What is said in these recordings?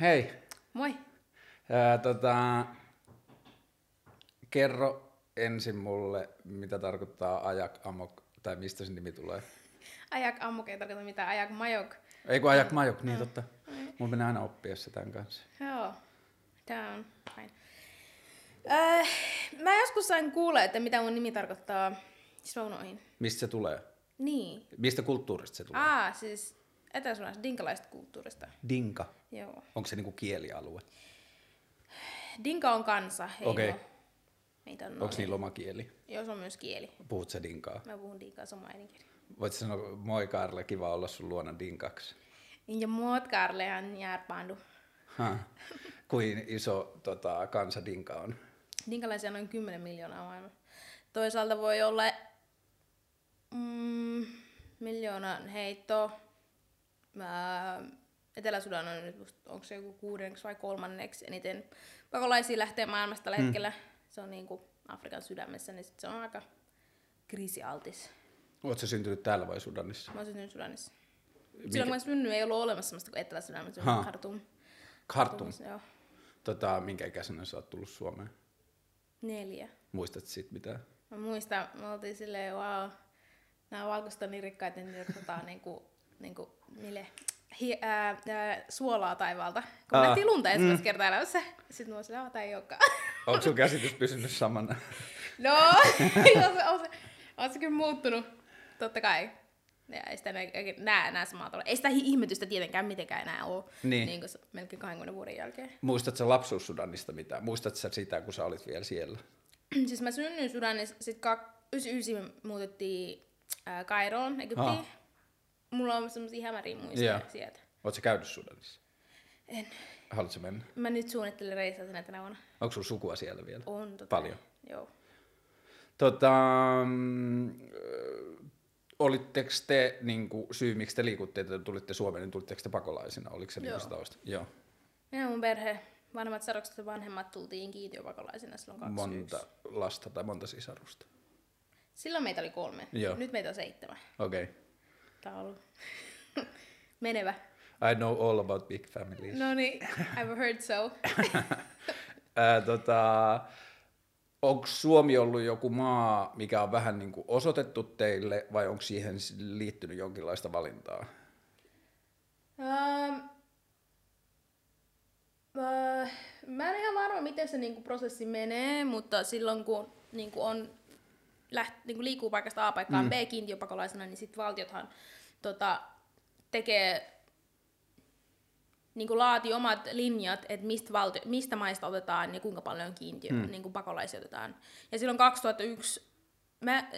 Hei, Moi. ää, tota, kerro ensin mulle, mitä tarkoittaa ajak amok, tai mistä se nimi tulee. Ajak ammuk ei tarkoita mitään, ajak majok. Ei kun ajak majok, niin totta. Mulla menee aina oppia se tämän kanssa. Joo. Down. Fine. Äh, mä joskus sain kuulla, että mitä mun nimi tarkoittaa. Siis mä. Mistä se tulee? Niin. Mistä kulttuurista se tulee? Aa, siis etäsuunnasta dinkalaisesta kulttuurista. Dinka. Joo. Onko se niinku kielialue? Dinka on kansa. Ei Okei. Meitä on Onko niillä oma kieli? Joo, se on myös kieli. Puhut sä dinkaa? Mä puhun dinkaa, se on äidinkieli. Voit sanoa, moi Karle, kiva olla sun luona dinkaksi. Ja muut Karlehan järpaandu. Kuin iso tota, kansa dinka on? Dinkalaisia on noin 10 miljoonaa maailmassa. Toisaalta voi olla mm, miljoonan heitto. Mä, Etelä-Sudan on nyt, onko se joku kuudenneksi vai kolmanneksi eniten pakolaisia lähtee maailmasta tällä hetkellä. Se on niinku Afrikan sydämessä, niin sit se on aika kriisialtis. Oletko syntynyt täällä vai Sudanissa? Mä oon syntynyt Sudanissa. Silloin kun mä synnyin, ei ollut olemassa semmoista kuin Etelä-Sydämessä, se on Khartoum. Khartoum. Joo. Tota, minkä ikäisenä sä oot tullut Suomeen? Neljä. Muistat sit mitään? Mä muistan, me oltiin silleen, wow, nämä valkoiset on niin rikkaita, niin tota, niinku, niinku, mille, hi, ää, ää, suolaa taivaalta. Kun Aa, nähtiin lunta ensimmäistä kertaa elämässä, sitten mä "Aa, tää ei olekaan. Onko sun käsitys pysynyt samana? no, on se, on, se, on se kyllä muuttunut, totta kai. Ja ei sitä näe, enää samaa tavalla. Ei sitä ihmetystä tietenkään mitenkään enää ole, Niin. niin kuin melkein 20 vuoden jälkeen. Muistat sä lapsuus Sudanista mitään? Muistat sä sitä, kun sä olit vielä siellä? siis mä synnyin Sudanissa, sit 99 muutettiin ää, Kairoon, Egyptiin. Ah. Mulla on semmosia hämäriä muistoja Joo. sieltä. Oot sä käynyt Sudanissa? En. Haluatko mennä? Mä nyt suunnittelen reissaa sinne tänä vuonna. Onko sun sukua siellä vielä? On tota, Paljon. Joo. Tota, mm, ö, olitteko te, niin kuin, syy miksi te liikutte, että tulitte Suomeen, niin tulitteko te pakolaisina? Oliko se niin Joo. tausta? Joo. Minä mun perhe, vanhemmat sarokset ja vanhemmat tultiin kiintiöpakolaisina silloin 21. Monta lasta tai monta sisarusta? Silloin meitä oli kolme. Joo. Nyt meitä on seitsemän. Okei. Okay. Ollut menevä. I know all about big families. No niin, I've heard so. Ää, tota, onko Suomi ollut joku maa, mikä on vähän niin kuin osoitettu teille, vai onko siihen liittynyt jonkinlaista valintaa? Um, uh, mä en ihan varma, miten se niinku prosessi menee, mutta silloin kun niinku on läht, niinku liikkuu paikasta A paikkaan mm. B kiintiöpakolaisena, niin sitten valtiothan tota, tekee niinku laati omat linjat, että mistä, valtio, mistä maista otetaan ja kuinka paljon kiintiö, mm. niinku pakolaisia otetaan. Ja silloin 2001, mä,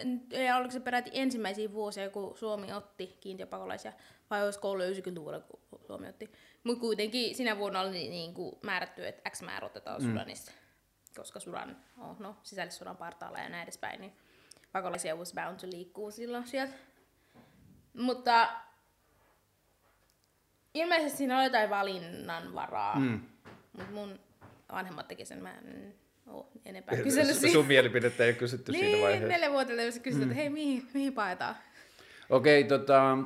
ja oliko se peräti ensimmäisiä vuosia, kun Suomi otti kiintiöpakolaisia, vai olisiko ollut 90-luvulla, kun Suomi otti. Mutta kuitenkin sinä vuonna oli niin kuin määrätty, että X määrä otetaan Sudanista, koska Sudan on no, sisällissodan partaalla ja näin edespäin, niin pakolaisia was bound to liikkuu silloin sieltä. Mutta ilmeisesti siinä oli jotain valinnanvaraa, mm. mutta mun vanhemmat teki sen, mä en ole enempää kysellyt siitä. Sun mielipidettä ei ole kysytty siinä Niin, vaiheessa. neljä vuotta kysyt, että hei, mihin, mihin paetaan? Okei, tota,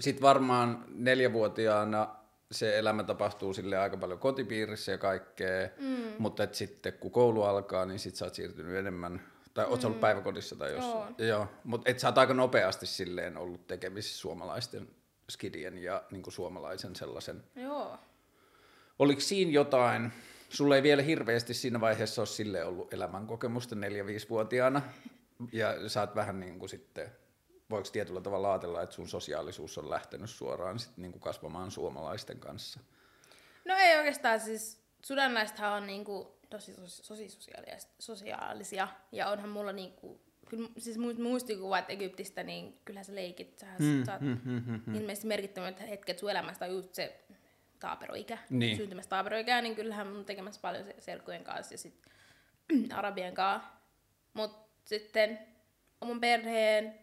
sitten varmaan neljävuotiaana se elämä tapahtuu sille aika paljon kotipiirissä ja kaikkea, mm. mutta et sitten kun koulu alkaa, niin sit sä oot siirtynyt enemmän, tai oot sä ollut päiväkodissa tai jossain. Oon. Joo, mutta et sä oot aika nopeasti silleen ollut tekemisissä suomalaisten skidien ja niin kuin suomalaisen sellaisen. Joo. Oliko siinä jotain, sulla ei vielä hirveästi siinä vaiheessa ole sille ollut elämänkokemusta 4-5-vuotiaana, ja sä oot vähän niin kuin sitten, voiko tietyllä tavalla ajatella, että sun sosiaalisuus on lähtenyt suoraan sit niin kuin kasvamaan suomalaisten kanssa? No ei oikeastaan siis, sudanlaisethan on niinku tosi, tosi, tosi sosiaalisia, sosiaalisia, ja onhan mulla niinku, kyllä siis muist- muistikuvat Egyptistä, niin kyllähän sä leikit, sähän mm, saat mm, mm, mm, ilmeisesti merkittävät hetket sun elämästä on just se taaperoikä, Niin. syntymässä taaperoikä, niin kyllähän mun tekemässä paljon se- serkkujen kanssa ja sit arabien kanssa. Mut sitten oman perheen,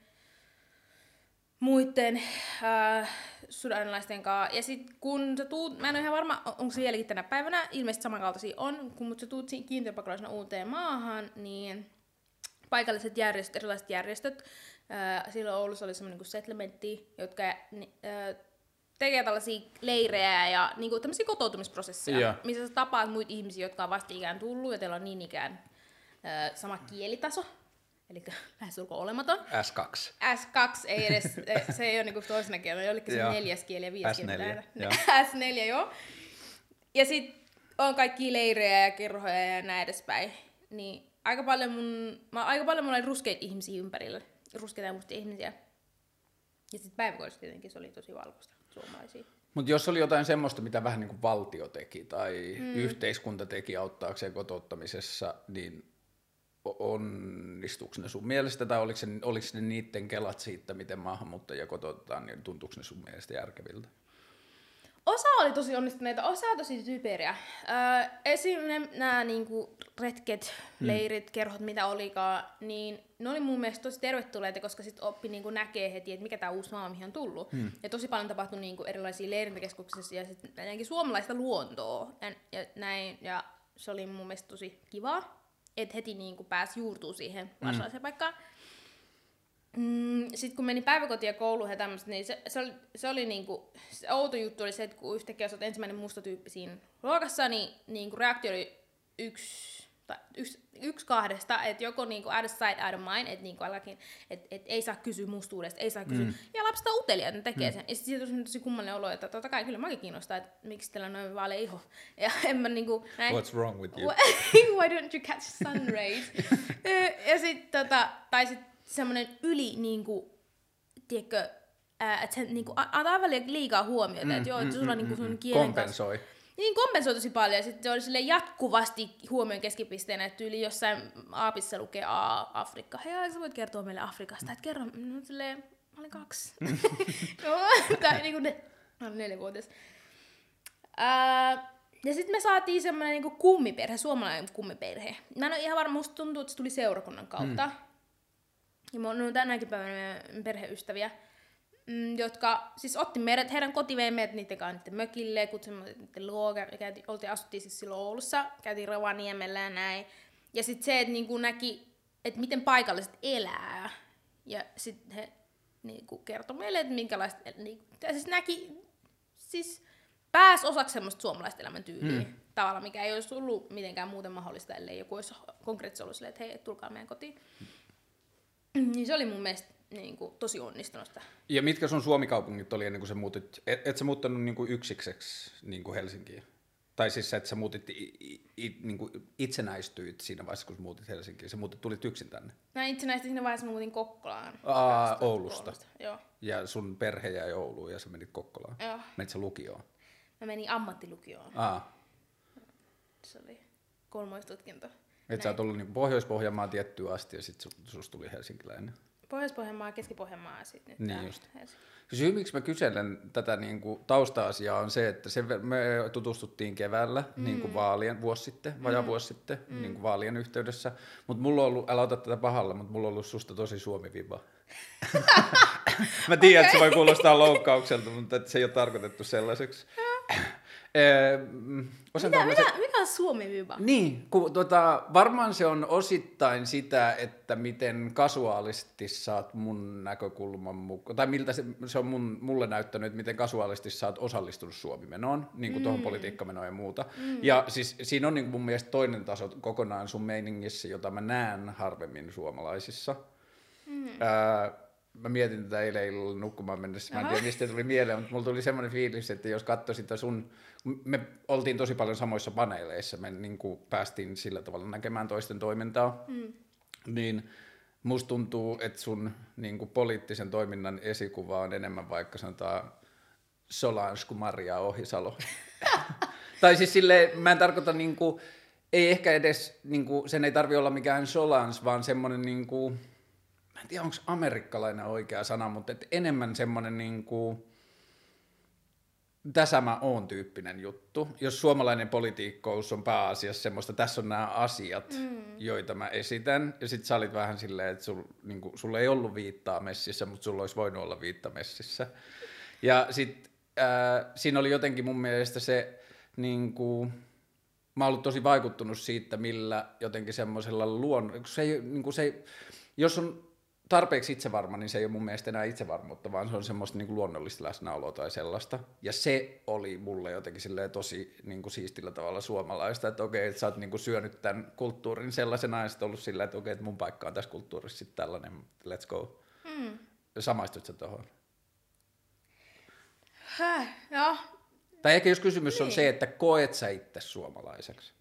muiden äh, sudanilaisten kanssa. Ja sit kun sä tuut, mä en ole ihan varma, on- onko se vieläkin tänä päivänä, ilmeisesti samankaltaisia on, kun mut sä tuut kiintiöpakolaisena uuteen maahan, niin paikalliset järjestöt, erilaiset järjestöt, äh, silloin Oulussa oli semmoinen kuin settlementti, jotka äh, tekee tällaisia leirejä ja niinku tämmöisiä kotoutumisprosesseja, Joo. missä sä tapaat muita ihmisiä, jotka on vasta ikään tullut ja teillä on niin ikään ö, sama kielitaso, eli lähestulkoon olematon. S2. S2 ei edes, se ei ole niinku toisena kielenä, jollekin se Joo. neljäs kieli ja viides S4, kieli. joo. S4, joo. Ja sit on kaikki leirejä ja kerhoja ja näin edespäin. Niin aika paljon mun, mä, aika paljon mulla oli ruskeita ihmisiä ympärillä. Ruskeita ja mustia ihmisiä. Ja sitten päiväkodissa tietenkin se oli tosi valkoista suomalaisia. Mutta jos oli jotain semmoista, mitä vähän niin kuin valtio teki tai mm. yhteiskunta teki auttaakseen kotouttamisessa, niin onnistuuko ne sun mielestä tai oliko, se, oliko ne niiden kelat siitä, miten maahanmuuttajia kotoutetaan, niin tuntuuko ne sun mielestä järkeviltä? Osa oli tosi onnistuneita, osa tosi typeriä. Öö, esim. nämä niinku, retket, leirit, kerhot, mitä olikaan, niin ne oli mun mielestä tosi tervetulleita, koska sit oppi niinku, näkee heti, että mikä tämä uusi maa, mihin on tullut. Hmm. Ja tosi paljon tapahtui niinku, erilaisia leirintäkeskuksissa ja sitten suomalaista luontoa ja, ja näin. Ja se oli mun mielestä tosi kivaa, että heti niinku, pääsi juurtuu siihen varsinaiseen paikkaan. Mm, sitten kun meni päiväkotiin ja kouluun ja tämmöistä, niin se, se oli, se oli niinku, se outo juttu oli se, että kun yhtäkkiä sä oot ensimmäinen musta tyyppi siinä luokassa, niin niinku reaktio oli yksi, tai yksi, yksi kahdesta, että joko niinku out of sight, out of mind, että niinku alkakin, että et ei saa kysyä mustuudesta, ei saa kysyä. Mm. Ja lapset on uteliaita, että ne tekee mm. sen. Ja sitten siitä tuli tosi kummallinen olo, että totta kai kyllä mäkin kiinnostaa, että miksi teillä on noin vaalea iho. Ja en mä niinku, näin. What's wrong with you? Why don't you catch sun rays? Ja sitten tota, tai sit semmonen yli niinku, tiedätkö, että se niinku, antaa välillä liikaa huomiota, mm, että joo, että sulla on niinku sun kielen kanssa. Niin kompensoi tosi paljon ja sitten se oli sille jatkuvasti huomion keskipisteenä, että yli jossain aapissa lukee A, Afrikka. Hei, sä voit kertoa meille Afrikasta, että kerro, no silleen, mä olin kaksi. Joo, tai niinku ne, mä olin neljävuotias. Ää, ja sitten me saatiin semmoinen niinku kummiperhe, suomalainen kummiperhe. Mä en ole ihan varma, musta tuntuu, että se tuli seurakunnan kautta. Mm. Ja me on tänäkin päivänä perheystäviä, mm, jotka siis otti meidät, heidän koti vei meidät niiden kanssa niiden mökille, kutsumme niiden luo, kä- käytiin, oltiin, asuttiin siis silloin Oulussa, käytiin Rovaniemellä ja näin. Ja sitten se, että niinku näki, että miten paikalliset elää. Ja sitten he niinku kertoi meille, että minkälaista, niinku, siis näki, siis pääsi osaksi semmoista suomalaista elämäntyyliä. Mm. Tavalla, mikä ei olisi ollut mitenkään muuten mahdollista, ellei joku olisi konkreettisesti ollut silleen, että hei, tulkaa meidän kotiin. Niin se oli mun mielestä niin kuin, tosi onnistunutta. Ja mitkä sun Suomi-kaupungit oli ennen kuin sä muutit, et, et sä muuttanut niin kuin yksikseksi niin kuin Helsinkiin? Tai siis se, että sä muutit, i, i, niin kuin itsenäistyit siinä vaiheessa, kun sä muutit Helsinkiin. Sä muutit, tulit yksin tänne. Mä itsenäisesti siinä vaiheessa mä muutin Kokkolaan. Aa, 2003. Oulusta. Joo. Ja sun perhe jäi Ouluun ja sä menit Kokkolaan. Joo. Menit sä lukioon. Mä menin ammattilukioon. Aa, Se oli kolmoistutkinto. et sä oot ollut niin Pohjois-Pohjanmaan tiettyä asti ja sit su, susta tuli helsinkiläinen. Pohjois-Pohjanmaa, Keski-Pohjanmaa ja sitten nyt Niin just. Syy, miksi mä kyselen tätä niin kuin tausta-asiaa on se, että se, me tutustuttiin keväällä mm. niin kuin vaalien vuosi sitten, vajaa mm. vuosi sitten, mm. niin kuin vaalien yhteydessä. Mutta mulla on ollut, älä ota tätä pahalla, mutta mulla on ollut susta tosi suomi-viba. mä tiedän, okay. että se voi kuulostaa loukkaukselta, mutta että se ei ole tarkoitettu sellaiseksi. Eh, mm, osaanko Mitä, se- mitä, mikä on Suomi-viba? niin, kun, tota, varmaan se on osittain sitä, että miten kasuaalisti saat mun näkökulman mukaan, tai miltä se, se on mun, mulle näyttänyt, että miten kasuaalisti oot osallistunut Suomimenoon, niin kuin mm. tuohon politiikkamenoon ja muuta. Mm. Ja siis siinä on niin kuin mun mielestä toinen taso kokonaan sun meiningissä, jota mä näen harvemmin suomalaisissa. Mm. Ää, mä mietin tätä eilen illalla nukkumaan mennessä, mä en tiedä mistä tuli mieleen, mutta mulla tuli semmoinen fiilis, että jos katsoi sitä sun, me oltiin tosi paljon samoissa paneeleissa, me niin kuin päästiin sillä tavalla näkemään toisten toimintaa, mm. niin musta tuntuu, että sun niin kuin poliittisen toiminnan esikuva on enemmän vaikka sanotaan Solange kuin Maria Ohisalo. tai siis silleen, mä en tarkoita niin kuin, ei ehkä edes, niin kuin, sen ei tarvi olla mikään Solange, vaan semmoinen niin kuin, en tiedä onko amerikkalainen oikea sana, mutta et enemmän semmoinen niin kuin, tässä mä oon tyyppinen juttu. Jos suomalainen politiikkous on pääasiassa semmoista, tässä on nämä asiat, mm. joita mä esitän, ja sit sä olit vähän silleen, että sul, niin kuin, sulla ei ollut viittaa messissä, mutta sulla olisi voinut olla viitta messissä. Ja sit äh, siinä oli jotenkin mun mielestä se, niin kuin, mä oon ollut tosi vaikuttunut siitä, millä jotenkin semmoisella luon, se ei, niin kuin se ei, jos on tarpeeksi itsevarma, niin se ei ole mun mielestä enää itsevarmuutta, vaan se on semmoista niin kuin luonnollista läsnäoloa tai sellaista. Ja se oli mulle jotenkin tosi niin kuin siistillä tavalla suomalaista, että okei, että sä oot niin kuin syönyt tämän kulttuurin sellaisena ja sitten ollut sillä, että okei, että mun paikka on tässä kulttuurissa sitten tällainen, let's go. Mm. Samaistut sä tuohon? Häh, joo. Tai ehkä jos kysymys niin. on se, että koet sä itse suomalaiseksi?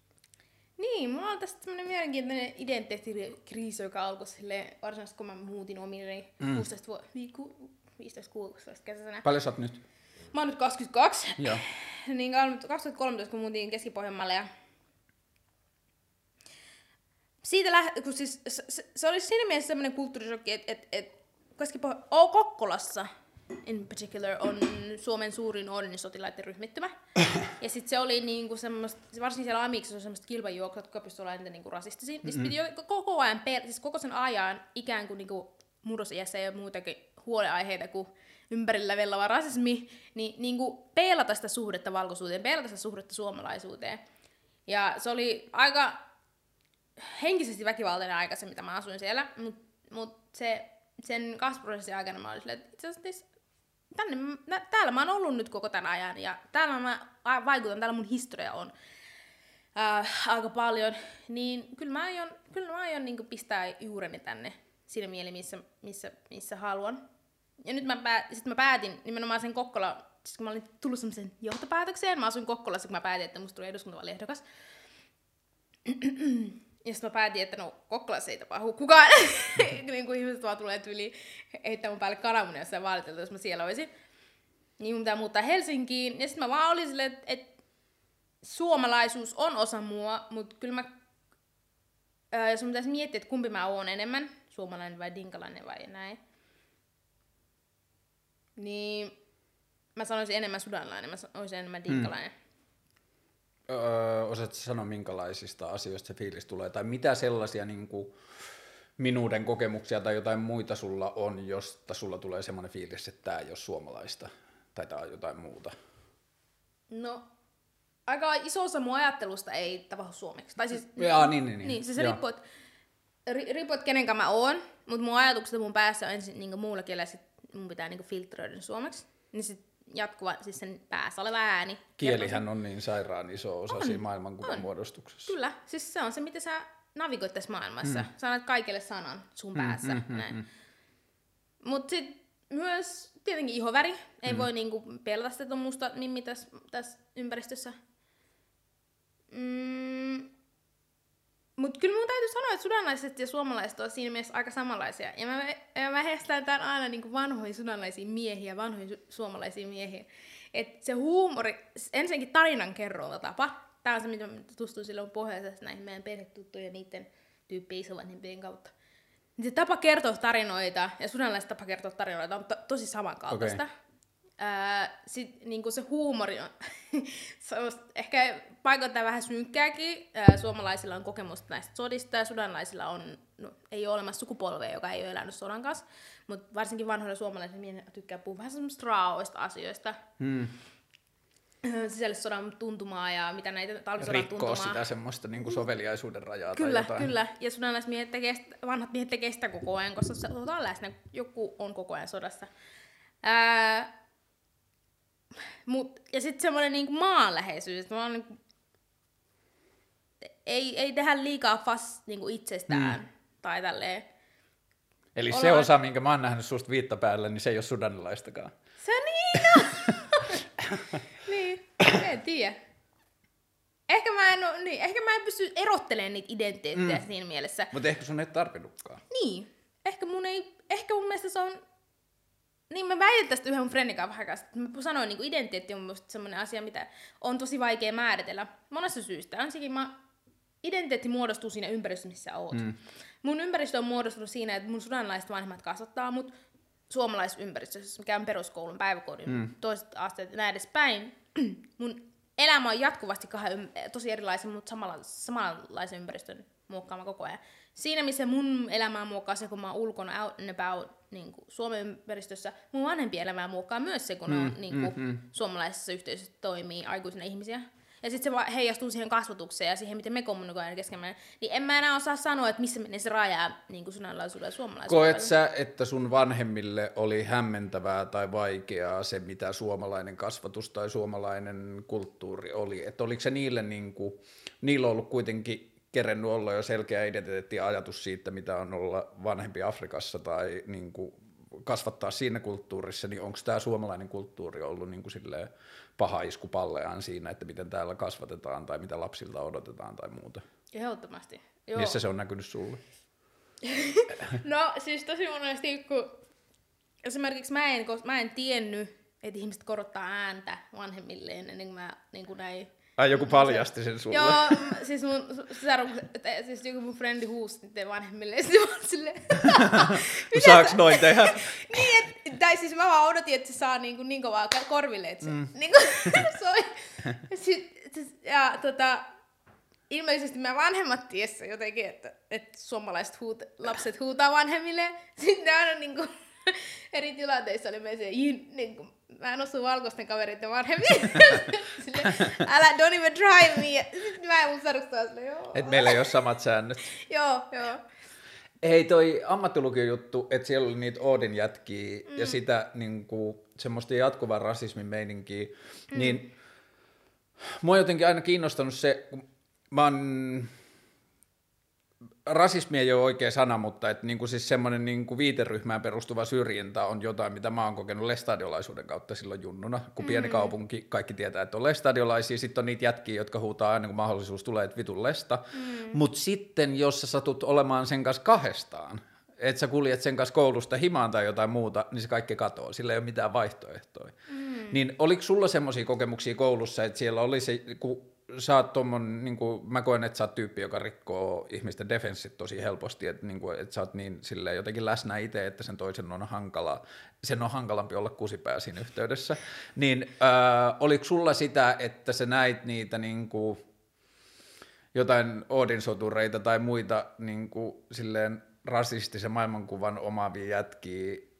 Niin, mulla on tästä semmoinen mielenkiintoinen identiteettikriisi, joka alkoi sille varsinaisesti, kun mä muutin omille Mm. 16 vuotta, 15-16 kesäisenä. Paljon sä oot nyt? Mä oon nyt 22, Joo. niin 2013, kun muutin Keski-Pohjanmaalle ja siitä läht, kun siis, se, se, oli siinä mielessä semmoinen kulttuurisokki, että et, et, Keski-Pohja- oh, Kokkolassa in particular on Suomen suurin ordinisotilaiden ryhmittymä. ja sitten se oli niinku semmoista, varsinkin siellä Amiksissa on semmoista kilpajuoksua, jotka pystyivät olemaan eniten niinku rasistisia. Mm-hmm. Niin sit piti jo koko ajan, per, siis koko sen ajan ikään kuin niinku murrosiässä ei ole muutakin huoleaiheita kuin ympärillä vellava rasismi, niin, niin kuin peilata sitä suhdetta valkoisuuteen, peilata sitä suhdetta suomalaisuuteen. Ja se oli aika henkisesti väkivaltainen aika se, mitä mä asuin siellä, mutta mut se, sen kasvuprosessin aikana mä olin silleen, että itse asiassa tänne, mä, täällä mä oon ollut nyt koko tämän ajan ja täällä mä vaikutan, täällä mun historia on äh, aika paljon, niin kyllä mä aion, kyllä mä aion niin pistää juureni tänne siinä mieli, missä, missä, missä haluan. Ja nyt mä, sit mä päätin nimenomaan sen Kokkola, siis kun mä olin tullut semmoisen johtopäätökseen, mä asuin Kokkolassa, kun mä päätin, että musta tuli eduskuntavaaliehdokas. Ja sitten mä päätin, että no Kokkolassa ei tapahdu kukaan. niin kuin ihmiset vaan tulee tyyli heittää mun päälle kananmunia jossain vaalitelta, jos mä siellä olisin. Niin mun pitää muuttaa Helsinkiin. Ja sitten mä vaan olin silleen, että et suomalaisuus on osa mua, mutta kyllä mä, ää, jos mun pitäisi miettiä, että kumpi mä oon enemmän, suomalainen vai dinkalainen vai näin, niin mä sanoisin enemmän sudanilainen, mä sanoisin enemmän dinkalainen. Öö, osaatko sanoa, minkälaisista asioista se fiilis tulee, tai mitä sellaisia niin kuin, minuuden kokemuksia tai jotain muita sulla on, josta sulla tulee semmoinen fiilis, että tämä ei ole suomalaista, tai tämä on jotain muuta? No, aika iso osa mun ajattelusta ei tapahdu suomeksi. Tai siis, Jaa, niin, niin, niin. niin siis se riippuu, että ri, riippuu, että kenen kanssa mä oon, mutta mun ajatukset mun päässä on ensin niin muulla kielellä, sit mun pitää niin filtteröidä ne suomeksi. Niin sit jatkuva, siis sen päässä oleva ääni. Kielihän on niin sairaan iso osa On, siinä maailmankuvan on. muodostuksessa. Kyllä, siis se on se, miten sä navigoit tässä maailmassa. Mm. Sä annat kaikille sanan sun päässä. Mm, mm, mm, Mutta sitten myös tietenkin ihoväri. Ei mm. voi niinku pelata sitä, musta mimmi tässä, tässä ympäristössä. Mm. Mutta kyllä mun täytyy sanoa, että sudanlaiset ja suomalaiset on siinä mielessä aika samanlaisia. Ja mä, mä heistän tän aina niinku vanhoihin sudanlaisiin miehiin ja vanhoihin su- suomalaisiin miehiin. Et se huumori, ensinnäkin tarinan kerrontatapa. Tämä on se, mitä tutustuin silloin pohjoisessa näihin meidän perhetuttujen niiden tyyppien isovanhempien kautta. Niin se tapa kertoa tarinoita ja sudanlaiset tapa kertoa tarinoita on to- tosi samankaltaista. Okei. Ää, sit niinku se huumori on semmoista ehkä paikoittain vähän synkkääkin. Ää, suomalaisilla on kokemusta näistä sodista ja sudanlaisilla on, no, ei ole olemassa sukupolvea, joka ei ole elänyt sodan kanssa. Mutta varsinkin vanhoilla suomalaisilla miehillä tykkää puhua vähän semmoista raaoista asioista. Hmm. Sisällissodan tuntumaa ja mitä näitä talvisodan Rikkoo tuntumaa. sitä semmoista niin kuin soveliaisuuden rajaa Kyllä, tai jotain. kyllä. Ja sudanilaismiehet tekee, vanhat miehet tekee sitä koko ajan, koska se on läsnä, joku on koko ajan sodassa. Ää, mut, ja sitten semmoinen niinku maanläheisyys, että mä oon niinku, ei, ei tehdä liikaa fas niinku itsestään mm. tai tälleen. Eli se Ollaan- osa, minkä mä oon nähnyt susta viitta päällä, niin se ei ole sudanilaistakaan. Se niin on! niin, en tiedä. Ehkä mä en, niin, ehkä mä en pysty erottelemaan niitä identiteettejä mm. siinä mielessä. Mutta ehkä sun ei tarvinnutkaan. Niin. Ehkä mun ei, ehkä mun mielestä se on, niin mä väitän tästä yhden mun friendin kanssa vähän kanssa, että mä sanoin, niin identiteetti on musta semmoinen asia, mitä on tosi vaikea määritellä monesta syystä. Ensinnäkin mä, identiteetti muodostuu siinä ympäristössä, missä oot. Mm. Mun ympäristö on muodostunut siinä, että mun sudanlaiset vanhemmat kasvattaa mut suomalaisympäristössä, mikä on peruskoulun, päiväkodin, mm. toiset asteet ja näin edespäin. mun elämä on jatkuvasti kahden, tosi erilaisen, mutta samalla, samanlaisen ympäristön muokkaama koko ajan. Siinä, missä mun elämää muokkaa se, kun mä oon ulkona out and about niin kuin Suomen ympäristössä, mun vanhempien elämää muokkaa myös se, kun mm, on niin kuin, mm, mm. suomalaisessa yhteisössä toimii aikuisina ihmisiä. Ja sitten se va- heijastuu siihen kasvatukseen ja siihen, miten me kommunikoidaan keskenään. Niin en mä enää osaa sanoa, että missä menee se raja niin kuin ja suomalaisuuden. Koet sä, että sun vanhemmille oli hämmentävää tai vaikeaa se, mitä suomalainen kasvatus tai suomalainen kulttuuri oli? Että oliko se niille, niin kuin, niillä ollut kuitenkin kerennyt olla jo selkeä identiteetti ja ajatus siitä, mitä on olla vanhempi Afrikassa tai niin kuin, kasvattaa siinä kulttuurissa, niin onko tämä suomalainen kulttuuri ollut niin kuin silleen paha isku palleaan siinä, että miten täällä kasvatetaan tai mitä lapsilta odotetaan tai muuta? Ehdottomasti. Joo. Missä se on näkynyt sulle? No siis tosi monesti, kun esimerkiksi mä en, mä en tiennyt, että ihmiset korottaa ääntä vanhemmilleen ennen kuin mä niin kuin näin. Ai joku paljasti sen sulle? Joo, siis mun sisarukset, että siis joku mun frendi huusi niiden vanhemmille, ja sitten mä olin silleen, Saaks noin tehdä? niin, et, tai siis mä vaan odotin, että se saa niin, kuin niin kovaa korville, että se mm. niin kuin, soi. Sit, siis, ja tota, ilmeisesti mä vanhemmat tiessä jotenkin, että, että suomalaiset huut, lapset huutaa vanhemmille. Sitten ne aina niin kuin, eri tilanteissa oli meissä, niin kuin, mä en osu valkoisten kavereiden vanhemmille. Silleen, älä, don't even try me. Ja Sitten mä en mun sarustaa silleen, joo. Et meillä ei ole samat säännöt. Joo, joo. Ei toi ammattilukiojuttu, että siellä oli niitä Oodin jätkiä mm. ja sitä niin kuin, semmoista jatkuvaa rasismin meininkiä, mm. niin mua on jotenkin aina kiinnostanut se, kun mä oon, rasismi ei ole oikea sana, mutta että niin kuin siis semmoinen niin kuin viiteryhmään perustuva syrjintä on jotain, mitä mä oon kokenut lestadiolaisuuden kautta silloin junnuna, kun pieni Mm. kaupunki, kaikki tietää, että on lestadiolaisia, sitten on niitä jätkiä, jotka huutaa aina kun mahdollisuus tulee, että vitun lesta, Mm. mutta sitten jos sä satut olemaan sen kanssa kahdestaan, että sä kuljet sen kanssa koulusta himaan tai jotain muuta, niin se kaikki katoaa, sillä ei ole mitään vaihtoehtoja. Mm. Niin oliko sulla semmoisia kokemuksia koulussa, että siellä oli se, kun sä oot tommon, niin kuin, mä koen, että sä oot tyyppi, joka rikkoo ihmisten defenssit tosi helposti, että, niin kuin, että sä oot niin silleen, jotenkin läsnä itse, että sen toisen on hankala, sen on hankalampi olla kusipää siinä yhteydessä. Niin äh, oliko sulla sitä, että sä näit niitä niin kuin, jotain Odin-sotureita tai muita niin kuin, silleen rasistisen maailmankuvan omaavia jätkiä,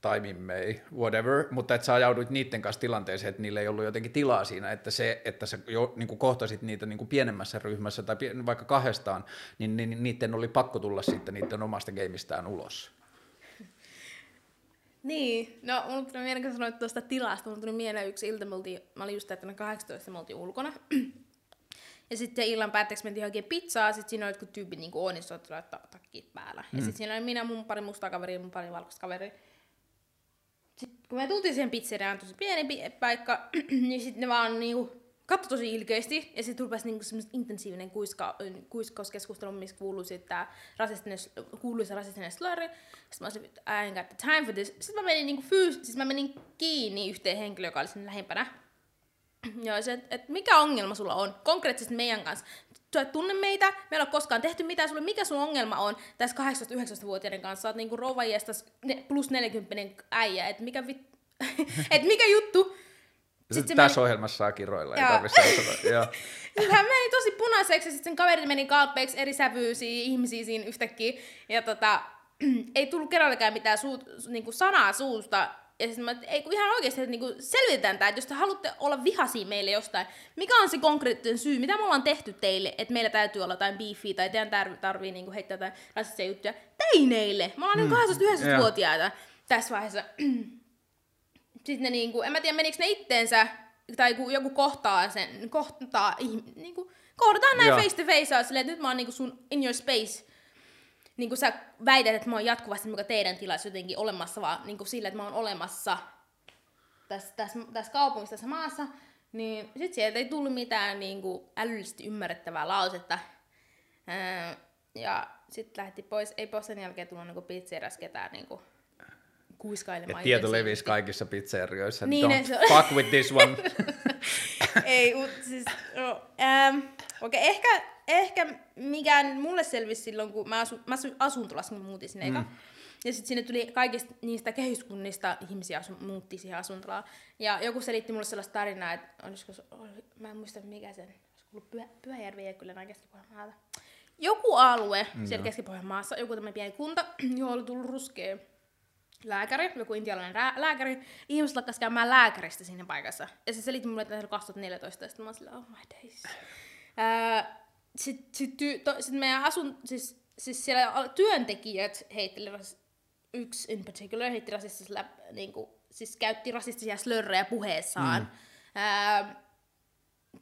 tai mimmei, whatever, mutta että sä ajauduit niiden kanssa tilanteeseen, että niillä ei ollut jotenkin tilaa siinä, että se, että sä jo niin kuin kohtasit niitä niin kuin pienemmässä ryhmässä tai pien, vaikka kahdestaan, niin, niin niiden oli pakko tulla sitten niiden omasta geimistään ulos. Niin, no mulla tuli mieleen, kun sanoit tuosta tilasta, mulla tuli mieleen yksi ilta, me oltiin, mä olin just täyttänyt 18, me oltiin ulkona. Ja sitten illan päätteeksi mentiin hakemaan pizzaa, sitten siinä oli jotkut tyypit niin jotka laittaa takkit päällä. Mm. Ja sitten siinä oli minä, mun pari mustaa kaveria ja mun pari valkoista kaveria. Sitten kun me tultiin siihen pizzeriaan, tosi pieni pi- paikka, niin sitten ne vaan niinku katso tosi ilkeästi, ja sitten rupesi niinku semmoinen intensiivinen kuiska, kuiskauskeskustelu, missä kuului sitten tää rasistinen, kuuluisa rasistinen slurry. Sitten mä olisin, I ain't got the time for this. Sitten mä menin niinku fyys, siis mä menin kiinni yhteen henkilöön, joka oli sinne lähempänä. Ja se, että et mikä ongelma sulla on konkreettisesti meidän kanssa. Sä et tunne meitä, me ei ole koskaan tehty mitään sulle. Mikä sun ongelma on tässä 18-19-vuotiaiden kanssa? Sä oot niinku rouva plus 40 äijä. Et mikä, vit... et mikä juttu? Sitten Tässä ohjelmassa saa kiroilla, ei tarvitse. Sitten hän meni tosi punaiseksi ja sitten sen kaverit meni kalpeiksi eri sävyisiä ihmisiä siinä yhtäkkiä. Ja tota, ei tullut kenellekään mitään suut, niinku sanaa suusta. Ja sitten mä, että ei kun ihan oikeasti, että niinku selvitetään tämä, että jos te haluatte olla vihaisia meille jostain, mikä on se konkreettinen syy, mitä me ollaan tehty teille, että meillä täytyy olla jotain beefiä tai teidän tarvii, tarvii niinku heittää jotain rasistisia juttuja teineille. Me ollaan mm. niin 18-19-vuotiaita tässä vaiheessa. Sitten ne niinku, en mä tiedä menikö ne itteensä, tai kun joku kohtaa sen, kohtaa, ihm- niinku, kohdataan näin Joo. face to face, silleen, että nyt mä oon niinku sun in your space. Niin kuin sä väität, että mä oon jatkuvasti muka teidän tilassa jotenkin olemassa, vaan niin kuin sillä, että mä oon olemassa tässä, tässä, tässä kaupungissa, tässä maassa, niin sit sieltä ei tullut mitään niin kuin älyllisesti ymmärrettävää lausetta. Ää, ja sitten lähti pois, ei pois sen jälkeen tullut niin pizzerias ketään niin kuin kuiskailemaan. Ja tieto levisi kaikissa pizzerioissa. Niin, Don't se- fuck with this one. ei, mut siis, no, ähm, okei, ehkä, ehkä mikään mulle selvisi silloin, kun mä, asun, mä asun mä muutin sinne mm. Ja sitten sinne tuli kaikista niistä kehyskunnista ihmisiä asu, muutti siihen asuntolaan. Ja joku selitti mulle sellaista tarinaa, että olisiko, oli, mä en muista mikä sen, olisiko ollut Pyhä, Pyhäjärvi ei kyllä enää Keski-Pohjanmaalta. Joku alue mm, siellä Keski-Pohjanmaassa, joku tämmöinen pieni kunta, johon oli tullut ruskea lääkäri, joku intialainen rää- lääkäri. Ihmiset lakkas käymään lääkäristä siinä paikassa. Ja se selitti mulle, että se oli 2014, ja sitten mä olin silleen, oh my days. Sitten sit, ty- to, sit meidän asun, siis, siis siellä työntekijät heitteli, ras- yksi in particular heitti rasistisella, niin kuin, siis käytti rasistisia slörrejä puheessaan. Mm. Ää,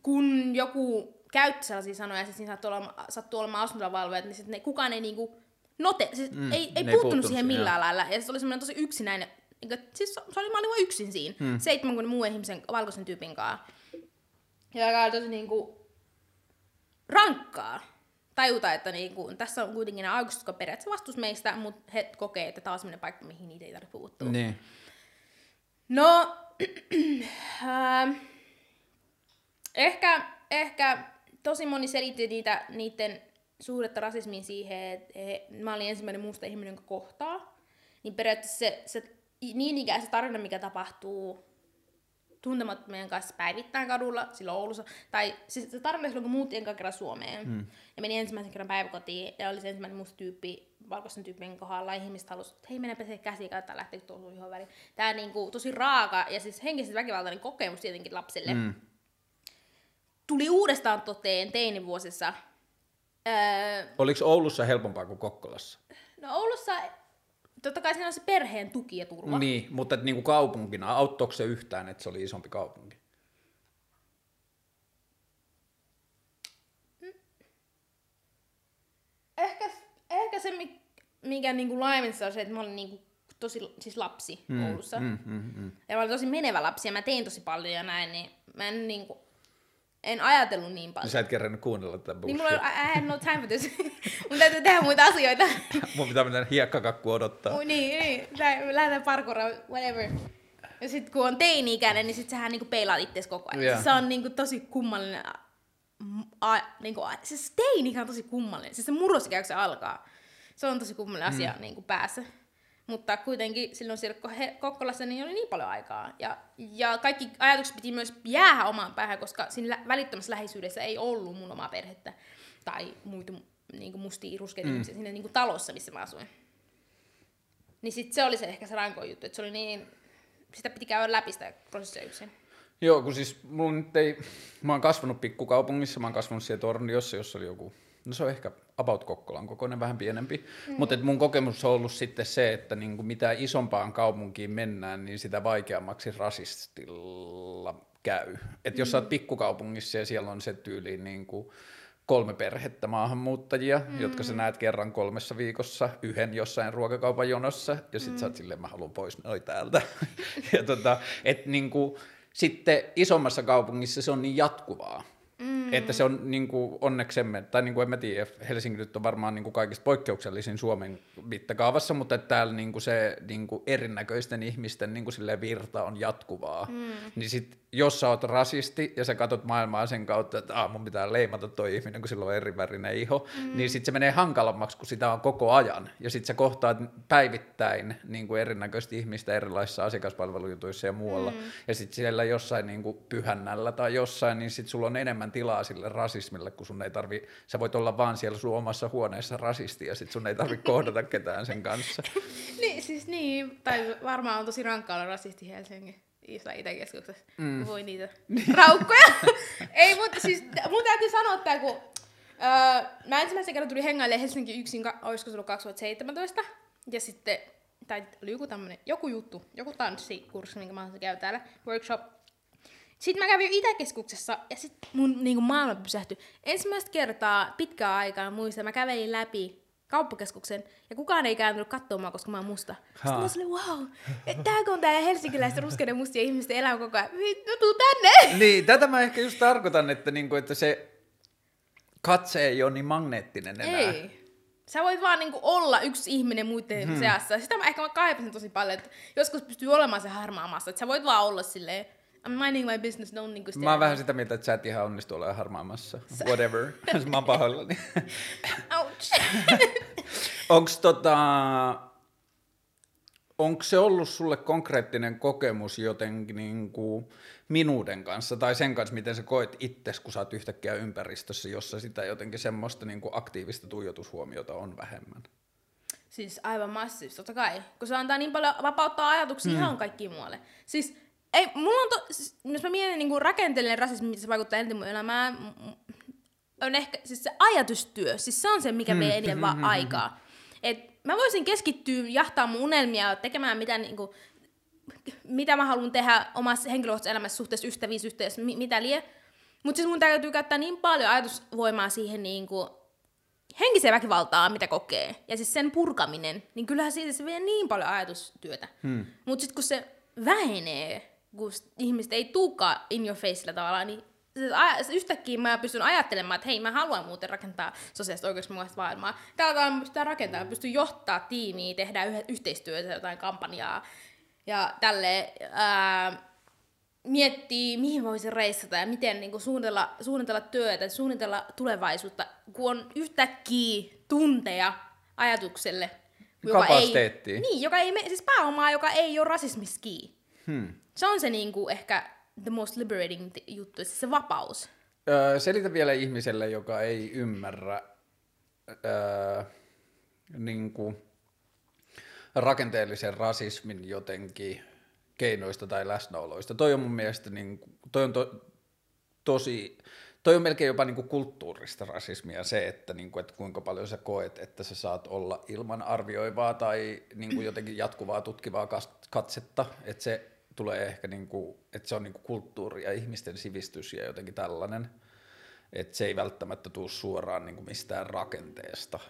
kun joku käytti sellaisia sanoja, siis siinä sattuu olemaan, sattuu olemaan asuntovalvojat, niin sit ne, kukaan ei niinku note, siis mm, ei, ei puuttunut siihen millään lailla. Ja se oli semmoinen tosi yksinäinen, että siis se oli, mä olin vaan yksin siinä, mm. 70 muun ihmisen valkoisen tyypin kanssa. Ja joka oli tosi niinku rankkaa tajuta, että niinku, tässä on kuitenkin nämä aikuiset, jotka periaatteessa vastus meistä, mutta he kokee, että tämä on semmoinen paikka, mihin niitä ei tarvitse puuttua. Niin. No, ähm, ehkä, ehkä tosi moni selitti niitä, niiden suhdetta rasismiin siihen, että he, mä olin ensimmäinen musta ihminen, jonka kohtaa. Niin periaatteessa se, se niin ikään se tarina, mikä tapahtuu tuntemattomien kanssa päivittäin kadulla silloin Oulussa. Tai siis se tarina silloin, kun muutin enkä kerran Suomeen. Mm. Ja meni ensimmäisen kerran päiväkotiin ja oli se ensimmäinen musta tyyppi valkoisen tyypin kohdalla. Ihmiset halusivat, että hei mennä pesee käsiä, katsotaan lähteekö tuolla ihan väliin. Tämä niinku, tosi raaka ja siis henkisesti väkivaltainen kokemus tietenkin lapsille. Mm. Tuli uudestaan toteen teinivuosissa. Öö, Oliko Oulussa helpompaa kuin Kokkolassa? no Oulussa, totta kai siinä on se perheen tuki ja turva. Niin, mutta et niinku kaupunkina, auttoiko se yhtään, että se oli isompi kaupunki? ehkä, ehkä se, mi- mikä niinku laimensi on se, että mä olin niinku tosi siis lapsi mm, Oulussa. Mm, mm, mm. Ja mä olin tosi menevä lapsi ja mä tein tosi paljon ja näin, niin mä en niinku, en ajatellut niin paljon. Sä et kerännyt kuunnella tätä Niin bullshit. mulla on, I, I had no time for this. Mun täytyy tehdä muita asioita. Mun pitää mennä hiekkakakku odottaa. Mui, niin, niin. Lä- Lähdetään parkouraan, whatever. Ja sit kun on teini-ikäinen, niin sit sähän niinku peilaat itses koko ajan. Yeah. Se on niinku tosi kummallinen. A, a, niinku, a, siis teini on tosi kummallinen. Siis se murrosikä, kun se alkaa. Se on tosi kummallinen asia Mm. niinku päässä. Mutta kuitenkin silloin siellä Kokkolassa niin oli niin paljon aikaa. Ja, ja kaikki ajatukset piti myös jäädä omaan päähän, koska siinä välittömässä läheisyydessä ei ollut mun omaa perhettä. Tai muita niin kuin mustia, ruskeita mm. siinä niin kuin talossa, missä mä asuin. Niin sit se oli se ehkä se rankoin juttu, että se oli niin, sitä piti käydä läpi sitä prosessia yksin. Joo, kun siis mulla nyt ei, mä oon kasvanut pikkukaupungissa, mä oon kasvanut siellä Torniossa, jossa oli joku, no se on ehkä about Kokkolan kokoinen, vähän pienempi, mm. mutta mun kokemus on ollut sitten se, että niinku mitä isompaan kaupunkiin mennään, niin sitä vaikeammaksi rasistilla käy. Et jos mm. sä oot pikkukaupungissa ja siellä on se tyyli niinku kolme perhettä maahanmuuttajia, mm. jotka sä näet kerran kolmessa viikossa yhden jossain ruokakaupan jonossa, ja sit mm. sä oot silleen, mä haluan pois noi täältä. ja tota, et niinku, sitten isommassa kaupungissa se on niin jatkuvaa, mm. että se on niinku, onneksemme, tai niinku, en mä tiedä, Helsinki nyt on varmaan niinku kaikista poikkeuksellisin Suomen mittakaavassa, mutta että täällä niinku se niinku erinäköisten ihmisten niinku silleen virta on jatkuvaa. Mm. Niin sit, jos sä oot rasisti ja sä katot maailmaa sen kautta, että ah, mun pitää leimata toi ihminen, kun sillä on erivärinen iho, mm. niin sit se menee hankalammaksi, kun sitä on koko ajan. Ja sit sä kohtaat päivittäin niin kuin erinäköistä ihmistä erilaisissa asiakaspalvelujutuissa ja muualla. Mm. Ja sit siellä jossain niin kuin pyhännällä tai jossain, niin sit sulla on enemmän tilaa sille rasismille, kun sun ei tarvi, sä voit olla vaan siellä sun omassa huoneessa rasisti ja sit sun ei tarvi kohdata ketään sen kanssa. niin, siis niin, tai varmaan on tosi rankkaa olla rasisti Helsingin jossain Itäkeskuksessa. Mm. Voi niitä raukkoja. ei, mutta siis mun täytyy sanoa tää, kun öö, mä ensimmäisen kerran tulin hengaille Helsingin yksin, ka- olisiko se ollut 2017, ja sitten, tai oli joku tämmönen, joku juttu, joku tanssikurssi, minkä mä haluaisin käydä täällä, workshop, sitten mä kävin Itäkeskuksessa ja sitten mun niinku, maailma pysähtyi. Ensimmäistä kertaa pitkään aikaa muistan, mä kävelin läpi kauppakeskuksen ja kukaan ei kääntynyt katsomaan koska mä oon musta. Sitten mä olin, wow, että tääkö on tää helsinkiläisten ruskeiden mustien ihmisten elämä koko ajan. Vittu, tuu tänne! niin, tätä mä ehkä just tarkoitan, että, niinku, että se katse ei ole niin magneettinen enää. Ei. Sä voit vaan niinku olla yksi ihminen muiden hmm. seassa. Sitä mä ehkä mä kaipasin tosi paljon, että joskus pystyy olemaan se harmaa massa. Että sä voit vaan olla silleen, I'm minding my business, don't niinku Mä oon vähän sitä mieltä, että sä et ihan onnistu olemaan harmaamassa. Whatever. mä oon pahoillani. Ouch. Onks tota... Onko se ollut sulle konkreettinen kokemus jotenkin niin kuin minuuden kanssa tai sen kanssa, miten sä koet itses, kun sä oot yhtäkkiä ympäristössä, jossa sitä jotenkin semmoista niin kuin aktiivista tuijotushuomiota on vähemmän? Siis aivan massiivisesti, totta kai. Kun se antaa niin paljon vapauttaa ajatuksia mm. ihan kaikkiin muualle. Siis, ei, mulla on to, jos mä mietin niin rakenteellinen rasismi, miten se vaikuttaa eniten mun elämään, on ehkä siis se ajatustyö. Siis se on se, mikä mm. vie eniten vaan aikaa. Et mä voisin keskittyä jahtaa mun unelmia tekemään mitä, niin kuin, mitä mä haluan tehdä omassa henkilökohtaisessa elämässä suhteessa ystävissä, yhteydessä, mi- mitä lie. Mutta siis mun täytyy käyttää niin paljon ajatusvoimaa siihen niin kuin, henkiseen väkivaltaa, mitä kokee, ja siis sen purkaminen, niin kyllähän siitä se vie niin paljon ajatustyötä. Hmm. Mutta sitten kun se vähenee, kun ihmiset ei tuukaan in your faceillä tavallaan, niin yhtäkkiä mä pystyn ajattelemaan, että hei, mä haluan muuten rakentaa sosiaalista oikeuksmukaista maailmaa. Tällä tavalla mä pystyn rakentamaan, pystyn johtaa tiimiä, tehdä yh- yhteistyötä, jotain kampanjaa ja tälle miettii, mihin voisi reissata ja miten niin kuin suunnitella, suunnitella työtä, suunnitella tulevaisuutta, kun on yhtäkkiä tunteja ajatukselle. Joka ei, niin, joka ei, siis pääomaa, joka ei ole rasismiski. Hmm. Se on se niin kuin, ehkä the most liberating juttu, siis se vapaus. Öö, selitä vielä ihmiselle, joka ei ymmärrä öö, niin kuin rakenteellisen rasismin jotenkin keinoista tai läsnäoloista. Toi on mun mielestä, niin, toi on to, tosi, toi on melkein jopa niin kuin kulttuurista rasismia se, että, niin kuin, että kuinka paljon sä koet, että sä saat olla ilman arvioivaa tai niin kuin jotenkin jatkuvaa tutkivaa katsetta, että se tulee ehkä, niin kuin, että se on niin kuin kulttuuri ja ihmisten sivistys ja jotenkin tällainen, että se ei välttämättä tule suoraan niin kuin mistään rakenteesta.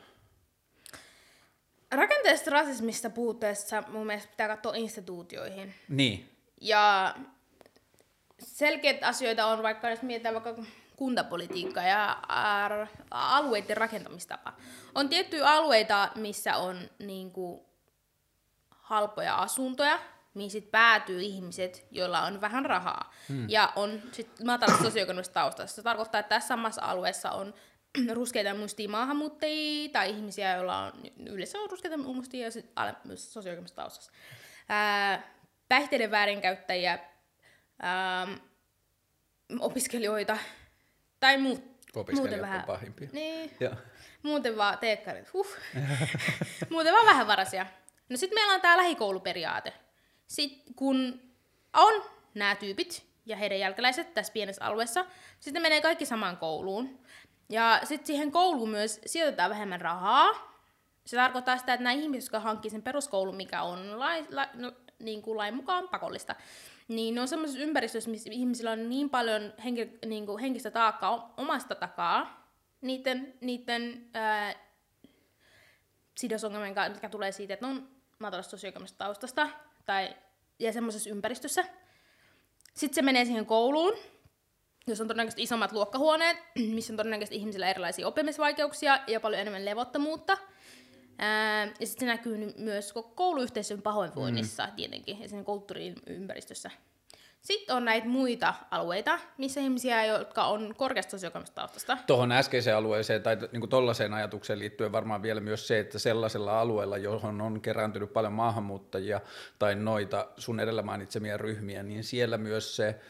Rakenteesta rasismista puhuttaessa mun mielestä pitää katsoa instituutioihin. Niin. Ja selkeät asioita on, vaikka jos mietitään vaikka kuntapolitiikka ja alueiden rakentamistapa. On tiettyjä alueita, missä on niin kuin, halpoja asuntoja, mihin sit päätyy ihmiset, joilla on vähän rahaa. Hmm. Ja on sit matalasta sosioekonomisesta taustasta. Se tarkoittaa, että tässä samassa alueessa on ruskeita ja mustia maahanmuuttajia tai ihmisiä, joilla on yleensä on ruskeita ja mustia ja myös sosioekonomisessa taustassa. Ää, päihteiden väärinkäyttäjiä, ää, opiskelijoita tai muut, muuten vähän, pahimpia. Niin, ja. muuten vaan teekkarit, huh. muuten vaan vähän varasia. No sitten meillä on tämä lähikouluperiaate. Sitten kun on nämä tyypit ja heidän jälkeläiset tässä pienessä alueessa, sitten menee kaikki samaan kouluun. Ja sitten siihen kouluun myös sijoitetaan vähemmän rahaa. Se tarkoittaa sitä, että nämä ihmiset, jotka hankkii sen peruskoulun, mikä on lai, la, no, niin kuin lain mukaan pakollista, niin ne on sellaisessa ympäristössä, missä ihmisillä on niin paljon henki, niin kuin henkistä taakkaa omasta takaa, niiden, niiden ää, sidosongelmien kanssa, mitkä tulee siitä, että ne on matalasta sosioekonomisesta taustasta tai, ja semmoisessa ympäristössä. Sitten se menee siihen kouluun, jos on todennäköisesti isommat luokkahuoneet, missä on todennäköisesti ihmisillä erilaisia oppimisvaikeuksia ja paljon enemmän levottomuutta. Ää, ja sitten se näkyy myös kouluyhteisön pahoinvoinnissa mm. tietenkin ja sen kulttuurin ympäristössä. Sitten on näitä muita alueita, missä ihmisiä, jotka on korkeasta taustasta. Tuohon äskeiseen alueeseen tai niin tuollaiseen ajatukseen liittyen varmaan vielä myös se, että sellaisella alueella, johon on kerääntynyt paljon maahanmuuttajia tai noita sun edellä mainitsemia ryhmiä, niin siellä myös se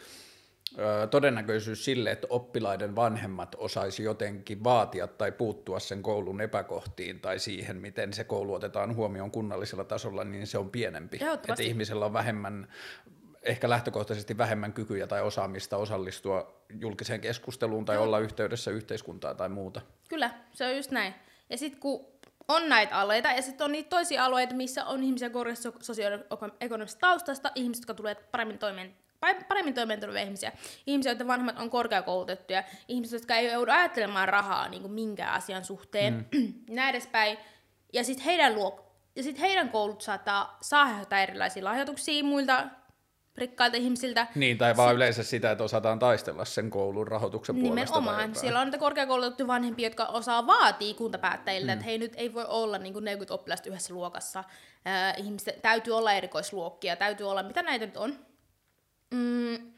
todennäköisyys sille, että oppilaiden vanhemmat osaisi jotenkin vaatia tai puuttua sen koulun epäkohtiin tai siihen, miten se koulu otetaan huomioon kunnallisella tasolla, niin se on pienempi. Että ihmisellä on vähemmän, ehkä lähtökohtaisesti vähemmän kykyjä tai osaamista osallistua julkiseen keskusteluun tai Joo. olla yhteydessä yhteiskuntaa tai muuta. Kyllä, se on just näin. Ja sitten kun on näitä alueita, ja sitten on niitä toisia alueita, missä on ihmisiä korkeasta sosioekonomisesta taustasta, ihmiset, jotka tulee paremmin toimeen paremmin toimeentulevia ihmisiä, ihmisiä, joiden vanhemmat on korkeakoulutettuja, ihmisiä, jotka ei joudu ajattelemaan rahaa niin kuin minkään asian suhteen, mm. näin edespäin. Ja sitten heidän, luok- ja sit heidän koulut saattaa saada erilaisia lahjoituksia muilta rikkailta ihmisiltä. Niin, tai vaan Sit... yleensä sitä, että osataan taistella sen koulun rahoituksen puolesta. Nimenomaan. Siellä on niitä korkeakoulutettuja vanhempia, jotka osaa vaatii kuntapäättäjiltä, mm. että hei nyt ei voi olla niin kuin 40 oppilasta yhdessä luokassa. Äh, ihmiset, täytyy olla erikoisluokkia, täytyy olla, mitä näitä nyt on. Mm,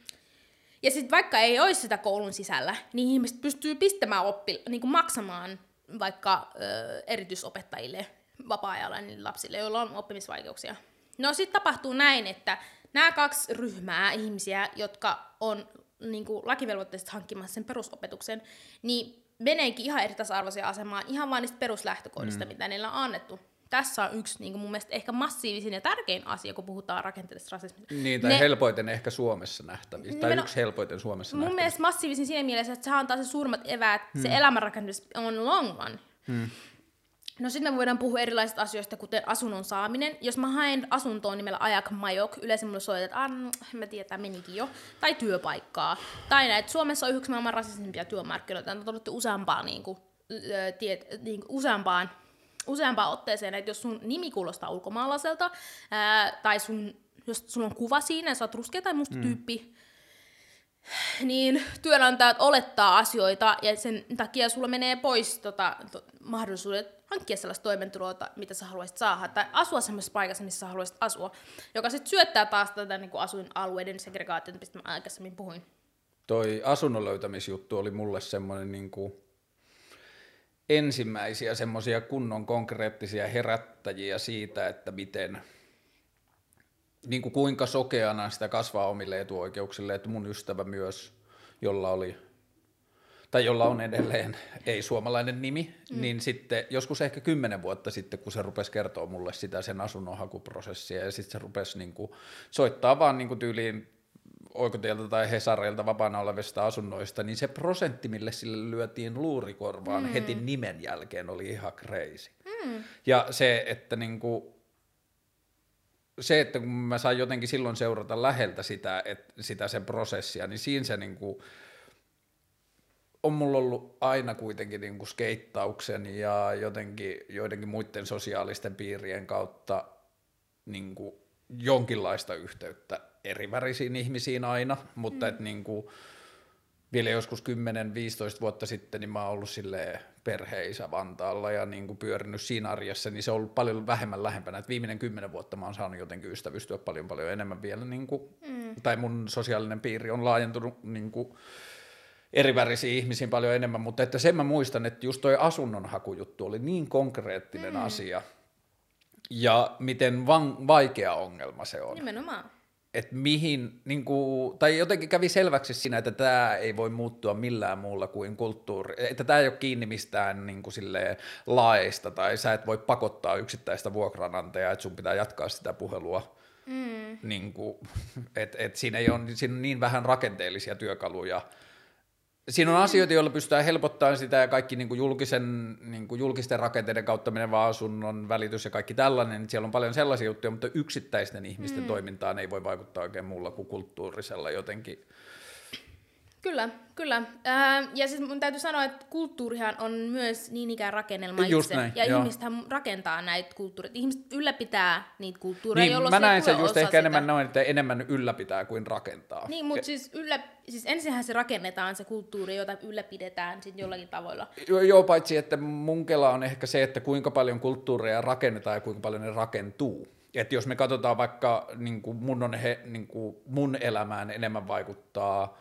ja sitten vaikka ei olisi sitä koulun sisällä, niin ihmiset pystyy pistämään oppi, niin kuin maksamaan vaikka ö, erityisopettajille vapaa-ajalla niin lapsille, joilla on oppimisvaikeuksia. No sitten tapahtuu näin, että nämä kaksi ryhmää ihmisiä, jotka on niin kuin lakivelvoitteisesti hankkimassa sen perusopetuksen, niin meneekin ihan eri tasa-arvoisia asemaan ihan vain niistä peruslähtökohdista, mm. mitä niillä on annettu. tässä on yksi niin kuin mun mielestä ehkä massiivisin ja tärkein asia, kun puhutaan rakenteellisesta rasismista. Niin, tai ne, helpoiten ehkä Suomessa nähtävistä, tai yksi helpoiten Suomessa Mun nähtävistä. mielestä massiivisin siinä mielessä, että se antaa se suurimmat eväät, hmm. se elämänrakennus on long run. Hmm. No sitten me voidaan puhua erilaisista asioista, kuten asunnon saaminen. Jos mä haen asuntoon nimellä Ajak Majok, yleensä mulle soitetaan, että mä tiedän, tämä menikin jo. Tai työpaikkaa. Tai näin, että Suomessa on yksi maailman rasisimpia työmarkkinoita. On todettu useampaan, niin kuin, tiet, niin kuin, useampaan, useampaan otteeseen, että jos sun nimi kuulostaa ulkomaalaiselta, ää, tai sun, jos sulla on kuva siinä, ja sä oot ruskea tai musta mm. tyyppi, niin työnantajat olettaa asioita, ja sen takia sulla menee pois tota, to, mahdollisuudet hankkia sellaista toimeentuloa, mitä sä haluaisit saada, tai asua sellaisessa paikassa, missä sä haluaisit asua, joka sitten syöttää taas tätä niin kuin asuinalueiden segregaatiota, mistä mä aikaisemmin puhuin. Toi asunnon löytämisjuttu oli mulle semmoinen niin kuin ensimmäisiä semmoisia kunnon konkreettisia herättäjiä siitä, että miten, niin kuin kuinka sokeana sitä kasvaa omille etuoikeuksille, että mun ystävä myös, jolla oli tai jolla on edelleen ei-suomalainen nimi, mm. niin sitten joskus ehkä kymmenen vuotta sitten, kun se rupesi kertoa mulle sitä sen asunnon hakuprosessia, ja sitten se rupesi niin kuin soittaa vaan niin kuin tyyliin oikotieltä tai Hesareilta vapaana olevista asunnoista, niin se prosentti, mille sille lyötiin luurikorvaan mm. heti nimen jälkeen, oli ihan crazy. Mm. Ja se, että niin kuin, se, että kun mä sain jotenkin silloin seurata läheltä sitä, että, sitä sen prosessia, niin siinä se niin kuin, on mulla ollut aina kuitenkin niin kuin skeittauksen ja jotenkin joidenkin muiden sosiaalisten piirien kautta niin kuin jonkinlaista yhteyttä eri värisiin ihmisiin aina, mutta mm. et niin kuin, vielä joskus 10-15 vuotta sitten niin mä oon ollut perheisä Vantaalla ja niin kuin pyörinyt siinä arjessa, niin se on ollut paljon vähemmän lähempänä. Et viimeinen kymmenen vuotta mä oon saanut jotenkin ystävystyä paljon paljon enemmän vielä, niin kuin, mm. tai mun sosiaalinen piiri on laajentunut niin kuin, eri värisiä ihmisiä paljon enemmän, mutta että sen mä muistan, että just toi asunnonhakujuttu oli niin konkreettinen mm. asia, ja miten van, vaikea ongelma se on. Nimenomaan. Että mihin, niin kuin, tai jotenkin kävi selväksi siinä, että tämä ei voi muuttua millään muulla kuin kulttuuri, että tämä ei ole kiinni mistään niin kuin laeista, tai sä et voi pakottaa yksittäistä vuokranantajaa, että sun pitää jatkaa sitä puhelua. Mm. Niin kuin, et, et siinä, ei ole, siinä on niin vähän rakenteellisia työkaluja, Siinä on asioita, joilla pystytään helpottamaan sitä ja kaikki niin kuin julkisen, niin kuin julkisten rakenteiden kautta menevä asunnon välitys ja kaikki tällainen. Siellä on paljon sellaisia juttuja, mutta yksittäisten ihmisten mm. toimintaan ei voi vaikuttaa oikein muulla kuin kulttuurisella jotenkin Kyllä, kyllä. Ää, ja siis mun täytyy sanoa, että kulttuurihan on myös niin ikään rakennelma Just itse. Näin, ja ihmistähän rakentaa näitä kulttuureita. Ihmiset ylläpitää niitä kulttuureja, niin, jolloin mä näen sen just ehkä sitä. enemmän noin, että enemmän ylläpitää kuin rakentaa. Niin, mutta siis, yllä, siis ensinhän se rakennetaan se kulttuuri, jota ylläpidetään sit jollakin tavoilla. Joo, joo, paitsi että mun kela on ehkä se, että kuinka paljon kulttuureja rakennetaan ja kuinka paljon ne rakentuu. Että jos me katsotaan vaikka niin kuin mun, on he, niin kuin mun elämään enemmän vaikuttaa –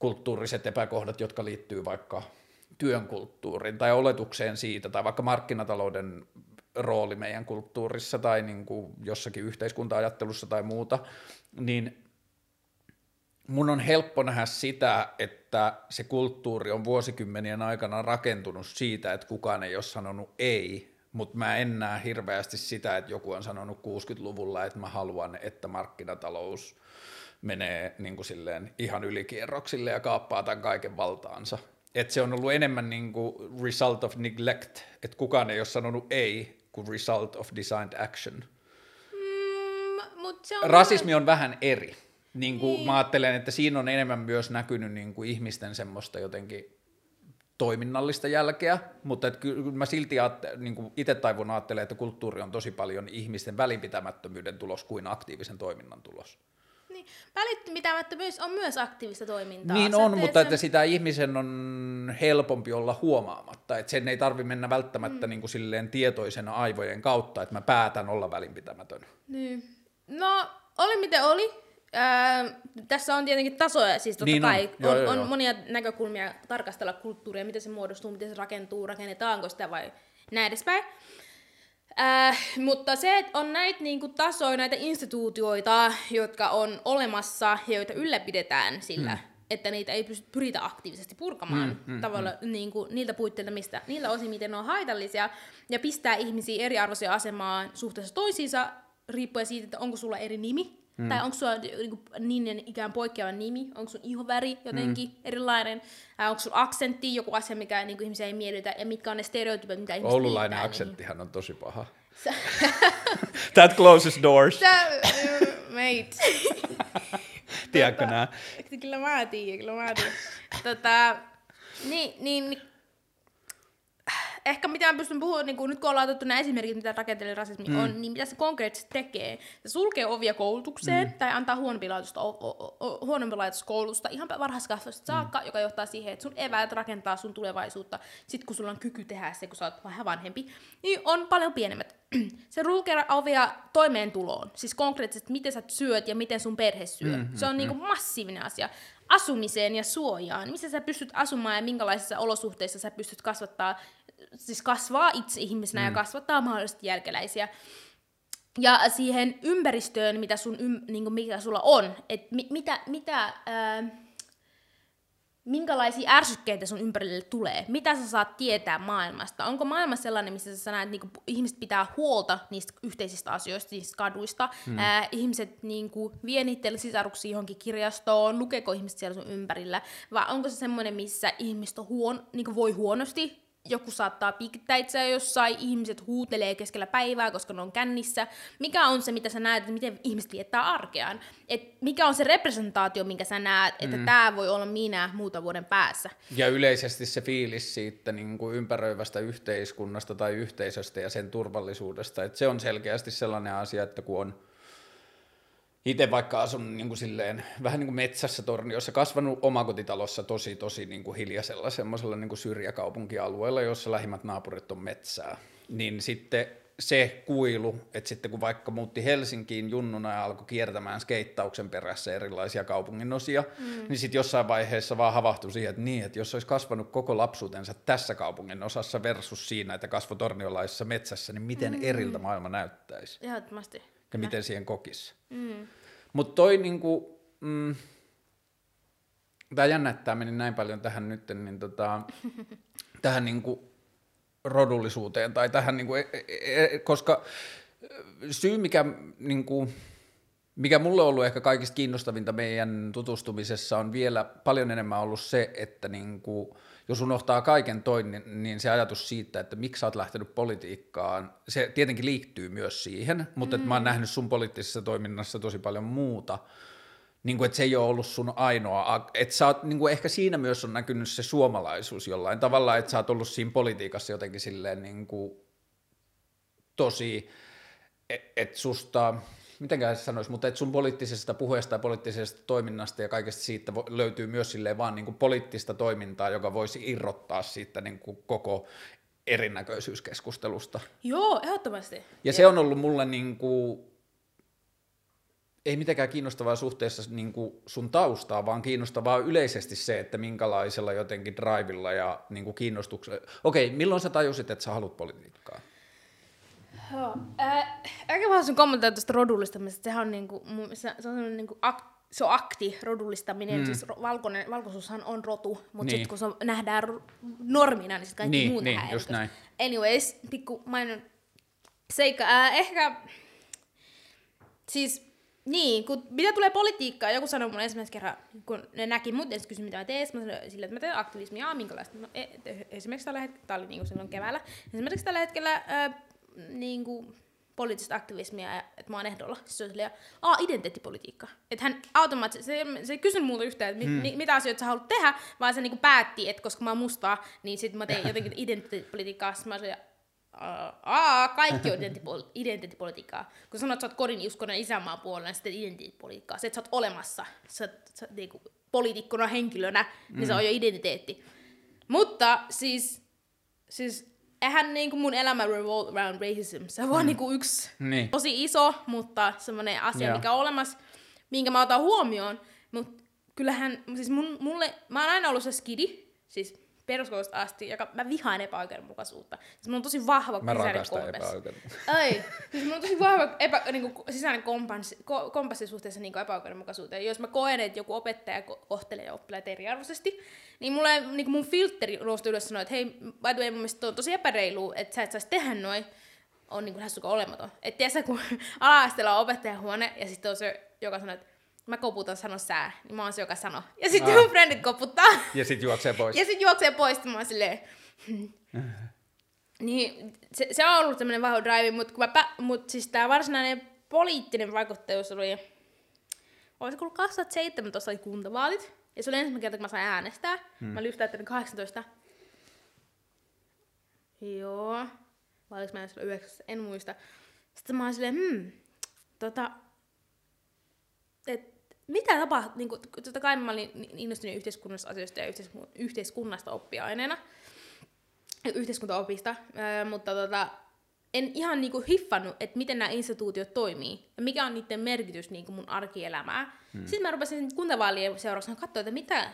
kulttuuriset epäkohdat, jotka liittyy vaikka työn kulttuuriin tai oletukseen siitä, tai vaikka markkinatalouden rooli meidän kulttuurissa tai niin kuin jossakin yhteiskunta-ajattelussa tai muuta, niin mun on helppo nähdä sitä, että se kulttuuri on vuosikymmenien aikana rakentunut siitä, että kukaan ei ole sanonut ei, mutta mä en näe hirveästi sitä, että joku on sanonut 60-luvulla, että mä haluan, että markkinatalous menee niin kuin silleen ihan ylikierroksille ja kaappaa tämän kaiken valtaansa. Et se on ollut enemmän niin kuin result of neglect, että kukaan ei ole sanonut ei kuin result of designed action. Mm, mut se on Rasismi on vähän eri. Niin kuin niin. Mä ajattelen, että siinä on enemmän myös näkynyt niin kuin ihmisten semmoista jotenkin toiminnallista jälkeä, mutta et kyllä mä silti niin itse taivun ajattelen, että kulttuuri on tosi paljon ihmisten välinpitämättömyyden tulos kuin aktiivisen toiminnan tulos. Niin, välinpitämättömyys on myös aktiivista toimintaa. Niin on, mutta sen... että sitä ihmisen on helpompi olla huomaamatta, että sen ei tarvi mennä välttämättä mm. niin kuin silleen tietoisena aivojen kautta, että mä päätän olla välinpitämätön. Niin. No, oli miten oli. Äh, tässä on tietenkin tasoja, siis totta niin kai on, on, joo, on joo. monia näkökulmia tarkastella kulttuuria, miten se muodostuu, miten se rakentuu, rakennetaanko sitä vai näin edespäin. Äh, mutta se, että on näitä niinku tasoja, näitä instituutioita, jotka on olemassa ja joita ylläpidetään sillä, hmm. että niitä ei pysty, pyritä aktiivisesti purkamaan mm, mm, tavalla mm. Niin kuin, niiltä puitteilta, mistä, niiltä osin, miten ne on haitallisia, ja pistää ihmisiä eriarvoisia asemaan suhteessa toisiinsa, riippuen siitä, että onko sulla eri nimi, mm. tai onko sulla niin, kuin, niin ikään poikkeava nimi, onko sun ihoväri jotenkin mm. erilainen, äh, onko sulla aksentti, joku asia, mikä niin kuin, ihmisiä ei miellytä, ja mitkä on ne stereotypit, mitä ihmiset Oululainen aksenttihan niihin. on tosi paha. That closes doors. Sä, mate. Tiedätkö tota, nää? Kyllä mä tiedän, kyllä mä tiedän. tota, niin, niin, niin ehkä mitä mä pystyn puhumaan, niin nyt kun ollaan otettu nämä esimerkit, mitä rakenteellinen rasismi mm. on, niin mitä se konkreettisesti tekee. Se sulkee ovia koulutukseen mm. tai antaa huonompi, o, huonompi laitos koulusta ihan varhaiskasvatusta saakka, mm. joka johtaa siihen, että sun eväät rakentaa sun tulevaisuutta, sit kun sulla on kyky tehdä se, kun sä oot vähän vanhempi, niin on paljon pienemmät. se sulkee ovia toimeentuloon, siis konkreettisesti, miten sä syöt ja miten sun perhe syö. Mm, se on mm, niinku massiivinen asia asumiseen ja suojaan. Missä sä pystyt asumaan ja minkälaisissa olosuhteissa sä pystyt kasvattaa siis kasvaa itse ihmisenä mm. ja kasvattaa mahdollisesti jälkeläisiä. Ja siihen ympäristöön, mitä, sun, niin kuin mikä sulla on, että mi, mitä, mitä ää, minkälaisia ärsykkeitä sun ympärille tulee, mitä sä saat tietää maailmasta. Onko maailma sellainen, missä sä näet, että niinku, ihmiset pitää huolta niistä yhteisistä asioista, niistä kaduista, hmm. ää, ihmiset niinku, vie niitä sisaruksia johonkin kirjastoon, lukeeko ihmiset siellä sun ympärillä, vai onko se semmoinen, missä ihmiset huon, niinku, voi huonosti, joku saattaa pikittää itseä jossain, ihmiset huutelee keskellä päivää, koska ne on kännissä. Mikä on se, mitä sä näet, että miten ihmiset viettää arkeaan? Et mikä on se representaatio, minkä sä näet, että mm. tämä voi olla minä muuta vuoden päässä? Ja yleisesti se fiilis siitä niin kuin ympäröivästä yhteiskunnasta tai yhteisöstä ja sen turvallisuudesta, että se on selkeästi sellainen asia, että kun on itse vaikka asun niin kuin silleen, vähän niin kuin metsässä torniossa, kasvanut omakotitalossa tosi tosi niin kuin hiljaisella semmoisella niin kuin syrjäkaupunkialueella, jossa lähimmät naapurit on metsää, niin sitten se kuilu, että sitten kun vaikka muutti Helsinkiin junnuna ja alkoi kiertämään skeittauksen perässä erilaisia kaupungin osia, mm. niin sitten jossain vaiheessa vaan havahtui siihen, että niin, että jos olisi kasvanut koko lapsuutensa tässä kaupungin osassa versus siinä, että kasvoi torniolaisessa metsässä, niin miten mm. eriltä maailma näyttäisi. Ehdottomasti ja miten siihen kokisi. Mm. Mutta toi niinku, mm, tämä jännä, että tämä meni näin paljon tähän nyt, niin tota, tähän niinku rodullisuuteen tai tähän, niinku, e, e, e, koska syy mikä niinku, mikä mulle on ollut ehkä kaikista kiinnostavinta meidän tutustumisessa on vielä paljon enemmän ollut se, että niinku, jos unohtaa kaiken toin, niin, niin se ajatus siitä, että miksi sä oot lähtenyt politiikkaan, se tietenkin liittyy myös siihen, mutta mm. että mä oon mm. nähnyt sun poliittisessa toiminnassa tosi paljon muuta, niin kuin, että se ei ole ollut sun ainoa, että sä oot, niin kuin ehkä siinä myös on näkynyt se suomalaisuus jollain tavalla, että sä oot ollut siinä politiikassa jotenkin silleen niin kuin tosi, että et susta, mitenkään se sanoisi, mutta että sun poliittisesta puheesta ja poliittisesta toiminnasta ja kaikesta siitä löytyy myös silleen vaan niin kuin poliittista toimintaa, joka voisi irrottaa siitä niin kuin koko erinäköisyyskeskustelusta. Joo, ehdottomasti. Ja, ja se on ollut mulle niin kuin, ei mitenkään kiinnostavaa suhteessa niin kuin sun taustaa, vaan kiinnostavaa yleisesti se, että minkälaisella jotenkin drivilla ja niin kuin kiinnostuksella. Okei, milloin sä tajusit, että sä haluat politiikkaa? Joo. Äh, mä haluaisin kommentoida tuosta rodullistamisesta. Sehän on, niinku, se, se on niinku ak, se on akti, rodullistaminen. Mm. Siis valkoinen, valkoisuushan on rotu, mutta niin. sitten kun se nähdään normina, niin sitten kaikki niin, muut niin. Just näin. Anyways, pikku mainon seikka. Äh, ehkä, siis niin, kun mitä tulee politiikkaan, joku sanoi mulle ensimmäisen kerran, kun ne näki mut, ensin kysyi, mitä mä teen, mä sanoin sille, että mä teen aktivismia, minkälaista. No, e, esimerkiksi tällä hetkellä, tämä oli niin kuin silloin keväällä, esimerkiksi tällä hetkellä äh, niin kuin, poliittista aktivismia, että mä oon ehdolla. Se on silleen, aa, identiteettipolitiikka. Että hän automaattisesti, se, se ei kysynyt multa yhtään, että hmm. mit, mitä asioita sä haluat tehdä, vaan se niinku päätti, että koska mä oon mustaa, niin sitten mä teen jotenkin identiteettipolitiikkaa. Sitten mä olin aa, kaikki on identiteettipolitiikkaa. Kun sanot, että sä oot kodin uskonen isänmaan puolella, niin sitten identiteettipolitiikkaa. Se, että sä oot olemassa, sä, sä niinku, poliitikkona, henkilönä, niin mm. se on jo identiteetti. Mutta siis, siis eihän niinku mun elämä revolve around racism. Se on mm. vaan niinku yksi niin. tosi iso, mutta semmoinen asia, Joo. mikä on olemassa, minkä mä otan huomioon. Mutta kyllähän, siis mun, mulle, mä oon aina ollut se skidi, siis peruskoulusta asti, joka mä vihaan epäoikeudenmukaisuutta. Siis mulla on tosi vahva Mä sisäinen kompassi. Ai, siis mulla on tosi vahva epä, niin kuin, sisäinen kompassi, ko, kompassi suhteessa niin epäoikeudenmukaisuuteen. Jos mä koen, että joku opettaja ko- kohtelee oppilaita eriarvoisesti, niin, mulle, niin kuin mun filtteri nousi ylös sanoa, että hei, by the way, mun mielestä on tosi epäreilu, että sä et saisi tehdä noin, on niin kuin lähes olematon. Että tiedätkö, kun ala-asteella on opettajahuone ja sitten on se, joka sanoo, että mä koputan, sano sää, niin mä oon se, joka sanoo. Ja sitten mun frendit koputtaa. Ja sit juoksee pois. Ja sitten juoksee pois, ja mä oon silleen... hmm. niin, se, se, on ollut tämmöinen vahva drive, mutta kun mä, pä- mut siis tää varsinainen poliittinen vaikuttajuus oli... Olisiko ollut 2017 oli kuntavaalit, ja se oli ensimmäinen kerta, kun mä sain äänestää. Hmm. Mä olin just täyttänyt 18. Joo. Vai oliko mä silloin 9, en muista. Sitten mä olin silleen, hmm, tota, et mitä tapahtuu, niin kuin, totta kai mä olin innostunut yhteiskunnasta asioista ja yhteisku- yhteiskunnasta oppiaineena, yhteiskuntaopista, ää, mutta tota, en ihan niinku hiffannut, että miten nämä instituutiot toimii ja mikä on niiden merkitys niinku mun arkielämää. Hmm. Sitten mä rupesin kuntavaalien seurauksena katsoa, että mitä,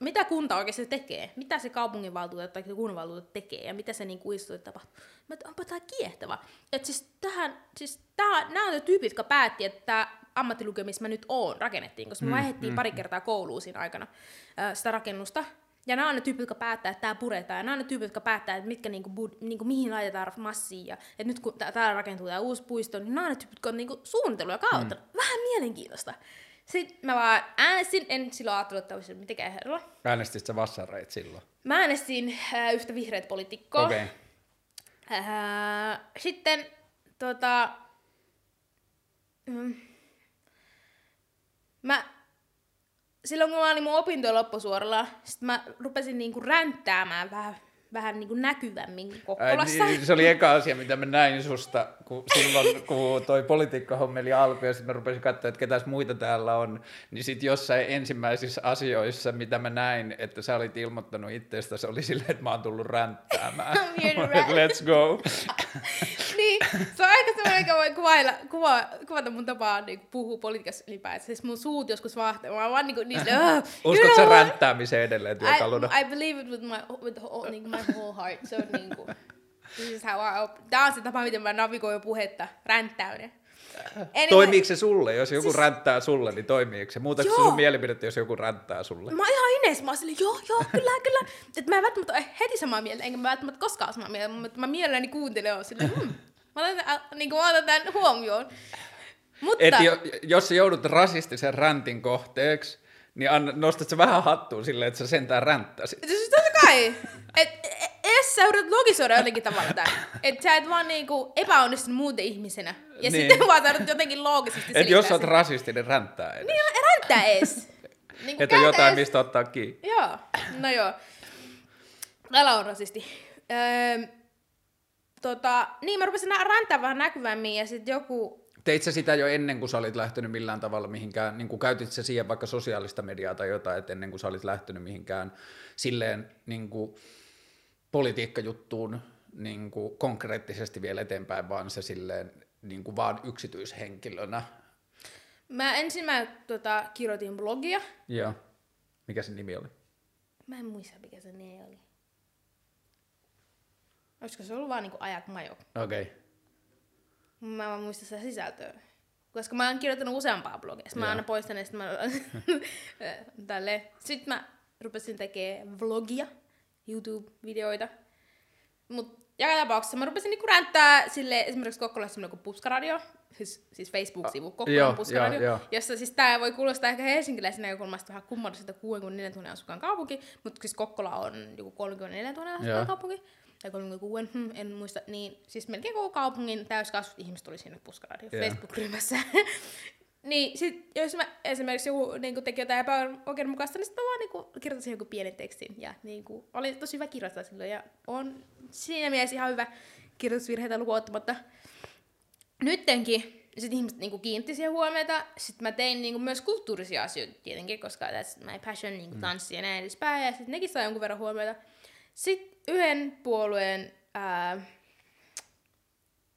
mitä kunta oikeasti tekee, mitä se kaupunginvaltuutettu tai kunnanvaltuutettu tekee ja mitä se niinku instituutio tapahtuu. Mä että onpa tää kiehtova. Et siis, tähän, siis tää, nämä on ne tyypit, jotka päätti, että ammattilukio, missä mä nyt oon, rakennettiin, koska me vaihdettiin pari kertaa kouluun siinä aikana ää, sitä rakennusta. Ja nämä on ne tyypit, jotka päättää, että tämä puretaan. Ja nämä on ne tyypit, jotka päättää, että mitkä, niinku, bud, niinku, mihin laitetaan massia. Ja että nyt kun tää- täällä rakentuu tämä uusi puisto, niin nämä on ne tyypit, jotka on niinku, suunnitellut ja kaavoittanut. Mm. Vähän mielenkiintoista. Sitten mä vaan äänestin, en silloin ajatellut, että olisi mitenkään herralla. Äänestit sä vassareit silloin? Mä äänestin äh, yhtä vihreät poliitikkoa. Okei. Okay. Äh, sitten tota, mm, mä, silloin kun mä olin mun opintojen loppusuoralla, sit mä rupesin niinku ränttäämään vähän, vähän niinku näkyvämmin Ai, Kokkolassa. niin, se oli eka asia, mitä mä näin susta, kun silloin, kun toi politiikkahommeli alkoi ja sitten mä rupesin katsoa, että ketäs muita täällä on, niin sitten jossain ensimmäisissä asioissa, mitä mä näin, että sä olit ilmoittanut itsestä, se oli silleen, että mä oon tullut ränttäämään. Let's go. niin, se on aika semmoinen, joka voi kuvailla, kuva, kuvata mun tapaa niin puhua politiikassa ylipäätään. Siis mun suut joskus vahtaa. Mä vaan niinku niistä, uh, you Uskot sä ränttäämiseen edelleen työkaluna? I, I believe it with my, with whole, niin my whole heart. Se on niinku, this is how I op- Tää on se tapa, miten mä navigoin puhetta, ränttäyden. Anyway, Toimiiko se sulle? Jos joku Siis- ränttää sulle, niin toimiiko se? Muutatko sun mielipidettä, jos joku ränttää sulle? Mä oon ihan ines, mä oon silleen, joo, joo, kyllä, kyllä. Et mä en välttämättä ole heti samaa mieltä, enkä mä välttämättä koskaan samaa mieltä, mutta mä mielelläni kuuntelen on silleen, hmm, mä otan, tämän- niin kuin mä otan tämän huomioon. Mutta, Et jo, jos joudut rasistisen räntin kohteeksi, niin anna, nostat sä vähän hattuun silleen, että sä sentään ränttäsit. siis totta kai, et, et, edes sä yrität logisoida jotenkin tavalla tämän. Että sä et vaan niinku epäonnistunut muuten ihmisenä. Ja Niin. sitten vaan yrität jotenkin loogisesti Et jos sä oot sen. rasistinen, ränttää edes. Niin, ränttää ees. Niin Että on jotain, mistä ottaa kiinni. Joo, no joo. Täällä on rasisti. Öö, tota, niin mä rupesin räntää vähän näkyvämmin ja sitten joku... Teit sä sitä jo ennen kuin sä olit lähtenyt millään tavalla mihinkään, niin kuin käytit sä siihen vaikka sosiaalista mediaa tai jotain, että ennen kuin sä olit lähtenyt mihinkään silleen niin kuin politiikkajuttuun niin kuin konkreettisesti vielä eteenpäin, vaan se silleen niin kuin vaan yksityishenkilönä. Mä ensin mä tota, kirjoitin blogia. Joo. Mikä se nimi oli? Mä en muista mikä se nimi oli. Olisiko se ollut vaan niinku ajak majo? Okei. Okay. Mä vaan muista sitä sisältöä. Koska mä oon kirjoittanut useampaa blogia. Sitten mä aina poistan ja sitten mä... Tälle. Sitten mä rupesin tekemään vlogia, YouTube-videoita. Mut joka tapauksessa mä rupesin niinku ränttää sille esimerkiksi Kokkolassa semmoinen kuin Puskaradio, siis, siis Facebook-sivu Kokkolan Puskaradio, joo, joo. jossa siis tää voi kuulostaa ehkä helsinkiläisen näkökulmasta vähän kummalliselta 64 000 asukkaan kaupunki, mutta siis Kokkola on joku 34 000 Joo. asukkaan kaupunki, tai 36, hmm, en muista, niin siis melkein koko kaupungin täyskasvut ihmiset oli siinä Puskaradio Joo. Facebook-ryhmässä. niin sit, jos mä esimerkiksi joku niin teki jotain epäoikeudenmukaista, niin sitten mä vaan niin kirjoitin joku pienen tekstin. Ja niin kuin, oli tosi hyvä kirjoittaa silloin ja on siinä mielessä ihan hyvä kirjoitusvirheitä lukuun ottamatta. Nyttenkin sitten ihmiset niinku kiinnitti siihen huomiota. Sitten mä tein niinku myös kulttuurisia asioita tietenkin, koska that's my passion, niinku tanssi ja näin edespäin. Ja sitten nekin sai jonkun verran huomiota. Sitten yhden puolueen, ää,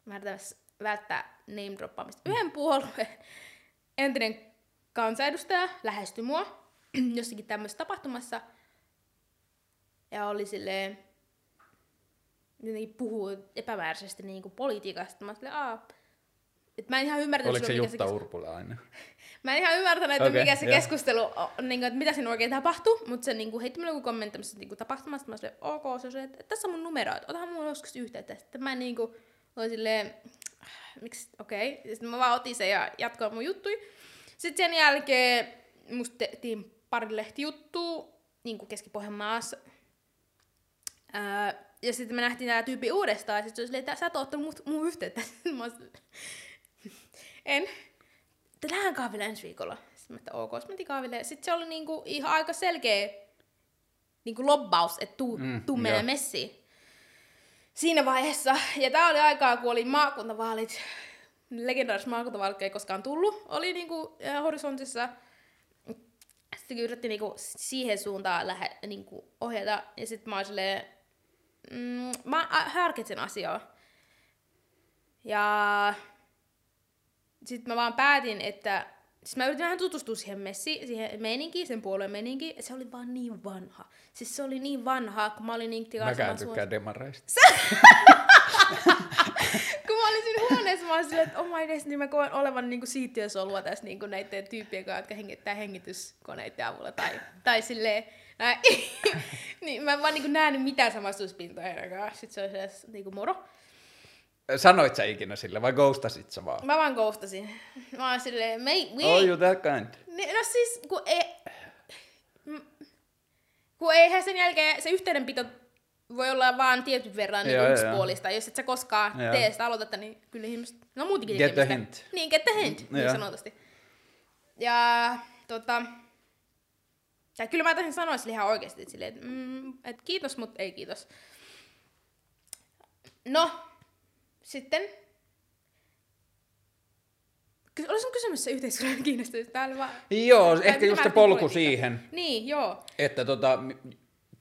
mä yritän välttää name droppaamista, yhden puolueen entinen kansanedustaja lähestyi mua jossakin tämmöisessä tapahtumassa. ja oli silleen, jotenkin puhuu epämääräisesti niin kuin politiikasta. Mä olin silleen, Aa, et mä en ihan ymmärtänyt, Oliko se Jutta Urpulainen? Mä en ihan ymmärtänyt, että Okei, mikä se joo. keskustelu, on, niin kuin, että mitä siinä oikein tapahtui, mutta se niin kuin, heitti mulle joku kommentti tämmöisestä niin kuin, tapahtumasta. Mä olin silleen, ok, se on se, että tässä on mun numero, että otahan mulle joskus yhteyttä. Sitten mä niin kuin, olin silleen, miksi, okei. Okay. Sitten mä vaan otin sen ja jatkoin mun juttui. Sitten sen jälkeen musta tehtiin pari lehtijuttua niin kuin Keski-Pohjanmaassa. Ää, ja sitten me nähtiin tämä tyyppi uudestaan, ja sitten se oli silleen, että sä et ottanut mut, mun yhteyttä. Mä en. Että lähden kahville ensi viikolla. Sitten mä että ok, sitten mentiin kahville. Sitten se oli niinku ihan aika selkeä niinku lobbaus, että tuu, Mm, tuu meille messiin. Siinä vaiheessa. Ja tää oli aikaa, kun oli maakuntavaalit. Legendaariset maakuntavaalit ei koskaan tullut. Oli niinku äh, horisontissa. Sitten yritettiin niinku siihen suuntaan lähe, niinku ohjata. Ja sitten mä olin silleen, mm, mä ä- harkitsen asiaa. Ja sitten mä vaan päätin, että siis mä yritin vähän tutustua siihen messi, siihen meininkiin, sen puolueen meininkiin, että se oli vaan niin vanha. Siis se oli niin vanha, kun mä olin niin Mäkään tykkään demareista. kun mä olin siinä huoneessa, mä olin silleen, että oh my days, niin mä koen olevan niinku siittiösolua tässä niinku näiden tyyppien kanssa, jotka hengittää hengityskoneiden avulla. Tai, tai silleen, näin. niin mä en vaan niinku nähnyt mitään samastuspintoja. Sitten se oli sellaista niinku moro. Sanoit sä ikinä sille vai ghostasit sä vaan? Mä vaan ghostasin. Mä olin silleen, mate, we Oh, you that kind. Niin, No siis, kun ei... Mm, Kun eihän sen jälkeen se yhteydenpito voi olla vaan tietyn verran niin yksipuolista. Jos et sä koskaan Joo. tee sitä aloitetta, niin kyllä ihmiset... No muutenkin Get the hint. Niin, get the hint, niin Joo. sanotusti. Ja tota... Ja kyllä mä taisin sanoa sille ihan oikeasti, että, että, mm, että kiitos, mutta ei kiitos. No, sitten Ky- Olis sun kysymys se yhteiskunnan kiinnostus? Tää oli vaan... Joo, tää ehkä just se polku politiikkaa. siihen, Niin, joo. että tota,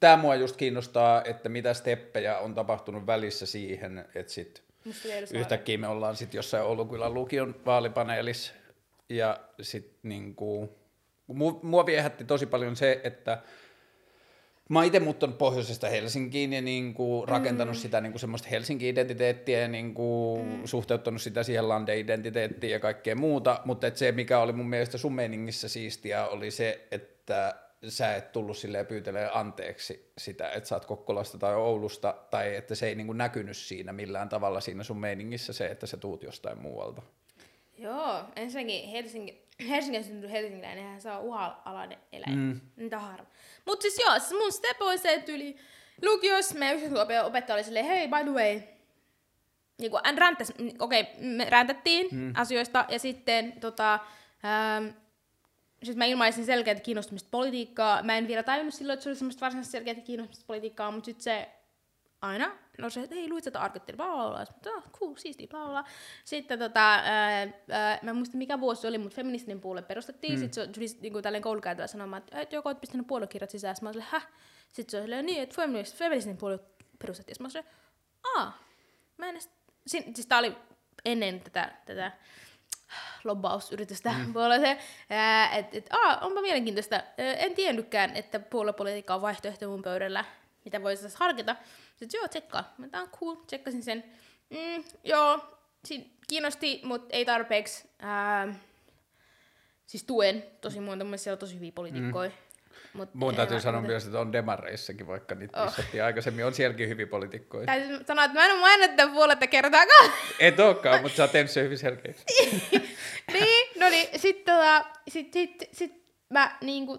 tämä mua just kiinnostaa, että mitä steppejä on tapahtunut välissä siihen, että sit yhtäkkiä me ollaan sitten jossain Oulukylän lukion vaalipaneelissa ja sitten niinku, mua viehätti tosi paljon se, että mä oon itse muuttanut pohjoisesta Helsinkiin ja niinku rakentanut mm. sitä niinku semmoista Helsinki-identiteettiä ja niinku mm. suhteuttanut sitä siihen Lande-identiteettiin ja kaikkea muuta, mutta et se mikä oli mun mielestä sun meiningissä siistiä oli se, että sä et tullut silleen pyytelee anteeksi sitä, että sä oot Kokkolasta tai Oulusta, tai että se ei niinku näkynyt siinä millään tavalla siinä sun meiningissä se, että sä tuut jostain muualta. Joo, ensinnäkin Helsinki, Helsingin syntynyt helsinkiläinen, eihän se on uha-alainen eläin. Mm. Mitä harmi. Mut siis joo, siis mun step oli se, että yli lukiossa meidän yhteiskuntaopettaja oli silleen, hei, by the way, niin kuin, räntäs, okei, okay, me räntättiin mm. asioista, ja sitten tota, ähm, sitten mä ilmaisin selkeää kiinnostumista politiikkaa. Mä en vielä tajunnut silloin, että se oli semmoista varsinaisesti selkeää kiinnostumista politiikkaa, mutta sitten se aina no se, että hei, luit tätä artikkelia, bla bla bla. Sitten, oh, cool, siistiä, bla bla. Sitten tota, ää, ää, mä en muista mikä vuosi se oli, mutta feministinen puolue perustettiin. Mm. Sitten se tuli niin kuin, tälleen koulukäytävä sanomaan, että, että joko oot pistänyt puoluekirjat sisään. Sitten mä olin häh? Sitten se oli silleen, niin, että feminist, feministinen puolue perustettiin. Sitten mä olin silleen, aa, mä en edes... Siin, siis tää oli ennen tätä, tätä lobbausyritystä mm. puolueeseen, että et, aa, onpa mielenkiintoista. En tiennytkään, että puoluepolitiikka on vaihtoehto mun pöydällä, mitä voisi tässä harkita. Sitten joo, tsekkaa. Mä tää on cool, tsekkasin sen. Mm, joo, siinä kiinnosti, mutta ei tarpeeksi. Ää, siis tuen tosi monta, mun siellä on tosi hyviä poliitikkoja. Mm. Mut Mun täytyy sanoa mutta- myös, että on demareissakin, vaikka niitä Oh. oh. aikaisemmin, on sielläkin hyviä poliitikkoja. Täytyy sanoa, että mä en ole maininnut tämän puoletta kertaakaan. Et olekaan, mutta sä oot tehnyt sen hyvin selkeäksi. niin, no niin, sit, tota, sit, sit, sit mä niinku,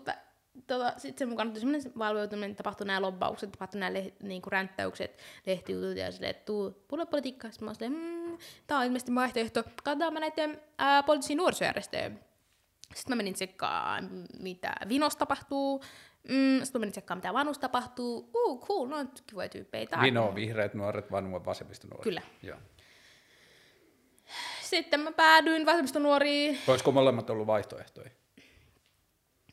tota, sit sen mukana tuli semmoinen valveutuminen, tapahtui nämä lobbaukset, tapahtui nämä leh, niinku ränttäykset, lehtijutut ja silleen, että tuu puoluepolitiikkaan. Sitten mä oon silleen, mmm, tää on ilmeisesti vaihtoehto. Katsotaan mä näiden ää, poliittisia nuorisojärjestöjen. Sitten mä menin tsekkaan, mitä Vinos tapahtuu. Mm, sitten menin tsekkaan, mitä Vanus tapahtuu. Uh, cool, no on kivoja tyyppejä. Tää Vino, vihreät nuoret, vanua, vasemmista nuoret. Kyllä. Joo. Sitten mä päädyin vasemmistonuoriin. Olisiko molemmat ollut vaihtoehtoja?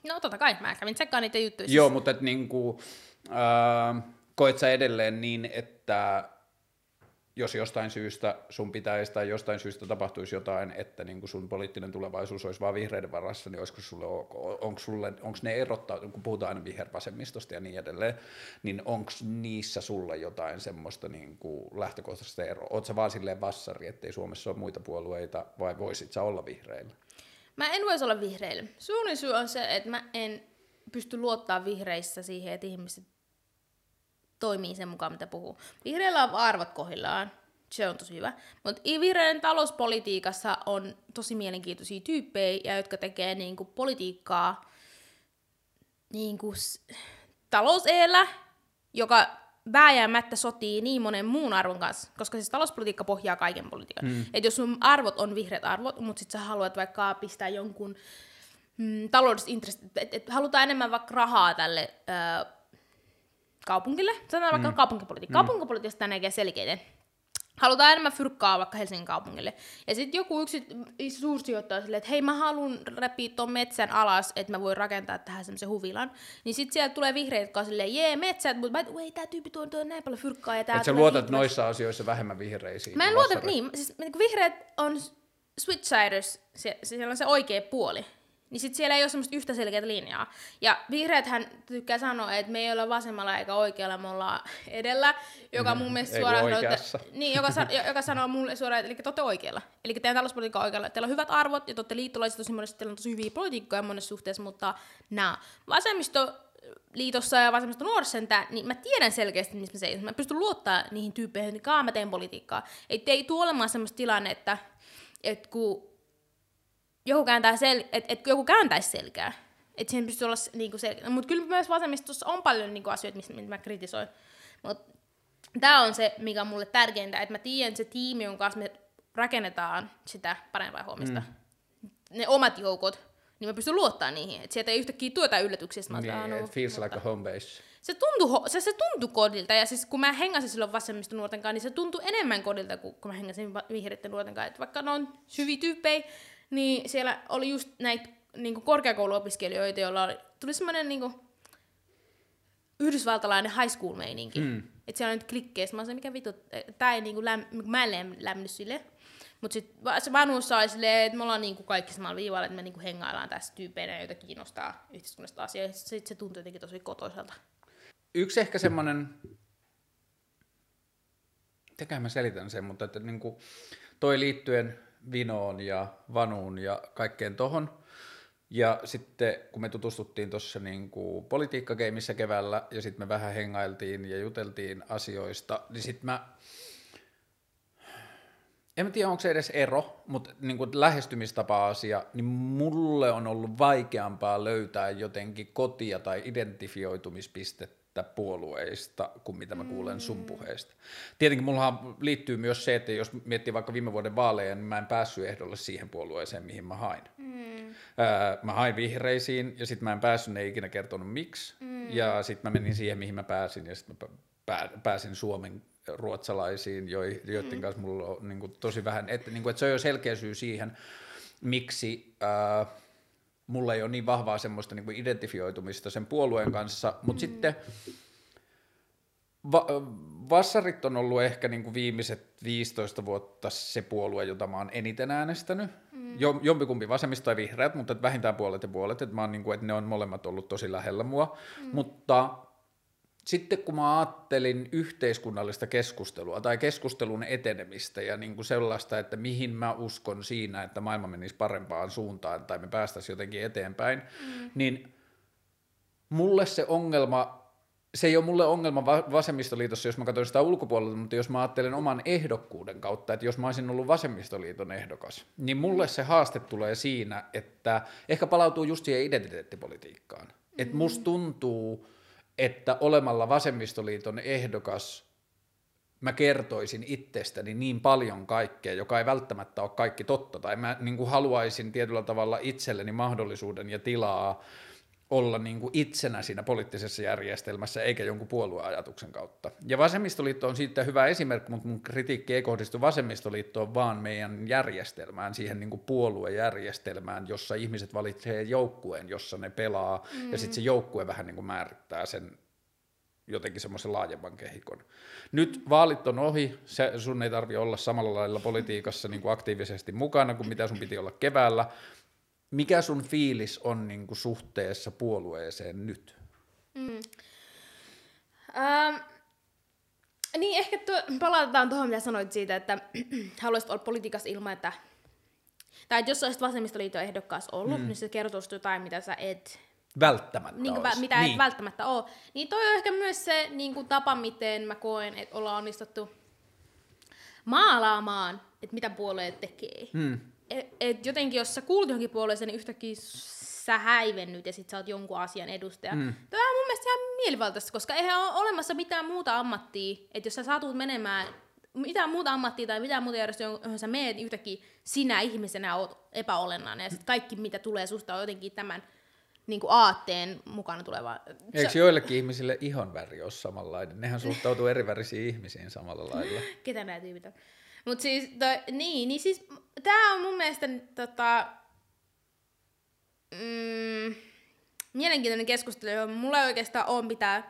No totta kai, mä kävin tsekkaan niitä juttuja. Siis- Joo, mutta et niinku, äh, koet sä edelleen niin, että jos jostain syystä sun pitäisi tai jostain syystä tapahtuisi jotain, että niin kuin sun poliittinen tulevaisuus olisi vaan vihreiden varassa, niin olisiko sulle ok? Onko, sulle, onko ne erottaa, kun puhutaan aina vihervasemmistosta ja niin edelleen, niin onko niissä sulle jotain semmoista niin kuin lähtökohtaista eroa? Oletko vaan silleen vassari, ettei Suomessa ole muita puolueita, vai voisit sä olla vihreillä? Mä en voisi olla vihreillä. Suurin syy on se, että mä en pysty luottaa vihreissä siihen, että ihmiset toimii sen mukaan, mitä puhuu. Vihreillä on arvot kohillaan, se on tosi hyvä. Mutta vihreiden talouspolitiikassa on tosi mielenkiintoisia tyyppejä, jotka tekee niinku politiikkaa niinku talouseellä, joka vääjäämättä sotii niin monen muun arvon kanssa, koska siis talouspolitiikka pohjaa kaiken politiikan. Mm. Et jos sun arvot on vihreät arvot, mutta sit sä haluat vaikka pistää jonkun mm, taloudelliset intressit, että et halutaan enemmän vaikka rahaa tälle ö, kaupungille, sanotaan mm. vaikka kaupunkipolitiikka. Mm. Kaupunkipolitiikasta näkee selkeiten. Halutaan enemmän fyrkkaa vaikka Helsingin kaupungille. Ja sitten joku yksi suursijoittaja silleen, että hei mä haluan repiä tuon metsän alas, että mä voin rakentaa tähän semmoisen huvilan. Niin sitten sieltä tulee vihreät, jotka on silleen, jee metsät, mutta mä ei tää tyyppi tuo, tuo näin paljon fyrkkaa. Ja tää Et sä luotat hihmas. noissa asioissa vähemmän vihreisiin? Mä en luota, niin, siis vihreät on switchsiders, se, siellä on se oikea puoli niin sit siellä ei ole semmoista yhtä selkeää linjaa. Ja vihreäthän tykkää sanoa, että me ei olla vasemmalla eikä oikealla, me ollaan edellä, joka mun mielestä suoraan sanoo, että, niin, joka, joka sanoo mulle suoraan, että eli te olette oikealla. Eli teidän talouspolitiikka on oikealla. Teillä on hyvät arvot ja te olette liittolaiset tosi monesti, teillä on tosi hyviä politiikkoja monessa suhteessa, mutta nämä vasemmisto liitossa ja vasemmisto nuorissa niin mä tiedän selkeästi, missä mä seison. Mä pystyn luottaa niihin tyyppeihin, että mä teen politiikkaa. Ei, ei tule olemaan semmoista tilannetta, että, että kun joku, kääntää sel- et, et joku kääntäisi selkää. Että siihen pystyy olla niinku selkeä. Mutta kyllä myös vasemmistossa on paljon niinku asioita, mistä mä kritisoin. Mutta tämä on se, mikä on mulle tärkeintä, että mä tiedän, että se tiimi, jonka kanssa me rakennetaan sitä parempaa huomista. Mm. Ne omat joukot, niin mä pystyn luottaa niihin. Että sieltä ei yhtäkkiä tuota yllätyksiä. Niin, no, it feels mutta... like a home base. Se tuntui, se, se tuntui kodilta, ja siis kun mä hengasin silloin vasemmista nuorten kanssa, niin se tuntui enemmän kodilta kuin kun mä hengasin vihreiden nuorten kanssa. Että vaikka ne on hyviä tyyppejä, niin siellä oli just näitä niin korkeakouluopiskelijoita, joilla oli, tuli semmoinen niin yhdysvaltalainen high school meininki. Mm. Että siellä on nyt klikkeissä, mä sanoin, mikä vittu, tää ei niinku läm, mä en lämmenny sille. Mutta sitten se vanhuus oli silleen, että me ollaan niinku kaikki samalla viivalla, että me niinku hengaillaan tässä tyyppeinä, joita kiinnostaa yhteiskunnasta asioita. Sitten se tuntui jotenkin tosi kotoiselta. Yksi ehkä semmoinen, mitenköhän mä selitän sen, mutta että niinku toi liittyen Vinoon ja Vanuun ja kaikkeen tohon. Ja sitten kun me tutustuttiin tuossa niin politiikkakeimissä keväällä ja sitten me vähän hengailtiin ja juteltiin asioista, niin sitten mä, en mä tiedä onko se edes ero, mutta niin kuin lähestymistapa-asia, niin mulle on ollut vaikeampaa löytää jotenkin kotia tai identifioitumispistettä että puolueista kuin mitä mä kuulen sun mm. puheesta. Tietenkin mulla liittyy myös se, että jos miettii vaikka viime vuoden vaaleja, niin mä en päässyt ehdolle siihen puolueeseen, mihin mä hain. Mm. mä hain vihreisiin ja sitten mä en päässyt, ne ei ikinä kertonut miksi. Mm. Ja sitten mä menin siihen, mihin mä pääsin ja sitten mä pääsin Suomen ruotsalaisiin, joiden mm. kanssa mulla on niin kuin, tosi vähän, että, niin kuin, että se on jo selkeä syy siihen, miksi... Äh, mulla ei ole niin vahvaa semmoista niin kuin identifioitumista sen puolueen kanssa, mutta mm. sitten va- Vassarit on ollut ehkä niin kuin viimeiset 15 vuotta se puolue, jota mä oon eniten äänestänyt. Mm. Jompikumpi vasemmista tai vihreät, mutta vähintään puolet ja puolet, että, mä oon niin kuin, että ne on molemmat ollut tosi lähellä mua. Mm. Mutta sitten kun mä ajattelin yhteiskunnallista keskustelua tai keskustelun etenemistä ja niin kuin sellaista, että mihin mä uskon siinä, että maailma menisi parempaan suuntaan tai me päästäisiin jotenkin eteenpäin, mm. niin mulle se ongelma, se ei ole mulle ongelma vasemmistoliitossa, jos mä katson sitä ulkopuolelta, mutta jos mä ajattelen oman ehdokkuuden kautta, että jos mä olisin ollut vasemmistoliiton ehdokas, niin mulle se haaste tulee siinä, että ehkä palautuu just siihen identiteettipolitiikkaan. Mm. Että musta tuntuu, että olemalla vasemmistoliiton ehdokas mä kertoisin itsestäni niin paljon kaikkea, joka ei välttämättä ole kaikki totta, tai mä niin kuin haluaisin tietyllä tavalla itselleni mahdollisuuden ja tilaa olla niin kuin itsenä siinä poliittisessa järjestelmässä, eikä jonkun puolueajatuksen kautta. Ja vasemmistoliitto on siitä hyvä esimerkki, mutta mun kritiikki ei kohdistu vasemmistoliittoon, vaan meidän järjestelmään, siihen niin kuin puoluejärjestelmään, jossa ihmiset valitsee joukkueen, jossa ne pelaa, mm. ja sitten se joukkue vähän niin kuin määrittää sen jotenkin semmoisen laajemman kehikon. Nyt vaalit on ohi, se, sun ei tarvi olla samalla lailla politiikassa niin kuin aktiivisesti mukana kuin mitä sun piti olla keväällä. Mikä sun fiilis on niin kuin suhteessa puolueeseen nyt? Mm. Ähm, niin, ehkä tuo, palataan tuohon, mitä sanoit siitä, että haluaisit olla politiikassa ilman, että... Tai että jos olisit vasemmistoliiton ehdokkaassa ollut, mm. niin se kertoisi jotain, mitä sä et... Välttämättä niin kuin, olisi. mitä niin. et välttämättä ole. Niin toi on ehkä myös se niin kuin tapa, miten mä koen, että ollaan onnistuttu maalaamaan, että mitä puolueet tekee. Hmm. Et, et jotenkin, jos sä kuulut johonkin puolueeseen, niin yhtäkkiä sä häivennyt ja sit sä oot jonkun asian edustaja. Mm. Tämä on mun mielestä ihan mielivaltaista, koska eihän ole olemassa mitään muuta ammattia, että jos sä satut menemään mitään muuta ammattia tai mitään muuta järjestöä, johon sä meet, niin yhtäkkiä sinä ihmisenä oot epäolennainen ja sit kaikki mitä tulee susta on jotenkin tämän niin kuin aatteen mukana tuleva. Eikö joillekin ihmisille ihonväri ole samanlainen? Nehän suhtautuu erivärisiin ihmisiin samalla lailla. Ketä nämä tyypit on? Mut siis, toi, niin, niin siis tää on mun mielestä tota, mm, mielenkiintoinen keskustelu, johon mulla ei oikeastaan ole mitään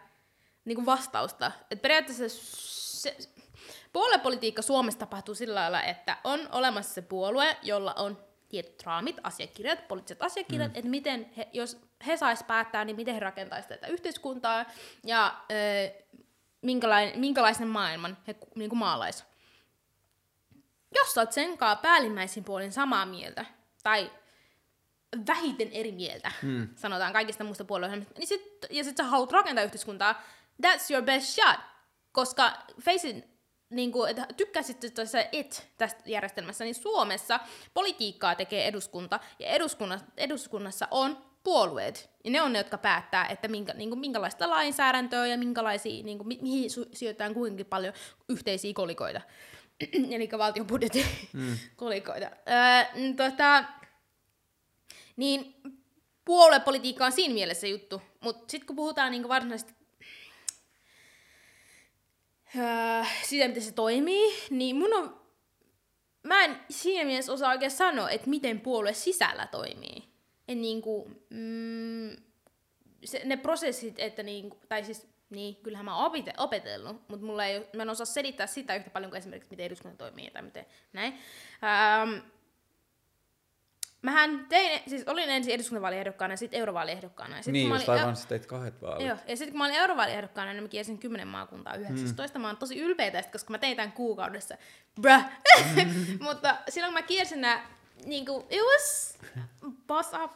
niin vastausta. Et periaatteessa se, puoluepolitiikka Suomessa tapahtuu sillä lailla, että on olemassa se puolue, jolla on tietyt raamit, asiakirjat, poliittiset asiakirjat, mm. että miten he, jos he sais päättää, niin miten he rakentaisivat tätä yhteiskuntaa ja ö, minkälainen, minkälaisen maailman he niin maalais. Jos sä oot senkaan päällimmäisin puolin samaa mieltä, tai vähiten eri mieltä, hmm. sanotaan kaikista muista puolueista, niin sit, ja sit sä haluat rakentaa yhteiskuntaa, that's your best shot. Koska face niin kuin, että tykkäsit se et tästä järjestelmässä, niin Suomessa politiikkaa tekee eduskunta, ja eduskunnassa, eduskunnassa on puolueet. Ja ne on ne, jotka päättää, että minkä, niin kuin, minkälaista lainsäädäntöä ja minkälaisia, niin kuin, mi- mihin su- sijoitetaan kuinka paljon yhteisiä kolikoita. Eli valtion budjetin mm. kolikoita. Öö, tota, niin puoluepolitiikka on siinä mielessä juttu, mutta sitten kun puhutaan niin varsinaisesti öö, siitä, miten se toimii, niin mun on, mä en siinä mielessä osaa oikein sanoa, että miten puolue sisällä toimii. Et niinku, mm, se, ne prosessit, että niinku, tai siis niin, kyllähän mä oon opetellut, mutta mulla ei, mä en osaa selittää sitä yhtä paljon kuin esimerkiksi, miten eduskunta toimii tai miten näin. Ähm, Mähän tein, siis olin ensin eduskuntavaaliehdokkaana ja sitten eurovaaliehdokkaana. sit, niin, just aivan sä teit kahdet vaalit. Joo, ja sitten kun mä olin eurovaaliehdokkaana, niin mä kiersin kymmenen maakuntaa 19. Hmm. Mä oon tosi ylpeä tästä, koska mä tein tämän kuukaudessa. Bruh. Mm. Mutta silloin kun mä kiersin nää, niin kuin, it was boss up.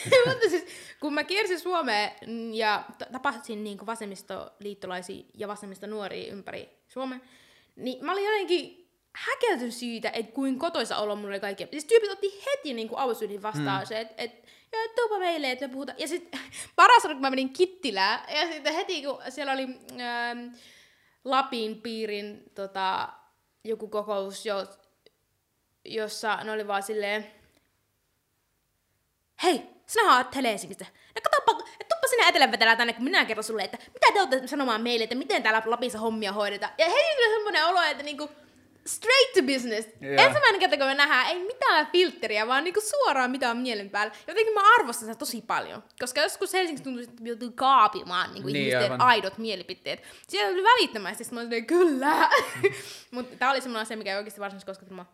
Mutta siis, kun mä kiersin Suomeen ja tapasin niin vasemmistoliittolaisia ja vasemmistonuoria ympäri Suomen, niin mä olin jotenkin häkelty siitä, että kuin kotoisa olo mulle kaikkea. Siis tyypit otti heti niin kuin vastaan mm. se, että et, joo, tuupa meille, että me puhutaan. Ja sitten paras oli, kun mä menin Kittilään, ja sitten heti kun siellä oli ähm, Lapin piirin tota, joku kokous, jo, jossa ne oli vaan silleen, hei, sinä oot Helsingistä. No katoppa, tuppa sinä etelänvetelää tänne, kun minä kerron sulle, että mitä te olette sanomaan meille, että miten täällä Lapissa hommia hoidetaan. Ja heti tuli semmoinen olo, että niinku, straight to business. Yeah. Ensimmäinen kerta, kun me nähdään, ei mitään filtteriä, vaan niinku suoraan mitä on mielen päällä. Jotenkin mä arvostan sitä tosi paljon. Koska joskus Helsingissä tuntuu, että joutuu kaapimaan niinku niin, ihmisten aivan. aidot mielipiteet. Siellä oli välittömästi, mä olin kyllä. Mutta tää oli semmoinen asia, mikä ei oikeasti varsinaisesti kosketelma.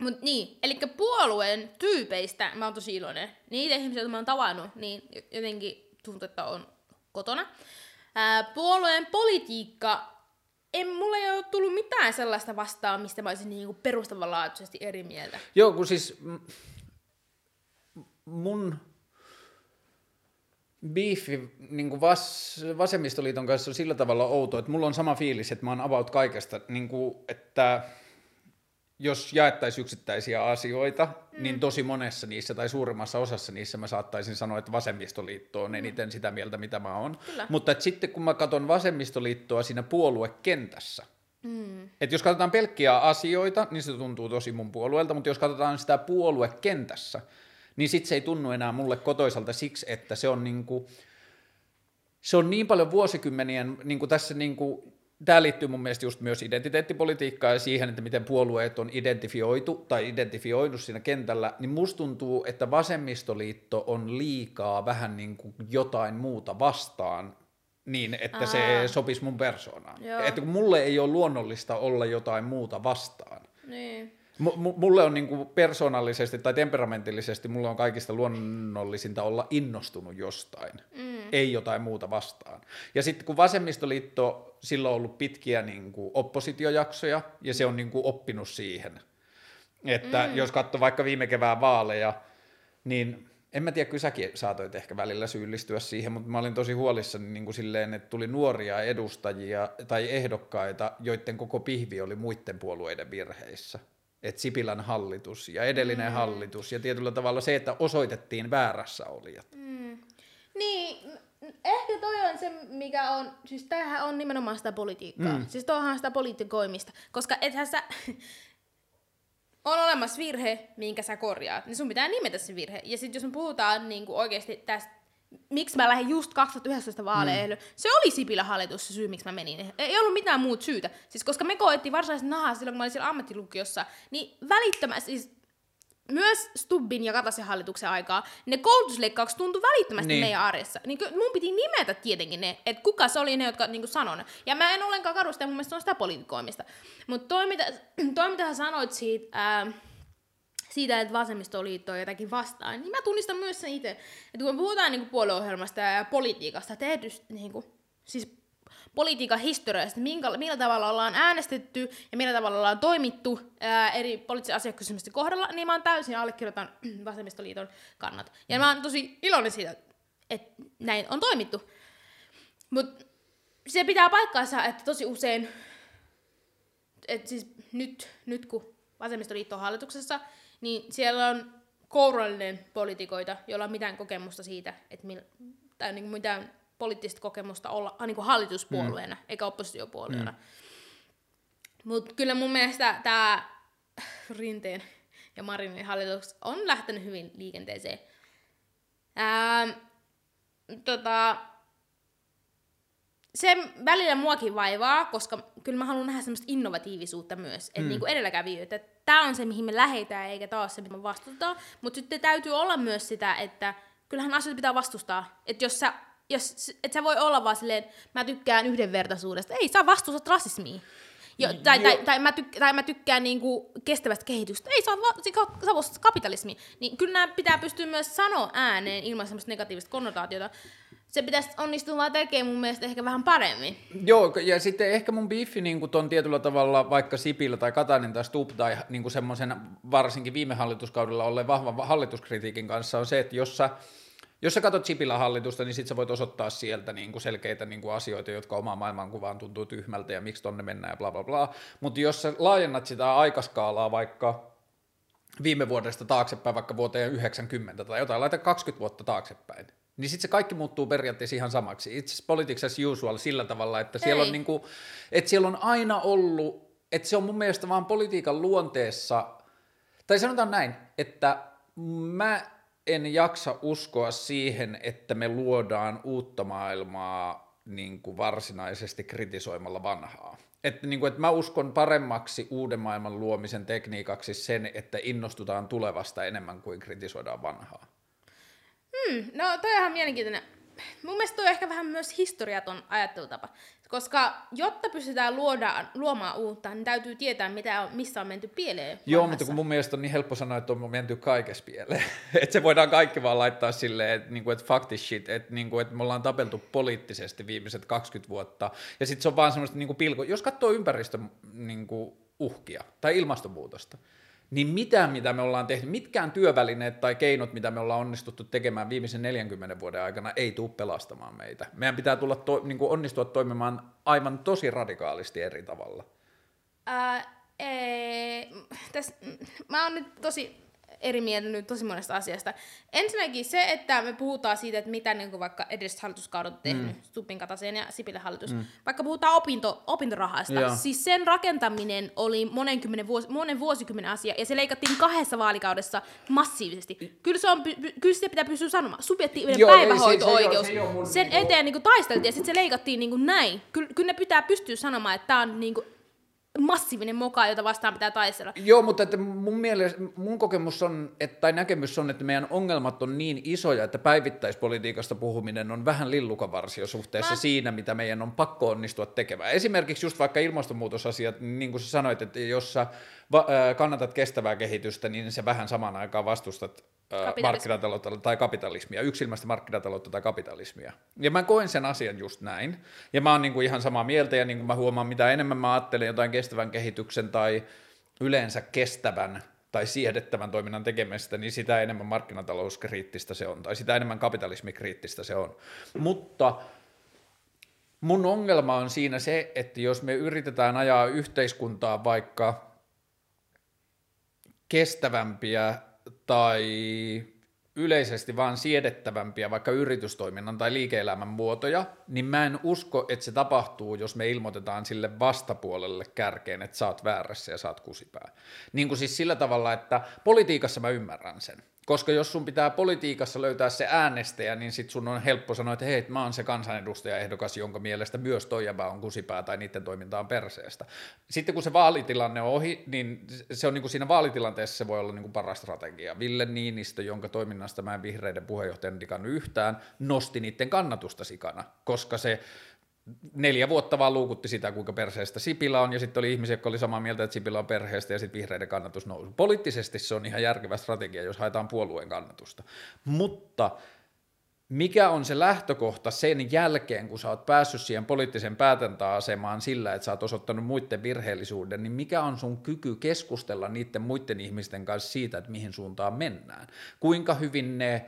Mut niin, eli puolueen tyypeistä mä oon tosi iloinen. Niitä ihmisiä, joita mä oon tavannut, niin jotenkin tuntuu, että on kotona. Ää, puolueen politiikka en mulla ei ole tullut mitään sellaista vastaan, mistä mä olisin niinku perustavanlaatuisesti eri mieltä. Joo, kun siis mun beefi niin vas, vasemmistoliiton kanssa on sillä tavalla outo, että mulla on sama fiilis, että mä oon about kaikesta, niin kuin, että jos jaettaisiin yksittäisiä asioita, mm. niin tosi monessa niissä tai suurimmassa osassa niissä mä saattaisin sanoa, että vasemmistoliitto on mm. eniten sitä mieltä, mitä mä oon. Kyllä. Mutta että sitten kun mä katson vasemmistoliittoa siinä puoluekentässä, mm. että jos katsotaan pelkkiä asioita, niin se tuntuu tosi mun puolueelta, mutta jos katsotaan sitä puoluekentässä, niin sitten se ei tunnu enää mulle kotoisalta siksi, että se on niinku, se on niin paljon vuosikymmenien, niin kuin tässä niin kuin tämä liittyy mun mielestä just myös identiteettipolitiikkaan ja siihen, että miten puolueet on identifioitu tai identifioinut siinä kentällä, niin musta tuntuu, että vasemmistoliitto on liikaa vähän niin kuin jotain muuta vastaan niin, että Aa. se sopisi mun persoonaan. Joo. Että kun mulle ei ole luonnollista olla jotain muuta vastaan. Niin. M- mulle on niinku persoonallisesti tai temperamentillisesti, mulle on kaikista luonnollisinta olla innostunut jostain, mm. ei jotain muuta vastaan. Ja sitten kun vasemmistoliitto, sillä on ollut pitkiä niinku oppositiojaksoja, ja se on niinku oppinut siihen. Että mm. jos katsoo vaikka viime kevään vaaleja, niin en mä tiedä, kyllä säkin saatoit ehkä välillä syyllistyä siihen, mutta mä olin tosi huolissani niin kuin silleen, että tuli nuoria edustajia tai ehdokkaita, joiden koko pihvi oli muiden puolueiden virheissä. Et Sipilän hallitus ja edellinen mm. hallitus ja tietyllä tavalla se, että osoitettiin väärässä olijat. Niin, m- ehkä toi on se, mikä on, siis tämähän on nimenomaan sitä politiikkaa. Mm. Siis toihan on sitä poliitikoimista, koska ethän sä, on olemassa virhe, minkä sä korjaat, niin sun pitää nimetä se virhe. Ja sitten jos me puhutaan niin kuin oikeasti tästä, miksi mä lähdin just 2019 vaaleihin, mm. se oli Sipilän hallitus se syy, miksi mä menin. Ei ollut mitään muuta syytä. Siis koska me koettiin varsinaisesti nahaa silloin, kun mä olin siellä ammattilukiossa, niin välittömästi, siis myös Stubbin ja Kataisen hallituksen aikaa, ne koulutusleikkaukset tuntui välittömästi Niin. meidän arjessa. Niin mun piti nimetä tietenkin ne, että kuka se oli ne, jotka niin sanoi ne. Ja mä en ollenkaan kadusta, mun mielestä se on sitä politikoimista. Mutta toi, mitä, toi, mitä sä sanoit siitä, ää, siitä, että vasemmistoliitto on jotakin vastaan, niin mä tunnistan myös sen itse. Että kun puhutaan niin puolueohjelmasta ja politiikasta tehdystä, niin kuin, siis politiikan historiasta, minkä, millä tavalla ollaan äänestetty ja millä tavalla ollaan toimittu ää, eri poliittisen asiakysymysten kohdalla, niin mä oon täysin allekirjoitan vasemmistoliiton kannat. Ja mä oon tosi iloinen siitä, että näin on toimittu. Mutta se pitää paikkaansa, että tosi usein, että siis nyt, nyt kun vasemmistoliitto on hallituksessa, niin siellä on kourallinen poliitikoita, joilla on mitään kokemusta siitä, että mil, tai niin mitään poliittista kokemusta olla niin kuin hallituspuolueena, mm. eikä oppositiopuolueena. Mm. Mutta kyllä mun mielestä tämä Rinteen ja Marinin hallitus on lähtenyt hyvin liikenteeseen. Ää, tota, se välillä muakin vaivaa, koska kyllä mä haluan nähdä semmoista innovatiivisuutta myös, että mm. niinku edelläkävijöitä. Tämä on se, mihin me lähetään, eikä taas se, mitä me vastustetaan. Mutta sitten täytyy olla myös sitä, että kyllähän asioita pitää vastustaa. Että jos sä, jos, et sä voi olla vaan silleen, mä tykkään yhdenvertaisuudesta. Ei, sä vastustat rasismia. Jo, tai, tai, tai, mä tyk, tai mä tykkään niinku kestävästä kehitystä. Ei, sä, va, sä vastustat kapitalismia. Niin kyllä nämä pitää pystyä myös sanoa ääneen ilman semmoista negatiivista konnotaatiota. Se pitäisi onnistua vaan tekemään mun mielestä ehkä vähän paremmin. Joo, ja sitten ehkä mun biffi niin ton tietyllä tavalla vaikka Sipilä tai Katainen tai Stubb tai niin semmoisen varsinkin viime hallituskaudella olleen vahvan hallituskritiikin kanssa on se, että jos sä, jos sä katsot Sipilän hallitusta, niin sit sä voit osoittaa sieltä niin kuin selkeitä niin kuin asioita, jotka omaan maailmankuvaan tuntuu tyhmältä ja miksi tonne mennään ja bla bla bla. Mutta jos sä laajennat sitä aikaskaalaa vaikka viime vuodesta taaksepäin, vaikka vuoteen 90 tai jotain, laita 20 vuotta taaksepäin, niin sitten se kaikki muuttuu periaatteessa ihan samaksi. Itse asiassa politics as usual sillä tavalla, että siellä, on, Ei. niinku, että siellä on aina ollut, että se on mun mielestä vaan politiikan luonteessa, tai sanotaan näin, että mä en jaksa uskoa siihen, että me luodaan uutta maailmaa niin kuin varsinaisesti kritisoimalla vanhaa. Että, niin kuin, että mä uskon paremmaksi uuden maailman luomisen tekniikaksi sen, että innostutaan tulevasta enemmän kuin kritisoidaan vanhaa. Hmm, no toi on ihan mielenkiintoinen. Mun mielestä toi on ehkä vähän myös historiaton ajattelutapa. Koska jotta pystytään luodaan, luomaan uutta, niin täytyy tietää, mitä on, missä on menty pieleen. Joo, vanhassa. mutta kun mun mielestä on niin helppo sanoa, että on menty kaikessa pieleen. että se voidaan kaikki vaan laittaa silleen, että, niin kuin, että fact is shit, että, niin kuin, että me ollaan tapeltu poliittisesti viimeiset 20 vuotta. Ja sitten se on vaan semmoista niin kuin pilko. Jos katsoo ympäristön niin kuin, uhkia tai ilmastonmuutosta, niin mitään, mitä me ollaan tehty, mitkään työvälineet tai keinot, mitä me ollaan onnistuttu tekemään viimeisen 40 vuoden aikana, ei tule pelastamaan meitä. Meidän pitää tulla to, niin kuin onnistua toimimaan aivan tosi radikaalisti eri tavalla. Ää, ei, täs, mä oon nyt tosi eri mieltä nyt tosi monesta asiasta. Ensinnäkin se, että me puhutaan siitä, että mitä niin kuin vaikka edelliset hallituskaudet on tehnyt, mm. Stubbin, Kataisen ja Sipilän hallitus. Mm. Vaikka puhutaan opinto, opintorahasta, Joo. siis sen rakentaminen oli monen, kymmenen vuos, monen vuosikymmenen asia, ja se leikattiin kahdessa vaalikaudessa massiivisesti. Kyllä, se on, kyllä sitä pitää pystyä sanomaan. Subjektiivinen Joo, ei, se- se- päivähoito-oikeus. se mun sen niinku- eteen niin kuin taisteltiin, ja sitten se leikattiin niin kuin näin. Kyllä, kyllä ne pitää pystyä sanomaan, että tämä on niin kuin massiivinen moka, jota vastaan pitää taistella. Joo, mutta että mun, mielestä, mun kokemus on, että, tai näkemys on, että meidän ongelmat on niin isoja, että päivittäispolitiikasta puhuminen on vähän lillukavarsia suhteessa Mä... siinä, mitä meidän on pakko onnistua tekemään. Esimerkiksi just vaikka ilmastonmuutosasiat, niin kuin sä sanoit, että jos sä va- kannatat kestävää kehitystä, niin se vähän samaan aikaan vastustat markkinataloutta tai kapitalismia, yksilmästä markkinataloutta tai kapitalismia. Ja mä koen sen asian just näin. Ja mä oon niin kuin ihan samaa mieltä, ja niin kuin mä huomaan, mitä enemmän mä ajattelen jotain kestävän kehityksen tai yleensä kestävän tai siedettävän toiminnan tekemistä, niin sitä enemmän markkinatalouskriittistä se on, tai sitä enemmän kapitalismikriittistä se on. Mutta mun ongelma on siinä se, että jos me yritetään ajaa yhteiskuntaa vaikka kestävämpiä tai yleisesti vaan siedettävämpiä vaikka yritystoiminnan tai liike-elämän muotoja, niin mä en usko, että se tapahtuu, jos me ilmoitetaan sille vastapuolelle kärkeen, että sä oot väärässä ja sä oot kusipää. Niin kuin siis sillä tavalla, että politiikassa mä ymmärrän sen. Koska jos sun pitää politiikassa löytää se äänestäjä, niin sit sun on helppo sanoa, että hei, mä oon se kansanedustajaehdokas, jonka mielestä myös toijaba on kusipää tai niiden toiminta on perseestä. Sitten kun se vaalitilanne on ohi, niin se on niin kuin siinä vaalitilanteessa se voi olla niin kuin paras strategia. Ville Niinistö, jonka toiminnasta mä en vihreiden puheenjohtajan yhtään, nosti niiden kannatusta sikana, koska se neljä vuotta vaan luukutti sitä, kuinka perseestä Sipilä on, ja sitten oli ihmisiä, jotka oli samaa mieltä, että Sipilä on perheestä, ja sitten vihreiden kannatus nousi. Poliittisesti se on ihan järkevä strategia, jos haetaan puolueen kannatusta. Mutta mikä on se lähtökohta sen jälkeen, kun sä oot päässyt siihen poliittisen päätäntäasemaan sillä, että sä oot osoittanut muiden virheellisyyden, niin mikä on sun kyky keskustella niiden muiden ihmisten kanssa siitä, että mihin suuntaan mennään? Kuinka hyvin ne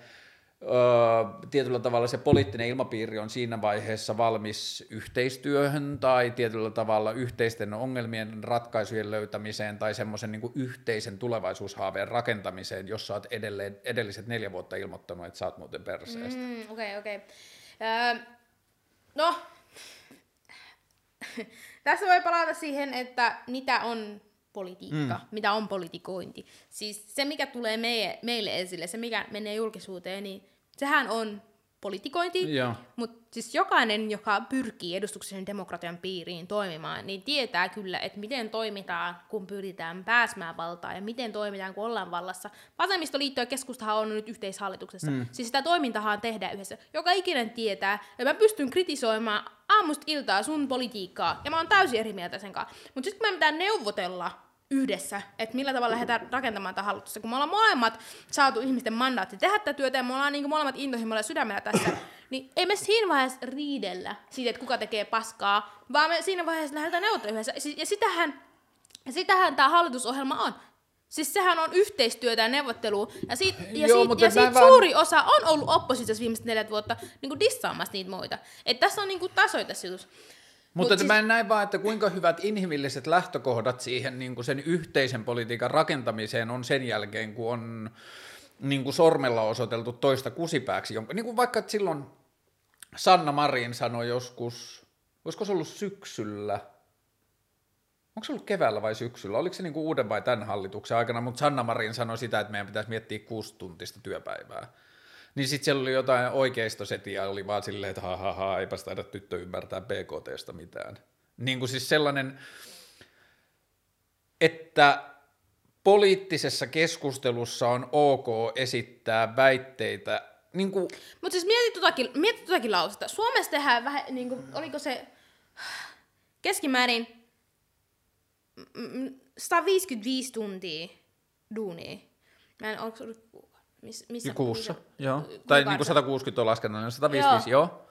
öö, tietyllä tavalla se poliittinen ilmapiiri on siinä vaiheessa valmis yhteistyöhön tai tietyllä tavalla yhteisten ongelmien ratkaisujen löytämiseen tai semmoisen niin yhteisen tulevaisuushaaveen rakentamiseen, jos sä oot edelleen, edelliset neljä vuotta ilmoittanut, että sä oot muuten perseestä. Okei, mm, okei. Okay, okay. öö, no, tässä voi palata siihen, että mitä on politiikka, mm. mitä on politikointi. Siis se, mikä tulee meie, meille esille, se, mikä menee julkisuuteen, niin sehän on politikointi, mutta siis jokainen, joka pyrkii edustuksellisen demokratian piiriin toimimaan, niin tietää kyllä, että miten toimitaan, kun pyritään pääsemään valtaan, ja miten toimitaan, kun ollaan vallassa. Vasemmistoliitto ja keskustahan on nyt yhteishallituksessa. Mm. Siis sitä toimintahan tehdään yhdessä. Joka ikinen tietää, ja mä pystyn kritisoimaan aamusta iltaa sun politiikkaa, ja mä oon täysin eri mieltä sen kanssa. Mutta sitten kun me pitää neuvotella yhdessä, että millä tavalla lähdetään rakentamaan tätä hallitusta. Kun me ollaan molemmat saatu ihmisten mandaatti tehdä tätä työtä ja me ollaan niin molemmat intohimoilla sydämellä tässä, niin ei me siinä vaiheessa riidellä siitä, että kuka tekee paskaa, vaan me siinä vaiheessa lähdetään neuvottelemaan yhdessä. Ja sitähän, sitähän tämä hallitusohjelma on. Siis sehän on yhteistyötä ja neuvottelua, ja siitä, ja Joo, siitä, ja siitä suuri vaan... osa on ollut oppositiossa viimeiset neljät vuotta niin kuin dissaamassa niitä muita. Että tässä on niin kuin tasoja tässä jutussa. Mutta Mut siis... mä en näe vaan, että kuinka hyvät inhimilliset lähtökohdat siihen niin kuin sen yhteisen politiikan rakentamiseen on sen jälkeen, kun on niin kuin sormella osoiteltu toista kusipääksi. Jonka, niin kuin vaikka silloin Sanna Marin sanoi joskus, olisiko se ollut syksyllä, onko se ollut keväällä vai syksyllä, oliko se niin kuin uuden vai tämän hallituksen aikana, mutta Sanna Marin sanoi sitä, että meidän pitäisi miettiä kuusi tuntista työpäivää. Niin sitten siellä oli jotain oikeistosetiä, oli vaan silleen, että ha, ha, ha eipäs taida tyttö ymmärtää BKTstä mitään. Niin kuin siis sellainen, että poliittisessa keskustelussa on ok esittää väitteitä. Niin kuin... Mutta siis mieti totakin, mieti totakin lausetta. Suomessa tehdään vähän, niin kuin, oliko se keskimäärin 155 tuntia duunia. Mä en, onko Miss, missä Kuussa, kuussa, joo. Tai niin kuin 160 on laskennallinen, 155, joo. joo.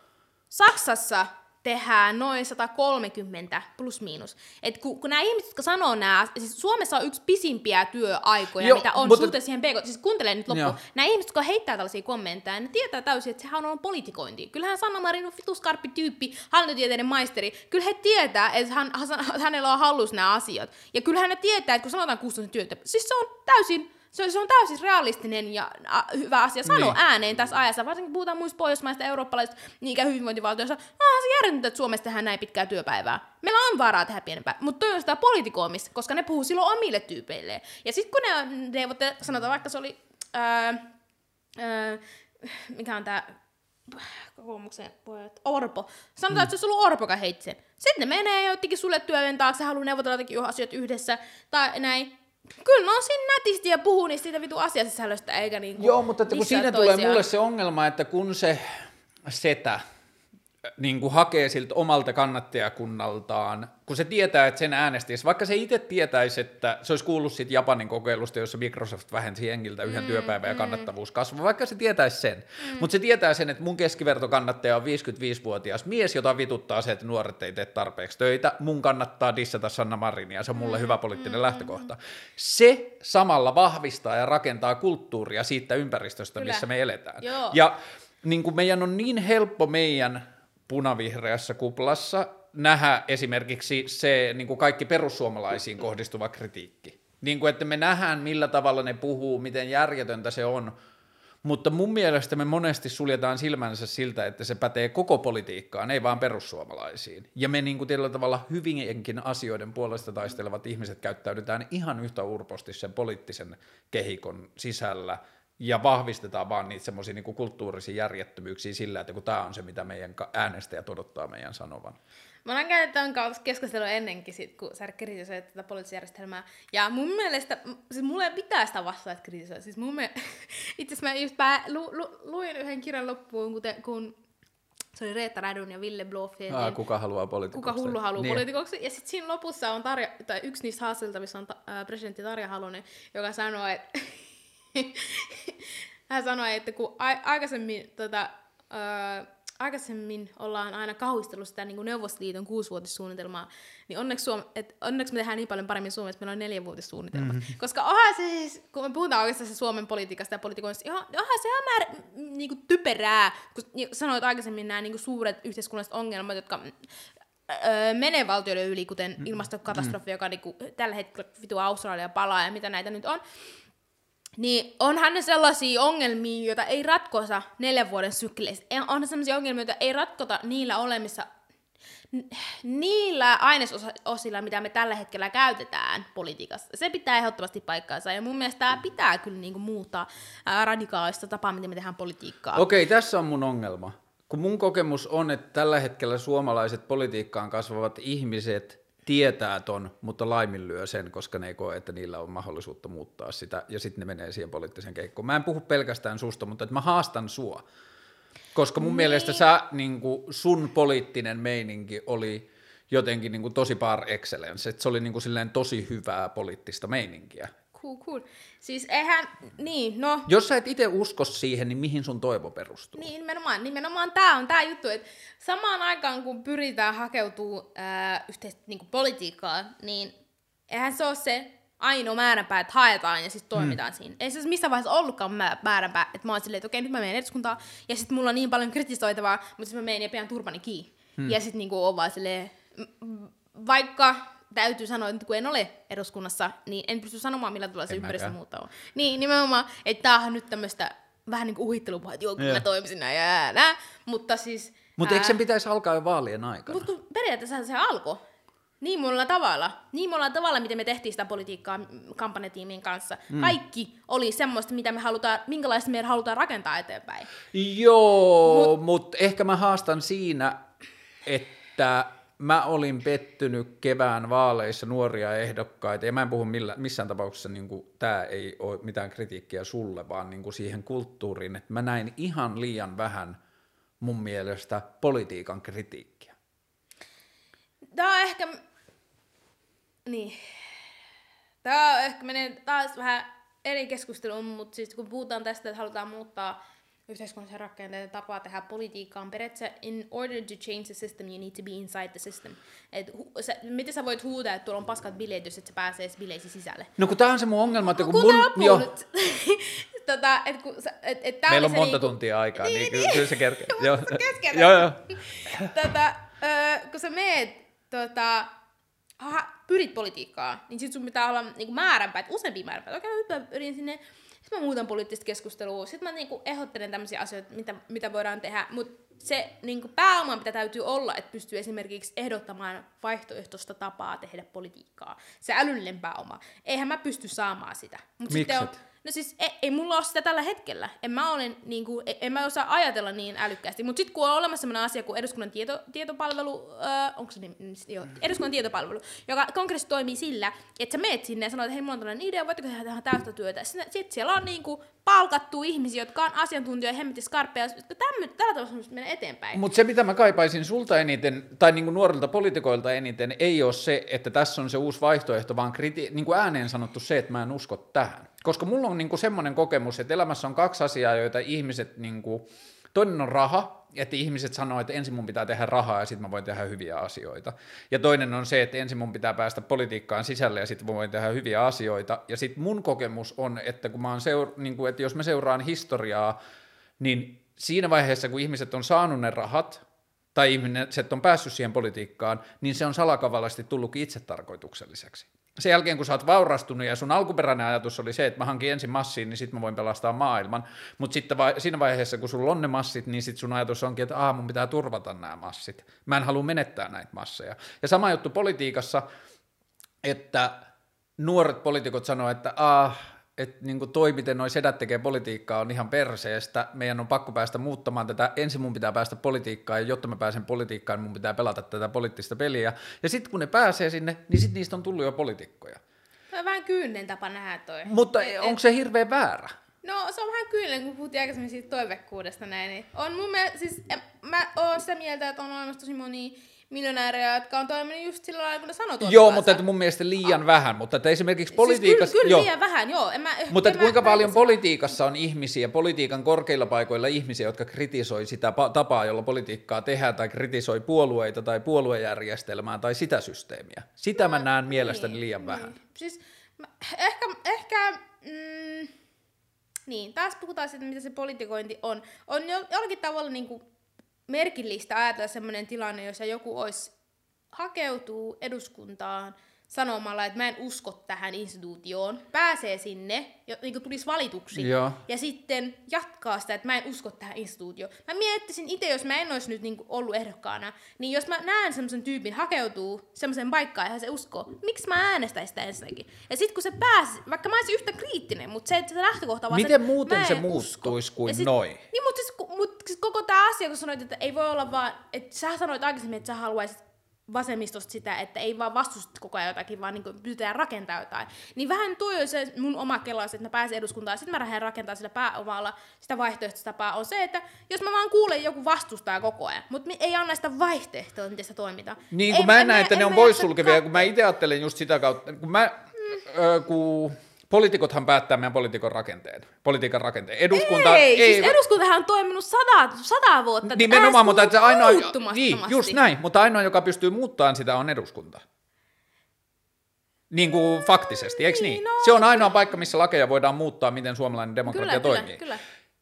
Saksassa tehdään noin 130 plus miinus. Et kun, kun nämä ihmiset, jotka sanoo nämä, siis Suomessa on yksi pisimpiä työaikoja, Joo, mitä on mutta... suhteessa siihen BK. Siis kuuntele nyt loppuun. Nämä ihmiset, jotka heittää tällaisia kommentteja, ne tietää täysin, että sehän on politikointi. Kyllähän Sanna Marin on fituskarppi tyyppi, hallintotieteiden maisteri. Kyllä he tietää, että hän, hänellä on hallus nämä asiat. Ja kyllähän ne tietää, että kun sanotaan kustannus työtä, siis se on täysin se, se on täysin realistinen ja a, hyvä asia sanoa niin. ääneen tässä ajassa, varsinkin puhutaan muista pohjoismaista eurooppalaisista niinkä hyvinvointivaltioista. Ah, se järjetöntä, että Suomessa tehdään näin pitkää työpäivää. Meillä on varaa tehdä pienempää, mutta toi on sitä politikoimista, koska ne puhuu silloin omille tyypeille. Ja sitten kun ne neuvotte, sanotaan vaikka se oli, ää, ää, mikä on tämä kokoomuksen pojat, Orpo. Sanotaan, mm. että se olisi ollut Orpo, joka heitti sen. Sitten ne menee jotenkin sulle työvien taakse, haluaa neuvotella jotenkin asiat yhdessä, tai näin. Kyllä ne on siinä nätisti ja puhuu niistä siitä vitu asiasisällöstä, eikä niinku Joo, mutta että kun siinä tulee mulle se ongelma, että kun se setä niin kuin hakee siltä omalta kannattajakunnaltaan, kun se tietää, että sen äänestäisi, vaikka se itse tietäisi, että se olisi kuullut siitä Japanin kokeilusta, jossa Microsoft vähensi hengiltä yhden mm, työpäivän ja kannattavuus kasvoi, vaikka se tietäisi sen. Mm. Mutta se tietää sen, että mun keskivertokannattaja on 55-vuotias mies, jota vituttaa se, että nuoret ei tee tarpeeksi töitä. Mun kannattaa dissata Sanna Marinia, se on mulle hyvä poliittinen lähtökohta. Se samalla vahvistaa ja rakentaa kulttuuria siitä ympäristöstä, Kyllä. missä me eletään. Joo. Ja niin kuin meidän on niin helppo meidän punavihreässä kuplassa nähdä esimerkiksi se niin kuin kaikki perussuomalaisiin kohdistuva kritiikki. Niin kuin, että me nähdään, millä tavalla ne puhuu, miten järjetöntä se on, mutta mun mielestä me monesti suljetaan silmänsä siltä, että se pätee koko politiikkaan, ei vaan perussuomalaisiin. Ja me niin kuin tietyllä tavalla hyvinkin asioiden puolesta taistelevat ihmiset käyttäydytään ihan yhtä urposti sen poliittisen kehikon sisällä, ja vahvistetaan vaan niitä semmoisia niin kulttuurisia järjettömyyksiä sillä, että kun tämä on se, mitä meidän äänestäjät odottaa meidän sanovan. Mä olen käynyt tämän kanssa keskustelua ennenkin, sit, kun sä kritisoit tätä poliittista järjestelmää. Ja mun mielestä, siis mulle ei pitää sitä vastaa, että kritisoi. Siis mun mielestä, itse asiassa mä just pää, lu, lu, luin yhden kirjan loppuun, kun, te, kun se oli Reetta Rädun ja Ville Blofeld. Aa, kuka haluaa poliitikoksi? Kuka hullu haluaa niin. poliitikoksi. Ja sitten siinä lopussa on Tarja, tai yksi niistä haasteltavissa on ta, ää, presidentti Tarja Halonen, joka sanoo, että hän sanoi, että kun a- aikaisemmin, tota, ää, aikaisemmin ollaan aina kauhistellut sitä niin kuin Neuvostoliiton kuusivuotissuunnitelmaa, niin onneksi, Suom- et onneksi me tehdään niin paljon paremmin Suomessa, että meillä on neljävuotissuunnitelmat. Mm-hmm. Koska onhan se siis, kun me puhutaan oikeastaan Suomen politiikasta ja politikoista, ihan, onhan se ihan määrä, niin kuin typerää, kun niin sanoit aikaisemmin nämä niin kuin suuret yhteiskunnalliset ongelmat, jotka öö, menee valtioiden yli, kuten ilmastokatastrofi, joka niinku, tällä hetkellä vitu Australia palaa ja mitä näitä nyt on, niin onhan ne sellaisia ongelmia, joita ei ratkosa neljän vuoden sykleissä. Ei- Onhan sellaisia ongelmia, joita ei ratkota niillä olemissa, niillä ainesosilla, mitä me tällä hetkellä käytetään politiikassa. Se pitää ehdottomasti paikkaansa, ja mun mielestä tämä pitää kyllä niinku muuttaa radikaalista tapaa, miten me tehdään politiikkaa. Okei, tässä on mun ongelma. Kun mun kokemus on, että tällä hetkellä suomalaiset politiikkaan kasvavat ihmiset tietää ton, mutta laiminlyö sen, koska ne ei koe, että niillä on mahdollisuutta muuttaa sitä, ja sitten ne menee siihen poliittiseen keikkoon. Mä en puhu pelkästään susta, mutta että mä haastan sua. Koska mun niin. mielestä sä, niin kuin sun poliittinen meininki oli jotenkin niin kuin tosi par excellence, että se oli niin kuin silleen tosi hyvää poliittista meininkiä. Cool, cool. Siis eihän, niin, no, Jos sä et itse usko siihen, niin mihin sun toivo perustuu? Niin, nimenomaan, nimenomaan tämä on tämä juttu, että samaan aikaan kun pyritään hakeutuu ää, yhteistä niin politiikkaan, niin eihän se ole se ainoa määränpää, että haetaan ja sitten toimitaan mm. siinä. Ei se olisi missään vaiheessa ollutkaan mä- määränpää, että mä oon silleen, että okei, nyt mä menen eduskuntaan ja sitten mulla on niin paljon kritisoitavaa, mutta sitten mä menen ja pidän turpani kiinni. Mm. Ja sitten niinku on vaan silleen, vaikka täytyy sanoa, että kun en ole eduskunnassa, niin en pysty sanomaan, millä tavalla se En ympäristö mäkään. muuttaa. Niin, nimenomaan, että tämähän on nyt tämmöistä vähän niin kuin uhittelupuhetta, että joo, kyllä mä toimisin näin ja nää, mutta siis... Mutta eikö sen pitäisi alkaa jo vaalien aikana? Mutta periaatteessa se alkoi niin monella tavalla, niin monella tavalla, miten me tehtiin sitä politiikkaa kampanjatiimin kanssa. Mm. Kaikki oli semmoista, mitä me halutaan, minkälaista me halutaan rakentaa eteenpäin. Joo, mutta mut ehkä mä haastan siinä, että mä olin pettynyt kevään vaaleissa nuoria ehdokkaita, ja mä en puhu millä, missään tapauksessa, niin tämä ei ole mitään kritiikkiä sulle, vaan niin kuin siihen kulttuuriin, että mä näin ihan liian vähän mun mielestä politiikan kritiikkiä. Tämä on ehkä... Niin. Tämä on ehkä menee taas vähän eri keskusteluun, mutta siis kun puhutaan tästä, että halutaan muuttaa yhteiskunnallisen rakenteen tapaa tehdä politiikkaa, on periaatteessa in order to change the system, you need to be inside the system. Et hu- sä, miten sä voit huutaa, että tuolla on paskat bileet, jos et sä pääse edes bileisiin sisälle? No kun tää on se mun ongelma, että kun Kuunte mun... nyt. tota, et kun sä, et, et tää meillä on monta niinku- tuntia aikaa, niin, Niin, niin niin. kyllä se kerkee. Joo, joo, joo. tota, ö, kun sä meet, tota, aha, pyrit politiikkaan, niin sit sun pitää olla niinku määränpäät, useampia määränpäät. Okei, nyt mä pyrin sinne, sit mä muutan poliittista keskustelua, sit mä niinku ehdottelen tämmöisiä asioita, mitä, mitä voidaan tehdä, mut se niin kuin pääoma, mitä täytyy olla, että pystyy esimerkiksi ehdottamaan vaihtoehtoista tapaa tehdä politiikkaa. Se älyllinen pääoma. Eihän mä pysty saamaan sitä. Mut sitten on, Mikset? No siis ei, ei mulla ole sitä tällä hetkellä. En mä, olen, niin kuin, en mä osaa ajatella niin älykkäästi. Mutta sitten kun on olemassa sellainen asia kuin eduskunnan tieto, tietopalvelu, äh, onko se nimi, joo, eduskunnan tietopalvelu, joka konkreettisesti toimii sillä, että sä meet sinne ja sanot, että hei, mulla on tällainen idea, voitteko tehdä tähän täystä työtä. Sitten siellä on niin kuin, palkattu ihmisiä, jotka on asiantuntijoita, hemmetin skarppeja, jotka tämmö, tällä tavalla menee eteenpäin. Mutta se, mitä mä kaipaisin sulta eniten, tai niin kuin nuorilta poliitikoilta eniten, ei ole se, että tässä on se uusi vaihtoehto, vaan kriti- niin kuin ääneen sanottu se, että mä en usko tähän. Koska mulla on niin kuin semmoinen kokemus, että elämässä on kaksi asiaa, joita ihmiset, niin kuin, toinen on raha, että ihmiset sanoo, että ensin mun pitää tehdä rahaa ja sitten mä voin tehdä hyviä asioita. Ja toinen on se, että ensin mun pitää päästä politiikkaan sisälle ja sitten mä voin tehdä hyviä asioita. Ja sitten mun kokemus on, että kun mä oon seur- niin kuin, että jos mä seuraan historiaa, niin siinä vaiheessa, kun ihmiset on saanut ne rahat, tai ihmiset on päässyt siihen politiikkaan, niin se on salakavallasti tullutkin itsetarkoitukselliseksi. Sen jälkeen, kun sä oot vaurastunut ja sun alkuperäinen ajatus oli se, että mä hankin ensin massiin, niin sitten mä voin pelastaa maailman, mutta sitten va- siinä vaiheessa, kun sulla on ne massit, niin sitten sun ajatus onkin, että aah, mun pitää turvata nämä massit. Mä en halua menettää näitä masseja. Ja sama juttu politiikassa, että nuoret poliitikot sanoo, että ah, että niin toi, miten noi sedät tekee politiikkaa, on ihan perseestä. Meidän on pakko päästä muuttamaan tätä. Ensin mun pitää päästä politiikkaan, ja jotta mä pääsen politiikkaan, mun pitää pelata tätä poliittista peliä. Ja sitten kun ne pääsee sinne, niin sitten niistä on tullut jo poliitikkoja. Se on vähän kyyninen tapa nähdä toi. Mutta Et- onko se hirveän väärä? No se on vähän kyyninen, kun puhuttiin aikaisemmin siitä toivekkuudesta näin. Niin on mun mielestä, siis mä oon sitä mieltä, että on olemassa tosi moni miljonäärejä, jotka on toiminut just sillä lailla, kun ne sanoo Joo, mutta että mun mielestä liian vähän. Mutta että esimerkiksi politiikassa... Siis kyllä, kyllä joo. liian vähän, joo. En mä, Mutta en että kuinka mä, paljon mä, politiikassa on ihmisiä, politiikan korkeilla paikoilla ihmisiä, jotka kritisoi sitä pa- tapaa, jolla politiikkaa tehdään, tai kritisoi puolueita tai puoluejärjestelmää tai sitä systeemiä. Sitä mä näen mielestäni liian vähän. Niin. Siis mä, ehkä, ehkä mm, niin, taas puhutaan siitä, mitä se politikointi on. On jo, jollakin tavalla niin kuin merkillistä ajatella sellainen tilanne, jossa joku olisi hakeutuu eduskuntaan sanomalla, että mä en usko tähän instituutioon, pääsee sinne, jo, niin kuin tulisi valituksi, Joo. ja sitten jatkaa sitä, että mä en usko tähän instituutioon. Mä miettisin itse, jos mä en olisi nyt niin ollut ehdokkaana, niin jos mä näen semmoisen tyypin hakeutuu semmoiseen paikkaan ja se uskoo, miksi mä äänestäisin sitä ensinnäkin? Ja sitten kun se pääsi, vaikka mä olisin yhtä kriittinen, mutta se, että se lähtökohta vaan Miten se, muuten mä se muuttuisi usko. kuin Ja sit, noi? Niin, mutta siis, mut siis koko tämä asia, kun sanoit, että ei voi olla vaan, että sä sanoit aikaisemmin, että sä haluaisit vasemmistosta sitä, että ei vaan vastustat koko ajan jotakin, vaan niin pyritään rakentaa jotain. Niin vähän tuo se mun oma kelaus, että mä pääsen eduskuntaan, sitten mä lähden rakentaa sillä pääomalla sitä vaihtoehtoista tapaa, on se, että jos mä vaan kuulen joku vastustaa koko ajan, mutta ei anna sitä vaihtoehtoa, miten sitä toimitaan. Niin kuin Ei- mä en näen, että ne on poissulkevia, kun mä itse ajattelen just sitä kautta, kun mä, ö, kun poliitikothan päättää meidän poliitikon rakenteen, politiikan rakenteen. Eduskunta ei, ei siis eduskuntahan on toiminut sata, sata vuotta. Nimenomaan, mutta että se ainoa, niin, just näin, mutta ainoa, joka pystyy muuttamaan sitä, on eduskunta. Niin kuin faktisesti, eikö niin? niin, no. Se on ainoa paikka, missä lakeja voidaan muuttaa, miten suomalainen demokratia Kyllä, toimii. kyllä, kyllä.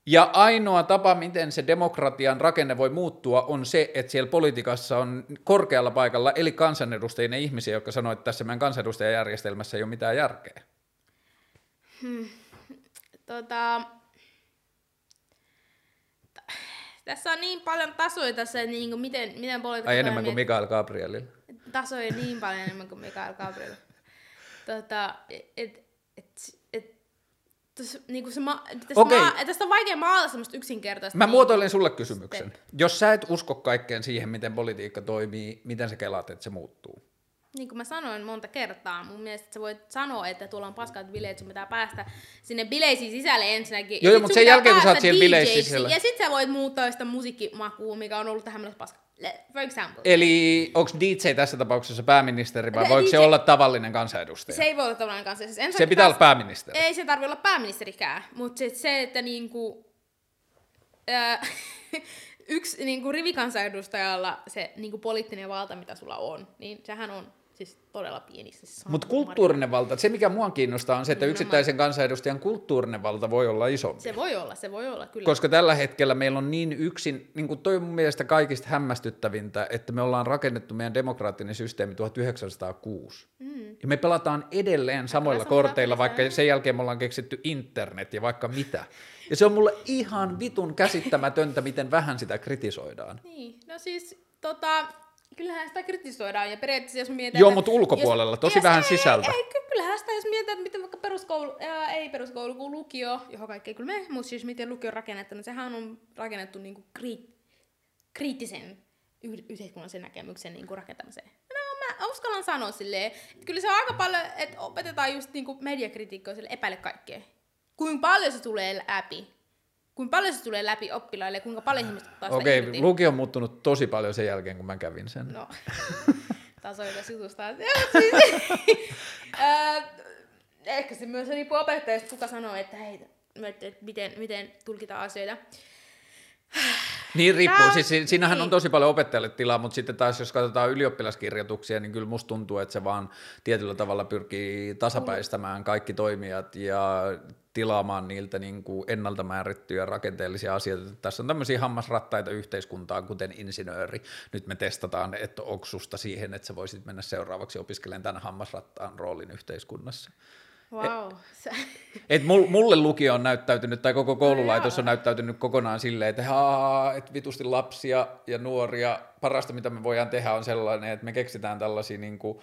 Ja ainoa tapa, miten se demokratian rakenne voi muuttua, on se, että siellä politiikassa on korkealla paikalla, eli kansanedustajien ihmisiä, jotka sanoo, että tässä meidän kansanedustajajärjestelmässä ei ole mitään järkeä. Tota, t- tässä on niin paljon tasoja tässä, niin kuin miten, miten politiikka Ai enemmän kuin. Mikael Gabrielilla. Tasoja niin paljon enemmän kuin Mikael Gabriel. Tota, et, et, et, et, tos, niinku se ma, tästä, Okei. ma, tästä on vaikea maalata semmoista yksinkertaista. Mä niinku- muotoilen sulle kysymyksen. Jos sä et usko kaikkeen siihen, miten politiikka toimii, miten sä kelaat, että se muuttuu? Niin kuin mä sanoin monta kertaa, mun mielestä sä voit sanoa, että tuolla on paskat bileet, sun pitää päästä sinne bileisiin sisälle ensinnäkin. Joo, mutta sen jälkeen, kun sä oot siellä bileissä DJ:ksi, sisällä. Ja sit sä voit muuttaa sitä musiikkimakua, mikä on ollut tähän mennessä paska. For example. Eli onko DJ tässä tapauksessa pääministeri vai voiko se olla tavallinen kansanedustaja? se ei voi olla tavallaan kanssa. Siis se pitää taas- olla pääministeri. Ei se tarvi olla pääministerikään, mutta se, se että niinku, ää, yksi niinku rivikansanedustajalla se niinku poliittinen valta, mitä sulla on, niin sehän on siis todella pieni. Siis Mutta kulttuurinen valta, se mikä mua kiinnostaa on se, että yksittäisen kansanedustajan kulttuurinen valta voi olla isompi. Se voi olla, se voi olla, kyllä. Koska tällä hetkellä meillä on niin yksin, niin kuin toi on mun mielestä kaikista hämmästyttävintä, että me ollaan rakennettu meidän demokraattinen systeemi 1906. Mm. ja me pelataan edelleen samoilla korteilla, vaikka sen jälkeen me ollaan keksitty internet ja vaikka mitä. Ja se on mulle ihan vitun käsittämätöntä, miten vähän sitä kritisoidaan. Niin, no siis tota, kyllähän sitä kritisoidaan ja periaatteessa jos mietitään... Joo, mutta ulkopuolella, jos- tosi jos- vähän ei, sisältä. Ei, ky- kyllähän sitä jos mietitään, että miten vaikka peruskoulu, ää, ei peruskoulu, kun lukio, johon kaikki ei kyllä mene, mutta siis miten lukio on rakennettu, niin sehän on rakennettu niinku kriit, kriittisen yh- yhteiskunnallisen näkemyksen niinku rakentamiseen. No mä uskallan sanoa silleen, että kyllä se on aika paljon, että opetetaan just niinku mediakritiikkoa sille epäile kaikkea. Kuinka paljon se tulee läpi, kuinka paljon se tulee läpi oppilaille kuinka paljon ihmiset ottaa Okei, okay, lukio on muuttunut tosi paljon sen jälkeen, kun mä kävin sen. No, tasoikas jutusta. Siis, Ehkä se myös riippuu opettajasta, kuka sanoo, että hei, että miten, miten tulkitaan asioita. Niin riippuu, Tää- siis si- siinähän on niin. tosi paljon opettajalle tilaa, mutta sitten taas jos katsotaan ylioppilaskirjoituksia, niin kyllä musta tuntuu, että se vaan tietyllä tavalla pyrkii tasapäistämään kaikki toimijat ja tilaamaan niiltä niin kuin ennalta määrittyjä rakenteellisia asioita. Tässä on tämmöisiä hammasrattaita yhteiskuntaan, kuten insinööri. Nyt me testataan, että onko susta siihen, että sä voisit mennä seuraavaksi opiskelemaan tämän hammasrattaan roolin yhteiskunnassa. Wow. Et mul- mulle lukio on näyttäytynyt, tai koko koululaitos jaa. on näyttäytynyt kokonaan silleen, että haa, et vitusti lapsia ja nuoria, parasta mitä me voidaan tehdä on sellainen, että me keksitään tällaisia niin kuin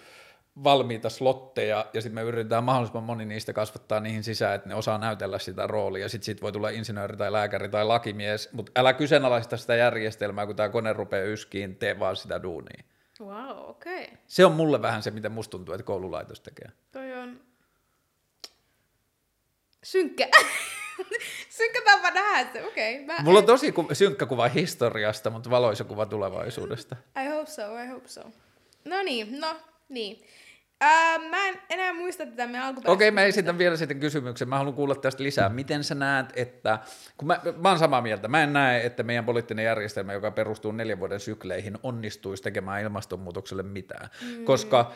valmiita slotteja, ja sitten me yritetään mahdollisimman moni niistä kasvattaa niihin sisään, että ne osaa näytellä sitä roolia, ja sitten siitä voi tulla insinööri tai lääkäri tai lakimies, mutta älä kyseenalaista sitä järjestelmää, kun tämä kone rupeaa yskiin, tee vaan sitä duunia. wow, okei. Okay. Se on mulle vähän se, mitä musta tuntuu, että koululaitos tekee. Toi on synkkä. synkkä tapa nähdä se, okei. Okay. Mulla on tosi ku- synkkä kuva historiasta, mutta valoisa kuva tulevaisuudesta. I hope so, I hope so. No niin, no niin. Ää, mä en enää muista tätä meidän alkuperäistä Okei, mä kysymystä. esitän vielä sitten kysymyksen. Mä haluan kuulla tästä lisää. Miten sä näet, että, kun mä, mä oon samaa mieltä, mä en näe, että meidän poliittinen järjestelmä, joka perustuu neljän vuoden sykleihin, onnistuisi tekemään ilmastonmuutokselle mitään. Mm. Koska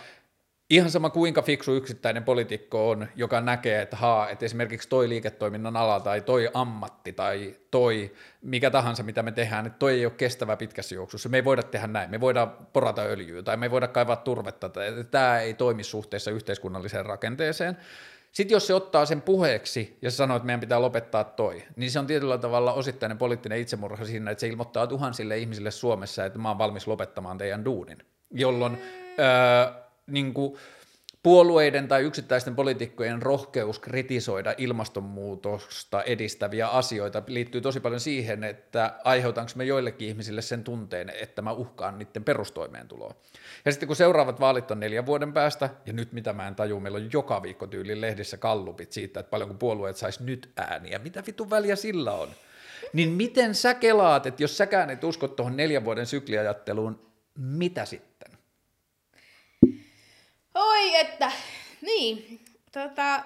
ihan sama kuinka fiksu yksittäinen poliitikko on, joka näkee, että haa, että esimerkiksi toi liiketoiminnan ala tai toi ammatti tai toi mikä tahansa, mitä me tehdään, että toi ei ole kestävä pitkässä juoksussa. Me ei voida tehdä näin, me voidaan porata öljyä tai me ei voida kaivaa turvetta, tai tämä ei toimi suhteessa yhteiskunnalliseen rakenteeseen. Sitten jos se ottaa sen puheeksi ja se sanoo, että meidän pitää lopettaa toi, niin se on tietyllä tavalla osittainen poliittinen itsemurha siinä, että se ilmoittaa tuhansille ihmisille Suomessa, että mä oon valmis lopettamaan teidän duunin, jolloin öö, niin kuin, puolueiden tai yksittäisten poliitikkojen rohkeus kritisoida ilmastonmuutosta edistäviä asioita liittyy tosi paljon siihen, että aiheutanko me joillekin ihmisille sen tunteen, että mä uhkaan niiden perustoimeentuloa. Ja sitten kun seuraavat vaalit on neljän vuoden päästä, ja nyt mitä mä en taju, meillä on joka viikko tyyliin lehdissä kallupit siitä, että paljonko puolueet sais nyt ääniä, mitä vitun väliä sillä on. Niin miten sä kelaat, että jos säkään et usko tuohon neljän vuoden sykliajatteluun, mitä sitten? Oi, että, niin, tota,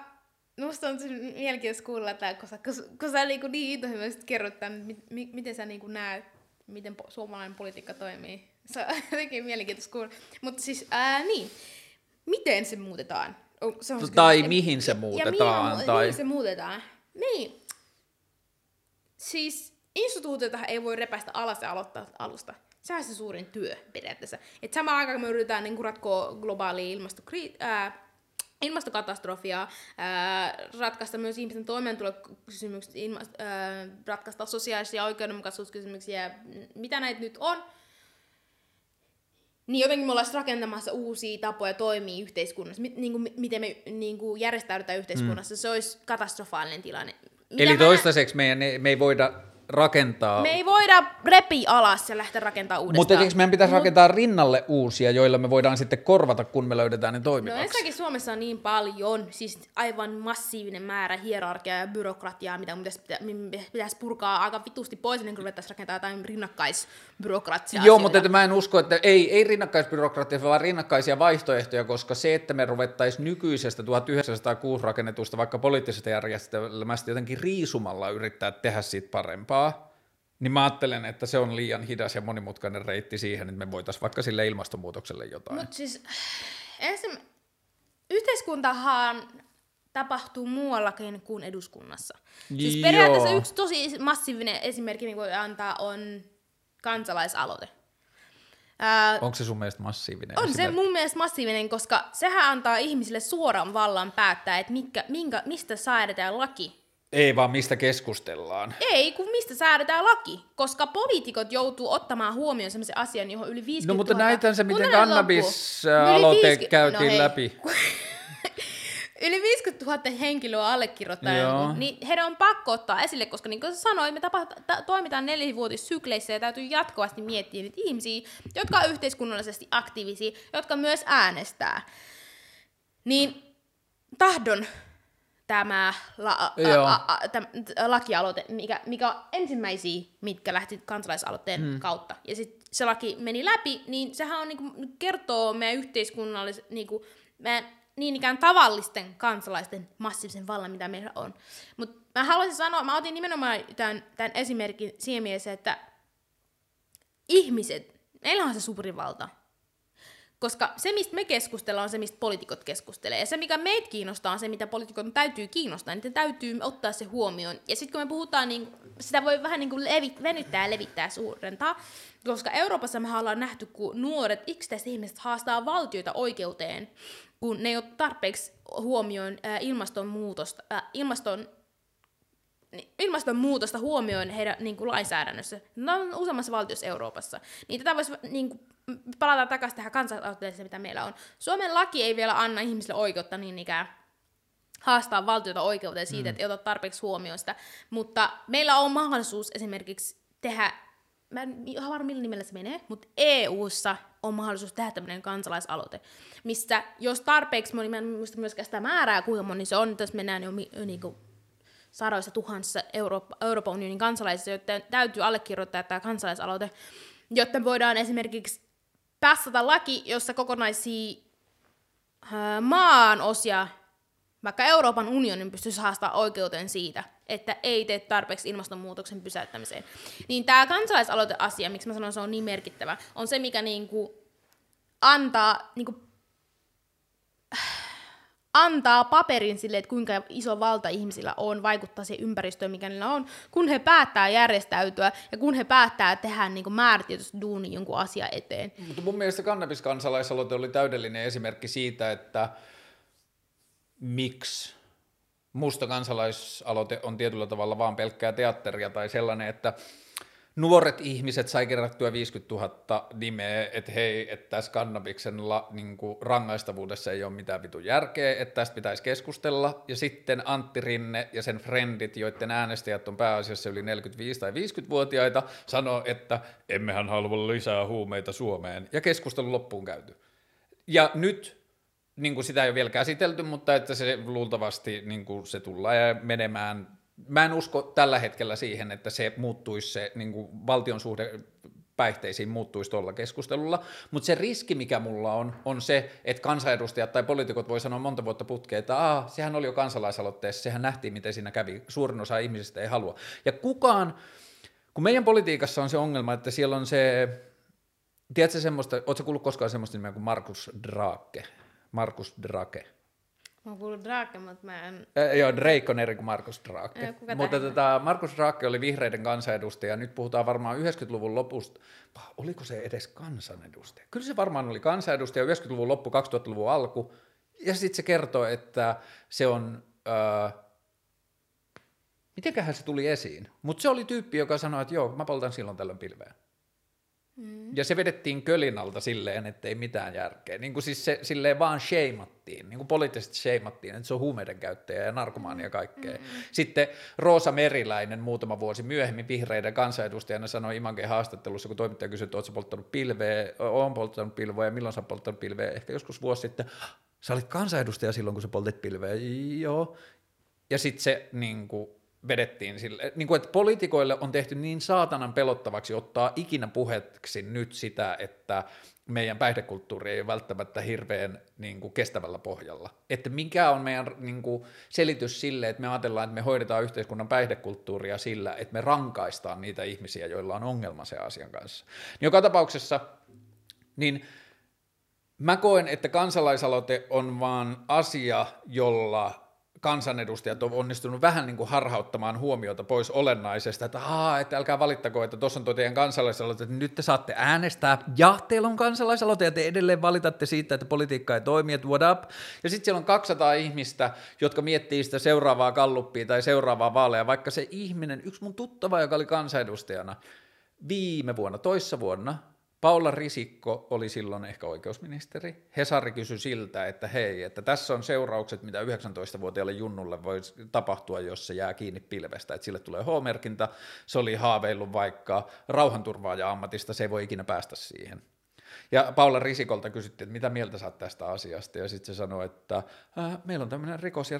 musta on tosi mielenkiintoista kuulla, että kun sä, kun, kun sä niinku niin intohimoisesti kerrot tämän, mit, mi, miten sä niinku näet, miten po, suomalainen politiikka toimii. Se on jotenkin mielenkiintoista kuulla. Mutta siis, ää, niin, miten se muutetaan? On- Se on se Tai kysymys. mihin se Ja muutetaan, mihin, tai- mihin se muutetaan? Niin, siis instituutioita ei voi repäistä alas ja aloittaa alusta. Sehän on se suurin työ periaatteessa. Et samaan aikaan kun me yritetään niin ratkoa globaalia ilmastokri- ää, ilmastokatastrofia, ää, ratkaista myös ihmisten toimeentulokysymykset, ilma, ää, ratkaista sosiaalisia oikeudenmukaisuuskysymyksiä, m- mitä näitä nyt on, niin jotenkin me ollaan rakentamassa uusia tapoja toimia yhteiskunnassa, niin kuin, mi- miten me niin kuin järjestäydytään yhteiskunnassa, mm. se olisi katastrofaalinen tilanne. Mitä Eli mä- toistaiseksi meidän, me ei voida rakentaa, Me ei voida repi alas ja lähteä rakentamaan uudestaan. mutta eikö meidän pitäisi Mut- rakentaa rinnalle uusia, joilla me voidaan sitten korvata, kun me löydetään ne No toimivaksi? ensinnäkin Suomessa on niin paljon, siis aivan massiivinen määrä hierarkiaa ja byrokratiaa, mitä pitäisi, pitäisi purkaa aika vitusti pois, ennen kuin ruvettaisiin rakentaa jotain rinnakkaisbyrokratia Joo, mutta että mä en usko, että ei, ei rinnakkaisbyrokratia, vaan rinnakkaisia vaihtoehtoja, koska se, että me ruvettaisiin nykyisestä 1906 rakennetusta vaikka poliittisesta järjestelmästä jotenkin riisumalla yrittää tehdä siitä parempaa, niin mä ajattelen, että se on liian hidas ja monimutkainen reitti siihen, että me voitaisiin vaikka sille ilmastonmuutokselle jotain. Mutta siis ensin, yhteiskuntahan tapahtuu muuallakin kuin eduskunnassa. Siis Joo. periaatteessa yksi tosi massiivinen esimerkki, mikä voi antaa, on kansalaisaloite. Ää, Onko se sun mielestä massiivinen on se mun mielestä massiivinen, koska sehän antaa ihmisille suoran vallan päättää, että mikä, minkä, mistä säädetään laki. Ei vaan mistä keskustellaan. Ei, kun mistä säädetään laki, koska poliitikot joutuu ottamaan huomioon sellaisen asian, johon yli 50 No mutta 000... näitähän se, miten kannabis-aloite Yli 50 käytiin no läpi. Yli 50 000 henkilöä allekirjoittaa, jonkun, niin heidän on pakko ottaa esille, koska niin kuin sä sanoit, me tapa, ta, toimitaan nelivuotissykleissä ja täytyy jatkuvasti miettiä niitä ihmisiä, jotka on yhteiskunnallisesti aktiivisia, jotka myös äänestää. Niin tahdon tämä la, Joo. a, a, täm, lakialoite, mikä, mikä on ensimmäisiä, mitkä lähti kansalaisaloitteen hmm. kautta. Ja sitten se laki meni läpi, niin sehän on, niinku, kertoo meidän yhteiskunnallis, niinku, meidän niin ikään tavallisten kansalaisten massiivisen vallan, mitä meillä on. Mutta mä haluaisin sanoa, mä otin nimenomaan tämän, tämän esimerkin siinä mielessä, että ihmiset, meillä on se suuri valta. Koska se, mistä me keskustellaan, on se, mistä poliitikot keskustelee. Ja se, mikä meitä kiinnostaa, on se, mitä poliitikot täytyy kiinnostaa. Niin täytyy ottaa se huomioon. Ja sitten kun me puhutaan, niin sitä voi vähän niin kuin levi, venyttää ja levittää suurentaa. Koska Euroopassa me ollaan nähty, kun nuoret yksittäiset ihmiset haastaa valtioita oikeuteen, kun ne ei ole tarpeeksi huomioon ilmastonmuutosta, ää, ilmaston niin ilmastonmuutosta huomioon heidän niin kuin lainsäädännössä. Ne on useammassa valtiossa Euroopassa. Niin tätä voisi niin kuin, palata takaisin tähän kansalaisaloitteeseen, mitä meillä on. Suomen laki ei vielä anna ihmisille oikeutta niin ikään haastaa valtiota oikeuteen siitä, mm. että ei ota tarpeeksi huomioon sitä. Mutta meillä on mahdollisuus esimerkiksi tehdä, mä en ihan varma millä nimellä se menee, mutta EU-ssa on mahdollisuus tehdä tämmöinen kansalaisaloite, missä jos tarpeeksi moni, mä en muista myöskään sitä määrää, kuinka moni se on, tässä mennään jo niin kuin sadoissa tuhansissa Eurooppa, Euroopan unionin kansalaisissa, joiden täytyy allekirjoittaa tämä kansalaisaloite, jotta voidaan esimerkiksi passata laki, jossa kokonaisia ää, maan osia, vaikka Euroopan unionin pystyisi haastaa oikeuteen siitä, että ei tee tarpeeksi ilmastonmuutoksen pysäyttämiseen. Niin tämä kansalaisaloiteasia, miksi mä sanon se on niin merkittävä, on se, mikä niinku antaa niinku antaa paperin sille, että kuinka iso valta ihmisillä on vaikuttaa siihen ympäristöön, mikä niillä on, kun he päättää järjestäytyä ja kun he päättää tehdä niin määrätietoisesti duuni jonkun asian eteen. Mutta mun mielestä kannabiskansalaisaloite oli täydellinen esimerkki siitä, että miksi musta kansalaisaloite on tietyllä tavalla vaan pelkkää teatteria tai sellainen, että nuoret ihmiset sai kerättyä 50 000 nimeä, että hei, että tässä kannabiksen la, niin kuin rangaistavuudessa ei ole mitään vitu järkeä, että tästä pitäisi keskustella. Ja sitten Antti Rinne ja sen frendit, joiden äänestäjät on pääasiassa yli 45- tai 50-vuotiaita, sanoo, että emmehän halua lisää huumeita Suomeen. Ja keskustelu loppuun käyty. Ja nyt niin kuin sitä ei ole vielä käsitelty, mutta että se luultavasti niin kuin se tullaan menemään mä en usko tällä hetkellä siihen, että se muuttuisi se niin kuin valtion suhde päihteisiin muuttuisi tuolla keskustelulla, mutta se riski, mikä mulla on, on se, että kansanedustajat tai poliitikot voi sanoa monta vuotta putkeen, että Aa, sehän oli jo kansalaisaloitteessa, sehän nähtiin, miten siinä kävi, suurin osa ihmisistä ei halua. Ja kukaan, kun meidän politiikassa on se ongelma, että siellä on se, tiedätkö semmoista, ootko kuullut koskaan semmoista nimeä kuin Markus Drake? Markus Drake. Mä oon kuullut Drake, mutta mä en... Äh, joo, Drake on eri kuin Markus Drake. Äh, kuka Mutta tota, Markus Drake oli vihreiden kansanedustaja. Nyt puhutaan varmaan 90-luvun lopusta. Pah, Oliko se edes kansanedustaja? Kyllä se varmaan oli kansanedustaja 90-luvun loppu, 2000-luvun alku. Ja sitten se kertoo, että se on... Äh, mitenköhän se tuli esiin? Mutta se oli tyyppi, joka sanoi, että joo, mä poltan silloin tällöin pilveä. Mm. Ja se vedettiin kölin alta silleen, että ei mitään järkeä. Niin kuin siis se silleen vaan sheimattiin, niin kuin poliittisesti sheimattiin, että se on huumeiden käyttäjä ja narkomaania ja kaikkea. Mm. Sitten Roosa Meriläinen muutama vuosi myöhemmin vihreiden kansanedustajana sanoi Imanken haastattelussa, kun toimittaja kysyi, että oletko polttanut pilveä, olen polttanut pilveä ja milloin sä polttanut pilveä, ehkä joskus vuosi sitten. Sä olit kansanedustaja silloin, kun sä poltit pilveä, joo. Ja sitten se niin kuin, vedettiin sille, niin kuin, että poliitikoille on tehty niin saatanan pelottavaksi ottaa ikinä puheeksi nyt sitä, että meidän päihdekulttuuri ei ole välttämättä hirveän niin kuin, kestävällä pohjalla. Että mikä on meidän niin kuin, selitys sille, että me ajatellaan, että me hoidetaan yhteiskunnan päihdekulttuuria sillä, että me rankaistaan niitä ihmisiä, joilla on ongelma sen asian kanssa. Niin joka tapauksessa, niin Mä koen, että kansalaisaloite on vaan asia, jolla kansanedustajat on onnistunut vähän niin kuin harhauttamaan huomiota pois olennaisesta, että, Aa, että älkää valittako, että tuossa on tuo teidän kansalaisaloite, että nyt te saatte äänestää, ja teillä on kansalaisaloite, ja te edelleen valitatte siitä, että politiikka ei toimi, että what up, ja sitten siellä on 200 ihmistä, jotka miettii sitä seuraavaa kalluppia tai seuraavaa vaaleja, vaikka se ihminen, yksi mun tuttava, joka oli kansanedustajana viime vuonna, toissa vuonna, Paula Risikko oli silloin ehkä oikeusministeri. Hesari kysyi siltä, että hei, että tässä on seuraukset, mitä 19-vuotiaalle junnulle voi tapahtua, jos se jää kiinni pilvestä, että sille tulee H-merkintä, se oli haaveillut vaikka rauhanturvaaja ammatista, se ei voi ikinä päästä siihen. Ja Paula Risikolta kysyttiin, että mitä mieltä saat tästä asiasta, ja sitten se sanoi, että äh, meillä on tämmöinen rikos ja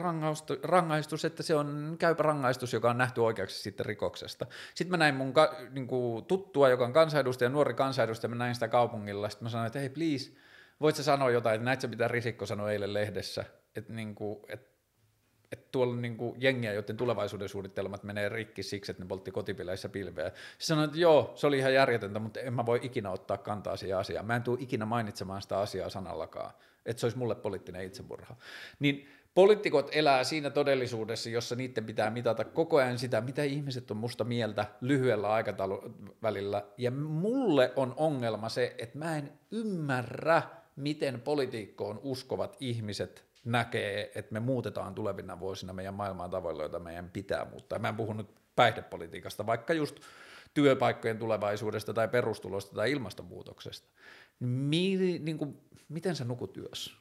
rangaistus, että se on käypä rangaistus, joka on nähty oikeaksi sitten rikoksesta. Sitten mä näin mun ka, niin kuin tuttua, joka on kansanedustaja, nuori kansanedustaja, mä näin sitä kaupungilla, sitten mä sanoin, että hei please, voit sä sanoa jotain, että näit sä mitä Risikko sanoi eilen lehdessä, että, niin kuin, että tuolla on niin kuin jengiä, joiden tulevaisuuden suunnitelmat menee rikki siksi, että ne poltti kotipileissä pilveä. Se sanoi, että joo, se oli ihan järjetöntä, mutta en mä voi ikinä ottaa kantaa siihen asiaan. Mä en tule ikinä mainitsemaan sitä asiaa sanallakaan, että se olisi mulle poliittinen itsemurha. Niin poliitikot elää siinä todellisuudessa, jossa niiden pitää mitata koko ajan sitä, mitä ihmiset on musta mieltä lyhyellä aikatauluvälillä. Ja mulle on ongelma se, että mä en ymmärrä, miten politiikkoon uskovat ihmiset näkee, että me muutetaan tulevina vuosina meidän maailmaa tavoilla, joita meidän pitää muuttaa. Mä en puhu nyt päihdepolitiikasta, vaikka just työpaikkojen tulevaisuudesta tai perustulosta tai ilmastonmuutoksesta. Mi, niin kuin, miten sä nukut yössä?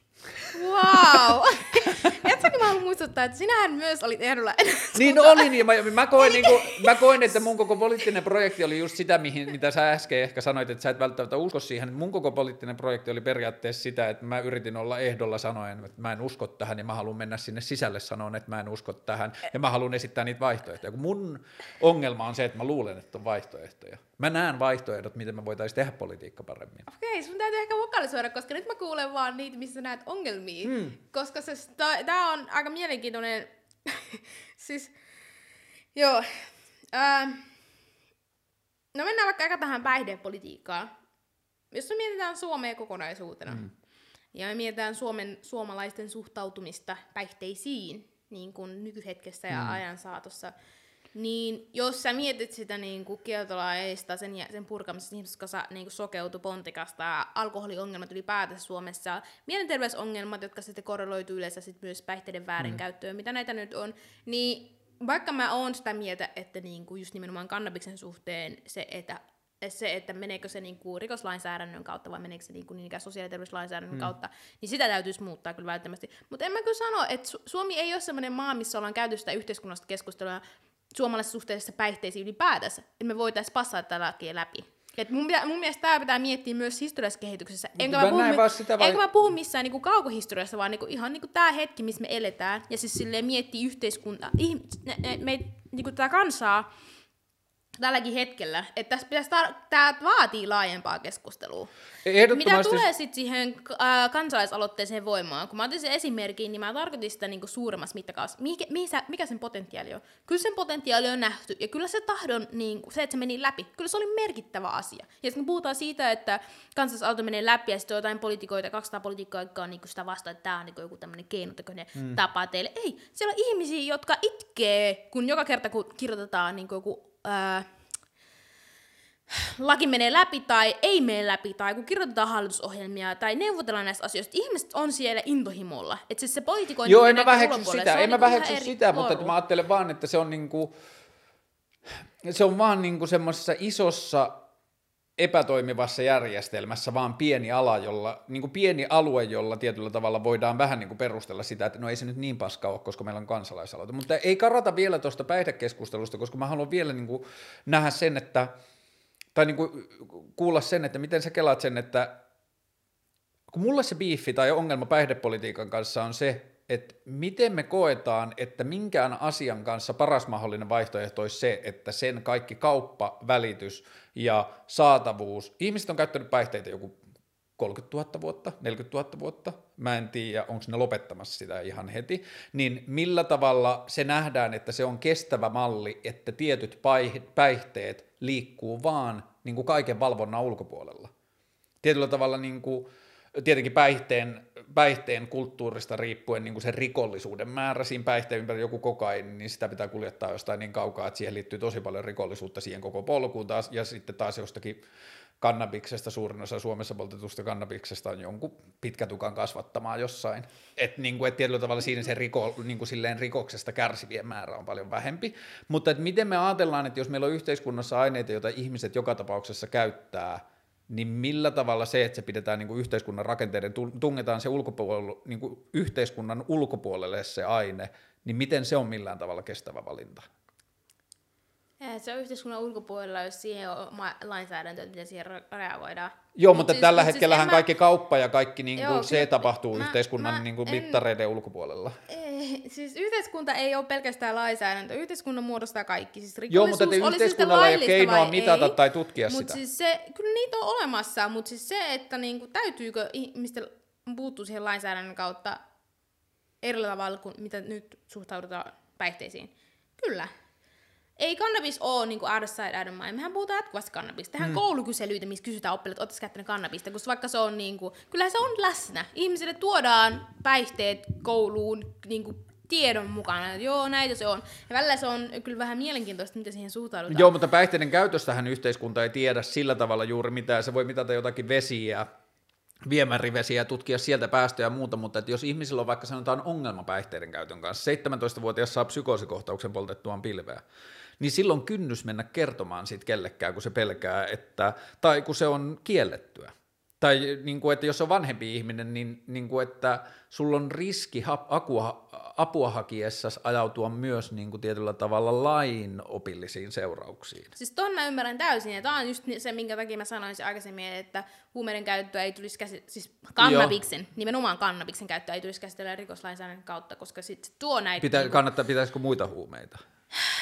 Wow! Etsäkin mä haluan muistuttaa, että sinähän myös olit ehdolla. Niin olin, ja mä, mä, koin, niin kuin, mä koin, että mun koko poliittinen projekti oli just sitä, mihin, mitä sä äsken ehkä sanoit, että sä et välttämättä usko siihen. Mun koko poliittinen projekti oli periaatteessa sitä, että mä yritin olla ehdolla sanoen, että mä en usko tähän, ja mä haluan mennä sinne sisälle sanoen, että mä en usko tähän, ja mä haluan esittää niitä vaihtoehtoja. Kun mun ongelma on se, että mä luulen, että on vaihtoehtoja. Mä näen vaihtoehdot, miten me voitaisiin tehdä politiikka paremmin. Okei, okay, sun täytyy ehkä vokalisoida, koska nyt mä kuulen vaan niitä, missä näet ongelmia. Hmm. Koska se, tää on aika mielenkiintoinen, siis, joo. Ää, no mennään vaikka aika tähän päihdepolitiikkaan. Jos me mietitään Suomea kokonaisuutena, hmm. ja me mietitään Suomen, suomalaisten suhtautumista päihteisiin, niin kuin nykyhetkessä ja hmm. ajan saatossa, niin jos sä mietit sitä niin kuin kieltolaista, sen, sen purkamista, ihmiset, jotka sa, niin kuin sokeutu pontikasta ja alkoholiongelmat ylipäätänsä Suomessa, mielenterveysongelmat, jotka sitten korreloitu yleensä sit myös päihteiden väärinkäyttöön, mm. mitä näitä nyt on, niin vaikka mä oon sitä mieltä, että niin kuin just nimenomaan kannabiksen suhteen se, että se, että meneekö se niinku rikoslainsäädännön kautta vai meneekö se niinku niinkään sosiaali- ja terveyslainsäädännön mm. kautta, niin sitä täytyisi muuttaa kyllä välttämättä. Mutta en mä kyllä sano, että Su- Suomi ei ole sellainen maa, missä ollaan käyty sitä yhteiskunnallista keskustelua suomalaisessa suhteessa päihteisiin ylipäätänsä, että me voitaisiin passaa tätä lakia läpi. Et mun, mun mielestä tämä pitää miettiä myös historiallisessa kehityksessä. Enkä mä, puhu, sitä vai... enkä mä puhu missään niinku kaukohistoriassa, vaan niinku, ihan niinku tämä hetki, missä me eletään. Ja siis silleen miettii yhteiskuntaa, me, me, me, niinku tätä kansaa, tälläkin hetkellä, että tässä pitäisi tar- tämä vaatii laajempaa keskustelua. Mitä tulee sitten siihen äh, kansalaisaloitteeseen voimaan, kun mä otin sen esimerkin, niin mä tarkoitin sitä niinku suuremmassa mittakaavassa. Mikä, mikä sen potentiaali on? Kyllä sen potentiaali on nähty, ja kyllä se tahdon, niin, se, että se meni läpi, kyllä se oli merkittävä asia. Ja sitten kun puhutaan siitä, että kansalaisaloite menee läpi, ja sitten on jotain poliitikoita, 200 poliitikkoa, jotka on niinku sitä vastaan, että tämä on niinku joku tämmöinen keinotekoinen mm. tapa teille. Ei, siellä on ihmisiä, jotka itkee, kun joka kerta kun kirjoitetaan niinku joku ää, laki menee läpi tai ei mene läpi, tai kun kirjoitetaan hallitusohjelmia tai neuvotellaan näistä asioista, ihmiset on siellä intohimolla. Että siis se poliitikointi Joo, en mä väheksy sitä, en mä väheksy sitä, mutta mä ajattelen vaan, että se on niinku, se on vaan niinku semmoisessa isossa epätoimivassa järjestelmässä vaan pieni ala, jolla, niin kuin pieni alue, jolla tietyllä tavalla voidaan vähän niin kuin perustella sitä, että no ei se nyt niin paska ole, koska meillä on kansalaisaloite. Mutta ei karata vielä tuosta päihdekeskustelusta, koska mä haluan vielä niin kuin nähdä sen, että tai niin kuin kuulla sen, että miten sä kelaat sen, että kun mulle se biifi tai ongelma päihdepolitiikan kanssa on se, että miten me koetaan, että minkään asian kanssa paras mahdollinen vaihtoehto olisi se, että sen kaikki kauppa, välitys ja saatavuus, ihmiset on käyttänyt päihteitä joku 30 000 vuotta, 40 000 vuotta, mä en tiedä, onko ne lopettamassa sitä ihan heti, niin millä tavalla se nähdään, että se on kestävä malli, että tietyt päihteet liikkuu vaan niin kuin kaiken valvonnan ulkopuolella. Tietyllä tavalla niin kuin, tietenkin päihteen, päihteen kulttuurista riippuen niin kuin se rikollisuuden määrä siinä päihteen ympärillä joku kokaini, niin sitä pitää kuljettaa jostain niin kaukaa, että siihen liittyy tosi paljon rikollisuutta siihen koko polkuun taas, ja sitten taas jostakin kannabiksesta, suurin osa Suomessa poltetusta kannabiksesta on jonkun pitkätukan kasvattamaa jossain. Että niin et tietyllä tavalla siinä se riko, niin kuin silleen rikoksesta kärsivien määrä on paljon vähempi. Mutta et miten me ajatellaan, että jos meillä on yhteiskunnassa aineita, joita ihmiset joka tapauksessa käyttää, niin millä tavalla se, että se pidetään niin kuin yhteiskunnan rakenteiden, tungetaan se ulkopuolelle, niin kuin yhteiskunnan ulkopuolelle se aine, niin miten se on millään tavalla kestävä valinta? Se on yhteiskunnan ulkopuolella, jos siihen on oma lainsäädäntö, että miten siihen reagoidaan. Joo, mutta siis, tällä siis hetkellähän siis kaikki mä... kauppa ja kaikki niin kuin, joo, se kyllä, tapahtuu mä, yhteiskunnan mä, niin kuin, mittareiden en... ulkopuolella. Ei, siis yhteiskunta ei ole pelkästään lainsäädäntö, yhteiskunnan muodostaa kaikki. Siis joo, mutta te yhteiskunnalla ei ole keinoa mitata ei, tai tutkia mut sitä. Siis se, kyllä niitä on olemassa, mutta siis se, että niin kuin, täytyykö ihmisten puuttua siihen lainsäädännön kautta eri tavalla kuin mitä nyt suhtaudutaan päihteisiin. Kyllä, ei kannabis ole niin out of sight, out of mind. Mehän puhutaan jatkuvasti kannabista. Tehdään mm. koulukyselyitä, missä kysytään oppilaat, ottaisi käyttänyt kannabista, koska vaikka se on, niin kuin, kyllä se on läsnä. Ihmisille tuodaan päihteet kouluun niin kuin, tiedon mukana, että joo, näitä se on. Ja välillä se on kyllä vähän mielenkiintoista, mitä siihen suhtaudutaan. Joo, mutta päihteiden käytöstähän yhteiskunta ei tiedä sillä tavalla juuri mitään. Se voi mitata jotakin vesiä, viemärivesiä ja tutkia sieltä päästöjä ja muuta, mutta että jos ihmisillä on vaikka sanotaan ongelma päihteiden käytön kanssa, 17-vuotias saa psykoosikohtauksen poltettuaan pilveä, niin silloin kynnys mennä kertomaan siitä kellekään, kun se pelkää, että, tai kun se on kiellettyä. Tai niin kuin, että jos on vanhempi ihminen, niin, niin kuin, että sulla on riski apua, apua hakiessa ajautua myös niin kuin tietyllä tavalla lain opillisiin seurauksiin. Siis ton mä ymmärrän täysin, ja tämä on just se, minkä takia mä sanoin aikaisemmin, että huumeiden käyttöä ei tulisi käsitellä, siis kannabiksen, Joo. nimenomaan kannabiksen käyttöä ei tulisi käsitellä rikoslainsäädännön kautta, koska sit tuo näitä... Pitä, niin kuin... kannattaa, pitäisikö muita huumeita?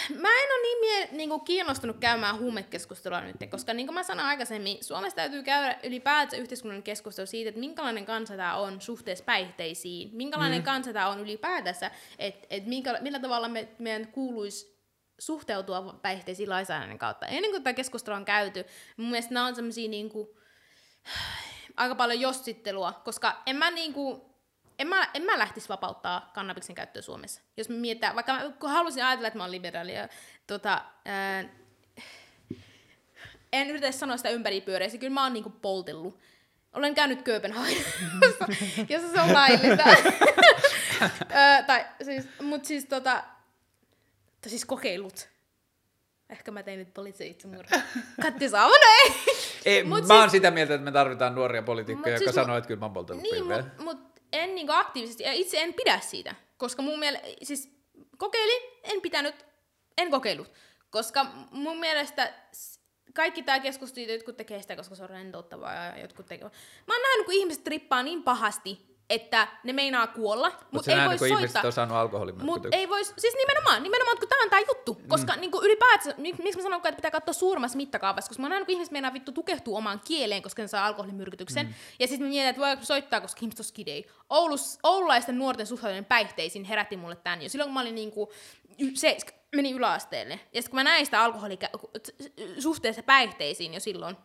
Mä en ole niin, mie- niin kuin kiinnostunut käymään huumekeskustelua nyt, koska niin kuin mä sanoin aikaisemmin, Suomessa täytyy käydä ylipäätään yhteiskunnan keskustelu siitä, että minkälainen kansa tämä on suhteessa päihteisiin, minkälainen mm. kansa tämä on ylipäätänsä, että et minkä, millä tavalla me, meidän kuuluisi suhteutua päihteisiin lainsäädännön kautta. Ennen kuin tämä keskustelu on käyty, mun mielestä nämä on semmoisia niin kuin, aika paljon jossittelua, koska en mä niin kuin, en mä, en mä lähtisi vapauttaa kannabiksen käyttöä Suomessa. Jos me mietitään, vaikka mä halusin ajatella, että mä olen liberaali ja tota, ää, en yritä sanoa sitä ympäripyöreästi, kyllä mä oon niinku poltellut. Olen käynyt Kööpenhaminassa, jossa se on laillista. tai siis, mut siis tota, tai siis kokeilut. Ehkä mä tein nyt poliittisen itsemurhan. Katti Saavana ei. ei mut mä siis, oon sitä mieltä, että me tarvitaan nuoria poliitikkoja, jotka siis sanoo, että kyllä mä oon poltellut niin, pilveä. Mut, mut en niin aktiivisesti, ja itse en pidä siitä, koska mun mielestä, siis kokeilin, en pitänyt, en kokeillut, koska mun mielestä kaikki tämä keskustelu, jotkut tekee sitä, koska se on rentouttavaa ja jotkut tekee. Mä oon nähnyt, kun ihmiset trippaa niin pahasti, että ne meinaa kuolla, mutta mut ei voi soittaa. ihmiset on saanut Mutta ei voi, siis nimenomaan, nimenomaan, kun tämä on tämä juttu, mm. koska mm. niin ylipäätään, miksi mä sanon, että pitää katsoa suuremmassa mittakaavassa, koska mä nähnyt, kun ihmiset meinaa vittu tukehtuu omaan kieleen, koska ne saa alkoholimyrkytyksen, mm. ja sitten mä mietin, että voiko soittaa, koska ihmiset on skidei. Oulus, oululaisten nuorten suhtautuminen päihteisiin herätti mulle tämän jo. Silloin kun mä olin niin kuin, se meni yläasteelle, ja sitten kun mä näin sitä alkoholi suhteessa päihteisiin jo silloin,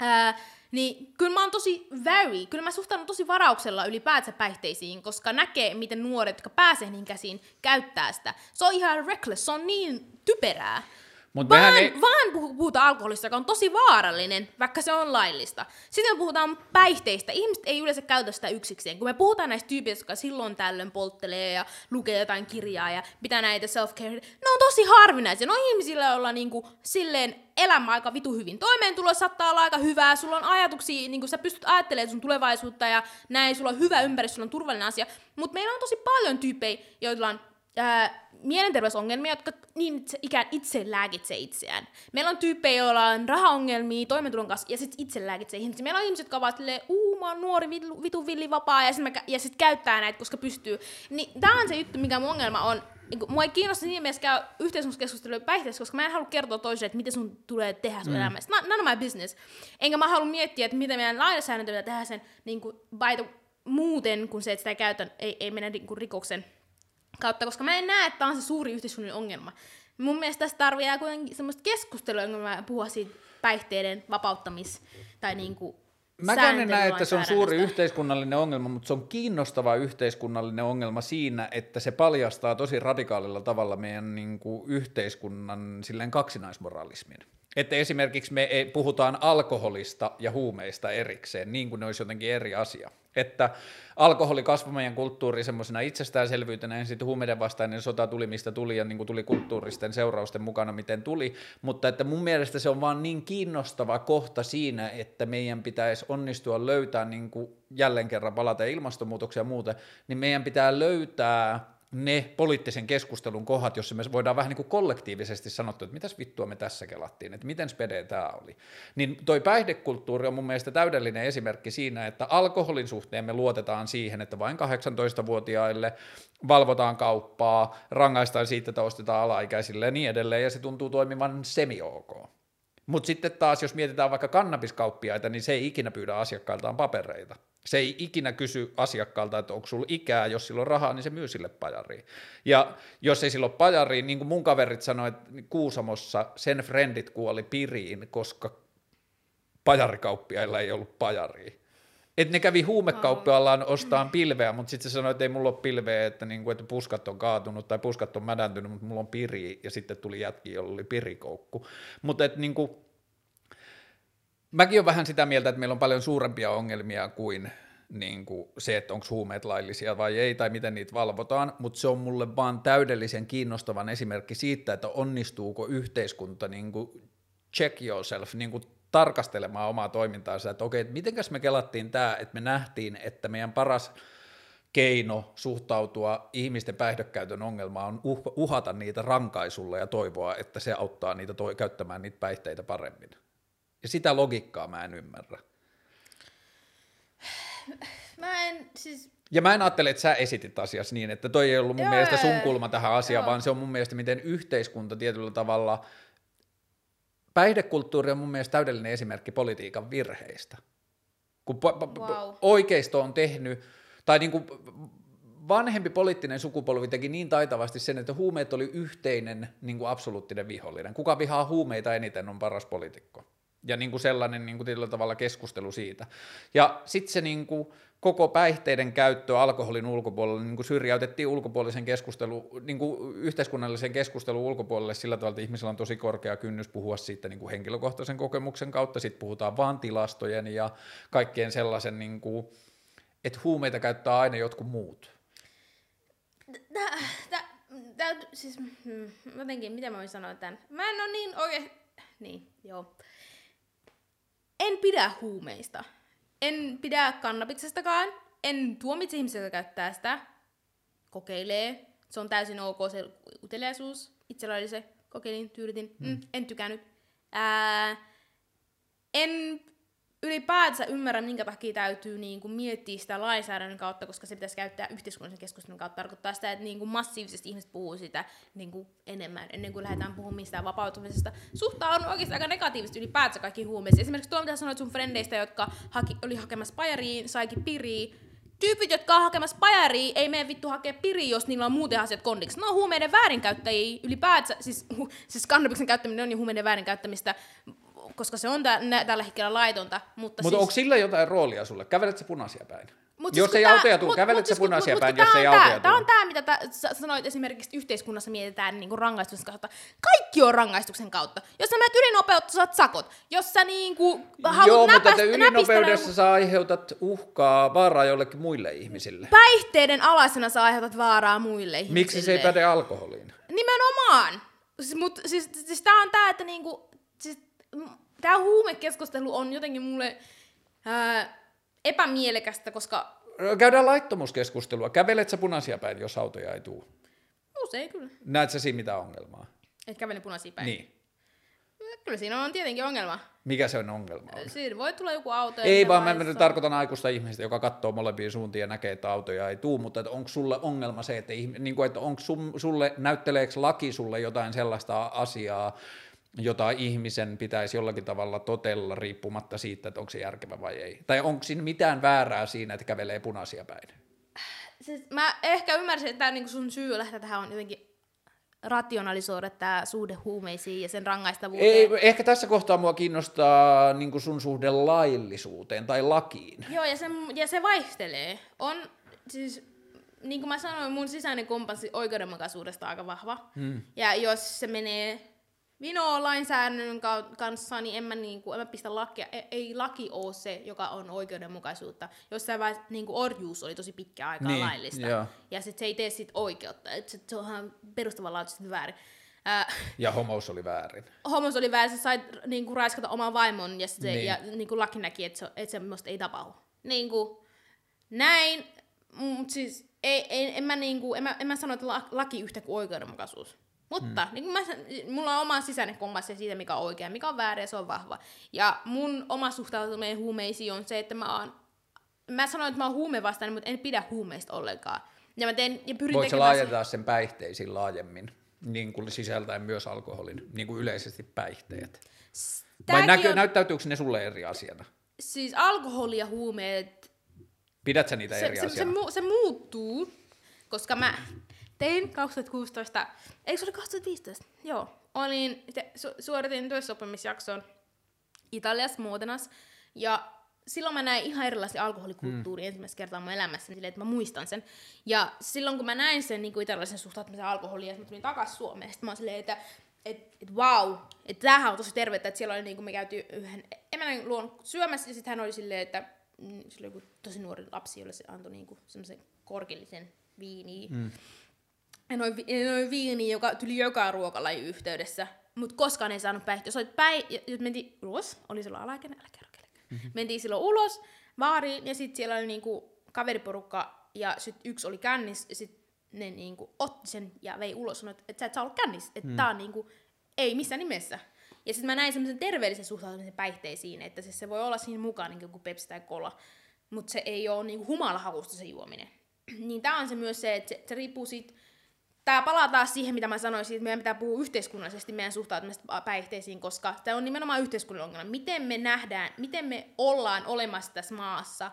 ää, niin kyllä mä oon tosi very, kyllä mä suhtaudun tosi varauksella ylipäätään päihteisiin, koska näkee, miten nuoret, jotka pääsee niin käsiin, käyttää sitä. Se on ihan reckless, se on niin typerää. Mut vaan, ei... vaan puhutaan alkoholista, joka on tosi vaarallinen, vaikka se on laillista. Sitten me puhutaan päihteistä. Ihmiset ei yleensä käytä sitä yksikseen. Kun me puhutaan näistä tyypeistä, jotka silloin tällöin polttelee ja lukee jotain kirjaa ja pitää näitä self-care, ne on tosi harvinaisia. Ne on ihmisillä, joilla niinku silleen elämä aika vitu hyvin. Toimeentulo saattaa olla aika hyvää, sulla on ajatuksia, niin sä pystyt ajattelemaan sun tulevaisuutta ja näin, sulla on hyvä ympäristö, sulla on turvallinen asia. Mutta meillä on tosi paljon tyyppejä, joilla on ää, mielenterveysongelmia, jotka niin itse, ikään itse lääkitsee itseään. Meillä on tyyppejä, joilla on rahaongelmia toimeentulon kanssa, ja sitten itse lääkitsee ihmisiä. Meillä on ihmiset, jotka ovat silleen, uu, mä oon nuori, vitu, vitu villi, vapaa, ja sitten sit käyttää näitä, koska pystyy. Niin tää on se juttu, mikä mun ongelma on. Niin mua ei kiinnosta siinä mielessä käy yhteiskunnalliskeskustelua päihteistä, koska mä en halua kertoa toisille, että miten sun tulee tehdä sun mm. elämässä. None of my business. Enkä mä halua miettiä, että miten meidän lainsäädäntö pitää tehdä sen niin kuin, by the, muuten, kun se, että sitä ei käytä, ei, ei mene niin kuin, rikoksen kautta, koska mä en näe, että tämä on se suuri yhteiskunnan ongelma. Mun mielestä tässä tarvii kuitenkin semmoista keskustelua, kun mä puhua siitä päihteiden vapauttamis- tai niinku Mäkään en näe, että se on suuri yhteiskunnallinen ongelma, mutta se on kiinnostava yhteiskunnallinen ongelma siinä, että se paljastaa tosi radikaalilla tavalla meidän niin kuin, yhteiskunnan silleen kaksinaismoralismin. Että esimerkiksi me ei, puhutaan alkoholista ja huumeista erikseen, niin kuin ne olisi jotenkin eri asia. Että alkoholi kasvoi meidän kulttuuriin semmoisena itsestäänselvyytenä, ja sitten huumeiden vastainen sota tuli, mistä tuli, ja niin kuin tuli kulttuuristen seurausten mukana, miten tuli. Mutta että mun mielestä se on vaan niin kiinnostava kohta siinä, että meidän pitäisi onnistua löytää, niin kuin jälleen kerran palata ilmastonmuutoksia ja muuta, niin meidän pitää löytää ne poliittisen keskustelun kohdat, jossa me voidaan vähän niin kuin kollektiivisesti sanoa, että mitäs vittua me tässä kelattiin, että miten spede tämä oli. Niin toi päihdekulttuuri on mun mielestä täydellinen esimerkki siinä, että alkoholin suhteen me luotetaan siihen, että vain 18-vuotiaille valvotaan kauppaa, rangaistaan siitä, että ostetaan alaikäisille ja niin edelleen, ja se tuntuu toimivan semi-ok. Mutta sitten taas, jos mietitään vaikka kannabiskauppiaita, niin se ei ikinä pyydä asiakkailtaan papereita. Se ei ikinä kysy asiakkaalta, että onko sulla ikää, jos sillä on rahaa, niin se myy sille pajariin. Ja jos ei sillä ole pajariin, niin kuin mun kaverit sanoivat, että Kuusamossa sen frendit kuoli piriin, koska pajarikauppiailla ei ollut pajaria. Et ne kävi huumekauppiallaan ostaan pilveä, mutta sitten se sanoi, että ei mulla ole pilveä, että, niinku, että puskat on kaatunut tai puskat on mädäntynyt, mutta mulla on piri, ja sitten tuli jätki, jolla oli pirikoukku. Mutta et, niinku, mäkin olen vähän sitä mieltä, että meillä on paljon suurempia ongelmia kuin niin kuin se, että onko huumeet laillisia vai ei, tai miten niitä valvotaan, mutta se on mulle vaan täydellisen kiinnostavan esimerkki siitä, että onnistuuko yhteiskunta niin kuin check yourself, niin kuin tarkastelemaan omaa toimintaansa, että okei, että mitenkäs me kelattiin tämä, että me nähtiin, että meidän paras keino suhtautua ihmisten päihdekäytön ongelmaan on uh- uhata niitä rankaisulla ja toivoa, että se auttaa niitä toi- käyttämään niitä päihteitä paremmin. Ja sitä logiikkaa mä en ymmärrä. Mä en, siis, Ja mä en ajattele, että sä esitit asiassa niin, että toi ei ollut mun Joo, mielestä sun kulma tähän asiaan, Joo. vaan se on mun mielestä, miten yhteiskunta tietyllä tavalla, päihdekulttuuri on mun mielestä täydellinen esimerkki politiikan virheistä. Kun po- Wow. oikeisto on tehnyt, tai niin kuin vanhempi poliittinen sukupolvi teki niin taitavasti sen, että huumeet oli yhteinen niin kuin absoluuttinen vihollinen. Kuka vihaa huumeita eniten on paras poliitikko. Ja niin kuin sellainen niin kuin tietyllä tavalla keskustelu siitä. Ja sitten se niin kuin koko päihteiden käyttö alkoholin ulkopuolella niin kuin syrjäytettiin ulkopuolisen keskustelu, niin kuin yhteiskunnallisen keskustelun ulkopuolelle sillä tavalla, että ihmisillä on tosi korkea kynnys puhua siitä niin kuin henkilökohtaisen kokemuksen kautta, sitten puhutaan vaan tilastojen ja kaikkien sellaisen, niin kuin, että huumeita käyttää aina jotkut muut. tää, siis, hmm, jotenkin, miten mä voin sanoa tämän? Mä en oo niin oikein, niin, joo. En pidä huumeista. En pidä kannabiksestakaan. En tuomitse ihmisiä, jotka käyttää sitä. Kokeilee. Se on täysin ok se uteliaisuus. Itsellä oli se. Kokeilin, tyydytin. Mm, en tykännyt. Ää, en ylipäätänsä ymmärrä, minkä takia täytyy niin kuin miettiä sitä lainsäädännön kautta, koska se pitäisi käyttää yhteiskunnallisen keskustelun kautta. Tarkoittaa sitä, että niin kuin massiivisesti ihmiset puhuu sitä niin kuin enemmän, ennen kuin lähdetään puhumaan mistään vapautumisesta. Suhtaudun oikeasti aika negatiivisesti ylipäätänsä kaikkiin huumeisiin. Esimerkiksi tuo, mitä sanoit sun frendeistä, jotka haki, oli hakemassa pajariin, saikin piriin. Tyypit, jotka on hakemassa pajariin, ei mene vittu hakea piriin, jos niillä on muuten asiat kondiksi. Ne on huumeiden väärinkäyttäjiä ylipäätänsä, siis, siis kannabiksen käyttäminen on jo huumeiden väärinkäyttämistä, koska se on tä, tällä hetkellä laitonta. Mutta Mutta siis, onko sillä jotain roolia sulle? Kävelet sä punaisia päin? Mut jos kun ei tää- autoja tule, mut- kävelet mut sä siis punaisia mut päin, jos tää ei on tää- autoja Tää on tule. tämä, mitä tä, sä sanoit esimerkiksi yhteiskunnassa mietitään niin rangaistuksen kautta. Kaikki on rangaistuksen kautta. Jos sä menet ylinopeutta, saat sakot. Jos sä niinku haluat Joo, mutta näpästä, että ylinopeudessa sä aiheutat uhkaa, vaaraa jollekin muille ihmisille. Päihteiden alaisena sä aiheutat vaaraa muille ihmisille. Miksi se ei päde alkoholiin? Nimenomaan. Siis, mut, siis, siis tää on tää, että niinku, siis, tää huumekeskustelu on jotenkin mulle ää, epämielekästä, koska Käydään laittomuuskeskustelua. Kävelet sä punaisia päin, jos autoja ei tule? usein kyllä. Näet sä siinä mitään ongelmaa? Et kävele punaisia päin. Niin. Kyllä siinä on tietenkin ongelma. Mikä se on ongelma? On? Siinä voi tulla joku auto. Ei vaan mä nyt tarkoitan aikuista ihmistä, joka katsoo molempiin suuntiin ja näkee, että autoja ei tuu, mutta onko sulle ongelma se, että, niin kuin, että onko sulle, näytteleekö laki sulle jotain sellaista asiaa, jota ihmisen pitäisi jollakin tavalla totella riippumatta siitä, että onko se järkevä vai ei? Tai onko siinä mitään väärää siinä, että kävelee punaisia päin? Siis mä ehkä ymmärsin, että tää, niinku sun syy lähteä tähän on jotenkin rationalisoida tämä suhde huumeisiin ja sen rangaistavuuteen. Ei, ehkä tässä kohtaa mua kiinnostaa niin sun suhde laillisuuteen tai lakiin. Joo, ja se, ja se vaihtelee. On siis, niin kuin mä sanoin, mun sisäinen kompassi oikeudenmukaisuudesta aika vahva. Hmm. Ja jos se menee vinoa lainsäädännön kanssa, niin en mä, niin kuin, en mä pistä lakia. Ei, ei laki ole se, joka on oikeudenmukaisuutta. Jossain vaiheessa niin kuin orjuus oli tosi pitkä aikaa niin, laillista. Joo. Ja sit se ei tee sit oikeutta. Et se, se on ihan perustavanlaatuisesti väärin. Ää, ja homous oli väärin. Homous oli väärin, se sai niin kuin, raiskata oman vaimon ja, se, niin. ja niin kuin laki näki, että se, että semmoista ei tapahdu. Niin kuin, näin, mutta siis ei, ei, en, mä, niin kuin, en, mä, en mä sano, että laki yhtä kuin oikeudenmukaisuus. Mutta hmm. niin mä, mulla on oma sisäinen kompassi siitä, mikä on oikein, mikä on väärin, se on vahva. Ja mun oma suhtautuminen huumeisiin on se, että mä oon, mä sanoin, että mä oon huumevastainen, mutta en pidä huumeista ollenkaan. Ja mä teen, ja pyrin Voitko laajentaa sen päihteisiin laajemmin, niin kuin sisältäen myös alkoholin, niin kuin yleisesti päihteet? Vai näkö, on... näyttäytyykö ne sulle eri asiana? Siis alkoholi ja huumeet... Pidätkö niitä se, eri se, asiana? Se, se, se muuttuu, koska mä tein 2016, eikö se oli 2015? Joo. Olin, te, su, suoritin työssäoppimisjakson Italiassa, Modenas, ja silloin mä näin ihan erilaisia alkoholikulttuuria hmm. ensimmäistä kertaa mun elämässä, silleen, että mä muistan sen. Ja silloin kun mä näin sen niin italialaisen suhtautumisen alkoholiin, ja mä tulin takaisin Suomeen, sitten mä oon silleen, että että et, wow, että tämähän on tosi tervettä, että siellä oli niin kuin me käytiin yhden emännän luon syömässä, ja sitten hän oli silleen, että mm, sillä oli joku tosi nuori lapsi, jolle se antoi niin kuin semmoisen korkillisen viiniä. Mm noin, noin viini, joka tuli joka ruokalajin yhteydessä, mutta koskaan ei saanut päihtyä. Soit päi, ja mentiin ulos, oli silloin alaikäinen, älä kerro mm-hmm. Mentiin silloin ulos baariin, ja sitten siellä oli niinku kaveriporukka, ja sitten yksi oli kännis, ja sitten ne niinku otti sen ja vei ulos, sanoi, että sä et saa olla kännis, että mm. tää on niinku, ei missään nimessä. Ja sitten mä näin semmoisen terveellisen suhtautumisen päihteisiin, että se, se voi olla siinä mukaan niin kuin Pepsi tai Cola, mutta se ei ole niin humalahakusta se juominen. niin tää on se myös se, että se, se riippuu siitä tämä palaa taas siihen, mitä mä sanoin, että meidän pitää puhua yhteiskunnallisesti meidän suhtautumista päihteisiin, koska tämä on nimenomaan yhteiskunnallinen ongelma. Miten me nähdään, miten me ollaan olemassa tässä maassa,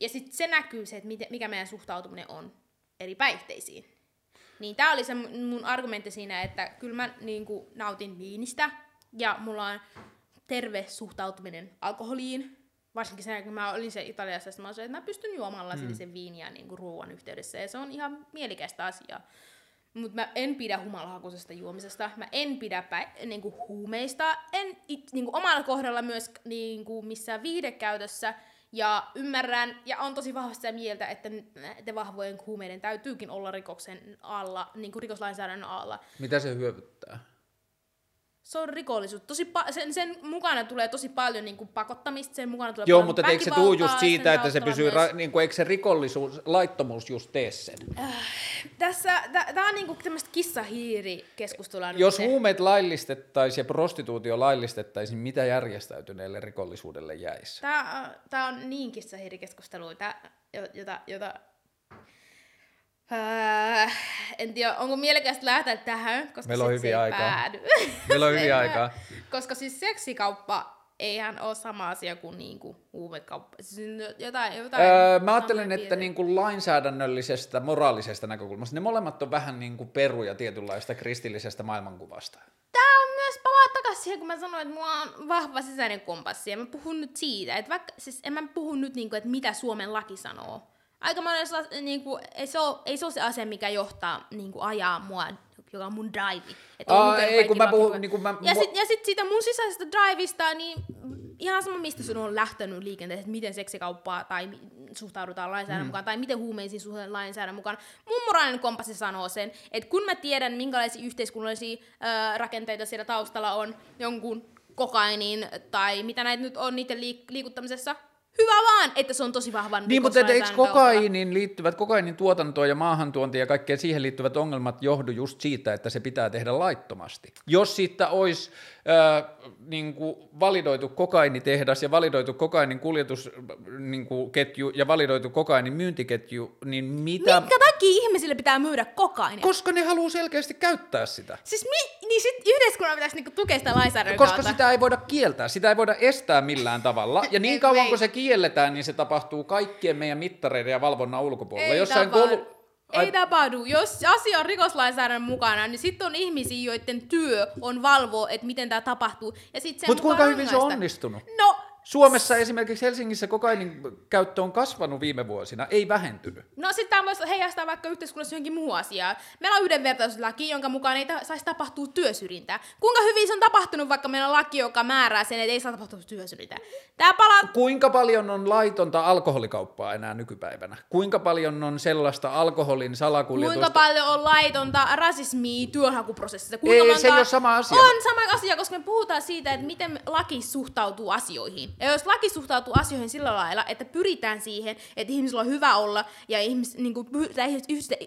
ja, sitten se näkyy se, että mikä meidän suhtautuminen on eri päihteisiin. Niin tämä oli se mun argumentti siinä, että kyllä mä niin kuin, nautin viinistä, ja mulla on terve suhtautuminen alkoholiin, varsinkin sen kun mä olin se Italiassa, mä olin, että mä pystyn juomaan lasillisen mm. viiniä niin kuin ruoan yhteydessä, ja se on ihan mielikästä asiaa. Mutta mä en pidä humalahakuisesta juomisesta, mä en pidä päi- niinku huumeista, en it, niinku omalla kohdalla myös niinku missään viidekäytössä, ja ymmärrän ja on tosi vahvasti sitä mieltä, että näiden vahvojen huumeiden täytyykin olla rikoksen alla, niin kuin rikoslainsäädännön alla. Mitä se hyödyttää? Se on rikollisuus. Tosi pa- sen, sen mukana tulee tosi paljon niin kuin pakottamista, sen mukana tulee Joo, mutta eikö se tuu just siitä, että se pysyy, ra- niin kuin, eikö se rikollisuus, laittomuus just tee sen? Äh, tässä, tämä on niin kuin tämmöistä kissahiiri-keskustelua. Jos se. huumeet laillistettaisiin ja prostituutio laillistettaisiin, mitä järjestäytyneelle rikollisuudelle jäisi? Tämä, on niin kissahiiri-keskustelua, jota, jota Öö, en tiedä, onko mielekästä lähteä tähän, koska Meillä on hyviä aikaa. Päädy. Meillä on hyviä aikaa. Koska siis seksikauppa eihän ole sama asia kuin niinku huumekauppa. Siis jotain, jotain öö, mä ajattelen, että niinku lainsäädännöllisestä, moraalisesta näkökulmasta ne molemmat on vähän niinku peruja tietynlaista kristillisestä maailmankuvasta. Tämä on myös palaa takaisin siihen, kun mä sanoin, että mulla on vahva sisäinen kompassi. Ja mä puhun nyt siitä, että vaikka, siis en mä puhu nyt niinku, että mitä Suomen laki sanoo aika monessa, niin kuin, ei, se ole, ei se ole se asia, mikä johtaa niin kuin, ajaa mua, joka on mun drive. Että Aa, ei, kun mä puhun, niin kuin mä, ja sitten sit siitä mun sisäisestä drivista, niin ihan sama, mistä sun on lähtenyt liikenteeseen, että miten seksikauppaa tai suhtaudutaan lainsäädännön mm. mukaan, tai miten huumeisiin suhtaudutaan lainsäädännön mukaan. Mun moraalinen kompassi sanoo sen, että kun mä tiedän, minkälaisia yhteiskunnallisia ö, rakenteita siellä taustalla on jonkun kokainin tai mitä näitä nyt on niiden liik- liikuttamisessa, Hyvä vaan, että se on tosi vahvan Niin, mutta eikö kokainin liittyvät, kokainin tuotantoon ja maahantuonti ja kaikkeen siihen liittyvät ongelmat johdu just siitä, että se pitää tehdä laittomasti. Jos siitä olisi äh, niin kuin validoitu kokainitehdas ja validoitu kokainin kuljetusketju niin kuin ketju, ja validoitu kokainin myyntiketju, niin mitä... Minkä takia ihmisille pitää myydä kokainia? Koska ne haluaa selkeästi käyttää sitä. Siis mi- niin sit yhteiskunnan pitäisi niinku tukea sitä lainsäädännön Koska kautta. sitä ei voida kieltää, sitä ei voida estää millään tavalla. Ja niin kauan kun se kielletään, niin se tapahtuu kaikkien meidän mittareiden ja valvonnan ulkopuolella. Ei Jossain kolu... Ei Ai- tapahdu. Jos asia on rikoslainsäädännön mukana, niin sitten on ihmisiä, joiden työ on valvoa, että miten tämä tapahtuu. Mutta kuinka hyvin se on onnistunut? No, Suomessa esimerkiksi Helsingissä kokainin käyttö on kasvanut viime vuosina, ei vähentynyt. No sitten tämä voisi heijastaa vaikka yhteiskunnassa johonkin muuhun asiaan. Meillä on yhdenvertaisuuslaki, jonka mukaan ei ta- saisi tapahtua työsyrjintää. Kuinka hyvin se on tapahtunut, vaikka meillä on laki, joka määrää sen, että ei saa tapahtua työsyrjintää? Tämä palaa... Kuinka paljon on laitonta alkoholikauppaa enää nykypäivänä? Kuinka paljon on sellaista alkoholin salakuljetusta? Kuinka paljon on laitonta rasismia työnhakuprosessissa? Kuinka Ei, se ei ole sama asia. On sama asia, koska me puhutaan siitä, että miten laki suhtautuu asioihin. Ja jos laki suhtautuu asioihin sillä lailla, että pyritään siihen, että ihmisillä on hyvä olla ja ihmis, niin kuin,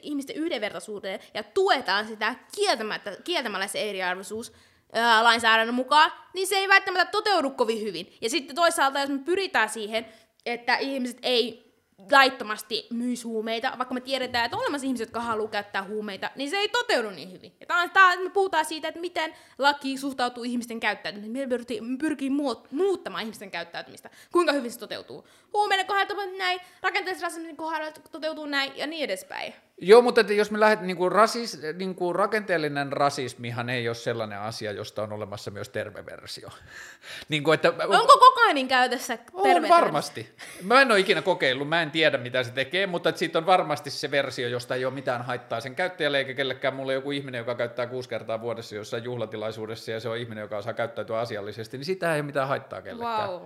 ihmisten, yhdenvertaisuuteen ja tuetaan sitä kieltämättä, kieltämällä se eriarvoisuus, ää, lainsäädännön mukaan, niin se ei välttämättä toteudu kovin hyvin. Ja sitten toisaalta, jos me pyritään siihen, että ihmiset ei laittomasti myys huumeita, vaikka me tiedetään, että on olemassa ihmisiä, jotka haluaa käyttää huumeita, niin se ei toteudu niin hyvin. Ja tää on, tää, me puhutaan siitä, että miten laki suhtautuu ihmisten käyttäytymiseen. Me pyrkii, pyrkii muut, muuttamaan ihmisten käyttäytymistä. Kuinka hyvin se toteutuu. Huumeiden kohdalla näin, rakenteellisen rasismin kohdalla toteutuu näin ja niin edespäin. Joo, mutta että jos me lähdet, niin kuin rasis, niin kuin rakenteellinen rasismihan ei ole sellainen asia, josta on olemassa myös terve versio. niin kuin, että, Onko kokainin käytössä on terve? varmasti. Mä en ole ikinä kokeillut, mä en tiedä mitä se tekee, mutta että siitä on varmasti se versio, josta ei ole mitään haittaa sen käyttäjälle eikä kellekään. Mulla on joku ihminen, joka käyttää kuusi kertaa vuodessa jossain juhlatilaisuudessa ja se on ihminen, joka osaa käyttäytyä asiallisesti, niin sitä ei ole mitään haittaa kellekään. Wow.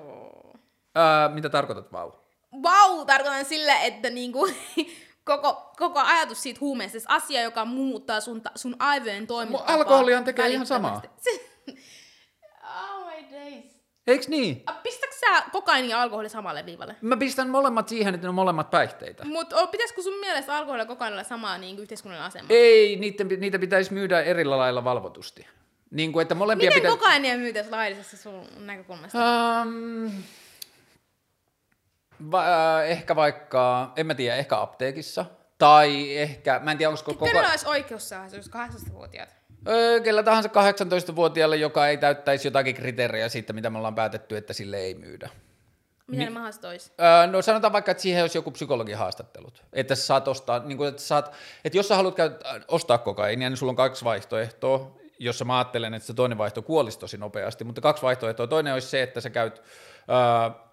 Ää, mitä tarkoitat vau? Vau, tarkoitan sillä, että niinku, koko, koko ajatus siitä huumeesta, siis asia, joka muuttaa sun, ta- sun aivojen toimintaa. alkoholihan tekee ihan samaa. oh my days. Eiks niin? Pistätkö sä kokaini ja alkoholi samalle viivalle? Mä pistän molemmat siihen, että ne on molemmat päihteitä. Mut pitäisikö sun mielestä alkoholilla ja kokainilla samaa niin yhteiskunnallinen asema? Ei, niitä, niitä pitäisi myydä eri lailla valvotusti. Niin kuin, että molempia Miten pitää... kokainia myytäisi laillisessa sun näkökulmasta? Um, va- äh, ehkä vaikka, en mä tiedä, ehkä apteekissa. Tai ehkä, mä en tiedä, onko koko... Kenellä olisi oikeus saada, se olisi 18-vuotiaat? Öö, kellä tahansa 18-vuotiaalle, joka ei täyttäisi jotakin kriteerejä siitä, mitä me ollaan päätetty, että sille ei myydä. Miten ne mahdollisesti olisi? Öö, no sanotaan vaikka, että siihen olisi joku psykologin haastattelut. Että sä saat ostaa, niin kuin, että, sä saat, että jos sä haluat käyttää, ostaa kokainia, niin sulla on kaksi vaihtoehtoa, jossa mä ajattelen, että se toinen vaihto kuolisi tosi nopeasti, mutta kaksi vaihtoehtoa. Toinen olisi se, että sä käyt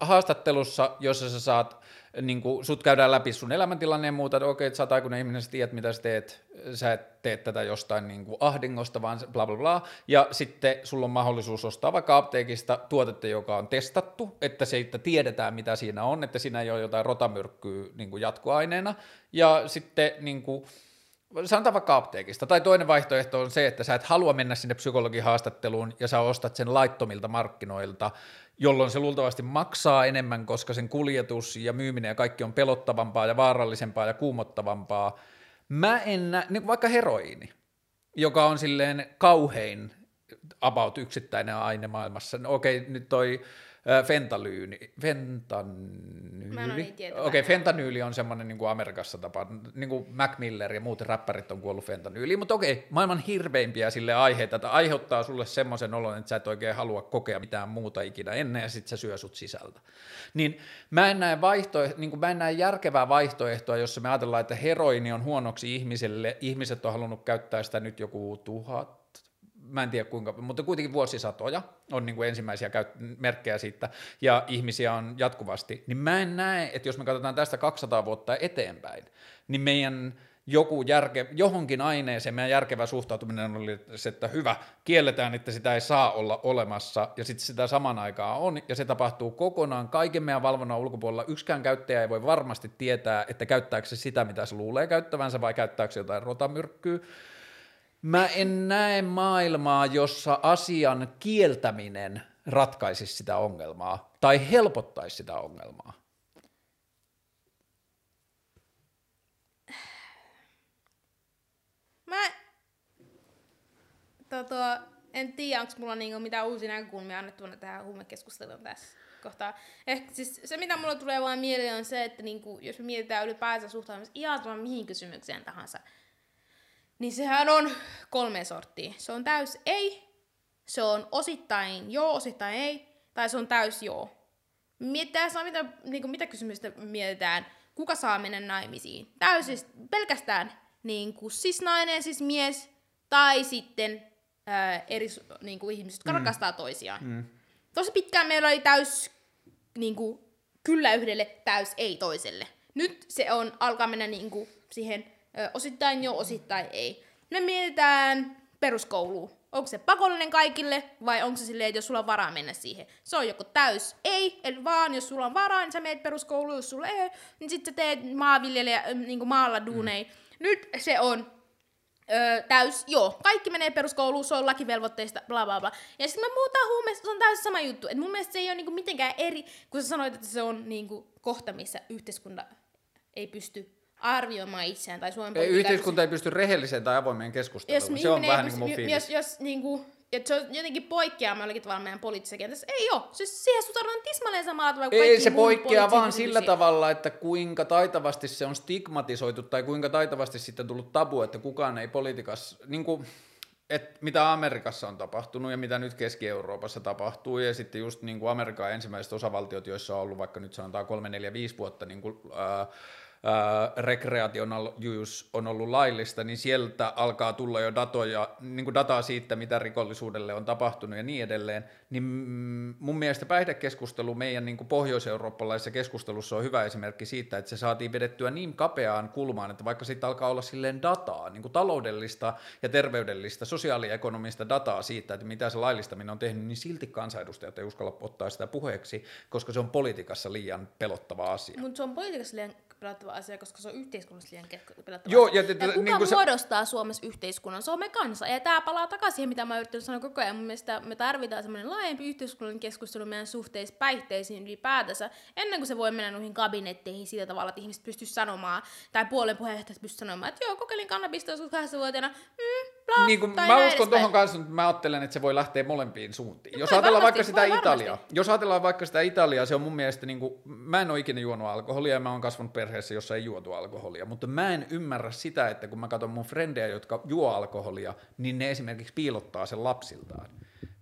haastattelussa, jossa sä saat, niin kuin, sut käydään läpi sun elämäntilanne ja muuta, että okei, että sä oot aikuinen ihminen, sä tiedät, mitä sä teet, sä et tee tätä jostain niin kuin ahdingosta, vaan bla bla bla, ja sitten sulla on mahdollisuus ostaa vaikka apteekista tuotetta, joka on testattu, että se, että tiedetään, mitä siinä on, että siinä ei ole jotain rotamyrkkyä niin kuin jatkoaineena, ja sitten niin kuin, sanotaan vaikka apteekista. Tai toinen vaihtoehto on se, että sä et halua mennä sinne psykologin haastatteluun ja sä ostat sen laittomilta markkinoilta, jolloin se luultavasti maksaa enemmän, koska sen kuljetus ja myyminen ja kaikki on pelottavampaa ja vaarallisempaa ja kuumottavampaa. Mä en näe, niin vaikka heroiini, joka on silleen kauhein about yksittäinen aine maailmassa. No, okei, nyt toi fentalyyni, fentanyyli. niin. Okei, fentanyyli on semmoinen niin kuin Amerikassa tapa, niin kuin Mac Miller ja muut räppärit on kuollut fentanyyliin, mutta okei, maailman hirveimpiä sille aiheita, että aiheuttaa sulle semmoisen olon, että sä et oikein halua kokea mitään muuta ikinä ennen ja sit se syö sut sisältä. Niin mä en näe, vaihtoeh- niin kuin mä en näe järkevää vaihtoehtoa, jossa me ajatellaan, että heroini on huonoksi ihmiselle, ihmiset on halunnut käyttää sitä nyt joku tuhat, mä en tiedä kuinka, mutta kuitenkin vuosisatoja on niin kuin ensimmäisiä käyt- merkkejä siitä, ja ihmisiä on jatkuvasti, niin mä en näe, että jos me katsotaan tästä 200 vuotta eteenpäin, niin meidän joku järke, johonkin aineeseen meidän järkevä suhtautuminen oli se, että hyvä, kielletään, että sitä ei saa olla olemassa, ja sitten sitä saman aikaa on, ja se tapahtuu kokonaan kaiken meidän valvonnan ulkopuolella. Yksikään käyttäjä ei voi varmasti tietää, että käyttääkö se sitä, mitä se luulee käyttävänsä, vai käyttääkö se jotain rotamyrkkyä. Mä en näe maailmaa, jossa asian kieltäminen ratkaisisi sitä ongelmaa tai helpottaisi sitä ongelmaa. Mä tota, en tiedä, onko mulla niinku mitään uusia näkökulmia annettuna tähän huumekeskusteluun tässä kohtaa. Ehkä siis se, mitä mulla tulee vaan mieleen, on se, että niinku, jos me mietitään ylipäänsä suhtautumista ihan mihin kysymykseen tahansa, niin sehän on kolme sorttia. Se on täys ei, se on osittain joo, osittain ei, tai se on täys joo. Mietitään saa, mitä, niinku, mitä kysymystä mietitään. kuka saa mennä naimisiin. Täysin pelkästään niin kuin siis nainen, siis mies, tai sitten ää, eri niin kuin ihmiset, jotka mm. rakastaa toisiaan. Mm. Tosi pitkään meillä oli täys niin kuin, kyllä yhdelle, täys ei toiselle. Nyt se on, alkaa mennä niin kuin, siihen osittain jo, osittain ei. Me mietitään peruskouluun. Onko se pakollinen kaikille vai onko se silleen, että jos sulla on varaa mennä siihen? Se on joko täys ei, eli vaan jos sulla on varaa, niin sä meet peruskouluun, jos sulla ei, niin sitten sä teet maanviljelijä, niin kuin maalla duunei. Mm. Nyt se on Öö, täys, joo, kaikki menee peruskouluun, se on lakivelvoitteista, bla bla bla. Ja sitten me puhutaan huumeista, se on täysin sama juttu. Et mun mielestä se ei ole niinku mitenkään eri, kun sä sanoit, että se on niinku kohta, missä yhteiskunta ei pysty arvioimaan itseään tai Suomen Ei, yhteiskunta ei pysty rehelliseen tai avoimeen keskusteluun. jos se on vähän niin kuin jos, jos niinku, että se on jotenkin poikkeama jollakin tavalla meidän poliittisessa kentässä. Ei oo. Siis siihen suhtaudutaan tismalleen samalla tavalla kuin Ei se poikkeaa vaan sillä tavalla, että kuinka taitavasti se on stigmatisoitu tai kuinka taitavasti sitten tullut tabu, että kukaan ei politiikassa, niin kuin, että mitä Amerikassa on tapahtunut ja mitä nyt Keski-Euroopassa tapahtuu ja sitten just niin kuin Amerikan ensimmäiset osavaltiot, joissa on ollut vaikka nyt sanotaan 3, 4, 5 vuotta niin kuin, ää, recreational use on ollut laillista, niin sieltä alkaa tulla jo datoja, niin kuin dataa siitä, mitä rikollisuudelle on tapahtunut ja niin edelleen, niin mun mielestä päihdekeskustelu meidän niin kuin pohjois-eurooppalaisessa keskustelussa on hyvä esimerkki siitä, että se saatiin vedettyä niin kapeaan kulmaan, että vaikka siitä alkaa olla silleen dataa, niin kuin taloudellista ja terveydellistä, sosiaaliekonomista dataa siitä, että mitä se laillistaminen on tehnyt, niin silti kansanedustajat ei uskalla ottaa sitä puheeksi, koska se on politiikassa liian pelottava asia. Mutta se on politiikassa liian pelottava asia, koska se on yhteiskunnassa liian pelottava Joo, ja te- te- ja kuka niin kuin se- muodostaa Suomessa yhteiskunnan? Se on me kansa. Ja tämä palaa takaisin siihen, mitä mä oon yrittänyt sanoa koko ajan. Mun mielestä me tarvitaan semmoinen laajempi yhteiskunnallinen keskustelu meidän suhteissa päihteisiin ylipäätänsä, ennen kuin se voi mennä noihin kabinetteihin sillä tavalla, että ihmiset pystyy sanomaan, tai puolen puheenjohtajat pystyy sanomaan, että joo, kokeilin kannabista joskus kahdeksanvuotiaana, mm, bla, Niin kuin, tai mä uskon tuohon kanssa, mutta mä ajattelen, että se voi lähteä molempiin suuntiin. Jos ajatellaan varmasti, vaikka sitä. Italiaa, jos ajatellaan vaikka sitä Italiaa, se on mun mielestä, niin kuin, mä en ole ikinä juonut alkoholia ja mä oon kasvanut perheessä, jossa ei juotu alkoholia, mutta mä en ymmärrä sitä, että kun mä katson mun frendejä, jotka juo alkoholia, niin ne esimerkiksi piilottaa sen lapsiltaan.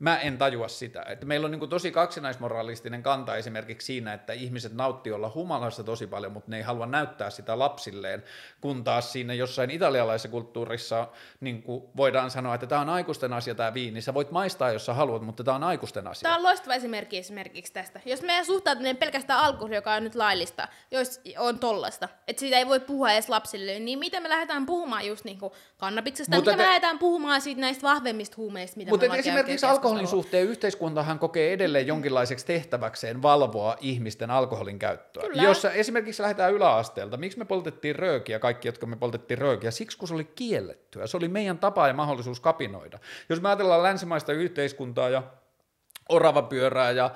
Mä en tajua sitä. Että meillä on niin tosi kaksinaismoralistinen kanta esimerkiksi siinä, että ihmiset nauttii olla humalassa tosi paljon, mutta ne ei halua näyttää sitä lapsilleen, kun taas siinä jossain italialaisessa kulttuurissa niin voidaan sanoa, että tämä on aikuisten asia tämä viini. Sä voit maistaa, jos sä haluat, mutta tämä on aikuisten asia. Tämä on loistava esimerkki esimerkiksi tästä. Jos meidän suhtautuminen pelkästään alkoholi, joka on nyt laillista, jos on tollasta, että siitä ei voi puhua edes lapsille, niin miten me lähdetään puhumaan just niinku kannabiksesta, Mutta miten me te- lähdetään puhumaan siitä näistä vahvemmista huumeista, mitä Mutta me esimerkiksi käyty alkoholin suhteen yhteiskuntahan kokee edelleen jonkinlaiseksi tehtäväkseen valvoa ihmisten alkoholin käyttöä. Kyllä. Jos esimerkiksi lähdetään yläasteelta, miksi me poltettiin röökiä, kaikki jotka me poltettiin röökiä, siksi kun se oli kiellettyä. Se oli meidän tapa ja mahdollisuus kapinoida. Jos me ajatellaan länsimaista yhteiskuntaa ja oravapyörää ja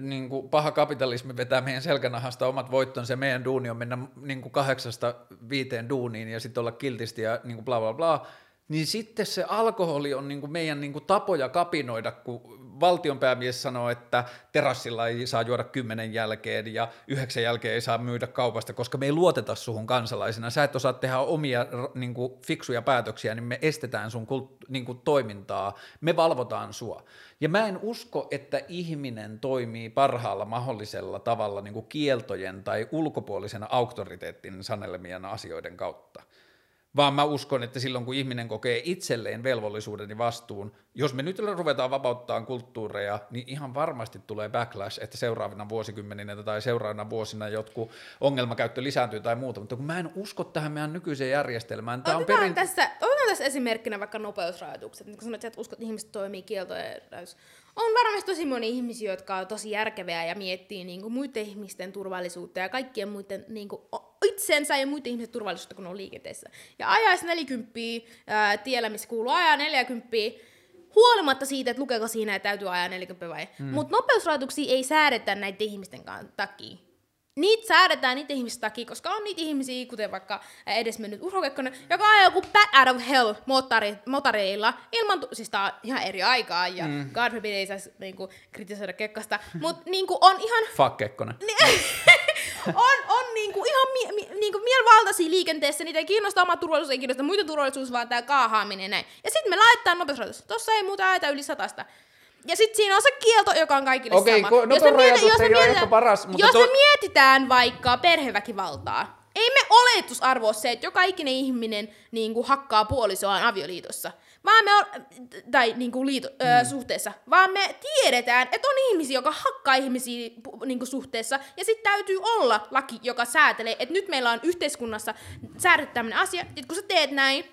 niin kuin paha kapitalismi vetää meidän selkänahasta omat voittonsa ja meidän duuni on mennä niin kuin kahdeksasta viiteen duuniin ja sitten olla kiltisti ja niin kuin bla bla bla, niin sitten se alkoholi on niin kuin meidän niin kuin tapoja kapinoida, kun valtionpäämies sanoo, että terassilla ei saa juoda kymmenen jälkeen ja yhdeksän jälkeen ei saa myydä kaupasta, koska me ei luoteta suhun kansalaisena. Sä et osaa tehdä omia niin kuin fiksuja päätöksiä, niin me estetään sun niin kuin toimintaa, me valvotaan sua. Ja mä en usko, että ihminen toimii parhaalla mahdollisella tavalla niin kuin kieltojen tai ulkopuolisen auktoriteetin sanelemien asioiden kautta. Vaan mä uskon, että silloin kun ihminen kokee itselleen velvollisuuden ja vastuun, jos me nyt ruvetaan vapauttaa kulttuureja, niin ihan varmasti tulee backlash, että seuraavina vuosikymmeninä tai seuraavina vuosina jotkut ongelmakäyttö lisääntyy tai muuta, mutta kun mä en usko tähän meidän nykyiseen järjestelmään, tämä on perin... tässä, otetaan tässä esimerkkinä vaikka nopeusrajoitukset. Niin kun sanoit, että uskot, että ihmiset toimii kieltojen. On varmasti tosi moni ihmisiä, jotka on tosi järkeviä ja miettii niin kuin, muiden ihmisten turvallisuutta ja kaikkien muiden niin kuin, itsensä ja muiden ihmisten turvallisuutta, kun on liikenteessä. Ja ajaisi 40 ää, tiellä, missä kuuluu ajaa 40 huolimatta siitä, että lukeeko siinä, että täytyy ajaa 40 vai. Mm. Mutta nopeusrajoituksia ei säädetä näiden ihmisten takia. Niitä säädetään niiden ihmisten takia, koska on niitä ihmisiä, kuten vaikka edesmennyt Urho Kekkonen, joka ajaa joku bat out of hell motori, motoreilla ilman, tu- siis tää on ihan eri aikaa, ja mm. God forbid ei saisi niinku, kritisoida Kekkosta, mutta niinku, on ihan Fuck Kekkonen. on, on niinku ihan mie, mie, niinku mielvaltaisia liikenteessä, niitä ei kiinnosta oma turvallisuus, ei kiinnosta muita turvallisuus, vaan tää kaahaaminen ja näin. Ja sitten me laitetaan nopeusrajoitus. Tossa ei muuta ajeta yli satasta. Ja sitten siinä on se kielto, joka on kaikille Okei, sama. Jos me mieti- jos me mietitään- paras, mutta Jos to- me mietitään vaikka perheväkivaltaa, ei me oletusarvo ole se, että joka ikinen ihminen niin kuin, hakkaa puolisoaan avioliitossa. Vaan me on, tai niin kuin liito, mm. ö, suhteessa. Vaan me tiedetään, että on ihmisiä, joka hakkaa ihmisiä niin kuin suhteessa. Ja sitten täytyy olla laki, joka säätelee, että nyt meillä on yhteiskunnassa säädetty tämmöinen asia, että kun sä teet näin,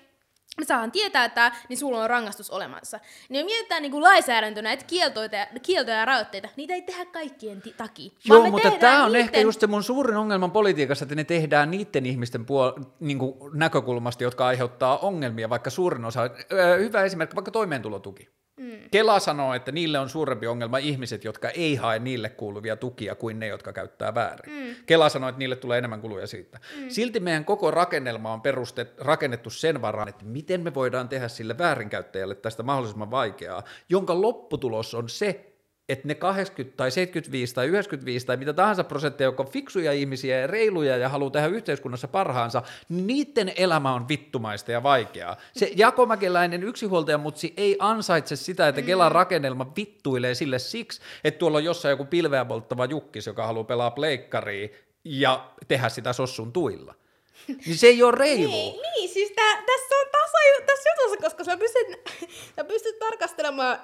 me saadaan tietää tämä, niin sulla on rangaistus olemassa. Niin me mietitään niin kuin lainsäädäntönä, että kieltoita, ja- kieltoja ja rajoitteita, niitä ei tehdä kaikkien takia. Joo, mutta tämä on niitten- ehkä just se mun suurin ongelma politiikassa, että ne tehdään niiden ihmisten puol- niin kuin näkökulmasta, jotka aiheuttaa ongelmia, vaikka suurin osa, öö, hyvä esimerkki, vaikka toimeentulotuki. Mm. Kela sanoo, että niille on suurempi ongelma ihmiset, jotka ei hae niille kuuluvia tukia kuin ne, jotka käyttää väärin. Mm. Kela sanoo, että niille tulee enemmän kuluja siitä. Mm. Silti meidän koko rakennelma on perustet, rakennettu sen varaan, että miten me voidaan tehdä sille väärinkäyttäjälle tästä mahdollisimman vaikeaa, jonka lopputulos on se, että ne 80 tai 75 tai 95 tai mitä tahansa prosentteja, jotka on fiksuja ihmisiä ja reiluja ja haluaa tehdä yhteiskunnassa parhaansa, niin niiden elämä on vittumaista ja vaikeaa. Se jakomäkeläinen yksinhuoltaja mutsi ei ansaitse sitä, että Kelan rakennelma vittuilee sille siksi, että tuolla on jossain joku pilveä polttava jukkis, joka haluaa pelaa pleikkaria ja tehdä sitä sossun tuilla. Niin se ei ole reilua. Niin, niin siis tää, tässä on tasa tässä jutussa, koska sä pystyt, sä pystyt tarkastelemaan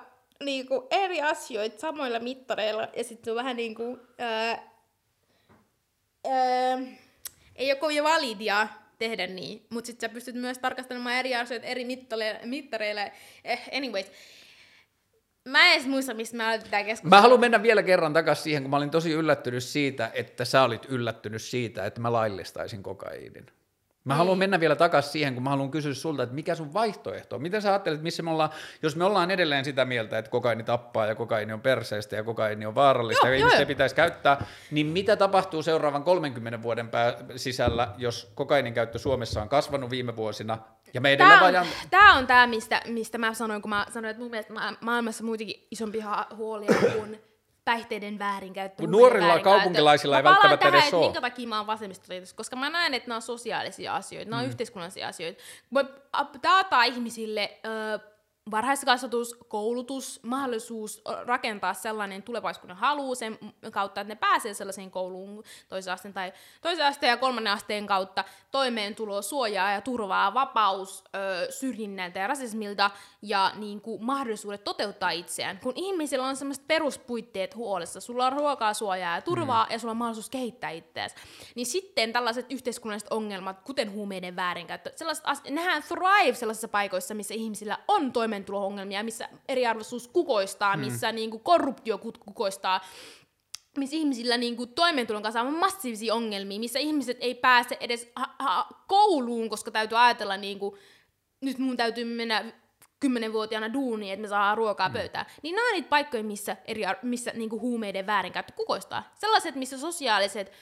niinku eri asioita samoilla mittareilla ja sitten on vähän niinku, ää, ää, ei ole kovin validia tehdä niin, mutta sitten sä pystyt myös tarkastelemaan eri asioita eri mittareilla. Eh, anyways, mä en edes muista, mistä mä aloitin keskustelua. Mä haluan mennä vielä kerran takaisin siihen, kun mä olin tosi yllättynyt siitä, että sä olit yllättynyt siitä, että mä laillistaisin kokaiinin. Mä haluan mennä vielä takaisin siihen, kun mä haluan kysyä sulta, että mikä sun vaihtoehto on? Miten sä ajattelet, missä me ollaan, jos me ollaan edelleen sitä mieltä, että kokaini tappaa ja kokaini on perseestä ja kokaini on vaarallista Joo, ja ihmistä pitäisi käyttää, niin mitä tapahtuu seuraavan 30 vuoden pää- sisällä, jos kokainin käyttö Suomessa on kasvanut viime vuosina ja me edelleen Tämä on, vajan... tää on tää, mistä, mistä mä sanoin, kun mä sanoin, että mun mielestä ma- maailmassa muutenkin isompi huolia kuin päihteiden väärinkäyttö. Nuorilla kaupunkilaisilla ei Mä välttämättä tähän, edes että oo. Minkä takia mä oon vasemmistoliitossa, koska mä näen, että nämä on sosiaalisia asioita, nämä on yhteiskunnallisia asioita. Me taataan ihmisille ö, varhaiskasvatus, koulutus, mahdollisuus rakentaa sellainen ne haluaa sen kautta, että ne pääsee sellaiseen kouluun toisen asteen tai toisen asteen ja kolmannen asteen kautta, toimeentulo, suojaa ja turvaa, vapaus ö, syrjinnältä ja rasismilta ja niin kuin, mahdollisuudet toteuttaa itseään. Kun ihmisillä on sellaiset peruspuitteet huolessa, sulla on ruokaa, suojaa ja turvaa mm. ja sulla on mahdollisuus kehittää itseäsi, niin sitten tällaiset yhteiskunnalliset ongelmat, kuten huumeiden väärinkäyttö, sellaiset as- nehän thrive sellaisissa paikoissa, missä ihmisillä on toimeentulo-ongelmia, missä eriarvoisuus kukoistaa, Hmm. missä niin kuin, korruptio kukoistaa, missä ihmisillä niin kuin, toimeentulon kanssa on massiivisia ongelmia, missä ihmiset ei pääse edes ha- ha- kouluun, koska täytyy ajatella, niin kuin, nyt mun täytyy mennä kymmenenvuotiaana duuniin, että me saadaan ruokaa pöytään. Niin nämä on niitä paikkoja, missä, eri, missä niin kuin huumeiden väärinkäyttö kukoistaa. Sellaiset, missä sosiaaliset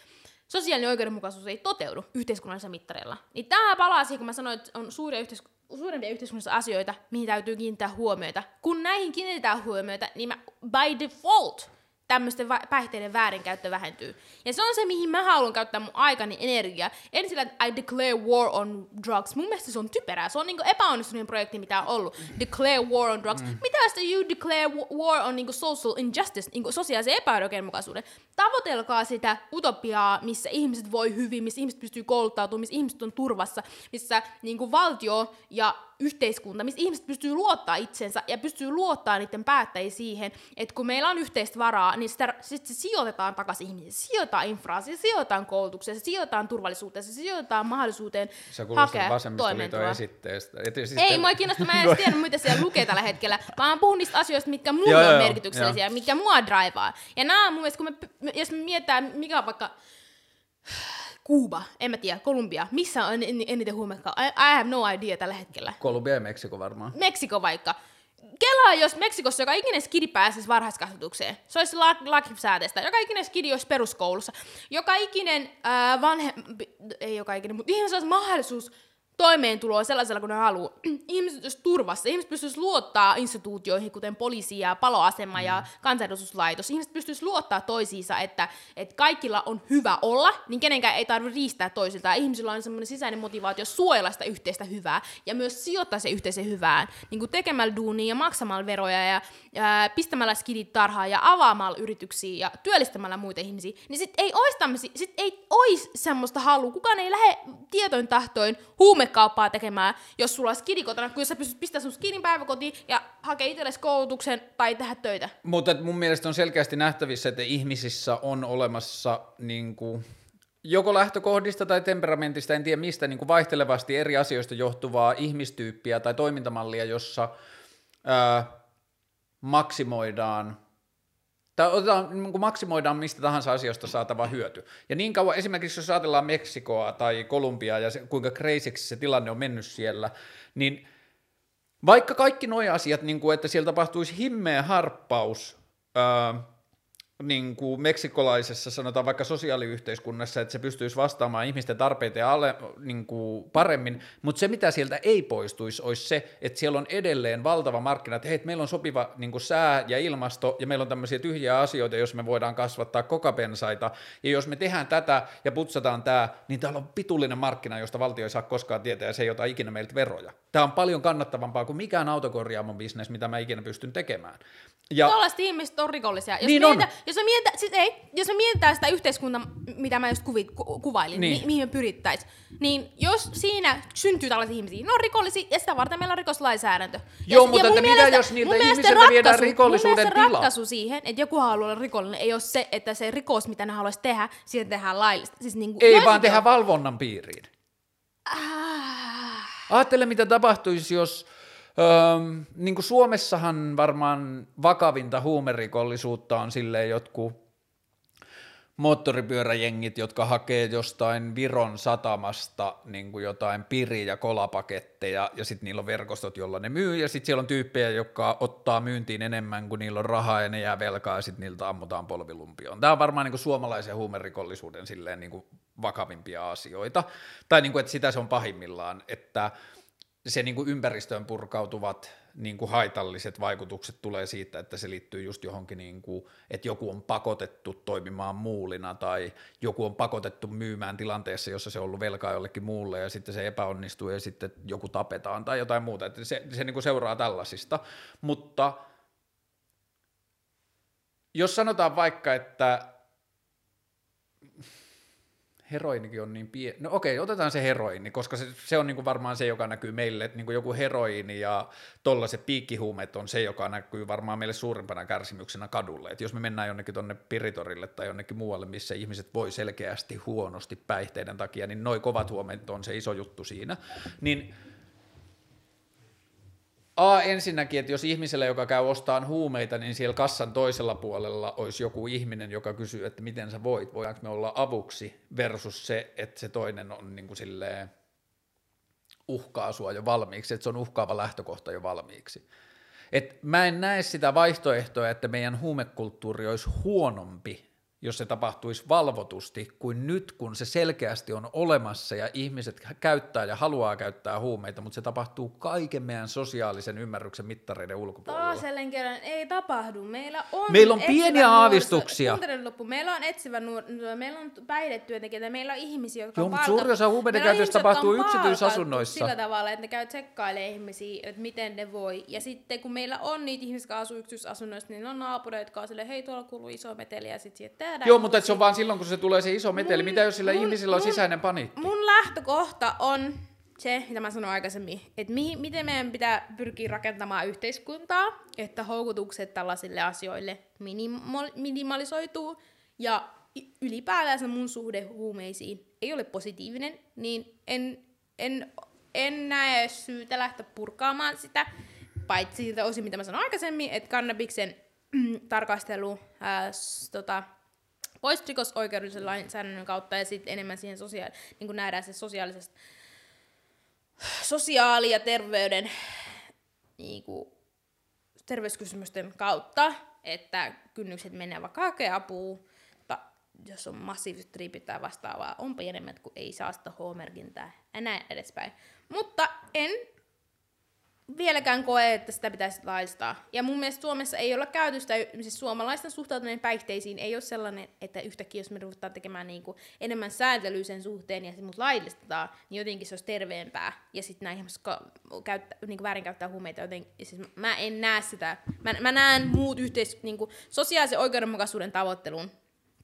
sosiaalinen oikeudenmukaisuus ei toteudu yhteiskunnallisella mittareilla. Niin tämä palaa siihen, kun mä sanoin, että on suuria yhteisku- suurempia yhteiskunnallisia asioita, mihin täytyy kiinnittää huomiota. Kun näihin kiinnitetään huomiota, niin mä by default tämmöisten va- päihteiden väärinkäyttö vähentyy. Ja se on se, mihin mä haluan käyttää mun aikani energiaa. En sillä, että I declare war on drugs. Mun mielestä se on typerää. Se on niinku epäonnistuneen projekti, mitä on ollut. Declare war on drugs. Mm. Mitä sitten you declare wa- war on niinku social injustice, niinku sosiaalisen epäoikeudenmukaisuuden? Tavoitelkaa sitä utopiaa, missä ihmiset voi hyvin, missä ihmiset pystyy kouluttautumaan, missä ihmiset on turvassa, missä niinku valtio ja yhteiskunta, missä ihmiset pystyy luottaa itsensä ja pystyy luottaa niiden päättäjiin siihen, että kun meillä on yhteistä varaa, niin sitä, sit se sijoitetaan takaisin ihmisiin. Se sijoitetaan infraan, se sijoitetaan koulutukseen, se sijoitetaan turvallisuuteen, se sijoitetaan mahdollisuuteen kuulostat hakea toimeentuloa. esitteestä. Et siis Ei te- mua kiinnosta, mä en tiedä, mitä siellä lukee tällä hetkellä, vaan mä puhun niistä asioista, mitkä mulle Joo, on joo, joo, merkityksellisiä, mitkä mua draivaa. Ja nämä on mun mielestä, kun me- jos me mietitään, mikä on vaikka Kuuba, en mä tiedä, Kolumbia, missä on en- eniten huumekaa? I, I have no idea tällä hetkellä. Kolumbia ja Meksiko varmaan. Meksiko vaikka. Kelaa, jos Meksikossa joka ikinen skidi pääsisi varhaiskasvatukseen. Se olisi la- lakisääteistä. Joka ikinen skidi olisi peruskoulussa. Joka ikinen äh, vanhempi, ei joka ikinen, mutta ihmisellä olisi mahdollisuus toimeentuloa sellaisella kuin ne haluaa. Ihmiset olisi turvassa. Ihmiset pystyisi luottaa instituutioihin, kuten poliisi ja paloasema ja Mm. kansanedustuslaitos. Ihmiset pystyisi luottaa toisiinsa, että, että kaikilla on hyvä olla, niin kenenkään ei tarvitse riistää toisiltaan. Ihmisillä on semmoinen sisäinen motivaatio suojella sitä yhteistä hyvää ja myös sijoittaa se yhteisen hyvään, niin kuin tekemällä duunia ja maksamalla veroja ja ää, pistämällä skidit tarhaan ja avaamalla yrityksiä ja työllistämällä muita ihmisiä, niin sit ei ois sit ei ois semmoista halua. Kukaan ei lähde tietoin tahtoin huumekauppaa tekemään, jos sulla on skidi kotona, kun sä pystyt pistämään sun skidin päiväkotiin ja hakee itsellesi koulutuksen tai tehdä töitä. Mutta mun mielestä on selkeästi nähtävissä, että ihmisissä on olemassa niin kuin, joko lähtökohdista tai temperamentista, en tiedä mistä, niin kuin vaihtelevasti eri asioista johtuvaa ihmistyyppiä tai toimintamallia, jossa ää, maksimoidaan tai otetaan, niin maksimoidaan mistä tahansa asioista saatava hyöty. Ja niin kauan, esimerkiksi jos ajatellaan Meksikoa tai Kolumbiaa ja se, kuinka crazyksi se tilanne on mennyt siellä, niin vaikka kaikki nuo asiat, niin kuin, että siellä tapahtuisi himmeä harppaus niin kuin meksikolaisessa, sanotaan vaikka sosiaaliyhteiskunnassa, että se pystyisi vastaamaan ihmisten tarpeita ja ale, niin kuin paremmin, mutta se mitä sieltä ei poistuisi olisi se, että siellä on edelleen valtava markkina, että hei, meillä on sopiva niin kuin sää ja ilmasto ja meillä on tämmöisiä tyhjiä asioita, jos me voidaan kasvattaa kokapensaita ja jos me tehdään tätä ja putsataan tämä, niin täällä on pitullinen markkina, josta valtio ei saa koskaan tietää ja se ei ota ikinä meiltä veroja. Tämä on paljon kannattavampaa kuin mikään autokorjaamon bisnes, mitä mä ikinä pystyn tekemään. Ja, Tuollaiset ihmiset on rikollisia. Jos Niin mietitään, on. Jos me mietitään, siis ei, jos me mietitään sitä yhteiskuntaa, mitä mä just kuvit, ku, kuvailin, Niin. mi, mihin me pyrittäis, niin jos siinä syntyy tällaisia ihmisiä, ne on rikollisia, ja sitä varten meillä on rikoslainsäädäntö. Joo, ja, mutta että mitä jos niiltä mielestä ihmisiltä viedään ratkaisu- rikollisuuden mun mielestä tila? ratkaisu siihen, että joku haluaa olla rikollinen, ei ole se, että se rikos, mitä ne haluaisi tehdä, siihen tehdään laillista. Siis niin kuin, ei vaan tehdä valvonnan piiriin. Ah. Ajattele, mitä tapahtuisi, jos... Öö, niin kuin Suomessahan varmaan vakavinta huumerikollisuutta on silleen jotkut moottoripyöräjengit, jotka hakee jostain Viron satamasta niin kuin jotain piri- ja kolapaketteja, ja sitten niillä on verkostot, jolla ne myy, ja sitten siellä on tyyppejä, jotka ottaa myyntiin enemmän kuin niillä on rahaa, ja ne jää velkaa, ja sitten niiltä ammutaan polvilumpioon. Tämä on varmaan niin kuin suomalaisen huumerikollisuuden silleen niin kuin vakavimpia asioita, tai niin kuin, että sitä se on pahimmillaan, että se niin kuin ympäristöön purkautuvat niin kuin haitalliset vaikutukset tulee siitä, että se liittyy just johonkin, niin kuin, että joku on pakotettu toimimaan muulina tai joku on pakotettu myymään tilanteessa, jossa se on ollut velkaa jollekin muulle ja sitten se epäonnistuu ja sitten joku tapetaan tai jotain muuta. Että se se niin kuin seuraa tällaisista, mutta jos sanotaan vaikka, että heroinikin on niin pieni. No okei, otetaan se heroini, koska se, se on niin kuin varmaan se, joka näkyy meille, että niin kuin joku heroini ja tollaiset piikkihuumeet on se, joka näkyy varmaan meille suurimpana kärsimyksenä kadulle. Et jos me mennään jonnekin tonne Piritorille tai jonnekin muualle, missä ihmiset voi selkeästi huonosti päihteiden takia, niin noi kovat huumeet on se iso juttu siinä. Niin A, ensinnäkin, että jos ihmisellä, joka käy ostamaan huumeita, niin siellä kassan toisella puolella olisi joku ihminen, joka kysyy, että miten sä voit, voidaanko me olla avuksi, versus se, että se toinen on niin kuin silleen, uhkaa sua jo valmiiksi, että se on uhkaava lähtökohta jo valmiiksi. Et mä en näe sitä vaihtoehtoa, että meidän huumekulttuuri olisi huonompi, jos se tapahtuisi valvotusti, kuin nyt, kun se selkeästi on olemassa ja ihmiset käyttää ja haluaa käyttää huumeita, mutta se tapahtuu kaiken meidän sosiaalisen ymmärryksen mittareiden ulkopuolella. Taas jälleen kerran ei tapahdu. Meillä on, Meillä on pieniä aavistuksia. Loppu. Meillä on etsivä nuor- meillä on päihdetyöntekijöitä, meillä on ihmisiä, jotka Joo, on mutta palkattu- suuri osa huumeiden käytöstä tapahtuu yksityisasunnoissa. Sillä tavalla, että ne käy tsekkailemaan ihmisiä, että miten ne voi. Ja sitten kun meillä on niitä ihmisiä, jotka asuu yksityisasunnoissa, niin on naapureita, jotka on silleen, hei tuolla kuuluu iso meteli ja sitten siihen tehdään. Joo, mutta se on vaan silloin, kun se tulee se iso meteli. Mitä jos sillä mun- ihmisillä on mun- sisäinen paniikki? Mun lähtökohta on se, mitä mä sanoin aikaisemmin, että mihin, miten meidän pitää pyrkiä rakentamaan yhteiskuntaa, että houkutukset tällaisille asioille minimo- minimalisoituu ja y- ylipäätänsä mun suhde huumeisiin ei ole positiivinen, niin en, en, en näe syytä lähteä purkaamaan sitä, paitsi siltä osin, mitä mä sanoin aikaisemmin, että kannabiksen tarkastelu ää, s, tota, pois rikosoikeudellisen lainsäädännön kautta ja sitten enemmän siihen sosiaali- niin kuin nähdään se sosiaalisesta sosiaali- ja terveyden niin kuin, terveyskysymysten kautta, että kynnykset menee vaikka hakea apua, ta, jos on massiiviset tripit tai vastaavaa, on pienemmät, kun ei saa sitä H-merkintää näin edespäin. Mutta en vieläkään koe, että sitä pitäisi laistaa. Ja mun mielestä Suomessa ei olla käyty sitä, siis suomalaisten suhtautuminen päihteisiin ei ole sellainen, että yhtäkkiä jos me ruvetaan tekemään niinku enemmän sääntelyä sen suhteen ja se mut laillistetaan, niin jotenkin se olisi terveempää. Ja sitten nämä ihmiset käyttä, niinku väärinkäyttää huumeita joten, siis mä en näe sitä. Mä, mä näen muut yhteis, niinku, sosiaalisen oikeudenmukaisuuden tavoittelun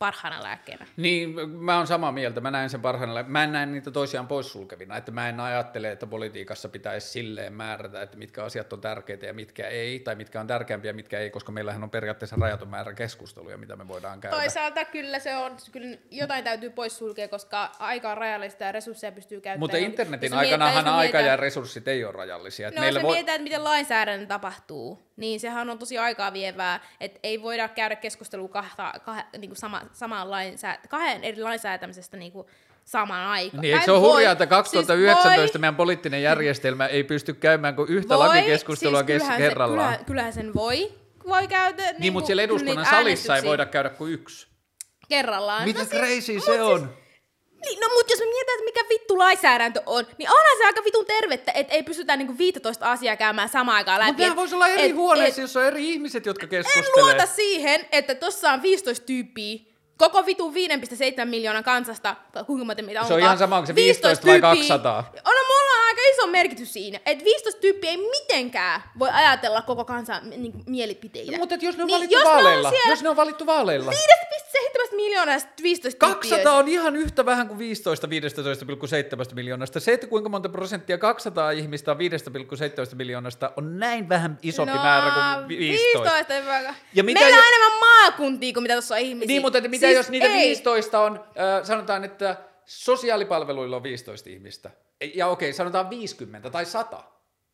parhaana lääkkeenä. Niin, mä oon samaa mieltä, mä näen sen parhaana Mä en näe niitä toisiaan poissulkevina, että mä en ajattele, että politiikassa pitäisi silleen määrätä, että mitkä asiat on tärkeitä ja mitkä ei, tai mitkä on tärkeämpiä ja mitkä ei, koska meillähän on periaatteessa rajaton määrä keskusteluja, mitä me voidaan käydä. Toisaalta kyllä se on, kyllä jotain täytyy poissulkea, koska aika on rajallista ja resursseja pystyy käyttämään. Mutta internetin aikanahan aika ja resurssit ei ole rajallisia. No meillä se voi... mietitään, että miten lainsäädäntö tapahtuu, niin sehän on tosi aikaa vievää, että ei voida käydä keskustelua kahta, kah, niin kuin sama, samaan lainsää, kahden eri lainsäätämisestä niin kuin samaan aikaan. Niin, eikö se on hurjaa, että 2019 siis voi, meidän poliittinen järjestelmä ei pysty käymään kuin yhtä voi, lakikeskustelua siis kyllähän kerrallaan? Se, kyllähän, kyllähän sen voi, voi käydä. Niin, niin mutta siellä eduskunnan salissa ei voida käydä kuin yksi. Kerrallaan. Mitä no, crazy siis, se on? Siis, niin, no mutta jos me mietitään, että mikä vittu lainsäädäntö on, niin onhan se aika vitun tervettä, että ei pystytä niinku 15 asiaa käymään samaan aikaan läpi. Mutta voisi olla eri et, huoneissa, et, jossa on eri ihmiset, jotka keskustelee. En luota siihen, että tossa on 15 tyyppiä, koko vitu 5,7 miljoonan kansasta, kuinka monta mitä on. Se on ihan sama, onko se 15 vai 200. On, no, mulla on aika iso merkitys siinä, että 15 tyyppiä ei mitenkään voi ajatella koko kansan niin, mielipiteitä. No, mutta jos ne on niin, valittu jos vaaleilla, ne on jos ne on valittu vaaleilla. 5,7 miljoonasta 15 200 tyyppiä. on ihan yhtä vähän kuin 15 15,7 miljoonasta. Se, että kuinka monta prosenttia 200 ihmistä on 5,7 miljoonasta, on näin vähän isompi no, määrä kuin 15. 15 ja mitä Meillä jo... on enemmän maakuntia kuin mitä tuossa on ihmisiä. Niin, mutta mitä siis jos niitä ei. 15 on, äh, sanotaan, että sosiaalipalveluilla on 15 ihmistä. Ja okei, sanotaan 50 tai 100.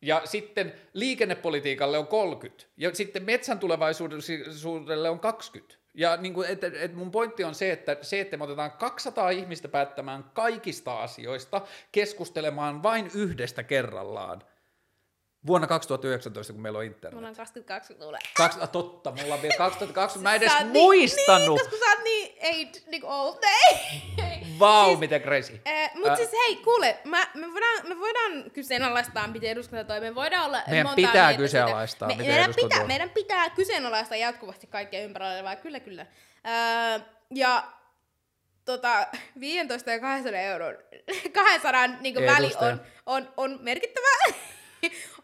Ja sitten liikennepolitiikalle on 30. Ja sitten metsän tulevaisuudelle on 20. Ja niin kuin, et, et mun pointti on se, että se, että me otetaan 200 ihmistä päättämään kaikista asioista, keskustelemaan vain yhdestä kerrallaan, Vuonna 2019, kun meillä on internet. Mulla on 2020 tulee. Kaks, ah, totta, mulla on vielä 2020. Mä en edes niin- muistanut. Niin, koska sä oot niin, ei, niin old day. Vau, wow, siis, miten crazy. Äh, Mutta äh. siis hei, kuule, mä, me, voidaan, me voidaan kyseenalaistaa, miten eduskunta toimii. Me voidaan olla Meidän monta pitää kyseenalaistaa, me, miten meidän pitää, meidän pitää kyseenalaistaa jatkuvasti kaikkea ympärillä. Kyllä, kyllä. Äh, ja tota, 15 ja 200 euron, 200 niin väli on, on, on merkittävä.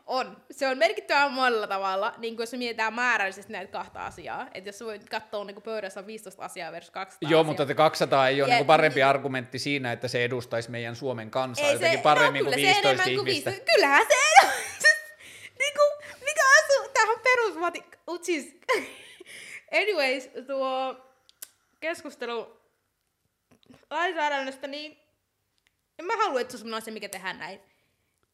On. Se on merkittävä monella tavalla, niin jos me mietitään määrällisesti näitä kahta asiaa. Että jos voit katsoa niin pöydässä on 15 asiaa versus 200 Joo, asiaa. mutta 200 ei ole ja, niin parempi niin, argumentti siinä, että se edustaisi meidän Suomen kansaa ei jotenkin se, paremmin no, kuin 15 se ihmistä. Kuin kyllähän se on. niin kuin, mikä asu, tähän perusmati... Siis, anyways, tuo keskustelu lainsäädännöstä, niin en mä halua, että se on asia, mikä tehdään näin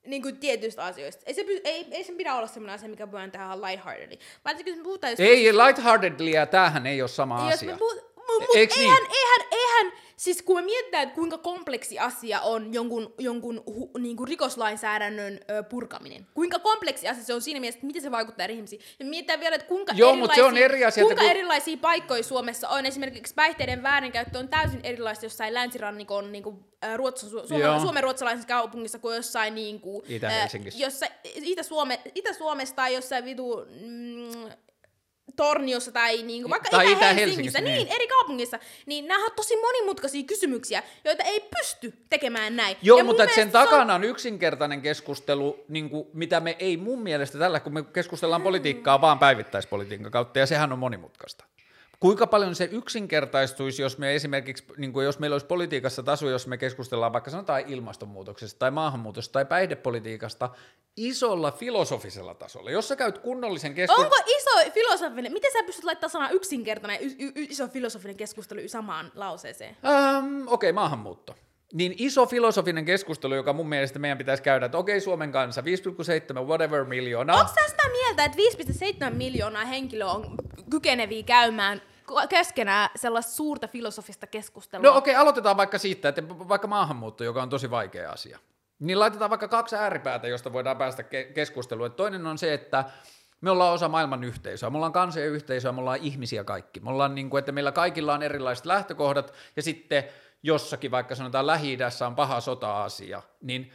niin kuin tietyistä asioista. Ei, se, ei, ei sen pidä olla sellainen asia, mikä voidaan tehdä lightheartedly. Varsinkin jos me puhutaan... Jos ei, lightheartedly ja tämähän ei ole sama jos asia. Me puhut, mut, eihän, niin? eihän, eihän, Siis kun me mietitään, että kuinka kompleksi asia on jonkun, jonkun hu, niin kuin rikoslainsäädännön ö, purkaminen. Kuinka kompleksi asia se on siinä mielessä, että miten se vaikuttaa eri ihmisiin. Ja mietitään vielä, että kuinka, Joo, erilaisia, se on eri asia, kuinka kun... erilaisia paikkoja Suomessa on. Esimerkiksi päihteiden väärinkäyttö on täysin erilaista jossain länsirannikon niin kuin, Ruotsa, Su- Suomen, Suomen ruotsalaisessa kaupungissa kuin jossain niin kuin, Itä-Helsingissä. Äh, jossain, Itä-Suome, Itä-Suomessa tai jossain vitu, mm, Torniossa tai niinku, vaikka tai Itä-Helsingissä, niin. niin, eri kaupungissa, niin nämä on tosi monimutkaisia kysymyksiä, joita ei pysty tekemään näin. Joo, ja mutta sen takana on yksinkertainen keskustelu, niin kuin, mitä me ei mun mielestä tällä, kun me keskustellaan politiikkaa vaan päivittäispolitiikan kautta, ja sehän on monimutkaista. Kuinka paljon se yksinkertaistuisi, jos me esimerkiksi, niin kuin jos meillä olisi politiikassa taso, jos me keskustellaan vaikka sanotaan ilmastonmuutoksesta tai maahanmuutosta tai päihdepolitiikasta isolla filosofisella tasolla, jos sä käyt kunnollisen keskustelun... Onko iso filosofinen, miten sä pystyt laittamaan sana yksinkertainen y- y- iso filosofinen keskustelu samaan lauseeseen? Ähm, Okei, okay, maahanmuutto. Niin iso filosofinen keskustelu, joka mun mielestä meidän pitäisi käydä, että okei Suomen kanssa 5,7 whatever miljoonaa. Onko sä sitä mieltä, että 5,7 miljoonaa henkilöä on kykeneviä käymään keskenään sellaista suurta filosofista keskustelua. No okei, okay, aloitetaan vaikka siitä, että vaikka maahanmuutto, joka on tosi vaikea asia, niin laitetaan vaikka kaksi ääripäätä, josta voidaan päästä ke- keskusteluun. toinen on se, että me ollaan osa maailman yhteisöä, me ollaan kansanyhteisöä, me ollaan ihmisiä kaikki. Me ollaan niin kuin, että meillä kaikilla on erilaiset lähtökohdat, ja sitten jossakin, vaikka sanotaan lähi on paha sota-asia, niin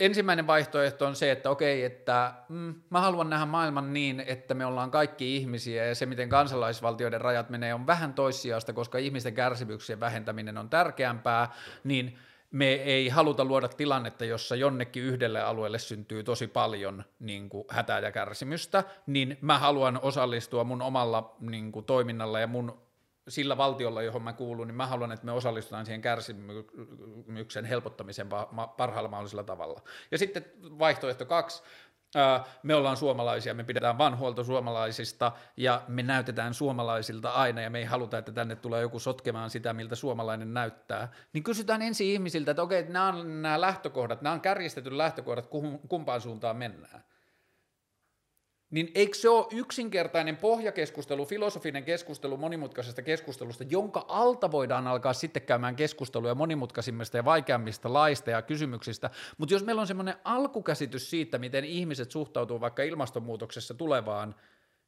ensimmäinen vaihtoehto on se, että okei, että mm, mä haluan nähdä maailman niin, että me ollaan kaikki ihmisiä ja se, miten kansalaisvaltioiden rajat menee, on vähän toissijasta, koska ihmisten kärsimyksien vähentäminen on tärkeämpää, niin me ei haluta luoda tilannetta, jossa jonnekin yhdelle alueelle syntyy tosi paljon niin kuin, hätää ja kärsimystä, niin mä haluan osallistua mun omalla niin kuin, toiminnalla ja mun sillä valtiolla, johon mä kuulun, niin mä haluan, että me osallistutaan siihen kärsimyksen helpottamiseen parhaalla mahdollisella tavalla. Ja sitten vaihtoehto kaksi, me ollaan suomalaisia, me pidetään vaan huolta suomalaisista ja me näytetään suomalaisilta aina ja me ei haluta, että tänne tulee joku sotkemaan sitä, miltä suomalainen näyttää, niin kysytään ensin ihmisiltä, että okei, nämä on nämä lähtökohdat, nämä on kärjistetty lähtökohdat, kumpaan suuntaan mennään niin eikö se ole yksinkertainen pohjakeskustelu, filosofinen keskustelu monimutkaisesta keskustelusta, jonka alta voidaan alkaa sitten käymään keskustelua monimutkaisimmista ja vaikeammista laista ja kysymyksistä, mutta jos meillä on semmoinen alkukäsitys siitä, miten ihmiset suhtautuu vaikka ilmastonmuutoksessa tulevaan,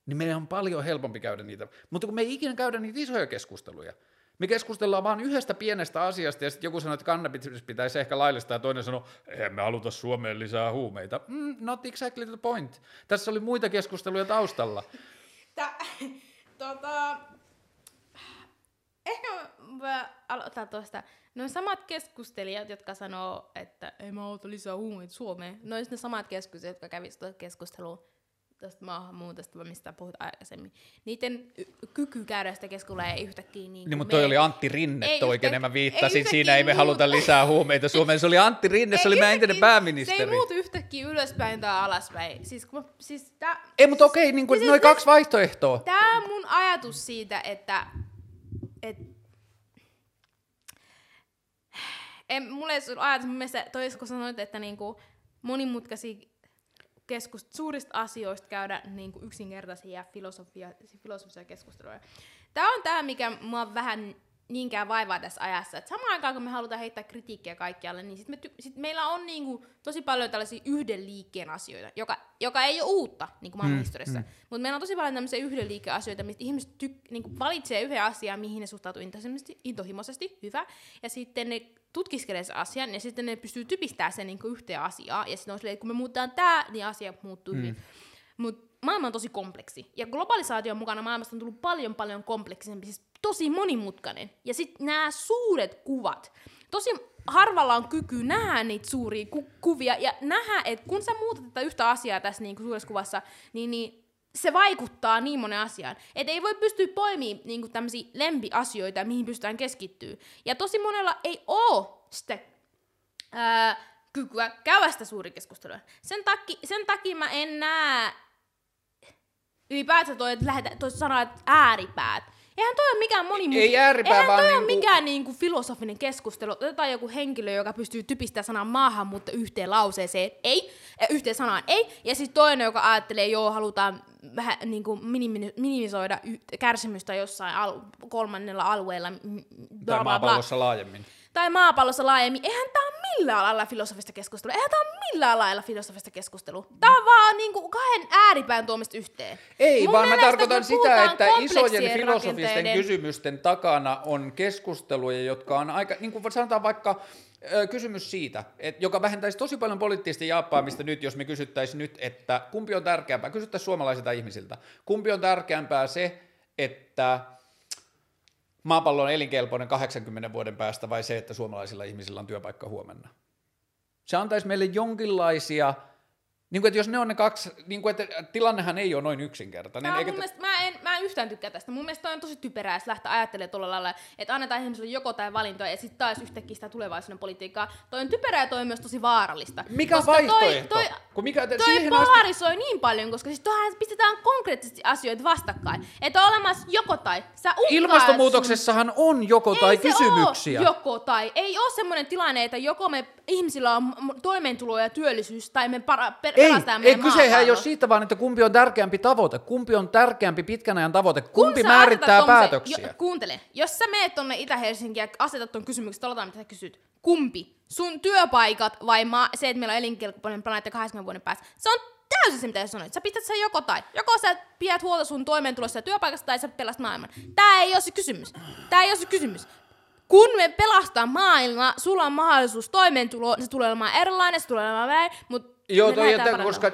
niin meidän on paljon helpompi käydä niitä, mutta kun me ei ikinä käydä niitä isoja keskusteluja, me keskustellaan vain yhdestä pienestä asiasta, ja sitten joku sanoo, että kannabis pitäisi ehkä laillistaa, ja toinen sanoo, eihän me haluta Suomeen lisää huumeita. Mm, not exactly the point. Tässä oli muita keskusteluja taustalla. Tää, tota, ehkä mä aloitan tuosta. No samat keskustelijat, jotka sanoo, että ei mä lisää huumeita Suomeen, no ne samat keskustelijat, jotka kävisivät keskustelua tästä maahanmuutosta, mistä puhut aikaisemmin, niiden kyky käydä sitä keskustelua ei yhtäkkiä niin Niin, mutta toi oli Antti Rinne ei oikein, mä viittasin, ei siinä ei me muuta. haluta lisää huumeita Suomeen, se oli Antti Rinne, se oli meidän entinen pääministeri. Se ei muutu yhtäkkiä ylöspäin tai alaspäin. Siis, kun mä, siis tää, ei, mutta okei, niin kuin siis noin kaksi vaihtoehtoa. Tämä on mun ajatus siitä, että et, en, mulla ei ole ajatus, mun mielestä toi, kun sanoit, että niinku monimutkaisia keskust- suurista asioista käydä niin kuin yksinkertaisia filosofia, filosofisia keskusteluja. Tämä on tämä, mikä mua vähän niinkään vaivaa tässä ajassa. Et samaan aikaan, kun me halutaan heittää kritiikkiä kaikkialle, niin sit, me ty- sit meillä on niinku tosi paljon tällaisia yhden liikkeen asioita, joka, joka ei ole uutta niin maailman mm. Mm. Mutta meillä on tosi paljon tämmöisiä yhden liikkeen asioita, mistä ihmiset tyk- niinku valitsee yhden asian, mihin ne suhtautuu intohimoisesti, hyvä. Ja sitten ne tutkiskelee sen asian, ja sitten ne pystyy typistämään sen niinku yhteen asiaan. Ja sitten on silleen, kun me muutetaan tämä, niin asia muuttuu mm. hyvin. Mutta maailma on tosi kompleksi. Ja globalisaation mukana maailmasta on tullut paljon paljon kompleksisempi, siis tosi monimutkainen. Ja sitten nämä suuret kuvat. Tosi harvalla on kyky nähdä niitä suuria ku- kuvia ja nähdä, että kun sä muutat tätä yhtä asiaa tässä niin kuin suuressa kuvassa, niin, niin se vaikuttaa niin monen asiaan. Että ei voi pystyä poimimaan niinku tämmöisiä lempiasioita, mihin pystytään keskittyä. Ja tosi monella ei ole sitä ää, kykyä käydä sitä suuri keskustelua. Sen, takia, sen takia mä en näe ylipäätään toi, että lähdetään, toi sana, että ääripäät. Eihän toi ole mikään monimutkainen. Ei ääripää, Eihän toi vaan ole niinku... mikään niinku filosofinen keskustelu. Otetaan joku henkilö, joka pystyy typistämään sanan maahanmuutto yhteen lauseeseen, ei, yhteen sanaan, ei. Ja sitten toinen, joka ajattelee, joo, halutaan vähän niinku minimisoida kärsimystä jossain al- kolmannella alueella. Tai maapallossa laajemmin tai maapallossa laajemmin, eihän tää ole millään lailla filosofista keskustelua. Eihän tää ole millään lailla filosofista keskustelua. Tää on vaan niinku kahden ääripään tuomista yhteen. Ei, Mun vaan mä tarkoitan sitä, että isojen filosofisten kysymysten takana on keskusteluja, jotka on aika, niin kuin sanotaan vaikka, kysymys siitä, että joka vähentäisi tosi paljon poliittista jaappaamista nyt, jos me kysyttäisiin nyt, että kumpi on tärkeämpää, kysyttäisiin suomalaisilta ihmisiltä, kumpi on tärkeämpää se, että maapallo on elinkelpoinen 80 vuoden päästä vai se, että suomalaisilla ihmisillä on työpaikka huomenna. Se antaisi meille jonkinlaisia niin kuin, että jos ne on ne kaksi, niin kuin, että tilannehan ei ole noin yksinkertainen. Tämä eikä... mielestä, mä, en, mä en yhtään tykkää tästä. Mun mielestä on tosi typerää, että lähtee ajattelemaan tuolla lailla, että annetaan ihmisille joko tai valintoja ja sitten taas yhtäkkiä sitä tulevaisuuden politiikkaa. Toi on typerää ja toi on myös tosi vaarallista. Mikä koska vaihtoehto? Toi, toi, Kun mikä, toi siihen polarisoi asti... niin paljon, koska siis tuohon pistetään konkreettisesti asioita vastakkain. Että on olemassa joko tai. Sä Ilmastonmuutoksessahan sun... on joko tai ei kysymyksiä. joko tai. Ei ole semmoinen tilanne, että joko me ihmisillä on toimeentulo ja työllisyys tai me para, per, ei, ei, kysehän ei ole siitä vaan, että kumpi on tärkeämpi tavoite, kumpi on tärkeämpi pitkän ajan tavoite, kumpi määrittää päätöksiä. Jo, kuuntele, jos sä meet tonne Itä-Helsinkiin ja asetat ton kysymyksen, aloitetaan mitä sä kysyt, kumpi? Sun työpaikat vai maa, se, että meillä on elinkelpoinen planeetta 80 vuoden päästä? Se on täysin se, mitä sä sanoit. Sä pistät sen joko tai. Joko sä pidät huolta sun toimeentulosta ja työpaikasta tai sä pelastat maailman. Tää ei ole se kysymys. Tää ei ole se kysymys kun me pelastaa maailma, sulla on mahdollisuus toimeentulo, se tulee olemaan erilainen, se tulee olemaan väin, mutta Joo, toi, että, koska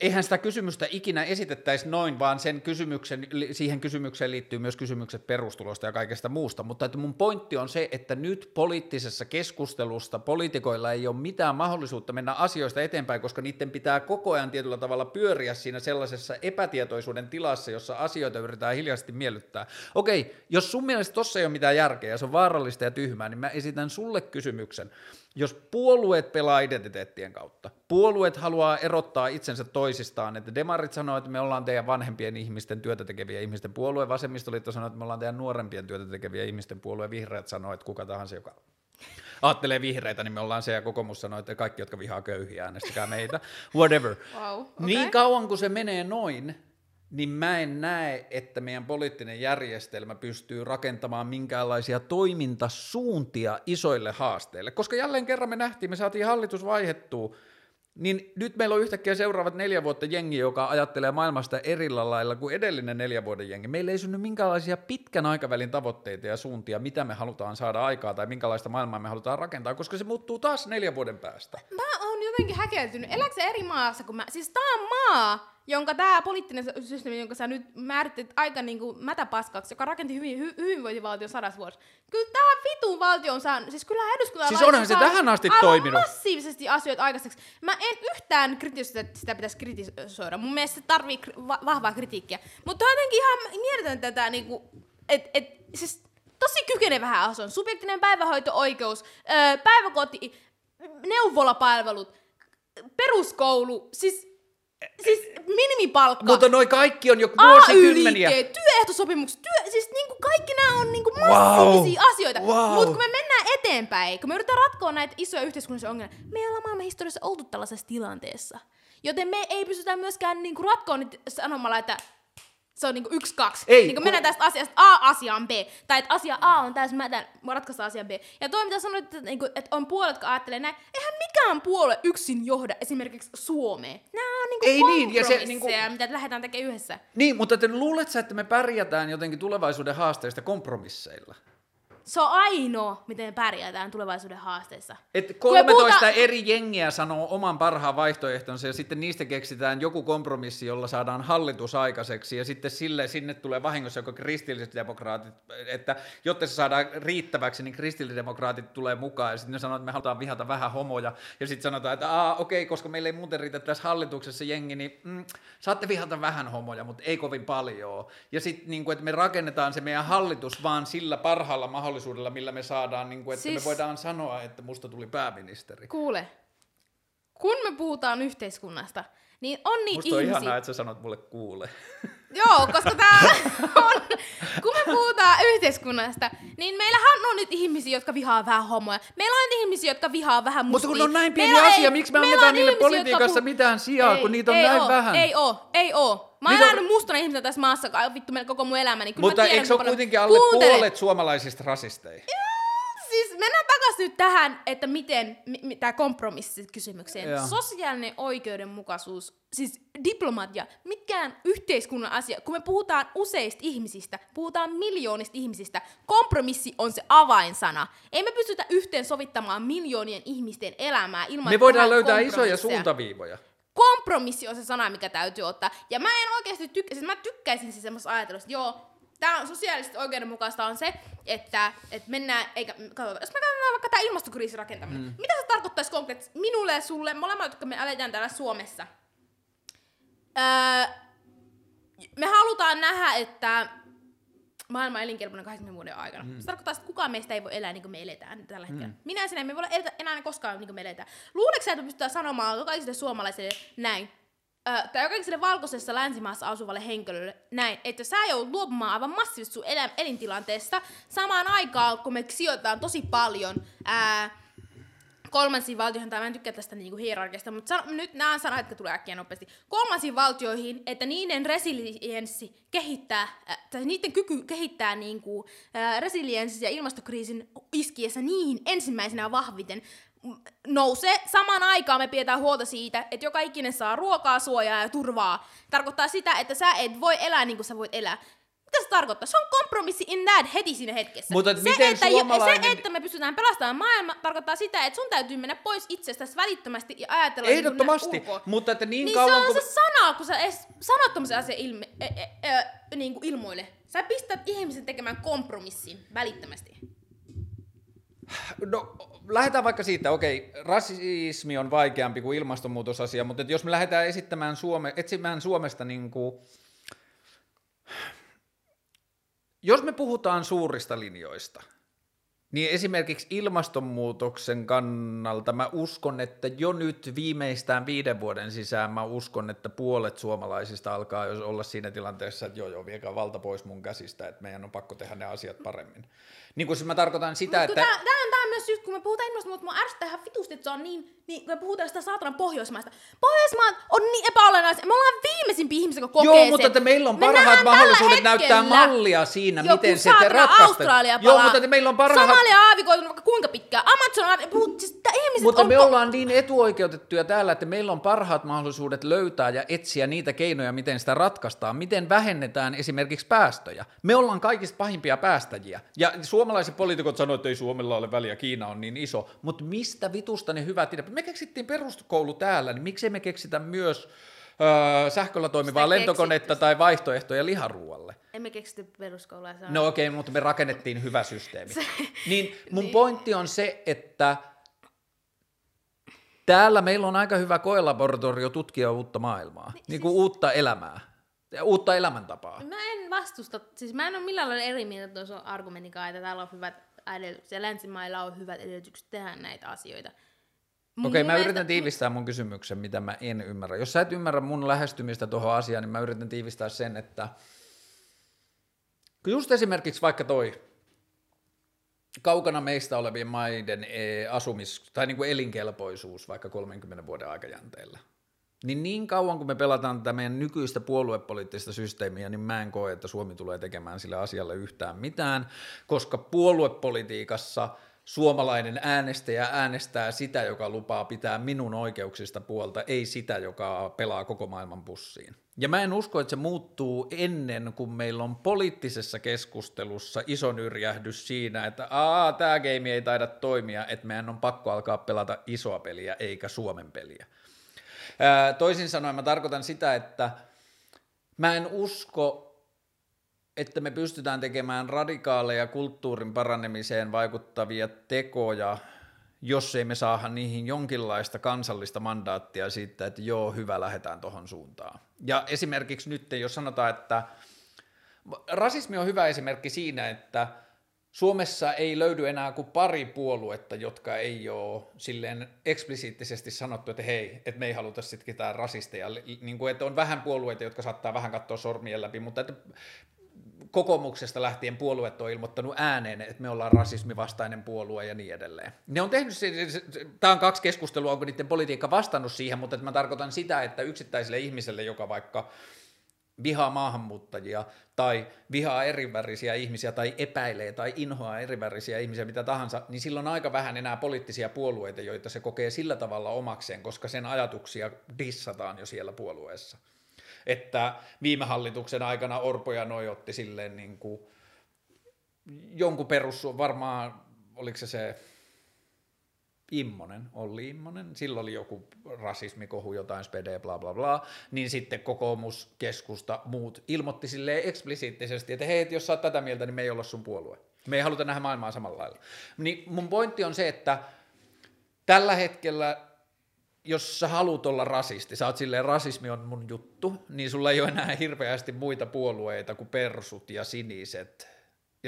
eihän sitä kysymystä ikinä esitettäisi noin, vaan sen kysymyksen, siihen kysymykseen liittyy myös kysymykset perustulosta ja kaikesta muusta, mutta että mun pointti on se, että nyt poliittisessa keskustelusta poliitikoilla ei ole mitään mahdollisuutta mennä asioista eteenpäin, koska niiden pitää koko ajan tietyllä tavalla pyöriä siinä sellaisessa epätietoisuuden tilassa, jossa asioita yritetään hiljaisesti miellyttää. Okei, jos sun mielestä tossa ei ole mitään järkeä ja se on vaarallista ja tyhmää, niin mä esitän sulle kysymyksen. Jos puolueet pelaa identiteettien kautta, puolueet haluaa erottaa itsensä toisistaan, että demarit sanoo, että me ollaan teidän vanhempien ihmisten työtä tekeviä ihmisten puolue, vasemmistoliitto sanoo, että me ollaan teidän nuorempien työtä tekeviä ihmisten puolue, vihreät sanoo, että kuka tahansa, joka ajattelee vihreitä, niin me ollaan se ja kokoomus sanoo, että kaikki, jotka vihaa köyhiä, äänestäkää meitä, whatever. Wow, okay. Niin kauan kuin se menee noin, niin mä en näe, että meidän poliittinen järjestelmä pystyy rakentamaan minkäänlaisia toimintasuuntia isoille haasteille. Koska jälleen kerran me nähtiin, me saatiin hallitus vaihettua, niin nyt meillä on yhtäkkiä seuraavat neljä vuotta jengi, joka ajattelee maailmasta erillä lailla kuin edellinen neljä vuoden jengi. Meillä ei synny minkäänlaisia pitkän aikavälin tavoitteita ja suuntia, mitä me halutaan saada aikaa tai minkälaista maailmaa me halutaan rakentaa, koska se muuttuu taas neljän vuoden päästä. Mä oon jotenkin häkeltynyt. Elätkö eri maassa kuin mä? Siis tää on maa, jonka tämä poliittinen systeemi, jonka sä nyt määrittit aika niinku mätäpaskaksi, joka rakenti hyvin, hy, hyvinvointivaltion sadas vuosi. Kyllä tämä vitun valtio on saanut, siis kyllä eduskunta Siis onhan se tähän asti toiminut. massiivisesti asioita aikaiseksi. Mä en yhtään kritisoida, että sitä pitäisi kritisoida. Mun mielestä se tarvii va- vahvaa kritiikkiä. Mutta on jotenkin ihan mieletön tätä niinku, et, et, siis tosi kykenevä asun. Subjektinen päivähoito-oikeus, öö, päiväkoti, neuvolapalvelut, peruskoulu, siis Siis minimipalkka. Mutta noi kaikki on jo vuosikymmeniä. AY-liikkeet, työehtosopimukset, työ, siis niinku kaikki nämä on niinku massiivisia wow. asioita. Wow. Mutta kun me mennään eteenpäin, kun me yritetään ratkoa näitä isoja yhteiskunnallisia ongelmia, me ei olla maailman historiassa oltu tällaisessa tilanteessa. Joten me ei pystytä myöskään niinku ratkoa niitä sanomalla, että se on niinku yksi, kaksi. Ei, niin kun mennään tästä asiasta A asiaan B. Tai että asia A on täysin mätän, ratkaista asian B. Ja toi mitä sanoit, että, niinku, että on puolet, jotka ajattelee näin. Eihän mikään puolue yksin johda esimerkiksi Suomeen. Nämä on niinku Ei niin, ja se, niinku... mitä lähdetään tekemään yhdessä. Niin, mutta te luulet sä, että me pärjätään jotenkin tulevaisuuden haasteista kompromisseilla? Se on ainoa, miten pärjätään tulevaisuuden haasteissa. Et 13 puhuta... eri jengiä sanoo oman parhaan vaihtoehtonsa ja sitten niistä keksitään joku kompromissi, jolla saadaan hallitus aikaiseksi ja sitten sille, sinne tulee vahingossa joko kristilliset demokraatit, että jotta se saadaan riittäväksi, niin kristillisdemokraatit tulee mukaan ja sitten ne sanoo, että me halutaan vihata vähän homoja ja sitten sanotaan, että Aa, okei, koska meillä ei muuten riitä tässä hallituksessa jengi, niin mm, saatte vihata vähän homoja, mutta ei kovin paljon. Ja sitten niin kuin, että me rakennetaan se meidän hallitus vaan sillä parhaalla mahdollisella mahdollisuudella, millä me saadaan, niin kuin, että siis... me voidaan sanoa, että musta tuli pääministeri. Kuule, kun me puhutaan yhteiskunnasta, niin on niitä Musta on ihmisiä... ihanaa, että sä sanot mulle kuule. Joo, koska tää on, puhutaan yhteiskunnasta, niin meillähän on nyt ihmisiä, jotka vihaa vähän homoja. Meillä on ihmisiä, jotka vihaa vähän mustia. Mutta kun on näin pieni meillä asia, ei, miksi me annetaan niille politiikassa jotka... mitään sijaa, ei, kun niitä on ei näin oo, vähän? Ei oo, ei oo. Mä oon elänyt mustana ihmisenä tässä maassa vittu koko mun elämäni. Kyllä Mutta tiedän, eikö se ole kuitenkin alle Kuuntele. puolet suomalaisista rasisteja? Siis mennään takaisin nyt tähän, että miten, mi, tämä kompromissikysymykseen. Joo. Sosiaalinen oikeudenmukaisuus, siis diplomatia, mikään yhteiskunnan asia. Kun me puhutaan useista ihmisistä, puhutaan miljoonista ihmisistä, kompromissi on se avainsana. Ei me pystytä yhteen sovittamaan miljoonien ihmisten elämää ilman, Me voidaan löytää isoja suuntaviivoja kompromissi on se sana, mikä täytyy ottaa. Ja mä en oikeasti tykkä, siis mä tykkäisin siis semmoista ajatusta, joo, Tämä on sosiaalisesti oikeudenmukaista on se, että, että mennään, eikä, katsotaan, jos me katsotaan vaikka tämä ilmastokriisin rakentaminen, mm. mitä se tarkoittaisi konkreettisesti minulle ja sulle, molemmat, jotka me eletään täällä Suomessa? Öö, me halutaan nähdä, että maailman elinkelpoinen 80 vuoden aikana. Mm. Se tarkoittaa, että kukaan meistä ei voi elää niin kuin me eletään tällä hetkellä. Mm. Minä sinä emme voi elää enää koskaan niin kuin me eletään. Luuleeko että me pystytään sanomaan jokaiselle suomalaiselle näin? Tai jokaiselle valkoisessa länsimaassa asuvalle henkilölle näin, että sä joudut luopumaan aivan massiivisesti sun elä, elintilanteesta samaan aikaan, kun me sijoitetaan tosi paljon ää, kolmansiin valtioihin, tai mä en tykkää tästä niinku hierarkiasta, mutta sano, nyt nämä sanat, jotka tulee äkkiä nopeasti. Kolmansiin valtioihin, että niiden resilienssi kehittää, äh, tai niiden kyky kehittää niinku, resilienssi ja ilmastokriisin iskiessä niihin ensimmäisenä vahviten nousee. Samaan aikaan me pidetään huolta siitä, että joka ikinen saa ruokaa, suojaa ja turvaa. Tarkoittaa sitä, että sä et voi elää niin kuin sä voit elää. Mitä se tarkoittaa? Se on kompromissi in that heti siinä hetkessä. Mutta se, miten että, suomalainen- se, että me pystytään pelastamaan maailma, tarkoittaa sitä, että sun täytyy mennä pois itsestäsi välittömästi ja ajatella niin Ehdottomasti, ulkoa. mutta että niin, Niin kauan se on kun... se sana, kun sä edes sanot tommosen asian ilme, e, e, e, niin kuin ilmoille. Sä pistät ihmisen tekemään kompromissin välittömästi. No, lähdetään vaikka siitä, okei, rasismi on vaikeampi kuin ilmastonmuutosasia, mutta jos me lähdetään esittämään Suome, etsimään Suomesta niin kuin, jos me puhutaan suurista linjoista, niin esimerkiksi ilmastonmuutoksen kannalta mä uskon, että jo nyt viimeistään viiden vuoden sisään mä uskon, että puolet suomalaisista alkaa olla siinä tilanteessa, että joo joo, viekää valta pois mun käsistä, että meidän on pakko tehdä ne asiat paremmin. Niin kuin siis mä tarkoitan sitä, Mut että... tää, tää, on, tää on myös just, kun me puhutaan ilmastonmuutosta, mua ärsyttää ihan vitusti, että se on niin, niin kun me puhutaan sitä saatanan Pohjoismaista. Pohjoismaat on niin epäolennaisia. Me ollaan viimeisimpiä ihmisiä, kun kokee Joo, sen. mutta että meillä on Me parhaat nähdään mahdollisuudet näyttää mallia siinä, joku miten se saatana ratkaistaan. Australia Joo, palaa. mutta että meillä on parhaat... Somalia aavikoitunut vaikka kuinka pitkään. Amazon on aavikoitunut. Siis ihmiset Mutta on me ollaan niin etuoikeutettuja täällä, että meillä on parhaat mahdollisuudet löytää ja etsiä niitä keinoja, miten sitä ratkaistaan, miten vähennetään esimerkiksi päästöjä. Me ollaan kaikista pahimpia päästäjiä. Ja suomalaiset poliitikot sanoivat, että ei Suomella ole väliä, Kiina on niin iso. Mutta mistä vitusta ne hyvät ideat? Me keksittiin peruskoulu täällä, niin miksei me keksitä myös öö, sähköllä toimivaa Sitä lentokonetta keksitty. tai vaihtoehtoja liharuualle? Emme keksity peruskoulua. Se on... No okei, okay, mutta me rakennettiin hyvä systeemi. Niin mun pointti on se, että täällä meillä on aika hyvä koelaboratorio tutkia uutta maailmaa, niin, niin kuin uutta elämää, uutta elämäntapaa. Mä en vastusta, siis mä en ole millään lailla eri mieltä tuossa argumentin kanssa, että täällä on hyvät edellytykset ja länsimailla on hyvät edellytykset tehdä näitä asioita. Mun Okei, mä mielestä- yritän tiivistää mun kysymyksen, mitä mä en ymmärrä. Jos sä et ymmärrä mun lähestymistä tuohon asiaan, niin mä yritän tiivistää sen, että just esimerkiksi vaikka toi kaukana meistä olevien maiden eh, asumis- tai niin kuin elinkelpoisuus vaikka 30 vuoden aikajänteellä, niin niin kauan kun me pelataan tätä meidän nykyistä puoluepoliittista systeemiä, niin mä en koe, että Suomi tulee tekemään sille asialle yhtään mitään, koska puoluepolitiikassa suomalainen äänestäjä äänestää sitä, joka lupaa pitää minun oikeuksista puolta, ei sitä, joka pelaa koko maailman pussiin. Ja mä en usko, että se muuttuu ennen kuin meillä on poliittisessa keskustelussa iso nyrjähdys siinä, että aa, tämä game ei taida toimia, että meidän on pakko alkaa pelata isoa peliä eikä Suomen peliä. Toisin sanoen mä tarkoitan sitä, että mä en usko, että me pystytään tekemään radikaaleja kulttuurin paranemiseen vaikuttavia tekoja, jos ei me saada niihin jonkinlaista kansallista mandaattia siitä, että joo, hyvä, lähdetään tuohon suuntaan. Ja esimerkiksi nyt, jos sanotaan, että rasismi on hyvä esimerkki siinä, että Suomessa ei löydy enää kuin pari puoluetta, jotka ei ole silleen eksplisiittisesti sanottu, että hei, että me ei haluta sitten ketään rasisteja. Niin kuin, että on vähän puolueita, jotka saattaa vähän katsoa sormien läpi, mutta että kokoomuksesta lähtien puolueet on ilmoittanut ääneen, että me ollaan rasismivastainen puolue ja niin edelleen. Ne on tehnyt, tämä on kaksi keskustelua, onko niiden politiikka vastannut siihen, mutta että mä tarkoitan sitä, että yksittäiselle ihmiselle, joka vaikka vihaa maahanmuuttajia tai vihaa erivärisiä ihmisiä tai epäilee tai inhoaa erivärisiä ihmisiä, mitä tahansa, niin silloin on aika vähän enää poliittisia puolueita, joita se kokee sillä tavalla omakseen, koska sen ajatuksia dissataan jo siellä puolueessa. Että viime hallituksen aikana Orpo ja Noi otti silleen niin kuin jonkun perussu, varmaan, oliko se se Immonen, Olli Immonen, silloin oli joku rasismikohu, jotain spede, bla bla bla, niin sitten kokoomus, keskusta, muut ilmoitti silleen eksplisiittisesti, että hei, jos sä oot tätä mieltä, niin me ei olla sun puolue. Me ei haluta nähdä maailmaa samalla lailla. Niin mun pointti on se, että tällä hetkellä, jos sä haluat olla rasisti, sä oot silleen, rasismi on mun juttu, niin sulla ei ole enää hirveästi muita puolueita kuin persut ja siniset,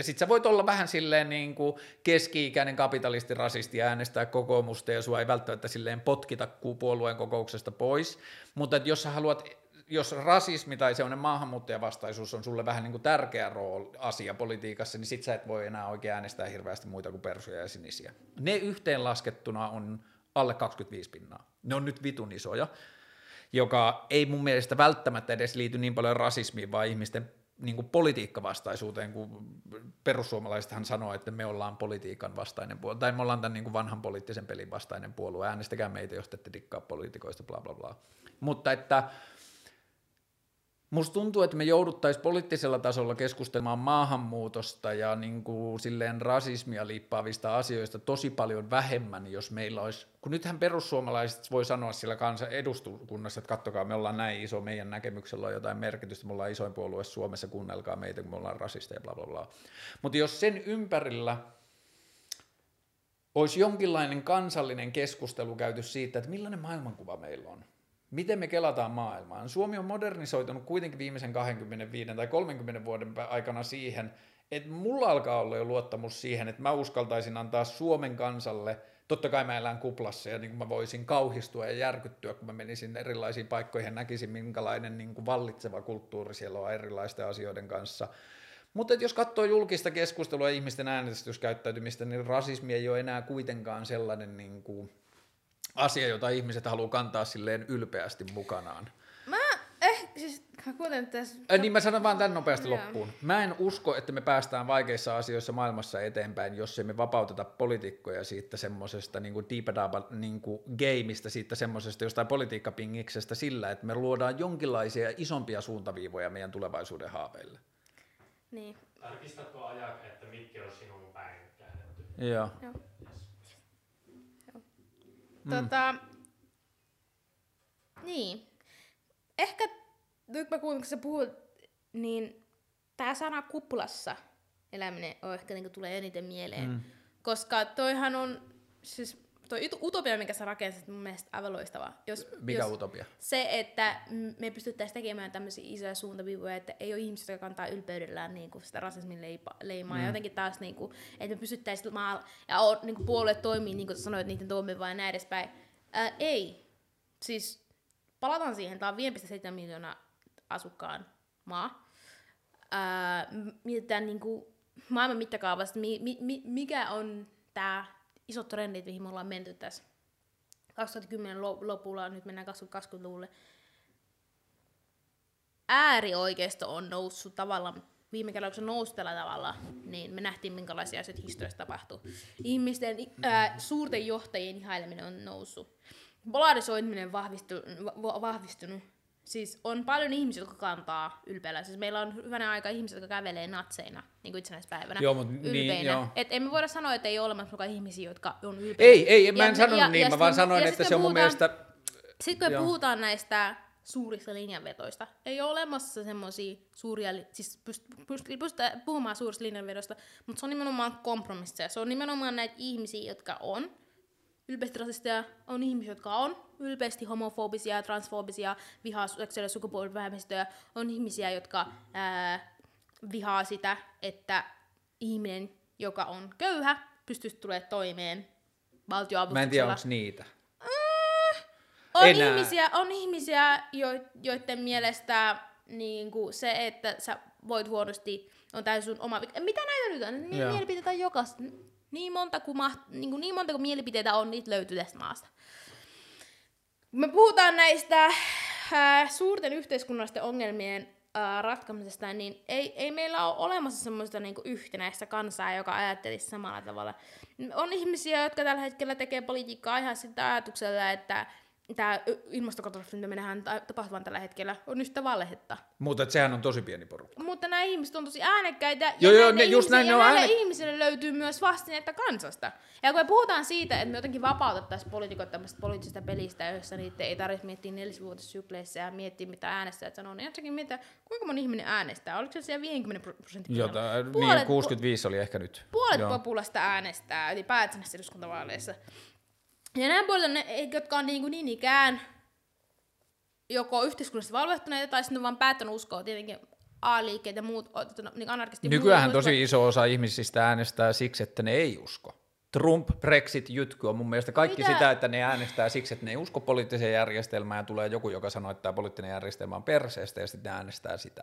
ja sit sä voit olla vähän silleen niin kuin keski-ikäinen kapitalisti, rasisti ja äänestää kokoomusta ja sua ei välttämättä silleen potkita puolueen kokouksesta pois, mutta että jos sä haluat, jos rasismi tai sellainen maahanmuuttajavastaisuus on sulle vähän niin kuin tärkeä rooli asia politiikassa, niin sit sä et voi enää oikein äänestää hirveästi muita kuin persuja ja sinisiä. Ne yhteenlaskettuna on alle 25 pinnaa. Ne on nyt vitun isoja, joka ei mun mielestä välttämättä edes liity niin paljon rasismiin, vaan ihmisten niin kuin politiikkavastaisuuteen, kun perussuomalaisethan sanoo, että me ollaan politiikan vastainen puolue, tai me ollaan tämän niin kuin vanhan poliittisen pelin vastainen puolue, äänestäkää meitä, jos te ette dikkaa poliitikoista, bla bla bla. Mutta että Musta tuntuu, että me jouduttaisiin poliittisella tasolla keskustelemaan maahanmuutosta ja niin kuin silleen rasismia liippaavista asioista tosi paljon vähemmän, jos meillä olisi, kun nythän perussuomalaiset voi sanoa sillä kansan edustuskunnassa, että kattokaa, me ollaan näin iso, meidän näkemyksellä on jotain merkitystä, me ollaan isoin puolue Suomessa, kuunnelkaa meitä, kun me ollaan rasisteja, bla bla bla. Mutta jos sen ympärillä olisi jonkinlainen kansallinen keskustelu käyty siitä, että millainen maailmankuva meillä on, miten me kelataan maailmaan. Suomi on modernisoitunut kuitenkin viimeisen 25 tai 30 vuoden aikana siihen, että mulla alkaa olla jo luottamus siihen, että mä uskaltaisin antaa Suomen kansalle, totta kai mä elän kuplassa ja niin mä voisin kauhistua ja järkyttyä, kun mä menisin erilaisiin paikkoihin ja näkisin, minkälainen niin kuin vallitseva kulttuuri siellä on erilaisten asioiden kanssa. Mutta jos katsoo julkista keskustelua ja ihmisten äänestyskäyttäytymistä, niin rasismi ei ole enää kuitenkaan sellainen niin kuin, asia, jota ihmiset haluaa kantaa silleen ylpeästi mukanaan. Mä eh, siis kuten tässä... Ä, niin mä sanon vaan tämän nopeasti Joo. loppuun. Mä en usko, että me päästään vaikeissa asioissa maailmassa eteenpäin, jos emme vapauteta poliitikkoja siitä semmoisesta niin diipadaba niin gameista, siitä semmoisesta jostain politiikkapingiksestä sillä, että me luodaan jonkinlaisia isompia suuntaviivoja meidän tulevaisuuden haaveille. Niin. Tarkistatko ajat, että mitkä on sinun päin käännetty? Joo. Joo. Mm. Tota, niin. Ehkä nyt mä kuulin, kun sä puhut, niin tää sana kuplassa eläminen on ehkä niinku tulee eniten mieleen. Mm. Koska toihan on, siis toi ut- utopia, mikä sä rakensit, mun mielestä aivan loistava. Jos, Mikä jos utopia? Se, että me pystyttäisiin tekemään tämmöisiä isoja suuntaviivoja, että ei ole ihmisiä, jotka kantaa ylpeydellään niin kuin sitä rasismin leipa, leimaa. Mm. Ja jotenkin taas, niin kuin, että me pystyttäisiin maa, ja on, niin kuin puolueet toimii, niin kuin sanoit, niiden toimii ja näin edespäin. Ää, ei. Siis palataan siihen, tämä on 5,7 miljoonaa asukkaan maa. Ää, mietitään niin kuin maailman mittakaavasta, mi, mi, mi, mikä on tämä isot trendit, mihin me ollaan menty tässä 2010 lo- lopulla, nyt mennään 2020-luvulle. Äärioikeisto on noussut tavallaan, viime kerralla kun se nousi tällä tavalla, niin me nähtiin minkälaisia asioita historiassa tapahtuu. Ihmisten, ää, suurten johtajien ihaileminen on noussut. Polarisoituminen vahvistu, va- vahvistunut. Siis on paljon ihmisiä, jotka kantaa ylpeällä. Siis meillä on hyvänä aika ihmisiä, jotka kävelee natseina, niin kuin itsenäispäivänä. Joo, mut niin, ylpeinä. joo. Et emme voida sanoa, että ei ole olemassa mukaan ihmisiä, jotka on ylpeitä. Ei, ei, mä en Ja- sanonut ja- niin, ja mä vaan sanoin, että se on mun mielestä... sitten kun Joo. puhutaan näistä suurista linjanvedoista, ei ole olemassa semmoisia suuria, siis pyst- pyst- pystytään puhumaan suurista linjanvedoista, mutta se on nimenomaan kompromisseja. Se on nimenomaan näitä ihmisiä, jotka on ylpeästi rasisteja, on ihmisiä, jotka on ylpeästi homofobisia, transfobisia, vihaa seksuaali- ja sukupuolivähemmistöjä, on ihmisiä, jotka ää, vihaa sitä, että ihminen, joka on köyhä, pystyisi tulemaan toimeen valtioavustuksella. Mä en tiedä, onko niitä. On Enää. ihmisiä, on ihmisiä jo, joiden mielestä niin kuin se, että sä voit huonosti, on täysin sun oma... vika. Mitä näitä nyt on? Niin mielipiteitä on jokaista. Niin monta, kuin maht, niin, kuin niin monta kuin mielipiteitä on, niitä löytyy tästä maasta. Me puhutaan näistä äh, suurten yhteiskunnallisten ongelmien äh, ratkaimisesta, niin ei, ei meillä ole olemassa semmoista niinku yhtenäistä kansaa, joka ajattelisi samalla tavalla. On ihmisiä, jotka tällä hetkellä tekee politiikkaa ihan sitä ajatuksella, että tämä ilmastokatastrofi, mitä me nähdään ta- tapahtuvan tällä hetkellä, on yhtä valhetta. Mutta et sehän on tosi pieni porukka. Mutta nämä ihmiset on tosi äänekkäitä, Joo, joo, näille ne- just näin, ne ja on näille ääne- ihmisille löytyy myös vastinetta kansasta. Ja kun me puhutaan siitä, että me jotenkin vapautettaisiin poliitikot tämmöisestä poliittisesta pelistä, jossa niitä ei tarvitse miettiä neljävuotissykleissä ja miettiä, mitä äänestäjät sanoo, niin jotenkin miettiä, kuinka moni ihminen äänestää. Oliko se siellä 50 prosentin Jota, Puolet- niin, 65 oli ehkä nyt. Puolet Joo. populasta äänestää ylipäätänsä eduskuntavaaleissa. Ja nämä puolet ne, jotka on niin, kuin niin ikään joko yhteiskunnallisesti valvehtuneita tai sitten on vaan päättänyt uskoa tietenkin A-liikkeet ja muut o- niin anarkisti Nykyään muut, tosi iso osa ihmisistä äänestää siksi, että ne ei usko. Trump, Brexit, jytky on mun mielestä kaikki Mitä? sitä, että ne äänestää siksi, että ne ei usko poliittiseen järjestelmään ja tulee joku, joka sanoo, että tämä poliittinen järjestelmä on perseestä ja sitten ne äänestää sitä.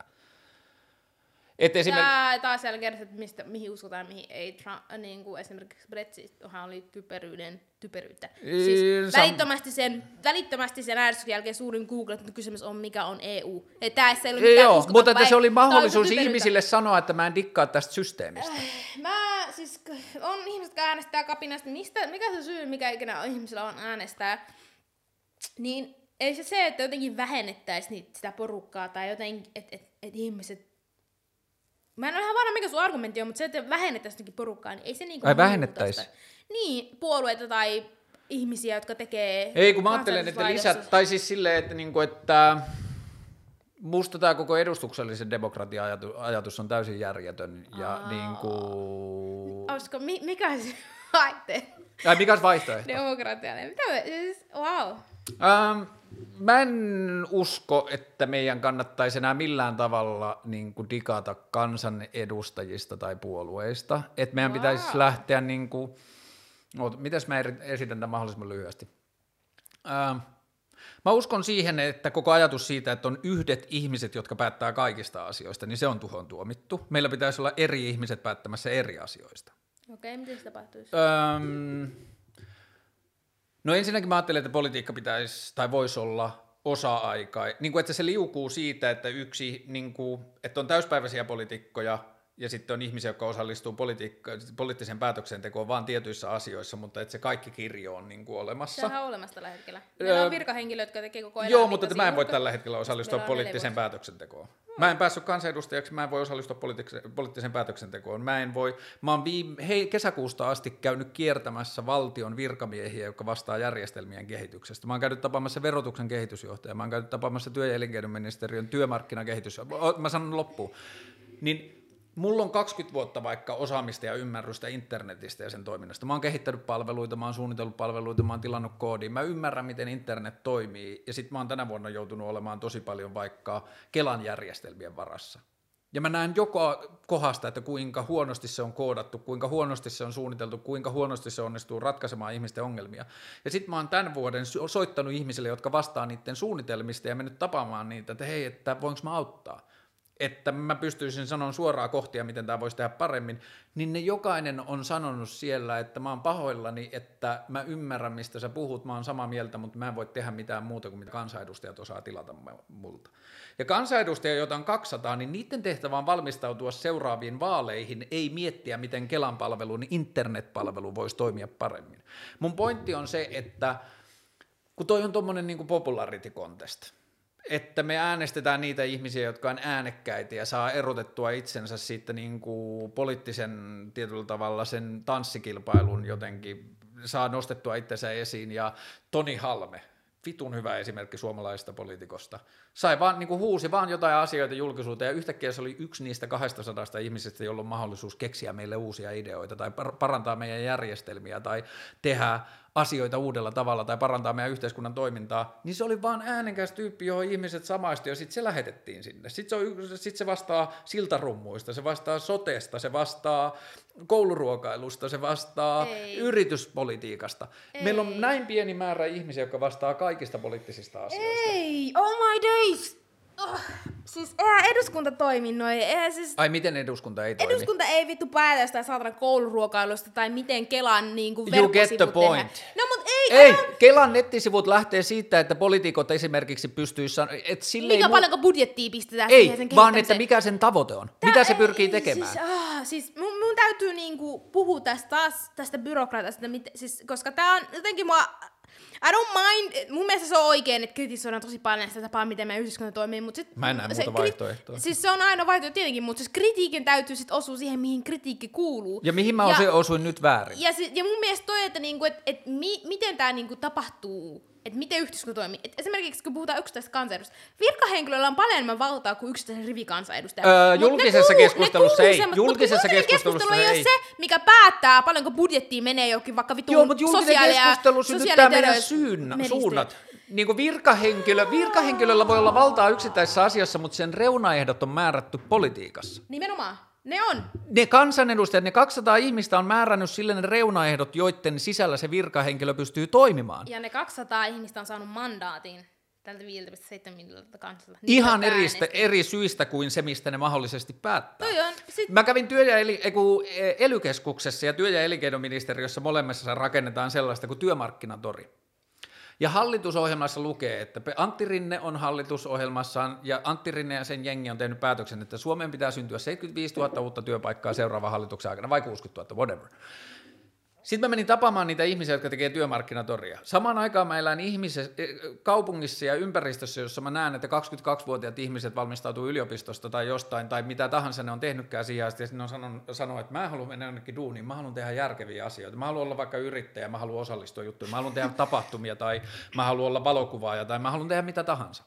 Et esimerkiksi, Tää taas siellä kertoo, että mistä, mihin uskotaan ja mihin ei. Trump, niin kuin esimerkiksi Brexithän oli typeryyden typeryyttä. Ii, Siis sam- välittömästi sen, välittömästi sen äänestyksen jälkeen suurin Google-kysymys on, mikä on EU. Että tässä ei ole mitään Joo, mutta että se oli mahdollisuus ihmisille sanoa, että mä en dikkaa tästä systeemistä. Mä siis, on ihmiset, jotka äänestää kapinasta, mistä, mikä se syy, mikä ikinä ihmisillä on äänestää, niin ei se se, että jotenkin vähennettäisiin sitä porukkaa tai jotenkin, että et, et ihmiset... Mä en ole ihan varma, mikä sun argumentti on, mutta se, että vähennettäisiin porukkaa, niin ei se niinku Ai muuta vähennettäis? sitä. Niin, puolueita tai ihmisiä, jotka tekee... Ei, kun mä ajattelen, että lisät, tai siis silleen, että, niinku, että musta tämä koko edustuksellisen demokratian ajatu, ajatus on täysin järjetön. Ja Aa. niinku... Olisiko, mi, mikä se vaihtoehto? Ai mikä olisi vaihtoehto? Demokratialle. Mitä me, siis, wow. Ähm, mä en usko, että meidän kannattaisi enää millään tavalla niin kuin digata kansanedustajista tai puolueista. Että meidän Wow. pitäisi lähteä niin kuin, oot, mitäs mä esitän tämän mahdollisimman lyhyesti. Ähm, mä uskon siihen, että koko ajatus siitä, että on yhdet ihmiset, jotka päättää kaikista asioista, niin se on tuhon tuomittu. Meillä pitäisi olla eri ihmiset päättämässä eri asioista. Okei, okay, miten se tapahtuisi? Öm, no ensinnäkin mä ajattelen, että politiikka pitäisi tai voisi olla osa-aikaa, niin kuin että se liukuu siitä, että yksi, niin kuin, että on täyspäiväisiä poliitikkoja ja sitten on ihmisiä, jotka osallistuu politiikka- poliittiseen päätöksentekoon vaan tietyissä asioissa, mutta että se kaikki kirjo on niin kuin olemassa. Sehän on olemassa tällä hetkellä. Meillä Öö, on virkahenkilöt, jotka tekee koko ajan. Joo, mutta että mä en voi tällä hetkellä osallistua poliittiseen päätöksentekoon. Mä en päässyt kansanedustajaksi, mä en voi osallistua poliittiseen, poliittiseen päätöksentekoon. Mä en voi, mä oon viime, hei, kesäkuusta asti käynyt kiertämässä valtion virkamiehiä, jotka vastaa järjestelmien kehityksestä. Mä oon käynyt tapaamassa verotuksen kehitysjohtajaa, mä oon käynyt tapaamassa työ- ja elinkeinoministeriön työmarkkinakehitys. Mä sanon loppuun. Niin Mulla on 20 vuotta vaikka osaamista ja ymmärrystä internetistä ja sen toiminnasta. Mä oon kehittänyt palveluita, mä oon suunnitellut palveluita, mä oon tilannut koodiin. Mä ymmärrän, miten internet toimii. Ja sitten mä oon tänä vuonna joutunut olemaan tosi paljon vaikka Kelan järjestelmien varassa. Ja mä näen joka kohdasta, että kuinka huonosti se on koodattu, kuinka huonosti se on suunniteltu, kuinka huonosti se onnistuu ratkaisemaan ihmisten ongelmia. Ja sitten mä oon tämän vuoden so- soittanut ihmisille, jotka vastaa niiden suunnitelmista ja mennyt tapaamaan niitä, että hei, että voinko mä auttaa että mä pystyisin sanomaan suoraa kohtia, miten tämä voisi tehdä paremmin, niin ne jokainen on sanonut siellä, että mä oon pahoillani, että mä ymmärrän, mistä sä puhut, mä oon samaa mieltä, mutta mä en voi tehdä mitään muuta kuin mitä kansanedustajat osaa tilata mu- multa. Ja kansanedustajia, joita on 200, niin niiden tehtävä on valmistautua seuraaviin vaaleihin, ei miettiä, miten Kelan palvelu, niin internetpalvelu voisi toimia paremmin. Mun pointti on se, että kun toi on tuommoinen niin popularity contest, että me äänestetään niitä ihmisiä, jotka on äänekkäitä ja saa erotettua itsensä siitä niin kuin poliittisen tietyllä tavalla sen tanssikilpailun jotenkin, saa nostettua itsensä esiin ja Toni Halme, vitun hyvä esimerkki suomalaisesta poliitikosta, sai vaan, niin kuin huusi vaan jotain asioita julkisuuteen ja yhtäkkiä se oli yksi niistä 200 ihmisistä, jolla on mahdollisuus keksiä meille uusia ideoita tai par- parantaa meidän järjestelmiä tai tehdä asioita uudella tavalla tai parantaa meidän yhteiskunnan toimintaa, niin se oli vaan äänekäs tyyppi, johon ihmiset samaistuivat ja sitten se lähetettiin sinne. Sitten se, on, sit se vastaa siltarummuista, se vastaa sotesta, se vastaa kouluruokailusta, se vastaa Ei. yrityspolitiikasta. Meillä on Ei. näin pieni määrä ihmisiä, jotka vastaa kaikista poliittisista asioista. Ei, oh my days! Oh, siis eihän eduskunta toimi noin, eihän siis... Ai miten eduskunta ei toimi? Eduskunta ei vittu päätä jostain saatana kouluruokailusta tai miten Kelan niinku You get the point. tehdään. No mut ei, Ei, älä- Kelan nettisivut lähtee siitä, että poliitikot esimerkiksi pystyisivät, että sille Mikä ei, mu- paljonko budjettia pistetään ei siihen sen vaan että mikä sen tavoite on, Tää mitä se pyrkii tekemään. Siis, ah, siis mun, mun täytyy niinku puhua tästä taas, tästä byrokratiasta, mit, siis, koska tää on jotenkin mua... I don't mind, mun mielestä se on oikein, että kritisoidaan tosi paljon sitä tapaa, miten meidän yhteiskunta toimii, mutta sit, Mä en näe se muuta vaihtoehtoa. Siis se on aina vaihtoehto tietenkin, mutta siis kritiikin täytyy sit osua siihen, mihin kritiikki kuuluu. Ja mihin mä osin, osuin nyt väärin? Ja, si- ja mun mielestä toi, että niinku, et, et mi, miten tämä niinku tapahtuu, että miten yhteiskunta toimii. Et esimerkiksi kun puhutaan yksittäisestä kansanedustajasta, virkahenkilöllä on paljon enemmän valtaa kuin yksittäisen rivikansanedustajan. Öö, Mut julkisessa kuuluu- keskustelussa ei. semmo- mut Julkisessa keskustelussa keskustelu ei. ei. ole se, mikä päättää paljonko budjettiin menee jokin vaikka vitun Joo, mutta julkinen sosiaali- keskustelu ja meidän syyn, suunnat. Niin kuin virkahenkilö, virkahenkilöllä voi olla valtaa yksittäisessä asiassa, mutta sen reunaehdot on määrätty politiikassa. Nimenomaan. Ne on. Ne kansanedustajat, ne 200 ihmistä on määrännyt sille ne reunaehdot, joiden sisällä se virkahenkilö pystyy toimimaan. Ja ne 200 ihmistä on saanut mandaatin tältä 5,7 miljoonalta kansalta. Ihan eri, eri syistä kuin se, mistä ne mahdollisesti päättää. Toi on. Sit, Mä kävin työ- ja eli, eiku, elykeskuksessa ja työ- ja elinkeinoministeriössä molemmissa rakennetaan sellaista kuin työmarkkinatori. Ja hallitusohjelmassa lukee, että Antti Rinne on hallitusohjelmassaan, ja Antti Rinne ja sen jengi on tehnyt päätöksen, että Suomeen pitää syntyä 75 000 uutta työpaikkaa seuraavan hallituksen aikana, vai 60 000, whatever. Sitten mä menin tapaamaan niitä ihmisiä, jotka tekee työmarkkinatoria. Samaan aikaan mä elän ihmisen, kaupungissa ja ympäristössä, jossa mä näen, että 22-vuotiaat ihmiset valmistautuu yliopistosta tai jostain, tai mitä tahansa ne on tehnytkään siihen asti, ja sitten ne on sanonut, sanonut, että mä haluan mennä jonnekin duuniin, mä haluan tehdä järkeviä asioita, mä haluan olla vaikka yrittäjä, mä haluan osallistua juttuihin, mä haluan tehdä tapahtumia, tai mä haluan olla valokuvaaja, tai mä haluan tehdä mitä tahansa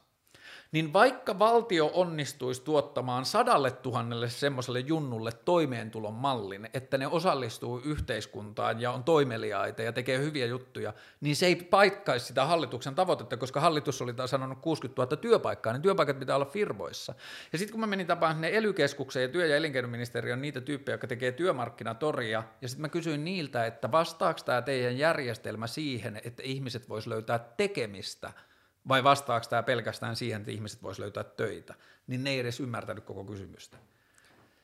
niin vaikka valtio onnistuisi tuottamaan sadalle tuhannelle semmoiselle junnulle toimeentulon mallin, että ne osallistuu yhteiskuntaan ja on toimeliaita ja tekee hyviä juttuja, niin se ei paikkaisi sitä hallituksen tavoitetta, koska hallitus oli sanonut 60 000 työpaikkaa, niin työpaikat pitää olla firmoissa. Ja sitten kun mä menin tapaan ne ely ja työ- ja elinkeinoministeriön niitä tyyppejä, jotka tekee työmarkkinatoria, ja sitten mä kysyin niiltä, että vastaako tämä teidän järjestelmä siihen, että ihmiset vois löytää tekemistä – vai vastaako tämä pelkästään siihen, että ihmiset voisivat löytää töitä, niin ne ei edes ymmärtänyt koko kysymystä.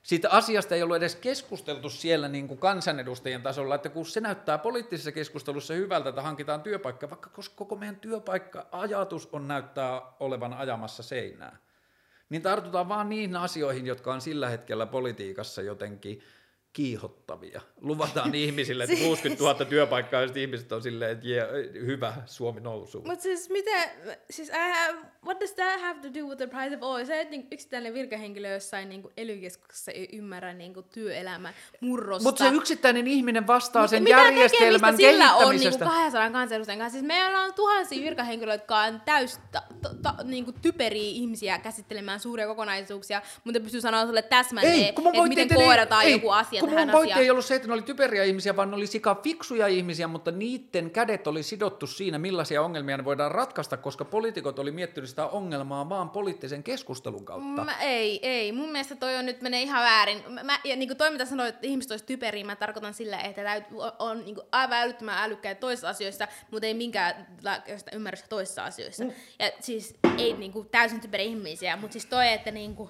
Siitä asiasta ei ollut edes keskusteltu siellä niin kuin kansanedustajien tasolla, että kun se näyttää poliittisessa keskustelussa hyvältä, että hankitaan työpaikka, vaikka koska koko meidän työpaikka-ajatus on näyttää olevan ajamassa seinää, niin tartutaan vaan niihin asioihin, jotka on sillä hetkellä politiikassa jotenkin – kiihottavia. Luvataan ihmisille, että 60 000 työpaikkaa, ja ihmiset on silleen, että yeah, hyvä, Suomi nousuu. Mutta siis miten, siis I have, what does that have to do with the price of oil? Se, että niinku yksittäinen virkahenkilö jossain niin ely ei ymmärrä niin kuin työelämän murrosta. Mutta se yksittäinen ihminen vastaa Mut, sen järjestelmän sillä on niin kuin 200 kansanedustajan kanssa? Siis meillä on tuhansia virkahenkilöitä, jotka on täys ta, ta, ta, niin kuin typeriä ihmisiä käsittelemään suuria kokonaisuuksia, mutta pystyy sanoa sulle täsmälleen, että miten koodataan joku asia kun mun pointti ei ollut se, että ne oli typeriä ihmisiä, vaan ne oli sika fiksuja ihmisiä, mutta niiden kädet oli sidottu siinä, millaisia ongelmia ne voidaan ratkaista, koska poliitikot oli miettinyt sitä ongelmaa vaan poliittisen keskustelun kautta. Mä, ei, ei. Mun mielestä toi on nyt menee ihan väärin. Mä, ja niin kuin toi, mitä sanoit, että ihmiset olisi typeriä, mä tarkoitan sillä, että täyt, on, on niin kuin aivan älyttömän älykkäitä toisissa asioissa, mutta ei minkäänlaista ymmärrystä toisissa asioissa. Mm. Ja siis ei niin kuin, täysin typeriä ihmisiä, mutta siis toi, että niin kuin,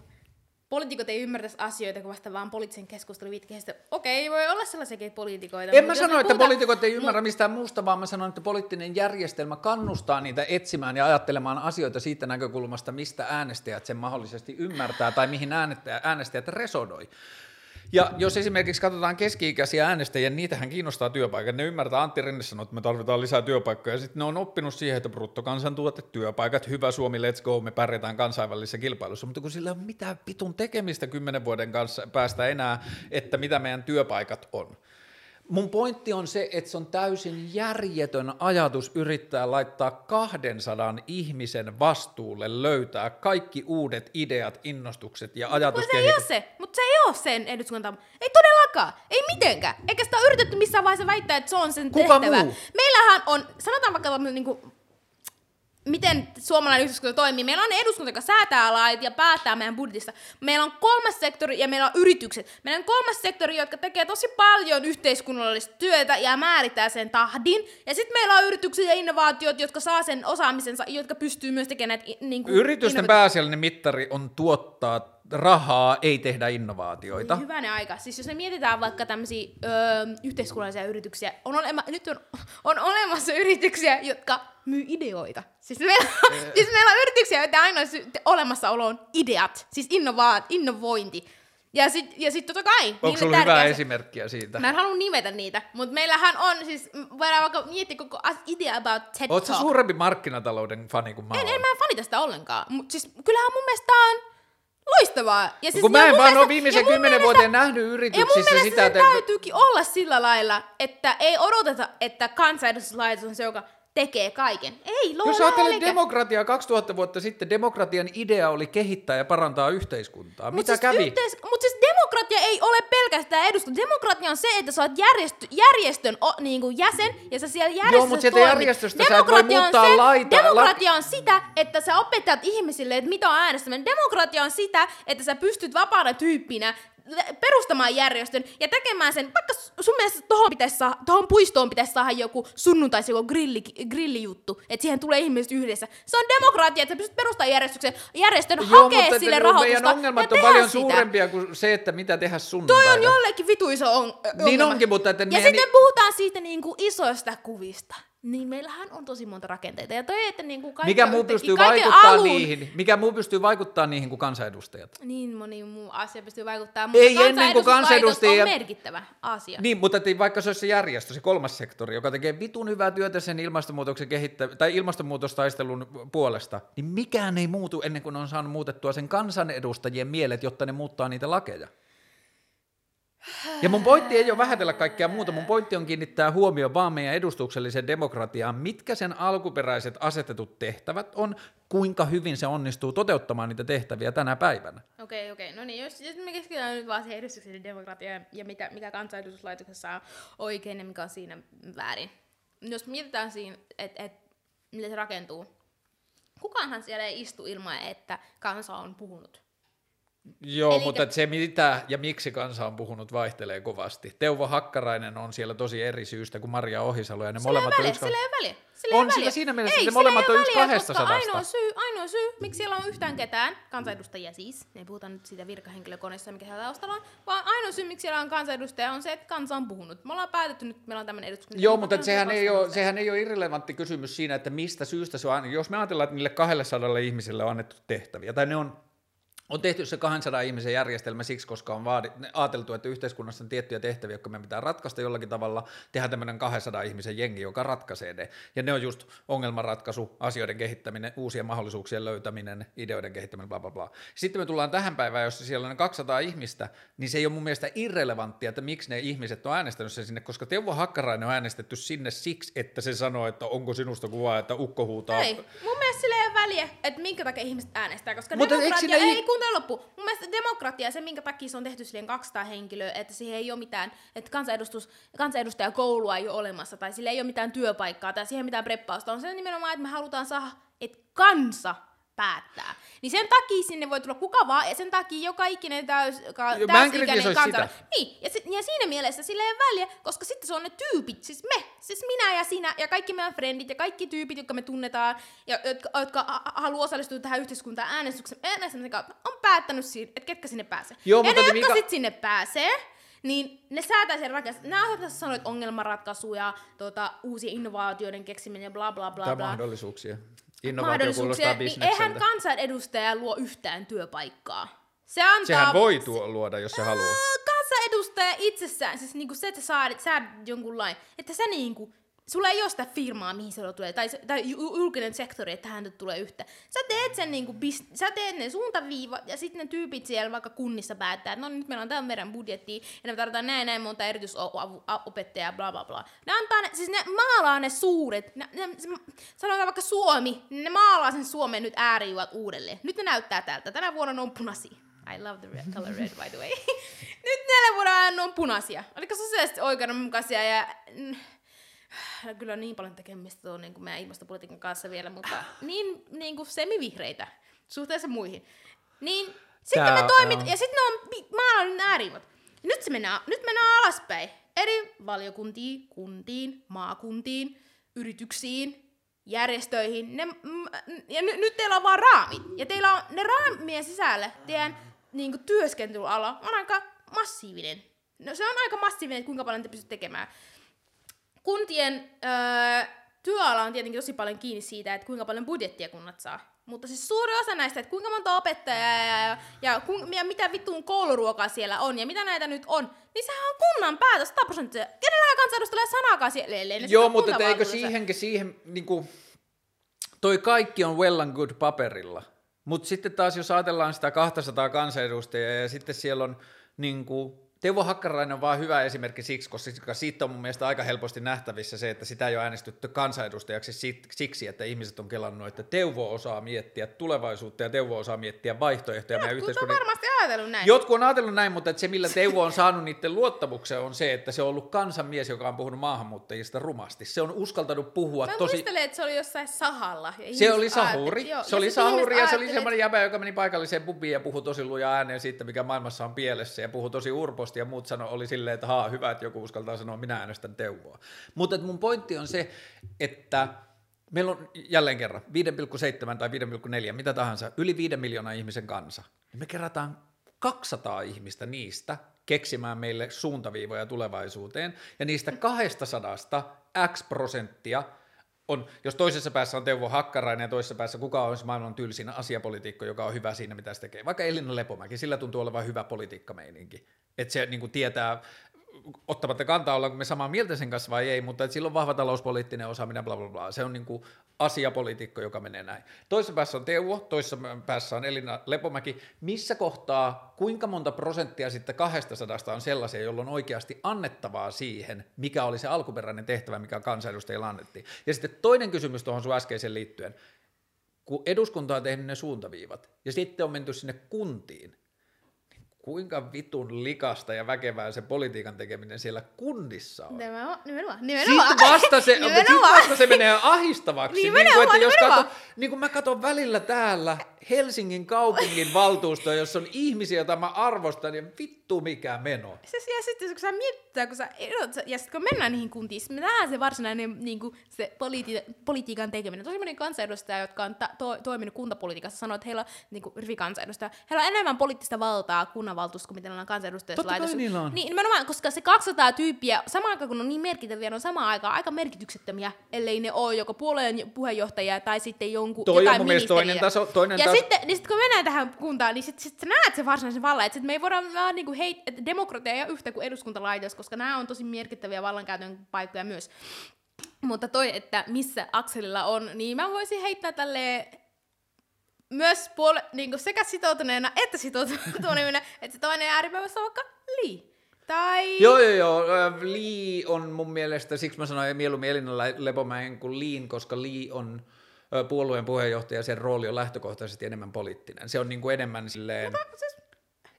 poliitikot ei ymmärtäisi asioita, kun vasta vaan poliittisen keskustelun vitkehistä. Okei, voi olla sellaisiakin poliitikoita. En mä sano, että puhuta... poliitikot ei ymmärrä mistään muusta, vaan mä sanon, että poliittinen järjestelmä kannustaa niitä etsimään ja ajattelemaan asioita siitä näkökulmasta, mistä äänestäjät sen mahdollisesti ymmärtää tai mihin äänestäjät resonoi. Ja jos esimerkiksi katsotaan keski-ikäisiä äänestäjiä, niitähän kiinnostaa työpaikat. Ne ymmärtää, Antti Rinne sanoi, että me tarvitaan lisää työpaikkoja, ja sitten ne on oppinut siihen, että bruttokansantuote, työpaikat, hyvä Suomi, let's go, me pärjätään kansainvälisessä kilpailussa, mutta kun sillä on mitään pitun tekemistä kymmenen vuoden kanssa päästä enää, että mitä meidän työpaikat on. Mun pointti on se, että se on täysin järjetön ajatus yrittää laittaa 200 ihmisen vastuulle löytää kaikki uudet ideat, innostukset ja ajatuskehitys. Mutta se ei ole se, mutta se ei ole sen eduskunta. Ei todellakaan, ei mitenkään. Eikä sitä ole yritetty missään vaiheessa väittää, että se on sen Kuka tehtävä. Muu? Meillähän on, sanotaan vaikka niin kuin, miten suomalainen yhteiskunta toimii. Meillä on eduskunta, joka säätää lait ja päättää meidän budjetista. Meillä on kolmas sektori ja meillä on yritykset. Meillä on kolmas sektori, jotka tekee tosi paljon yhteiskunnallista työtä ja määrittää sen tahdin. Ja sitten meillä on yritykset ja innovaatiot, jotka saa sen osaamisensa, jotka pystyy myös tekemään näitä niin kuin Yritysten innovati- pääasiallinen mittari on tuottaa rahaa, ei tehdä innovaatioita. Niin, hyvänä aika. Siis jos me mietitään vaikka tämmöisiä öö, yhteiskunnallisia yrityksiä, on, olema, nyt on, on olemassa yrityksiä, jotka myy ideoita. Siis meillä, siis meillä on yrityksiä, joita ainoa olemassaolo on ideat, siis innovaat, innovointi. Ja sitten ja sit totta kai... Onko sulla hyvää esimerkkiä siitä? Mä en halua nimetä niitä, mutta meillähän on siis, voidaan vaikka miettiä koko idea about TED Oletko suurempi markkinatalouden fani kuin mä En, en mä fanita sitä ollenkaan, mutta siis kyllähän mun mielestä on loistavaa. Ja siis, kun mä en vaan ole viimeisen kymmenen vuoteen nähnyt yrityksissä ja sitä, että... täytyykin olla sillä lailla, että ei odoteta, että kansanedustuslaitos on se, joka tekee kaiken. Ei, Jos ajattelet demokratiaa 2000 vuotta sitten, demokratian idea oli kehittää ja parantaa yhteiskuntaa. Mut Mitä siis kävi? Yhteis- Mutta siis demokratia ei ole pelkästään eduskunta. Demokratia on se, että sä oot järjestö, järjestön o, niin kuin jäsen ja sä siellä järjestössä Joo, mutta sieltä järjestöstä demokratia sä et voi muuttaa se, laita. Demokratia on sitä, että sä opetat ihmisille, että mitä on äänestäminen. Demokratia on sitä, että sä pystyt vapaana tyyppinä perustamaan järjestön ja tekemään sen, vaikka sun mielestä tohon, pitäisi saa, tohon puistoon pitäisi saada joku sunnuntaisi joku grilli, grillijuttu, että siihen tulee ihmiset yhdessä. Se on demokratia, että sä pystyt perustamaan järjestyksen, järjestön Joo, hakee mutta sille rahoitusta meidän ongelmat on paljon sitä. suurempia kuin se, että mitä tehdä sunnuntaina. Toi on jollekin vitu iso on, ongelma. Niin onkin, mutta... Että ja sitten niin... puhutaan siitä niinku isoista kuvista niin meillähän on tosi monta rakenteita. Ja toi, että niin kuin kaikki Mikä muu pystyy vaikuttaa alun- niihin? Mikä muu pystyy vaikuttaa niihin kuin kansanedustajat? Niin moni muu asia pystyy vaikuttamaan, Ei mutta ennen kuin kansanedustajia- on merkittävä asia. Niin, mutta että vaikka se olisi se järjestö, se kolmas sektori, joka tekee vitun hyvää työtä sen ilmastonmuutoksen kehittä- tai ilmastonmuutostaistelun puolesta, niin mikään ei muutu ennen kuin on saanut muutettua sen kansanedustajien mielet, jotta ne muuttaa niitä lakeja. Ja mun pointti ei ole vähätellä kaikkea muuta, mun pointti on kiinnittää huomioon vaan meidän edustukselliseen demokratiaan, mitkä sen alkuperäiset asetetut tehtävät on, kuinka hyvin se onnistuu toteuttamaan niitä tehtäviä tänä päivänä. Okei, okei. No niin, jos, jos me keskitytään nyt vaan siihen edustuksellisen demokratiaan ja mitä, mikä kansanedustuslaitoksessa on oikein ja mikä on siinä väärin. Jos mietitään siinä, että et, millä se rakentuu, kukaanhan siellä ei istu ilman, että kansa on puhunut. Joo, Eli mutta se mitä ja miksi kansa on puhunut vaihtelee kovasti. Teuvo Hakkarainen on siellä tosi eri syystä kuin Maria Ohisalo ja ne Sillä molemmat väliä, yksi... sillä ei väliä. Sillä On väliä. siinä mielessä, ei, sillä molemmat on yksi 200. koska Ainoa syy, ainoa syy, miksi siellä on yhtään ketään, kansanedustajia siis, ei puhuta nyt siitä virkahenkilökoneesta, mikä siellä taustalla on, vaan ainoa syy, miksi siellä on kansanedustaja, on se, että kansa on puhunut. Me ollaan päätetty nyt, meillä on tämmöinen eduskunta. Joo, mutta sehän ei, ole, sehän ei ole irrelevantti kysymys siinä, että mistä syystä se on. Jos me ajatellaan, että niille 200 ihmisille on annettu tehtäviä, tai ne on on tehty se 200 ihmisen järjestelmä siksi, koska on vaadi, ajateltu, että yhteiskunnassa on tiettyjä tehtäviä, jotka me pitää ratkaista jollakin tavalla, tehdä tämmöinen 200 ihmisen jengi, joka ratkaisee ne. Ja ne on just ongelmanratkaisu, asioiden kehittäminen, uusien mahdollisuuksien löytäminen, ideoiden kehittäminen, bla bla bla. Sitten me tullaan tähän päivään, jos siellä on ne 200 ihmistä, niin se ei ole mun mielestä irrelevanttia, että miksi ne ihmiset on äänestänyt sen sinne, koska Teuvo Hakkarainen on äänestetty sinne siksi, että se sanoo, että onko sinusta kuvaa, että ukko huutaa. Ei, mun mielestä sillä ei ole väliä, että minkä takia ihmiset äänestää, koska Mutta demokratia, ei, ei- kuuntele loppu. Mun mielestä demokratia, se minkä takia se on tehty silleen 200 henkilöä, että siihen ei ole mitään, että kansanedustus, kansanedustajakoulua ei ole olemassa, tai sillä ei ole mitään työpaikkaa, tai siihen mitään preppausta, on se nimenomaan, että me halutaan saada, että kansa päättää. Niin sen takia sinne voi tulla kuka vaan, ja sen takia joka ikinen täys, ka, täysikäinen kansalainen. Niin, ja, si- ja siinä mielessä sillä ei ole väliä, koska sitten se on ne tyypit, siis me, siis minä ja sinä ja kaikki meidän frendit ja kaikki tyypit, jotka me tunnetaan ja jotka, jotka ha- haluaa osallistua tähän yhteiskuntaan äänestyksen, äänestämisen kautta, on päättänyt siinä, että ketkä sinne pääsee. Joo, ja mutta ne, jotka Mika- sitten sinne pääsee, niin ne säätää sen rakentaa. Nämä tässä sanoit ongelmanratkaisuja, tota, uusien innovaatioiden keksiminen ja bla bla bla tai bla. mahdollisuuksia. Mahdollisuuksia, niin eihän kansanedustaja luo yhtään työpaikkaa. Se antaa... Sehän voi tuo luoda, jos se haluaa. kansanedustaja itsessään, siis niinku se, että sä saat, saat jonkun lain, että sä niinku, sulla ei ole sitä firmaa, mihin se tulee, tai, tai ju- julkinen sektori, että tähän tulee yhtä. Sä teet sen niinku, bis, sä teet ne suuntaviivat, ja sitten ne tyypit siellä vaikka kunnissa päättää, että no nyt meillä on tämän meidän budjetti, ja me tarvitaan näin näin monta erityisopettajaa, bla bla bla. Ne antaa ne, siis ne maalaa ne suuret, ne, ne, sanotaan vaikka Suomi, niin ne maalaa sen Suomen nyt äärijuot uudelleen. Nyt ne näyttää tältä, tänä vuonna ne on punaisia. I love the red, color red, by the way. Nyt neljä vuoden ajan on punaisia. Oliko sosiaalisesti oikeudenmukaisia ja... mm, Kyllä on niin paljon tekemistä tuon niin kuin meidän ilmastopolitiikan kanssa vielä, mutta niin, niin kuin semivihreitä suhteessa muihin. Niin sitten me toimit, on- ja sitten ne on ne äärimmät. Nyt, se mennään, nyt mennään alaspäin. Eri valiokuntiin, kuntiin, maakuntiin, yrityksiin, järjestöihin. Ne, mm, ja ny, nyt teillä on vaan raamit. Ja teillä on ne raamien sisällä teidän niin kuin, työskentelyala on aika massiivinen. No se on aika massiivinen, että kuinka paljon te pystytte tekemään. Kuntien öö, työala on tietenkin tosi paljon kiinni siitä, että kuinka paljon budjettia kunnat saa. Mutta siis suuri osa näistä, että kuinka monta opettajaa ja, ja, ja, kun, ja mitä vittuun kouluruokaa siellä on ja mitä näitä nyt on, niin sehän on kunnan päätös 100 prosenttia. Kenelläkään kansanedustajalla ei sanaakaan siellä, ne Joo, mutta eikö siihenkin siihen, niinku, toi kaikki on well and good paperilla. Mutta sitten taas jos ajatellaan sitä 200 kansanedustajaa ja sitten siellä on niinku, Teuvo Hakkarainen on vaan hyvä esimerkki siksi, koska siitä on mun mielestä aika helposti nähtävissä se, että sitä ei ole äänestetty kansanedustajaksi siksi, että ihmiset on kelannut, että Teuvo osaa miettiä tulevaisuutta ja Teuvo osaa miettiä vaihtoehtoja meidän Jotkut on yhteiskunnan varmasti ajatellut näin. Jotkut on ajatellut näin, mutta että se millä Teuvo on saanut niiden luottamuksen on se, että se on ollut kansanmies, joka on puhunut maahanmuuttajista rumasti. Se on uskaltanut puhua Mä tosi... muistelen, että se oli jossain sahalla. Ja Se oli sahuri, joo, se oli sahuri ja se oli semmoinen jäbä, joka meni paikalliseen pubiin ja puhui tosi lujaa ääneen siitä, mikä maailmassa on pielessä ja puhui tosi urposti ja muut sano, oli silleen, että haa, hyvä, että joku uskaltaa sanoa, minä äänestän Teuvoa. Mutta mun pointti on se, että meillä on jälleen kerran 5,7 tai 5,4, mitä tahansa, yli 5 miljoonaa ihmisen kansa. Me kerätään 200 ihmistä niistä keksimään meille suuntaviivoja tulevaisuuteen, ja niistä 200 X prosenttia on, jos toisessa päässä on Teuvo Hakkarainen ja toisessa päässä kuka olisi maailman tylsin asiapolitiikko, joka on hyvä siinä, mitä se tekee. Vaikka Elina Lepomäki, sillä tuntuu olevan hyvä politiikkameininki. Että se niin kuin tietää, ottamatta kantaa, ollaanko me samaa mieltä sen kanssa vai ei, mutta sillä on vahva talouspoliittinen osaaminen, bla bla bla. Se on niin kuin asiapolitiikko, joka menee näin. Toisessa päässä on Teuvo, toisessa päässä on Elina Lepomäki. Missä kohtaa, kuinka monta prosenttia sitten 200 on sellaisia, jolloin on oikeasti annettavaa siihen, mikä oli se alkuperäinen tehtävä, mikä kansanedustajilla annettiin. Ja sitten toinen kysymys tuohon sun äskeiseen liittyen. Kun eduskunta on tehnyt ne suuntaviivat, ja sitten on menty sinne kuntiin, kuinka vitun likasta ja väkevää se politiikan tekeminen siellä kunnissa on. Nimenomaan, nimenomaan. nimenomaan. Sitten vasta se, Nimenomaan. sit vasta se menee ahistavaksi. Nimenomaan, niin kuin, että jos nimenomaan. kato, niin kuin mä katson välillä täällä Helsingin kaupungin valtuustoa, jossa on ihmisiä, joita mä arvostan, ja vittu mikä meno. Se, ja sitten kun sä miettää, kun sä erot, ja sitten kun mennään niihin kuntiin, me nähdään se varsinainen niin kuin, se politi- politiikan tekeminen. Tosi moni kansanedustaja, jotka on ta- to- toiminut kuntapolitiikassa, sanoo, että heillä on niin kuin, rivikansanedustaja, heillä on enemmän poliittista valtaa kunnanvaltuustossa kuin mitä niillä on kansanedustajassa Totta kai laitos. niillä on. Niin, nimenomaan, koska se 200 tyyppiä, samaan aikaan kun on niin merkittäviä, ne on samaan aikaan aika merkityksettömiä, ellei ne ole joko puolueen puheenjohtaja tai sitten jonkun Toi on jotain mun mielestä toinen ministeriä. taso- toinen ja taso- sitten, niin sit kun mennään tähän kuntaan, niin sitten sit sä näet se varsinaisen vallan, että sit me ei voida vaan niinku heit, että demokratia ei ole yhtä kuin eduskuntalaitos, koska nämä on tosi merkittäviä vallankäytön paikkoja myös. Mutta toi, että missä akselilla on, niin mä voisin heittää tälle myös puole, niin sekä sitoutuneena että sitoutuneena, että se toinen ääripäivässä on vaikka Li. Tai... Joo, joo, joo. ö, Lee on mun mielestä, siksi mä sanoin mieluummin Elina Le- Lepomäen kuin Liin, koska Lee on ö, puolueen puheenjohtaja, sen rooli on lähtökohtaisesti enemmän poliittinen. Se on niin kuin enemmän silleen... Siis,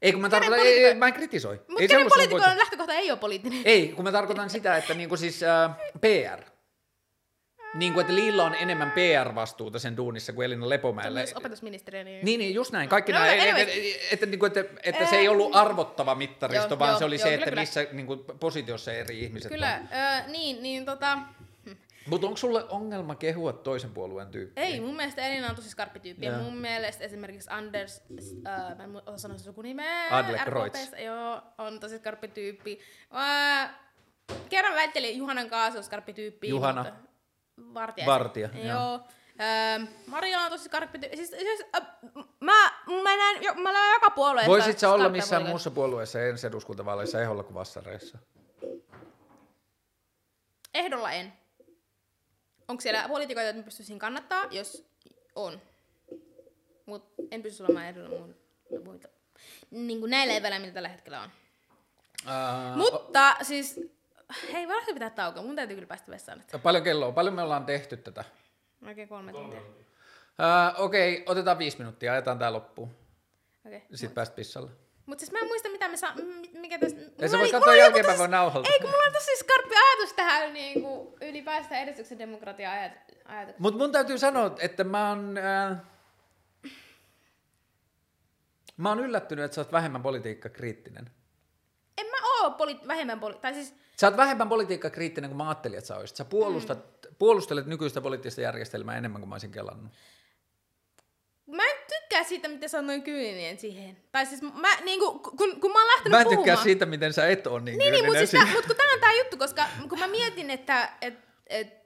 Ei, kun mä tarkoitan, ei, ei, poliitikko- mä en kritisoi. mutta kenen poliitikon lähtökohta ei ole poliittinen? Ei, kun mä tarkoitan sitä, että niinku siis äh, PR. Niin kuin, että Liilla on enemmän PR-vastuuta sen duunissa kuin Elina Se on Lepomäelle. myös opetusministeriö, niin... Niin, niin, just näin. Kaikki No, nämä, anyway. että, että, että, että, että se ei ollut arvottava mittaristo, Joo, vaan joo, se oli joo, se, kyllä, että kyllä. missä niin kuin, positiossa eri ihmiset Kyllä, on. öö, niin, niin tota... Mutta onko sulle ongelma kehua toisen puolueen tyyppiä? Ei, mun mielestä Elina on tosi skarppi tyyppi. Ja mun mielestä esimerkiksi Anders, äh, mä en osaa sanoa sen sukunimeä. RKP:ssä, Joo, on tosi skarppi tyyppi. Äh, kerran väittelin Juhanan kanssa on skarppi tyyppi. Juhana. Mutta, Vartija. Vartija, Joo. joo. Ähm, Maria on tosi tyyppi. Siis, siis, äh, mä, mä, näen, jo, mä näen joka puolueessa. Voisit sä olla missään muussa puolueessa ensi eduskuntavaaleissa eholla kuin vassareissa? Ehdolla en. Onko siellä poliitikoita, joita mä pystyisin kannattaa? Jos on. Mut en pysty olemaan ehdolla muun, muita. Niin kuin näillä eväillä, mitä tällä hetkellä on. Uh, Mutta siis, hei, voidaanko pitää taukoa? Mun täytyy kyllä päästä vessaan nyt. Paljon kelloa, paljon me ollaan tehty tätä. Oikein kolme tuntia. Uh, Okei, okay, otetaan viisi minuuttia, ajetaan tää loppuun. Okay. Sitten pääst pissalle. Mutta siis mä en muista, mitä me saa, mikä tästä... Ja sä mulla voit oli- katsoa jälkeenpäin vaan nauhalta. Ei, kun mulla on tosi skarppi ajatus tähän niin kuin ylipäätään edistyksen demokratia ajat- ajatukseen. Mutta mun täytyy sanoa, että mä oon, äh, mä oon yllättynyt, että sä oot vähemmän politiikkakriittinen. Oo poli- vähemmän poli... Tai siis, Sä oot vähemmän politiikkakriittinen kuin mä ajattelin, että sä olisit. Sä puolustat, mm. puolustelet nykyistä poliittista järjestelmää enemmän kuin mä olisin kelannut. Mä en tykkää siitä, miten sanoin kyyninen siihen. Tai siis mä, niinku, kun, kun mä oon lähtenyt Mä en puhumaan... tykkää siitä, miten sä et ole niin, Niin, niin mutta siis mut kun tää on tää juttu, koska kun mä mietin, että et, et,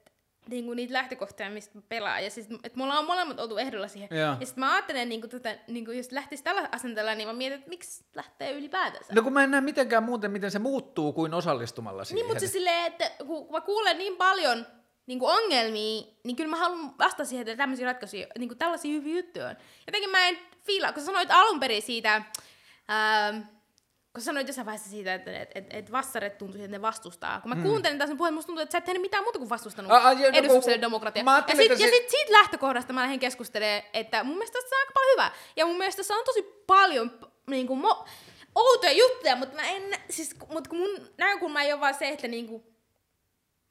niinku niitä lähtökohtia, mistä mä pelaan, ja siis, että me ollaan molemmat oltu ehdolla siihen. Joo. Ja sit mä ajattelen, niinku, tätä, niinku, jos lähtisi tällä asenteella, niin mä mietin, että miksi lähtee ylipäätänsä. No kun mä en näe mitenkään muuten, miten se muuttuu kuin osallistumalla siihen. Niin, mutta se silleen, että kun kun mä kuulen niin paljon niin kuin ongelmia, niin kyllä mä haluan vastata siihen, että tämmöisiä ratkaisuja, niin kuin tällaisia hyviä juttuja on. Jotenkin mä en fiilaa, kun sä sanoit alun perin siitä, ähm, kun sanoit jossain vaiheessa siitä, että et, et, et vassaret tuntuu, että ne vastustaa. Kun mä mm. kuuntelin taas sen puheen, musta tuntuu, että sä et tehnyt mitään muuta kuin vastustanut A- a, ja no, edustukselle kun- demokratia. Ja, sit, että ja se- sit siitä lähtökohdasta mä lähdin keskustelemaan, että mun mielestä tässä on aika paljon hyvää. Ja mun mielestä tässä on tosi paljon niin kuin, mo- outoja juttuja, mutta mä en, siis, mut kun mun näkökulma ei ole vaan se, että niinku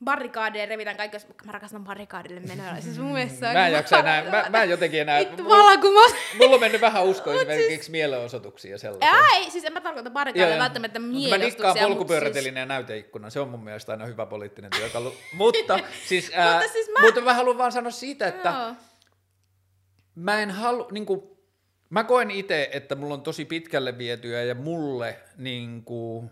barrikaadeja revitään kaikki, jos mä rakastan barrikaadille menoa. Siis mun mielestä se on Mä en kyllä- jaksa enää, mä, mä en jotenkin enää, Vittu mulla, vallankumous. mulla on mennyt vähän usko Mut siis- esimerkiksi mielenosoituksia sellaisia. Ää, ei, siis en mä tarkoita barrikaadeja välttämättä Mut Mä nikkaan mut polkupyörätelinen ja näyteikkuna, se on mun mielestä aina hyvä poliittinen työkalu. mutta, siis, ää, Mutta siis mä- mutta mä haluan vaan sanoa siitä, että Joo. mä en halua, niin kuin, mä koen itse, että mulla on tosi pitkälle vietyä ja mulle niin kuin,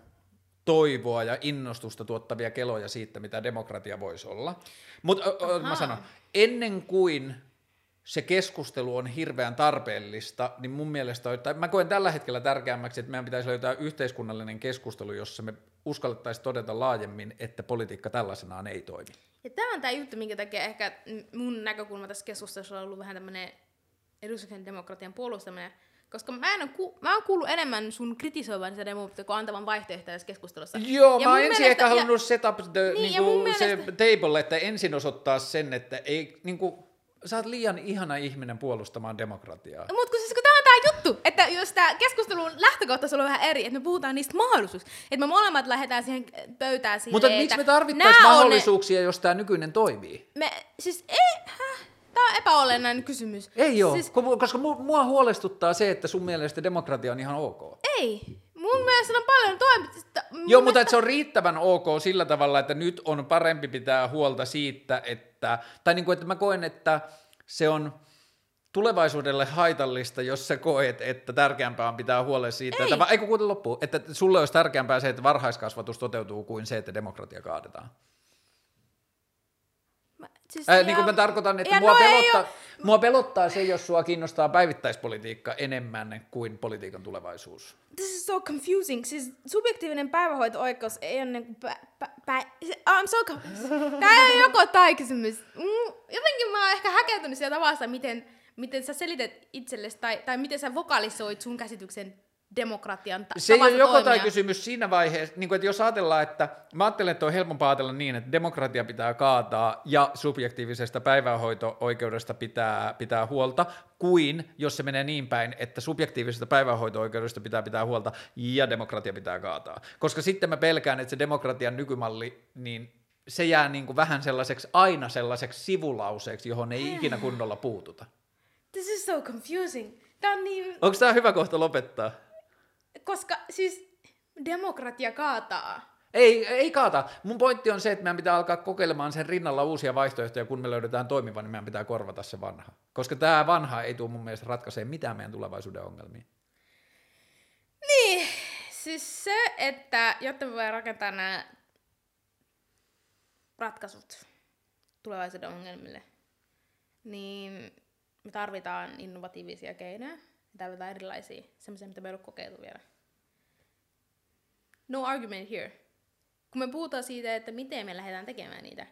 toivoa ja innostusta tuottavia keloja siitä, mitä demokratia voisi olla. Mutta mä sanon, ennen kuin se keskustelu on hirveän tarpeellista, niin mun mielestä, tai mä koen tällä hetkellä tärkeämmäksi, että meidän pitäisi löytää yhteiskunnallinen keskustelu, jossa me uskallettaisiin todeta laajemmin, että politiikka tällaisenaan ei toimi. Ja tämä on tämä juttu, minkä takia ehkä mun näkökulma tässä keskustelussa on ollut vähän tämmöinen edustuksellisen demokratian puolustaminen. Koska mä, en ku, mä oon kuullut enemmän sun kritisoivan sitä demokratiaa kuin antavan vaihtoehtoja tässä keskustelussa. Joo, Ja mä oon ensin mielestä- ehkä ja- halunnut set up the, Niin, niin, niinku, se mielestä- table, että ensin osoittaa sen, että ei, niinku, sä oot liian ihana ihminen puolustamaan demokratiaa. Mutta kun, siis, kun tämä on tämä juttu, että jos tämä keskustelun lähtökohta on vähän eri, että me puhutaan niistä mahdollisuuksista, että me molemmat lähdetään siihen pöytään siihen, Mutta miksi me tarvittaisiin on ne- mahdollisuuksia, jos tämä nykyinen toimii? Me, siis ei, häh, tämä on epäolennainen kysymys. Ei ole, Siis, koska mu- mua huolestuttaa se, että sun mielestä demokratia on ihan ok. ei. Mun mielestä on paljon toimitusta. Joo, mutta että se on riittävän ok sillä tavalla, että nyt on parempi pitää huolta siitä, että, tai niin kuin, että mä koen, että se on tulevaisuudelle haitallista, jos sä koet, että tärkeämpää on pitää huolen siitä, Ei. että, eikö kuule loppuun, että sulle olisi tärkeämpää se, että varhaiskasvatus toteutuu kuin se, että demokratia kaadetaan. Siis Ää, ihan- niin kuin mä tarkoitan, että ja mua, no pelottaa, oo- mua pelottaa se, jos sua kiinnostaa päivittäispolitiikka enemmän kuin politiikan tulevaisuus. This is so confusing. Siis subjektiivinen päivähoito-oikeus ei ole niinku pä, pä, pä, se- I'm so confused. Tää ei ole joko tai kysymys. Mm, jotenkin mä oon ehkä häkeltynyt siellä tavasta, miten, miten sä selität itsellesi tai, tai miten sä vokalisoit sun käsityksen demokratian ta- Se ei ole joko tai kysymys siinä vaiheessa, niin kuin, että jos ajatellaan, että mä ajattelen, että on helpompaa ajatella niin, että demokratia pitää kaataa ja subjektiivisesta päivähoito-oikeudesta pitää, pitää huolta, kuin jos se menee niin päin, että subjektiivisesta päivähoito-oikeudesta pitää pitää huolta ja demokratia pitää kaataa. Koska sitten mä pelkään, että se demokratian nykymalli, niin se jää niin kuin vähän sellaiseksi, aina sellaiseksi sivulauseeksi, johon ei ikinä kunnolla puututa. This is so confusing. Tää on niin... Onko tämä hyvä kohta lopettaa? Koska siis demokratia kaataa. Ei, ei kaata. Mun pointti on se, että meidän pitää alkaa kokeilemaan sen rinnalla uusia vaihtoehtoja, kun me löydetään toimiva, niin meidän pitää korvata se vanha. Koska tämä vanha ei tule mun mielestä ratkaisee mitään meidän tulevaisuuden ongelmia. Niin, siis se, että jotta me voidaan rakentaa nämä ratkaisut tulevaisuuden ongelmille, niin me tarvitaan innovatiivisia keinoja. Me tarvitaan erilaisia, semmoisia, mitä me ei ole kokeiltu vielä. No argument here. Kun me puhutaan siitä, että miten me lähdetään tekemään niitä,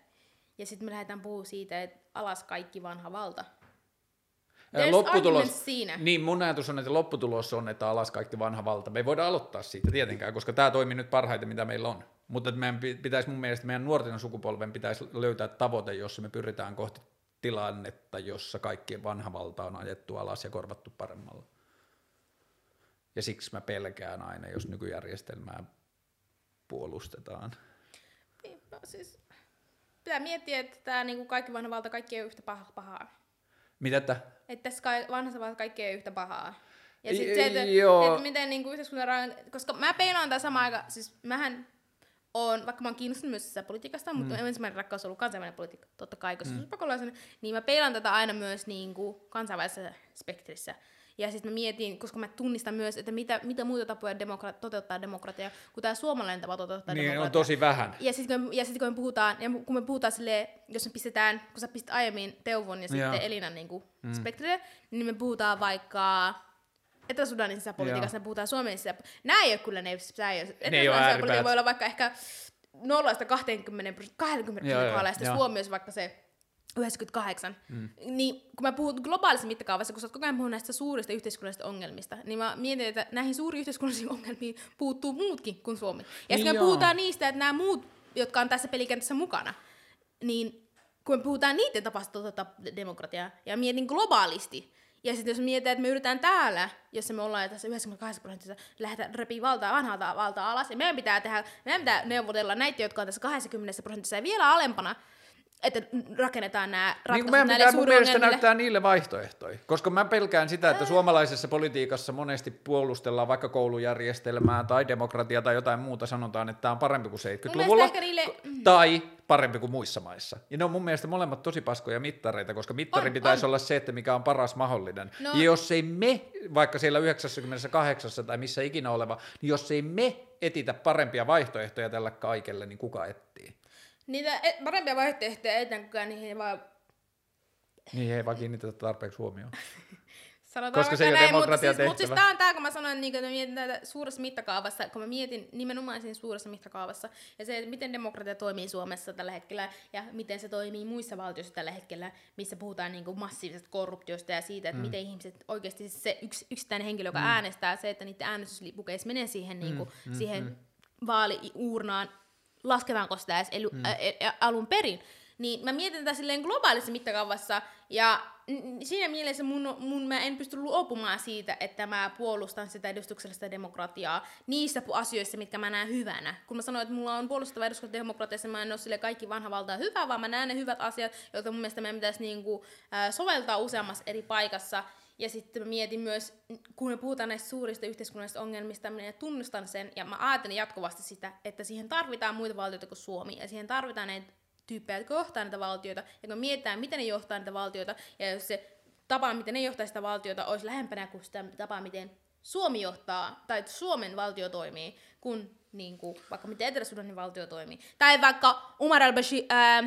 ja sitten me lähdetään puhumaan siitä, että alas kaikki vanha valta. There's arguments siinä. Niin, mun ajatus on, että lopputulos on, että alas kaikki vanha valta. Me ei voida aloittaa siitä tietenkään, koska tämä toimii nyt parhaiten, mitä meillä on. Mutta meidän pi- pitäisi mun mielestä, meidän nuorten sukupolven pitäisi löytää tavoite, jossa me pyritään kohti tilannetta, jossa kaikkien vanha valta on ajettu alas ja korvattu paremmalla. Ja siksi mä pelkään aina, jos nykyjärjestelmää puolustetaan. Niin, no siis, pitää miettiä, että tämä niinku kaikki vanha valta, kaikki ei ole yhtä paha, pahaa. Mitä että? Että tässä ka- vanhassa valta kaikki ei ole yhtä pahaa. Ja sitten se, että, joo. että miten niinku yhteiskunta rakentaa, koska mä peilaan tätä samaan aikaan, siis mähän on, vaikka mä oon kiinnostunut myös sitä politiikasta, mutta mm. ensimmäinen rakkaus on ollut kansainvälinen politiikka, totta kai, koska mm. pakolaisen, niin mä peilaan tätä aina myös niinku kansainvälisessä spektrissä. Ja sitten mä mietin, koska mä tunnistan myös, että mitä, mitä muita tapoja demokra- toteuttaa demokratiaa, kuin tämä suomalainen tapa toteuttaa Niin, demokratiaa. on tosi vähän. Ja sitten kun, ja sit, kun me puhutaan, ja kun me puhutaan silleen, jos me pistetään, kun sä pistit aiemmin Teuvon ja Joo. sitten Elinan niin kuin, mm. spektrille, niin me puhutaan vaikka Etelä-Sudanin sisäpolitiikasta, me puhutaan Suomen sisäpolitiikasta. Nämä ei ole kyllä ne, sä ei, ole Etelä-Sudanin sisäpolitiikka voi olla vaikka ehkä 0-20 20 Joo, prosentin joo, kohdalla, ja sitten joo. Suomi olisi vaikka se 98. Mm. Niin kun mä puhun globaalissa mittakaavassa, kun sä oot koko ajan puhunut näistä suurista yhteiskunnallisista ongelmista, niin mä mietin, että näihin suuriin yhteiskunnallisiin ongelmiin puuttuu muutkin kuin Suomi. Ja sitten me Joo. puhutaan niistä, että nämä muut, jotka on tässä pelikentässä mukana, niin kun me puhutaan niiden tapasta toteuttaa demokratiaa, ja mietin globaalisti, ja sitten jos mietitään, että me yritetään täällä, jossa me ollaan tässä 98 prosentissa, lähdetään repii valtaa, vanhaa valtaa alas, ja meidän pitää tehdä, meidän pitää neuvotella näitä, jotka on tässä 20 prosentissa ja vielä alempana, että rakennetaan nämä Niin ratkaisut kuin meidän näille pitää mun mielestä näyttää niille vaihtoehtoja, koska mä pelkään sitä, että suomalaisessa politiikassa monesti puolustellaan vaikka koulujärjestelmää tai demokratiaa tai jotain muuta, sanotaan, että tämä on parempi kuin Mun 70-luvulla mielestä ehkä niille- tai parempi kuin muissa maissa. Ja ne on mun mielestä molemmat tosi paskoja mittareita, koska mittari On, pitäisi on. olla se, että mikä on paras mahdollinen. No. Ja jos ei me, vaikka siellä 98 tai missä ikinä oleva, niin jos ei me etitä parempia vaihtoehtoja tällä kaikelle, niin kuka etsii? Niitä et- parempia vaihtoehtoja ei kukaan niihin vaan Niin ei vaan kiinnitetä tarpeeksi huomioon. Sanotaan Koska se ei ole näin, mutta siis, mutta siis tää on tää, kun mä sanoin, niin, että mietin tätä suuressa mittakaavassa, kun mä mietin nimenomaan siinä suuressa mittakaavassa, ja se, että miten demokratia toimii Suomessa tällä hetkellä, ja miten se toimii muissa valtioissa tällä hetkellä, missä puhutaan niin kuin massiivisesta korruptiosta ja siitä, että mm. miten ihmiset oikeasti siis se yks, yksittäinen henkilö, joka mm. äänestää, se, että niiden äänestyslipukeissa menee siihen, niin kuin, mm. siihen mm. vaaliuurnaan, lasketaanko sitä edes ely, mm. ä, ä, alun perin, niin mä mietin tätä silleen globaalissa mittakaavassa, ja siinä mielessä mun, mun mä en pysty luopumaan siitä, että mä puolustan sitä edustuksellista demokratiaa niissä asioissa, mitkä mä näen hyvänä. Kun mä sanoin, että mulla on puolustava edustuksellista demokratiassa, mä en ole sille kaikki vanha valtaa hyvää, vaan mä näen ne hyvät asiat, joita mun mielestä meidän pitäisi niinku, äh, soveltaa useammassa eri paikassa. Ja sitten mä mietin myös, kun me puhutaan näistä suurista yhteiskunnallisista ongelmista, minä tunnustan sen, ja mä ajattelen jatkuvasti sitä, että siihen tarvitaan muita valtioita kuin Suomi, ja siihen tarvitaan näitä tyyppejä, jotka johtaa näitä valtioita, ja kun mietitään, miten ne johtaa näitä valtioita, ja jos se tapa, miten ne johtaa sitä valtiota, olisi lähempänä kuin sitä tapaa, miten Suomi johtaa, tai Suomen valtio toimii, kun niin kuin, vaikka miten Etelä-Sudanin valtio toimii. Tai vaikka Umar al-Bashir, ää,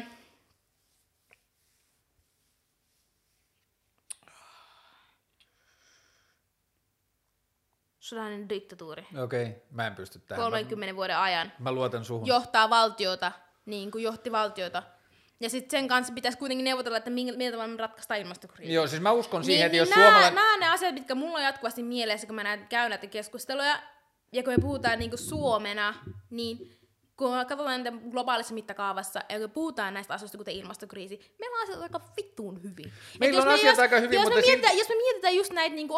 Sudanin diktatuuri Okei, okay, mä en pysty tähän. 30 vuoden ajan Mä, mä luotan suhun. johtaa valtiota, niin kuin johti valtiota. Ja sitten sen kanssa pitäisi kuitenkin neuvotella, että minkä- millä tavalla me ratkaistaan ilmastokriisi. Joo, siis mä uskon siihen, että jos niin nämä, suomalainen... nämä on ne asiat, mitkä mulla on jatkuvasti mielessä, kun mä näen, käyn näitä keskusteluja. Ja kun me puhutaan niin kuin Suomena, niin kun katsotaan niitä globaalissa mittakaavassa, me puhutaan näistä asioista, kuten ilmastokriisi, meillä on asiat aika vittuun hyvin. Meillä jos on me- asiat jos, aika hyvin, jos mutta me mietitään, jos me mietitään just näitä niin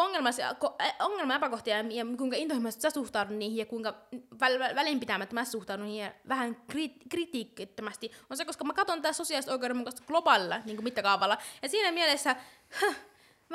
ongelma-epäkohtia ja, ja kuinka intohimoisesti sä suhtaudut niihin ja kuinka väl, väl, välinpitämättä mä suhtaudun niihin ja vähän kri, kritiikittömästi, on se, koska mä katson tätä sosiaalista oikeudenmukaista globaalilla niin mittakaavalla. Ja siinä mielessä, huh,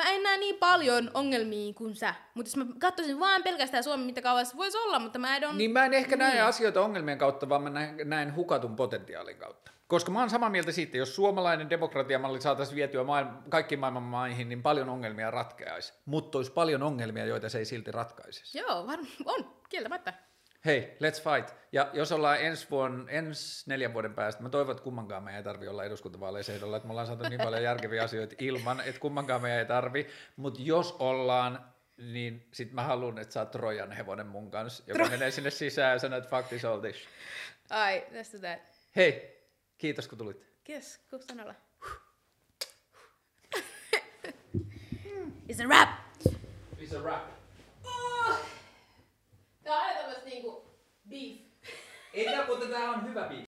mä en näe niin paljon ongelmia kuin sä. Mutta jos mä katsoisin vaan pelkästään Suomen mittakaavassa, voisi olla, mutta mä en ole... Niin mä en ehkä näe Niin. asioita ongelmien kautta, vaan mä näen, näen hukatun potentiaalin kautta. Koska mä oon samaa mieltä siitä, jos suomalainen demokratiamalli saataisiin vietyä maailma, kaikkiin maailman maihin, niin paljon ongelmia ratkeaisi. Mutta olisi paljon ongelmia, joita se ei silti ratkaisisi. Joo, var- on, kieltämättä. Hei, let's fight. Ja jos ollaan ensi, vuonna, ensi neljän vuoden päästä, mä toivon, että kummankaan meidän ei tarvi olla eduskuntavaaleissa ehdolla, että me ollaan saatu niin paljon järkeviä asioita ilman, että kummankaan meidän ei tarvi. Mutta jos ollaan, niin sit mä haluan, että sä oot Trojan hevonen mun kanssa, joka Tro- menee sinne sisään ja sanoo, että fuck this all this. Ai, tästä tää. Hei, kiitos kun tulit. Kiitos, Kustanalla. It's a wrap! It's a wrap. Tää on aina tämmöstä niinku beef. Ei tää, mutta tää on hyvä biisi.